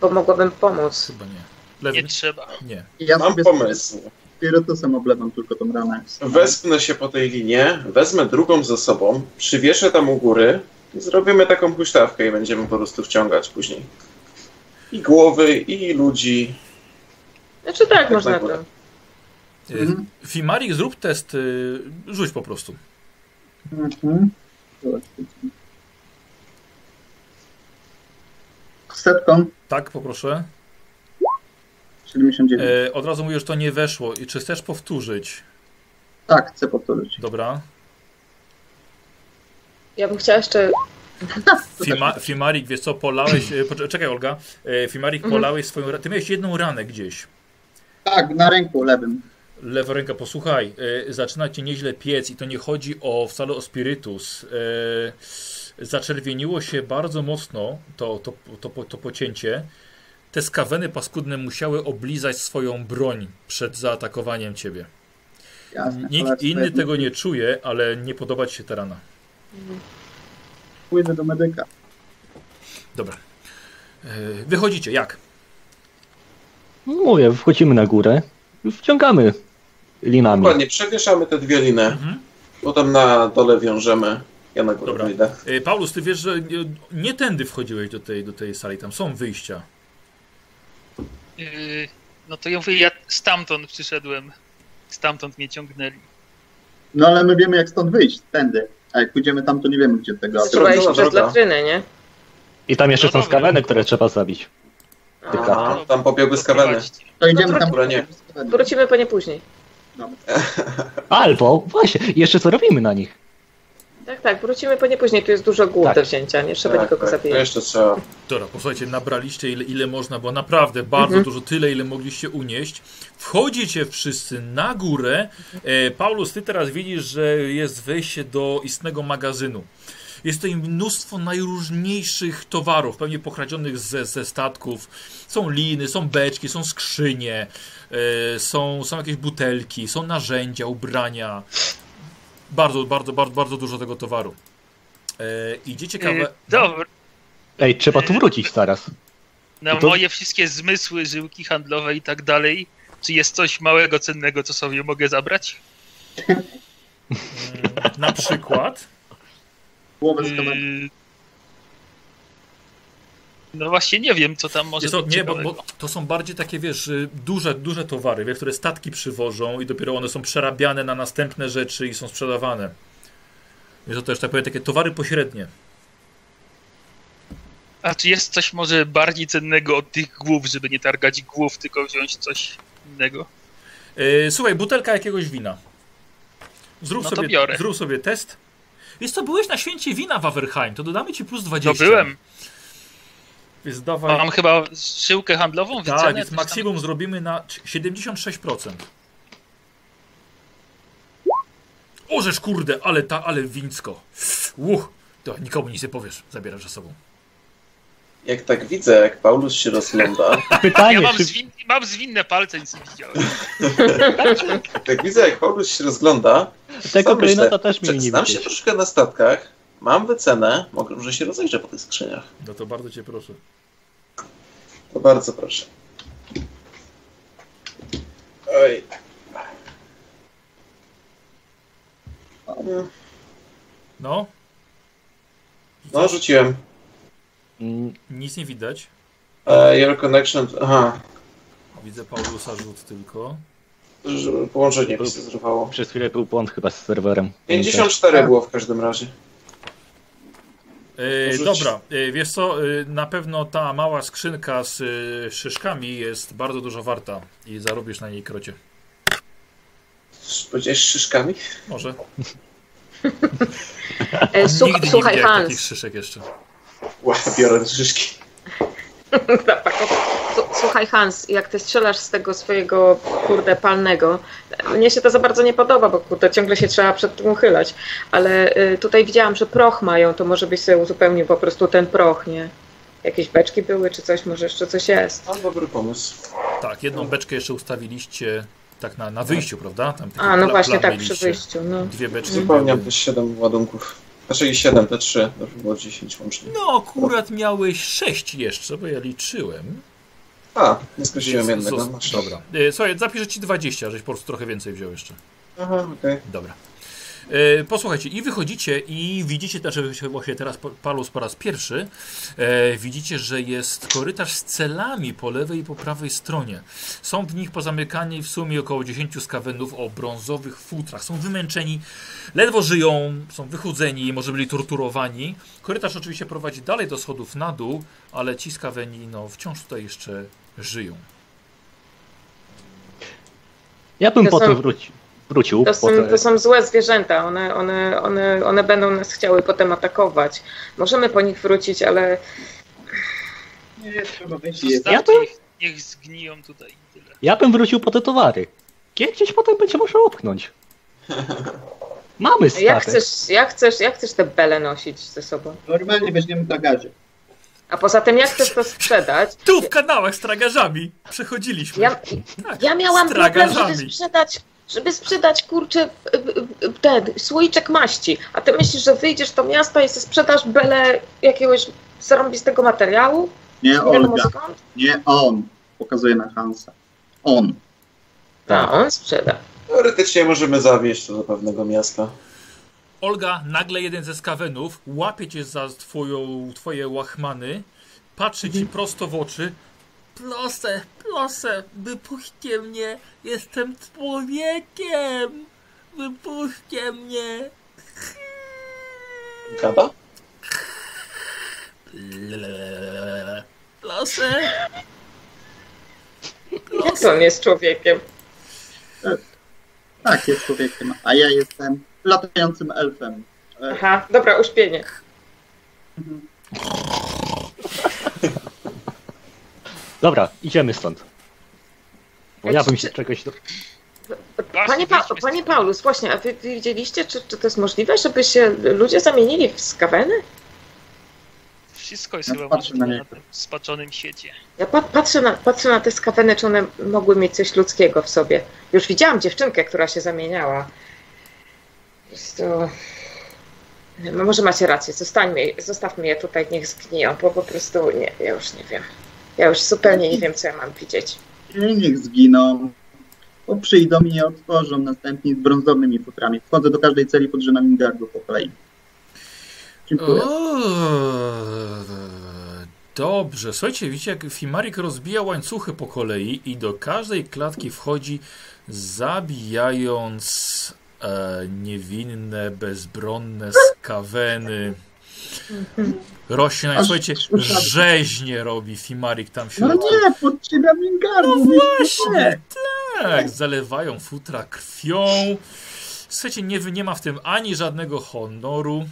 Speaker 3: Bo mogłabym pomóc.
Speaker 1: Chyba nie.
Speaker 7: Nie
Speaker 1: Lewy?
Speaker 7: trzeba.
Speaker 1: Nie.
Speaker 2: Ja
Speaker 5: Mam
Speaker 2: sobie
Speaker 5: pomysł.
Speaker 2: Spirytusem oblewam tylko tą ranę.
Speaker 5: Wespnę się po tej linie, wezmę drugą ze sobą, przywieszę tam u góry i zrobimy taką huśtawkę i będziemy po prostu wciągać później. I głowy, i ludzi.
Speaker 3: Znaczy tak, można
Speaker 5: na
Speaker 3: to.
Speaker 5: górę.
Speaker 1: Y,
Speaker 2: Mhm.
Speaker 1: Fimarik, zrób test, y, rzuć po prostu.
Speaker 2: Mhm. Setką
Speaker 1: Tak, poproszę.
Speaker 2: 79.
Speaker 1: E, od razu mówię, że to nie weszło. I czy chcesz powtórzyć?
Speaker 2: Tak, chcę powtórzyć.
Speaker 1: Dobra.
Speaker 3: Ja bym chciała jeszcze. [LAUGHS]
Speaker 1: Fima, Fimarik, wiesz co, polałeś... E, poczekaj, czekaj, Olga. E, Fimarik,
Speaker 3: Mhm.
Speaker 1: polałeś swoją... Ty miałeś jedną ranę gdzieś.
Speaker 2: Tak, na ręku lewym.
Speaker 1: Lewa ręka, posłuchaj, e, zaczyna cię nieźle piec i to nie chodzi o wcale o spirytus. Zaczerwieniło się bardzo mocno to, to, to, to, to pocięcie. Te skaweny paskudne musiały oblizać swoją broń przed zaatakowaniem ciebie.
Speaker 2: Jasne.
Speaker 1: Nikt inny tego nie czuje, ale nie podoba ci się ta rana.
Speaker 2: Pójdę do medyka.
Speaker 1: Dobra. E, wychodzicie, jak?
Speaker 4: No Mówię, wchodzimy na górę, wciągamy linami.
Speaker 5: Dokładnie, przewieszamy te dwie liny,
Speaker 1: Mhm.
Speaker 5: potem na dole wiążemy. Ja na górę
Speaker 1: Dobra.
Speaker 5: wyjdę.
Speaker 1: E, Paulus, ty wiesz, że nie, nie tędy wchodziłeś do tej, do tej sali, tam są wyjścia.
Speaker 7: Yy, no to ja mówię, ja stamtąd przyszedłem. Stamtąd mnie ciągnęli.
Speaker 2: No ale my wiemy jak stąd wyjść, tędy. A jak pójdziemy tam, to nie wiemy gdzie tego.
Speaker 3: Spróbowaliśmy przez latrynę, nie?
Speaker 4: I tam jeszcze
Speaker 7: No
Speaker 4: są
Speaker 7: dobra.
Speaker 4: skaweny, które trzeba zabić.
Speaker 5: Aha, tam pobiegły skaweny.
Speaker 2: To idziemy
Speaker 3: No
Speaker 2: tam.
Speaker 5: dobra, nie.
Speaker 3: Wrócimy po nie później.
Speaker 4: Albo, właśnie, jeszcze co robimy na nich?
Speaker 3: Tak, tak, wrócimy po nie później. Tu jest dużo głów
Speaker 4: Tak.
Speaker 3: do wzięcia, nie trzeba
Speaker 5: Tak,
Speaker 3: nikogo
Speaker 5: tak, to
Speaker 3: zabijać.
Speaker 5: jeszcze trzeba.
Speaker 1: Dobra, posłuchajcie, nabraliście ile, ile można, bo naprawdę bardzo
Speaker 3: Mhm.
Speaker 1: dużo, tyle ile mogliście unieść. Wchodzicie wszyscy na górę. E, Paulus, ty teraz widzisz, że jest wejście do istnego magazynu. Jest tutaj mnóstwo najróżniejszych towarów, pewnie pokradzionych ze, ze statków. Są liny, są beczki, są skrzynie, e, są, są jakieś butelki, są narzędzia, ubrania. Bardzo, bardzo, bardzo, bardzo dużo tego towaru. E, idziecie
Speaker 7: Yy,
Speaker 1: kawę...
Speaker 7: dobra.
Speaker 4: Ej, trzeba tu wrócić zaraz.
Speaker 7: Na
Speaker 4: to-
Speaker 7: moje wszystkie zmysły, żyłki handlowe i tak dalej. Czy jest coś małego, cennego, co sobie mogę zabrać?
Speaker 1: Na przykład.
Speaker 2: Głowę z.
Speaker 7: Yy, No właśnie nie wiem, co tam może
Speaker 1: to,
Speaker 7: być
Speaker 1: nie, bo, bo to są bardziej takie, wiesz, y, duże, duże towary, wie, które statki przywożą i dopiero one są przerabiane na następne rzeczy i są sprzedawane. Jest to też, tak powiem, takie towary pośrednie.
Speaker 7: A czy jest coś może bardziej cennego od tych głów, żeby nie targać głów, tylko wziąć coś innego?
Speaker 1: Yy, słuchaj, butelka jakiegoś wina. Zrób,
Speaker 7: No
Speaker 1: sobie,
Speaker 7: biorę.
Speaker 1: zrób sobie test. Jest to, byłeś na święcie wina w Averheim, to dodamy ci plus 20.
Speaker 7: To byłem.
Speaker 1: Więc dawaj.
Speaker 7: Mam chyba żyłkę handlową, wycenę?
Speaker 1: tak, więc
Speaker 7: coś tam?
Speaker 1: maksimum zrobimy na 76%. Ożeż kurde, ale ta, ale wińsko. Uch, to nikomu nic nie powiesz, zabierasz ze sobą.
Speaker 5: Jak tak widzę, jak Paulus się rozgląda, [LAUGHS]
Speaker 7: Ja
Speaker 4: Pytanie,
Speaker 7: mam,
Speaker 4: czy...
Speaker 7: zwin... mam zwinne palce, nic nie widziałem. [LAUGHS]
Speaker 5: jak widzę, jak Paulus się rozgląda,
Speaker 4: Tego klejnota też mi nie
Speaker 5: znam się troszkę na statkach, mam wycenę, mogę, może się rozejrzę po tych skrzyniach.
Speaker 1: No to bardzo cię proszę.
Speaker 5: To bardzo proszę. Oj.
Speaker 1: No,
Speaker 5: No, rzuciłem.
Speaker 4: Mm,
Speaker 1: nic nie widać.
Speaker 5: Uh, your connection. Aha,
Speaker 1: Widzę Paulusa rzut tylko.
Speaker 5: że połączenie mi się zrywało.
Speaker 4: Przez chwilę był błąd chyba z serwerem.
Speaker 5: 54 było w każdym razie. Rzuć.
Speaker 1: dobra, e, wiesz co, e, na pewno ta mała skrzynka z e, szyszkami jest bardzo dużo warta i zarobisz na niej krocie.
Speaker 5: Powiedziałeś szyszkami?
Speaker 1: Może. [LAUGHS]
Speaker 3: E, słuch,
Speaker 1: Nigdy
Speaker 3: słuchaj,
Speaker 1: nie widziałem takich
Speaker 3: Hans.
Speaker 1: szyszek jeszcze.
Speaker 5: Ła, biorę szyszki. [LAUGHS]
Speaker 3: S- Słuchaj Hans, jak ty strzelasz z tego swojego kurde palnego, mnie się to za bardzo nie podoba, bo kurde ciągle się trzeba przed tym uchylać, ale y, tutaj widziałam, że proch mają, to może byś sobie uzupełnił po prostu ten proch, nie? Jakieś beczki były czy coś, może jeszcze coś jest.
Speaker 5: No, dobry pomysł.
Speaker 1: Tak, jedną beczkę jeszcze ustawiliście tak na, na wyjściu, prawda? Tam
Speaker 3: A, no
Speaker 1: pla-
Speaker 3: właśnie tak, przy wyjściu, no.
Speaker 1: Dwie beczki.
Speaker 5: Zupełniam też 7 ładunków. Znaczy 7, te 3, to by było 10 łącznie.
Speaker 1: No, akurat miałeś sześć jeszcze, bo ja liczyłem.
Speaker 5: A, nie skreśliłem jednego. Masz.
Speaker 1: Dobra. E, Słuchaj, zapiszę ci 20, żeś po prostu trochę więcej wziął jeszcze.
Speaker 5: Aha, okej.
Speaker 1: Dobra. E, posłuchajcie, i wychodzicie i widzicie, znaczy właśnie teraz Palus po raz pierwszy, e, widzicie, że jest korytarz z celami po lewej i po prawej stronie. Są w nich pozamykani w sumie około 10 skawenów o brązowych futrach. Są wymęczeni, ledwo żyją, są wychudzeni, może byli torturowani. Korytarz oczywiście prowadzi dalej do schodów na dół, ale ci skaweni no, wciąż tutaj jeszcze żyją.
Speaker 4: Ja bym
Speaker 3: To
Speaker 4: potem
Speaker 3: są-
Speaker 4: wróci, wrócił.
Speaker 3: To są, to są złe zwierzęta, one, one, one, one będą nas chciały potem atakować. Możemy po nich wrócić, ale
Speaker 2: Nie, trzeba.
Speaker 7: Zostawcie ich, niech zgniją tutaj i tyle.
Speaker 4: Ja bym wrócił po te towary. Gdzieś potem będzie można opchnąć. [LAUGHS] Mamy
Speaker 3: jak
Speaker 4: statek.
Speaker 3: chcesz, jak, chcesz, jak chcesz te bele nosić ze sobą?
Speaker 2: Normalnie weźmiemy bagaże.
Speaker 3: A poza tym, jak chcesz to sprzedać?
Speaker 1: Tu w kanałach z tragarzami przechodziliśmy.
Speaker 3: Ja,
Speaker 1: Tak,
Speaker 3: ja miałam problem, żeby sprzedać, żeby sprzedać kurczę ten słoiczek maści. A ty myślisz, że wyjdziesz do miasta i sprzedasz bele jakiegoś zarąbistego materiału?
Speaker 2: Nie
Speaker 3: Nie wiadomo
Speaker 2: Olga,
Speaker 3: skąd?
Speaker 2: nie on. Pokazuje na Hansa. On.
Speaker 3: A on sprzeda.
Speaker 5: Teoretycznie możemy zawieźć to do pewnego miasta.
Speaker 1: Olga, nagle jeden ze skawenów łapie cię za twoją, twoje łachmany, patrzy ci prosto w oczy. Proszę, proszę, wypuśćcie mnie, jestem człowiekiem, wypuśćcie mnie.
Speaker 5: Gada?
Speaker 1: Proszę.
Speaker 3: Jak to on jest człowiekiem?
Speaker 2: Tak, jest człowiekiem. A ja jestem latającym elfem. E,
Speaker 3: Aha, dobra, uśpienie. [LAUGHS]
Speaker 4: Dobra, idziemy stąd. Bo ja bym się czegoś... Do...
Speaker 3: Panie, pa Panie Paulus, właśnie, a wy widzieliście, czy, czy to jest możliwe, żeby się ludzie zamienili w skaweny?
Speaker 7: Wszystko jest
Speaker 2: Ja
Speaker 7: chyba
Speaker 2: patrzę na
Speaker 7: możliwe na
Speaker 2: niego.
Speaker 7: tym spaczonym świecie.
Speaker 3: Ja pa patrzę, na, patrzę na te skaweny, czy one mogły mieć coś ludzkiego w sobie. Już widziałam dziewczynkę, która się zamieniała. Jest to... No może macie rację, zostańmy, zostawmy je tutaj, niech zgniją, bo po prostu nie, ja już nie wiem. Ja już zupełnie nie wiem, co ja mam widzieć.
Speaker 2: I niech zginą. Bo przyjdą i je otworzą następnie z brązowymi futrami. Wchodzę do każdej celi pod rzędami gardu po kolei. Dziękuję.
Speaker 1: Dobrze, słuchajcie, widzicie jak Fimarik rozbija łańcuchy po kolei i do każdej klatki wchodzi zabijając e, niewinne, bezbronne skaweny. Rośnie,
Speaker 2: Aż
Speaker 1: słuchajcie, rzeźnie robi Fimarik tam w
Speaker 2: No
Speaker 1: środku.
Speaker 2: nie, pod drzwiami gardu.
Speaker 1: No
Speaker 2: nie,
Speaker 1: właśnie, tak, zalewają futra krwią. Słuchajcie, nie, nie ma w tym ani żadnego honoru.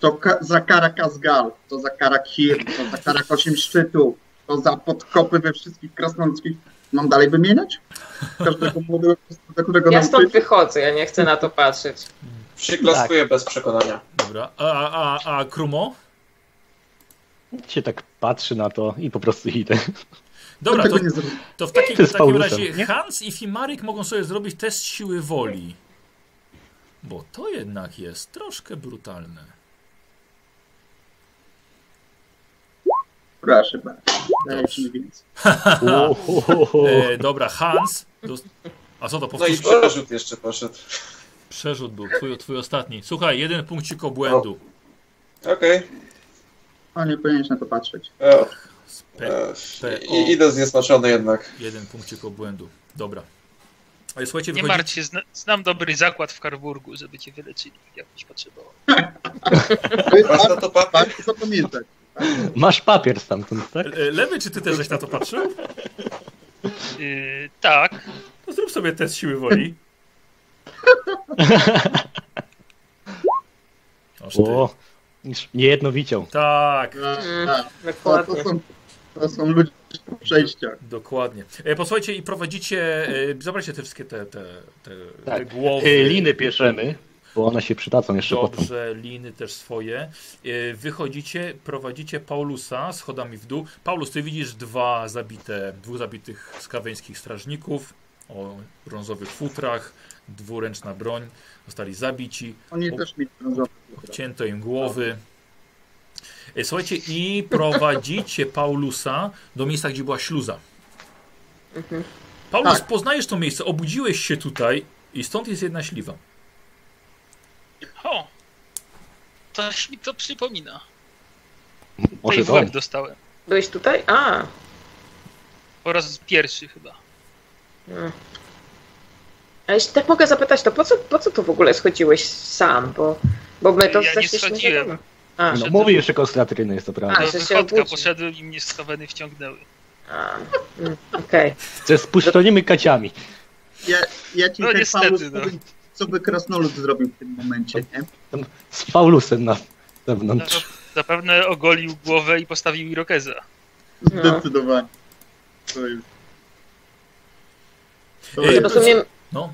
Speaker 2: To ka- za kara Kazgal, to za kara Kir, to za kara Osiem Szczytów, to za podkopy we wszystkich krasnoludzkich. Mam dalej wymieniać? Każdego młodego, za którego
Speaker 3: Ja stąd wychodzę, ja nie chcę na to patrzeć.
Speaker 5: Przyklaskuję bez przekonania.
Speaker 1: Dobra, a, a, a, Krumo?
Speaker 4: się tak patrzy na to i po prostu idę.
Speaker 1: Dobra, to, to w takim,
Speaker 4: Ty
Speaker 1: w takim razie? Hans i Fimarik mogą sobie zrobić test siły woli. Bo to jednak jest troszkę brutalne.
Speaker 2: Proszę bardzo. Dajcie mi więcej.
Speaker 4: Ohohoho.
Speaker 1: E, dobra, Hans. A co to
Speaker 5: No i
Speaker 1: powtórz?
Speaker 5: przerzut jeszcze poszedł.
Speaker 1: Przerzut był, twój, twój ostatni. Słuchaj, jeden punkcik obłędu.
Speaker 5: Okej.
Speaker 2: O, nie powinieneś na to patrzeć.
Speaker 5: E,
Speaker 1: Pe,
Speaker 5: e,
Speaker 1: P,
Speaker 5: i- Idę zniesmaczony jednak.
Speaker 1: jeden punkcik obłędu. Dobra. Ale słuchajcie,
Speaker 7: Nie
Speaker 1: wychodzi...
Speaker 7: martw się, zna, znam dobry zakład w Karburgu, żeby cię wyleczyli, jakbyś potrzebował.
Speaker 2: To [LAUGHS] jest
Speaker 5: Masz na to papier?
Speaker 2: warto zapamiętać.
Speaker 4: Masz papier stamtąd, tak?
Speaker 1: E, Lewy, czy ty też żeś na to patrzył?
Speaker 7: Yy, tak,
Speaker 1: To zrób sobie test siły woli. [LAUGHS]
Speaker 4: O, już nie jedno widział.
Speaker 1: Tak.
Speaker 3: Mm,
Speaker 2: tak. To, to,
Speaker 3: Dokładnie.
Speaker 2: są, To są ludzie po przejściach.
Speaker 1: Dokładnie. E, posłuchajcie i prowadzicie, e, zabrajcie te wszystkie te, te, te, te
Speaker 4: Tak.
Speaker 1: głowy.
Speaker 4: Y, Liny bierzemy, bo one się przydadzą jeszcze potem.
Speaker 1: Dobrze, liny też swoje. E, Wychodzicie, prowadzicie Paulusa schodami w dół. Paulus, ty widzisz dwa zabite, dwóch zabitych skaweńskich strażników o brązowych futrach, dwuręczna broń, zostali zabici,
Speaker 2: Oni
Speaker 1: O-
Speaker 2: też mieli brązowe.
Speaker 1: cięto im głowy. E, Słuchajcie, i prowadzicie Paulusa do miejsca, gdzie była śluza.
Speaker 3: Mhm.
Speaker 1: Paulus,
Speaker 2: Tak.
Speaker 1: poznajesz to miejsce, obudziłeś się tutaj i stąd jest jedna śliwa.
Speaker 7: O! Coś mi to przypomina.
Speaker 4: Może
Speaker 7: Tej łeb dostałem.
Speaker 3: Byłeś tutaj? A.
Speaker 7: Po raz pierwszy chyba.
Speaker 3: Mm. A jeśli tak mogę zapytać, to po co, po co tu w ogóle schodziłeś sam? Bo, bo my to
Speaker 7: Ja nie schodziłem.
Speaker 3: A,
Speaker 4: No, mówi jeszcze konstratryny, jest to
Speaker 3: A,
Speaker 4: prawda.
Speaker 7: Do
Speaker 3: że się
Speaker 7: poszedłem i mnie skaweny wciągnęły.
Speaker 3: a, mm, okej.
Speaker 4: Ze spuszczonymi kaciami.
Speaker 2: Ja, ja ci
Speaker 7: No
Speaker 2: tak
Speaker 7: niestety, no.
Speaker 2: Co by krasnolud zrobił w tym momencie, nie?
Speaker 4: Z Paulusem na
Speaker 7: No,
Speaker 4: zewnątrz.
Speaker 7: zapewne ogolił głowę i postawił irokeza.
Speaker 3: No.
Speaker 2: Zdecydowanie. To już. To jest,
Speaker 3: Rozumiem,
Speaker 1: No,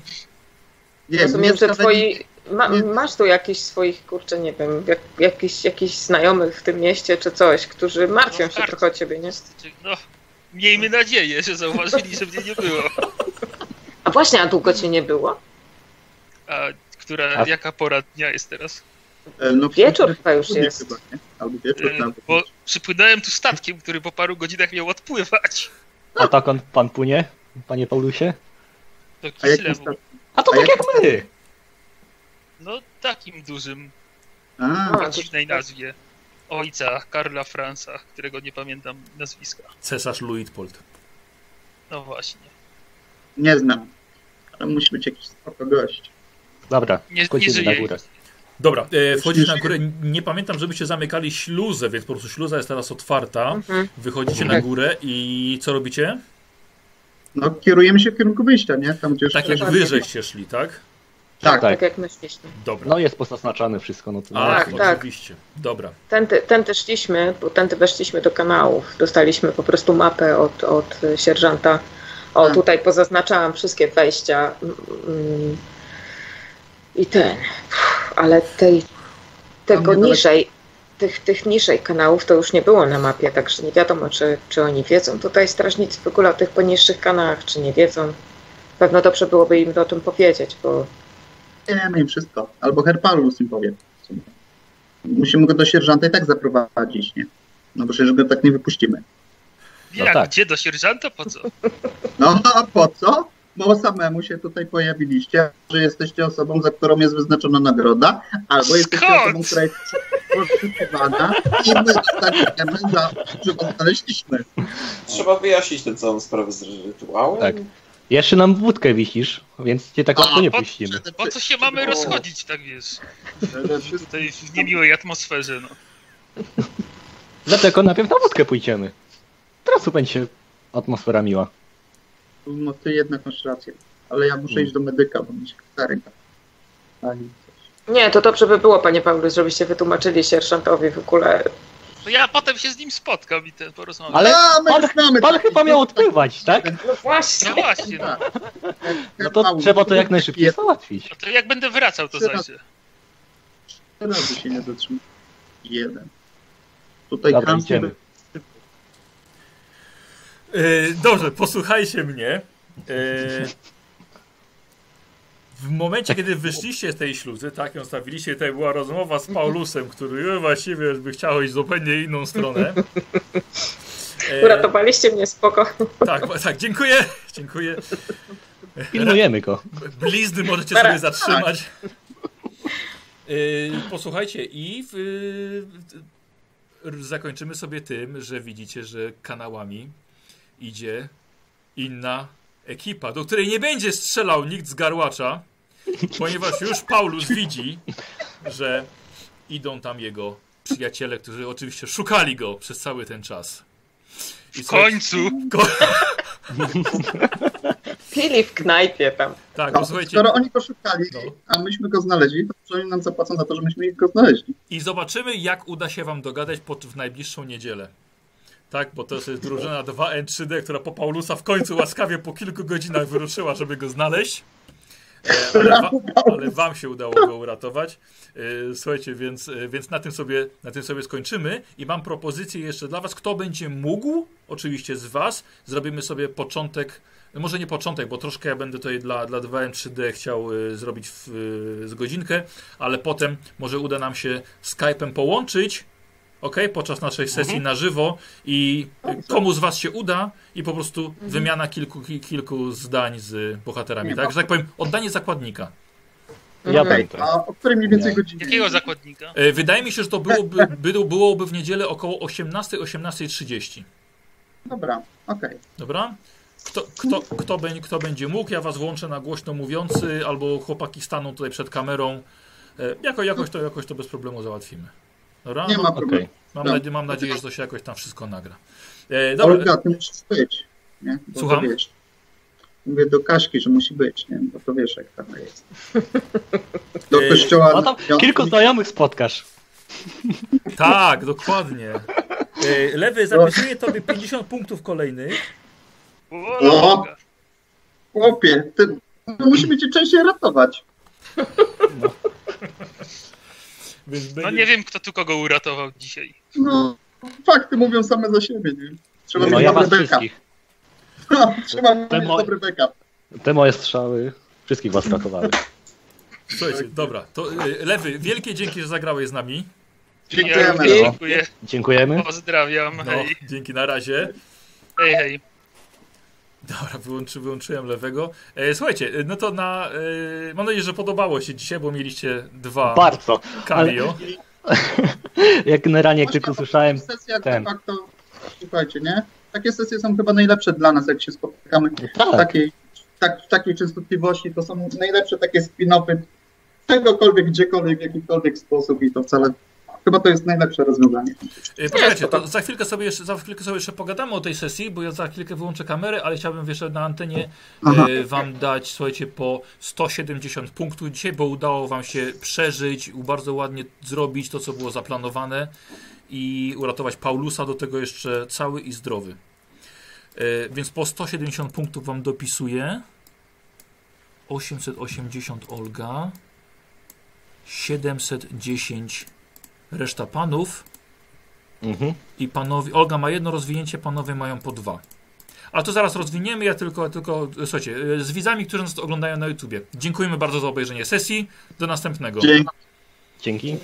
Speaker 2: nie,
Speaker 3: rozumiem, że twoi... Ma, masz tu jakichś swoich, kurczę, nie wiem, jak, jakichś, jakichś znajomych w tym mieście czy coś, którzy martwią
Speaker 7: No,
Speaker 3: się trochę o ciebie, nie?
Speaker 7: Czy- No, miejmy nadzieję, że zauważyli, że mnie nie było.
Speaker 3: A właśnie, a długo cię nie było?
Speaker 7: A która,
Speaker 4: A-
Speaker 7: jaka pora dnia jest teraz?
Speaker 2: e, No,
Speaker 3: Wieczór chyba już jest.
Speaker 2: Chyba, nie? Albo wieczór
Speaker 7: E. Bo przypłynąłem tu statkiem, który po paru godzinach miał odpływać
Speaker 4: A tak on pan płynie, panie Paulusie?
Speaker 7: do
Speaker 2: A
Speaker 7: Kislewu.
Speaker 2: statkiem?
Speaker 4: A to
Speaker 2: A
Speaker 4: tak
Speaker 2: jak-
Speaker 4: jak my!
Speaker 7: No takim dużym,
Speaker 2: A,
Speaker 3: A,
Speaker 7: o
Speaker 3: to-
Speaker 7: dziwnej nazwie. Ojca Karla Franza, którego nie pamiętam nazwiska.
Speaker 1: cesarz Luitpold.
Speaker 7: No właśnie.
Speaker 2: nie znam. Ale musi być jakiś spoko gość.
Speaker 4: Dobra,
Speaker 7: Nie, nie
Speaker 4: na górę.
Speaker 1: Dobra, e, wchodzisz na górę. Nie pamiętam, żebyście zamykali śluzę, więc po prostu śluza jest teraz otwarta.
Speaker 3: Mhm.
Speaker 1: Wychodzicie na
Speaker 3: Tak.
Speaker 1: górę i co robicie?
Speaker 2: No, kierujemy się w kierunku wyjścia, nie? Tam, gdzie
Speaker 1: Tak jak
Speaker 3: Dokładnie.
Speaker 1: wy żeście szli, tak?
Speaker 2: Tak,
Speaker 3: Tak jak myśleliśmy.
Speaker 1: Dobra.
Speaker 4: No jest pozaznaczane wszystko, no to
Speaker 1: A,
Speaker 3: tak, tak.
Speaker 1: oczywiście. Dobra.
Speaker 3: Tędy, tędy szliśmy, bo tędy weszliśmy do kanałów. Dostaliśmy po prostu mapę od, od sierżanta. O,
Speaker 2: Tak.
Speaker 3: tutaj pozaznaczałam wszystkie wejścia. Mm, I ten. Uff, Ale tej, tego niżej, tych, tych niżej kanałów to już nie było na mapie, także nie wiadomo, czy, czy oni wiedzą tutaj strażnicy w ogóle o tych poniższych kanałach, czy nie wiedzą. Pewno dobrze byłoby im o tym powiedzieć, bo
Speaker 2: wiemy im wszystko. Albo Herpalus im powie. w sumie. Musimy go do sierżanta i tak zaprowadzić, nie? No bo przecież go tak nie wypuścimy.
Speaker 7: Jak,
Speaker 4: tak.
Speaker 7: gdzie do sierżanta? Po co?
Speaker 2: No a po co? Bo samemu się tutaj pojawiliście, że jesteście osobą, za którą jest wyznaczona nagroda, albo jesteście
Speaker 7: Skąd?
Speaker 2: osobą, która jest poszukiwana i my dostaniemy za że was znaleźliśmy.
Speaker 5: Trzeba wyjaśnić tę całą sprawę z rytuałem.
Speaker 4: Tak. Jeszcze nam wódkę wisisz, więc cię tak łatwo nie
Speaker 7: po-
Speaker 4: puścimy.
Speaker 7: Po co się mamy
Speaker 2: O.
Speaker 7: rozchodzić, tak wiesz? W niemiłej atmosferze, no.
Speaker 4: Dlatego najpierw na wódkę pójdziemy. Teraz tu będzie atmosfera miła.
Speaker 2: No ty jednak masz rację. Ale ja muszę
Speaker 4: Hmm.
Speaker 2: iść do medyka, bo mi się stary Ani coś.
Speaker 3: nie, to dobrze by było, panie Paulus, żebyście wytłumaczyli sierżantowi w ogóle,
Speaker 7: To ja potem się z nim spotkam i ten porozmawiam.
Speaker 4: Ale
Speaker 2: A, my
Speaker 4: pan,
Speaker 2: znamy
Speaker 4: pan chyba miał odpływać, tak?
Speaker 3: No właśnie.
Speaker 7: No właśnie, no.
Speaker 2: Tak.
Speaker 4: No to trzeba to jak najszybciej załatwić.
Speaker 7: No to jak będę wracał, to
Speaker 2: Teraz-
Speaker 7: zajrzę.
Speaker 2: Razy się nie zatrzyma. Jeden. Tutaj
Speaker 4: Dobra, idziemy.
Speaker 1: E, dobrze, posłuchajcie mnie. E, w momencie, kiedy wyszliście z tej śluzy, tak, ją stawiliście, tutaj była rozmowa z Paulusem, który właściwie by chciał iść zupełnie inną stronę. E,
Speaker 3: Uratowaliście mnie, spoko.
Speaker 1: tak, tak, dziękuję, dziękuję.
Speaker 4: Pilnujemy go.
Speaker 1: Blizny możecie sobie zatrzymać. Yy, posłuchajcie, i w, yy, zakończymy sobie tym, że widzicie, że kanałami idzie inna ekipa, do której nie będzie strzelał nikt z garłacza, ponieważ już Paulus widzi, że idą tam jego przyjaciele, którzy oczywiście szukali go przez cały ten czas. I
Speaker 7: W
Speaker 1: słuchajcie-
Speaker 7: końcu!
Speaker 1: Ko-
Speaker 3: Pili w knajpie tam.
Speaker 1: tak,
Speaker 2: No,
Speaker 1: posłuchajcie.
Speaker 2: skoro oni go szukali,
Speaker 1: No.
Speaker 2: a myśmy go znaleźli, to oni nam zapłacą za to, że myśmy ich go znaleźli.
Speaker 1: I zobaczymy, jak uda się wam dogadać pod, w najbliższą niedzielę. Tak? Bo to jest drużyna 2N3D, która po Paulusa w końcu łaskawie po kilku godzinach wyruszyła, żeby go znaleźć. E, Ale, wa ale wam się udało go uratować. E, Słuchajcie, więc, e, więc na, tym sobie, na tym sobie skończymy. I mam propozycję jeszcze dla was, kto będzie mógł, oczywiście z was, zrobimy sobie początek, może nie początek, bo troszkę ja będę tutaj dla, dla 2M3D chciał zrobić w, z godzinkę, ale potem może uda nam się Skype'em połączyć, ok, podczas naszej sesji na żywo i komu z was się uda i po prostu wymiana kilku, ki- kilku zdań z bohaterami,
Speaker 2: Nie
Speaker 1: tak? Że tak powiem, oddanie zakładnika.
Speaker 4: Ja będę.
Speaker 2: a o której mniej więcej
Speaker 4: Nie.
Speaker 2: godzinie?
Speaker 7: Jakiego zakładnika?
Speaker 1: E, Wydaje mi się, że to byłoby, by, [LAUGHS] byłoby w niedzielę około 18, 18.30.
Speaker 2: Dobra, okej.
Speaker 1: Dobra? Kto, kto, kto, będzie, kto będzie mógł, ja was włączę na głośno mówiący, albo chłopaki staną tutaj przed kamerą. E, Jako, jakoś, to, jakoś to bez problemu załatwimy. Dobra?
Speaker 2: Nie
Speaker 1: No,
Speaker 2: ma
Speaker 4: Okej.
Speaker 2: problemu.
Speaker 1: mam,
Speaker 2: no.
Speaker 1: nadzie- mam nadzieję, że to się jakoś tam wszystko nagra. E, dobra,
Speaker 2: Olga, ty musisz być. Nie? Bo
Speaker 1: Słucham?
Speaker 2: To wiesz. Mówię do Kaśki, że musi być, nie? Bo to wiesz, jak tam jest. [LAUGHS] Do
Speaker 1: Ej,
Speaker 2: kościoła...
Speaker 4: No tam kilku znajomych spotkasz. [LAUGHS]
Speaker 1: Tak, dokładnie. E, Lewy, zapisuję tobie 50 punktów kolejnych.
Speaker 7: O,
Speaker 2: No. Chłopie, ty... No musimy cię częściej ratować.
Speaker 1: Więc
Speaker 7: No nie wiem, kto tu kogo uratował dzisiaj.
Speaker 2: No, fakty mówią same za siebie, nie? Trzeba
Speaker 4: No
Speaker 2: mieć
Speaker 4: ja
Speaker 2: dobry backup.
Speaker 4: wszystkich. [LAUGHS]
Speaker 2: No, trzeba mieć
Speaker 4: Ten mo-
Speaker 2: dobry backup.
Speaker 4: Te moje strzały wszystkich was ratowały.
Speaker 1: Słuchajcie, dobra. To, e, Lewy, wielkie dzięki, że zagrałeś z nami.
Speaker 2: Dziękujemy.
Speaker 7: dziękuję.
Speaker 4: Dziękujemy.
Speaker 7: Pozdrawiam.
Speaker 1: No,
Speaker 7: Hej.
Speaker 1: dzięki, na razie.
Speaker 7: Hej, hej.
Speaker 1: Dobra, wyłączy, wyłączyłem lewego. E, słuchajcie, e, no to na. E, mam nadzieję, że podobało się dzisiaj, bo mieliście dwa
Speaker 4: Bardzo.
Speaker 1: cameo. [LAUGHS]
Speaker 4: Jak generalnie jak tylko słyszałem,
Speaker 2: Sesja
Speaker 4: ten.
Speaker 2: de facto, słuchajcie, nie? Takie sesje są chyba najlepsze dla nas, jak się spotykamy w
Speaker 4: tak,
Speaker 2: takiej, tak, w takiej częstotliwości. To są najlepsze takie spin-offy czegokolwiek, gdziekolwiek, w jakikolwiek sposób i to wcale chyba to jest najlepsze rozwiązanie.
Speaker 1: E, Poczekajcie, to za chwilkę, sobie jeszcze, za chwilkę sobie jeszcze pogadamy o tej sesji, bo ja za chwilkę wyłączę kamerę, ale chciałbym jeszcze na antenie
Speaker 2: Aha.
Speaker 1: e, wam dać, słuchajcie, po 170 punktów dzisiaj, bo udało wam się przeżyć, bardzo ładnie zrobić to, co było zaplanowane i uratować Paulusa, do tego jeszcze cały i zdrowy. E, Więc po 170 punktów wam dopisuję. 880 Olga. 710 reszta panów.
Speaker 4: Mhm.
Speaker 1: I panowie, Olga ma jedno rozwinięcie, panowie mają po dwa. Ale to zaraz rozwiniemy, ja tylko, tylko słuchajcie, y, z widzami, którzy nas oglądają na YouTubie. Dziękujemy bardzo za obejrzenie sesji. Do następnego.
Speaker 2: Dzięki.
Speaker 4: Dzięki.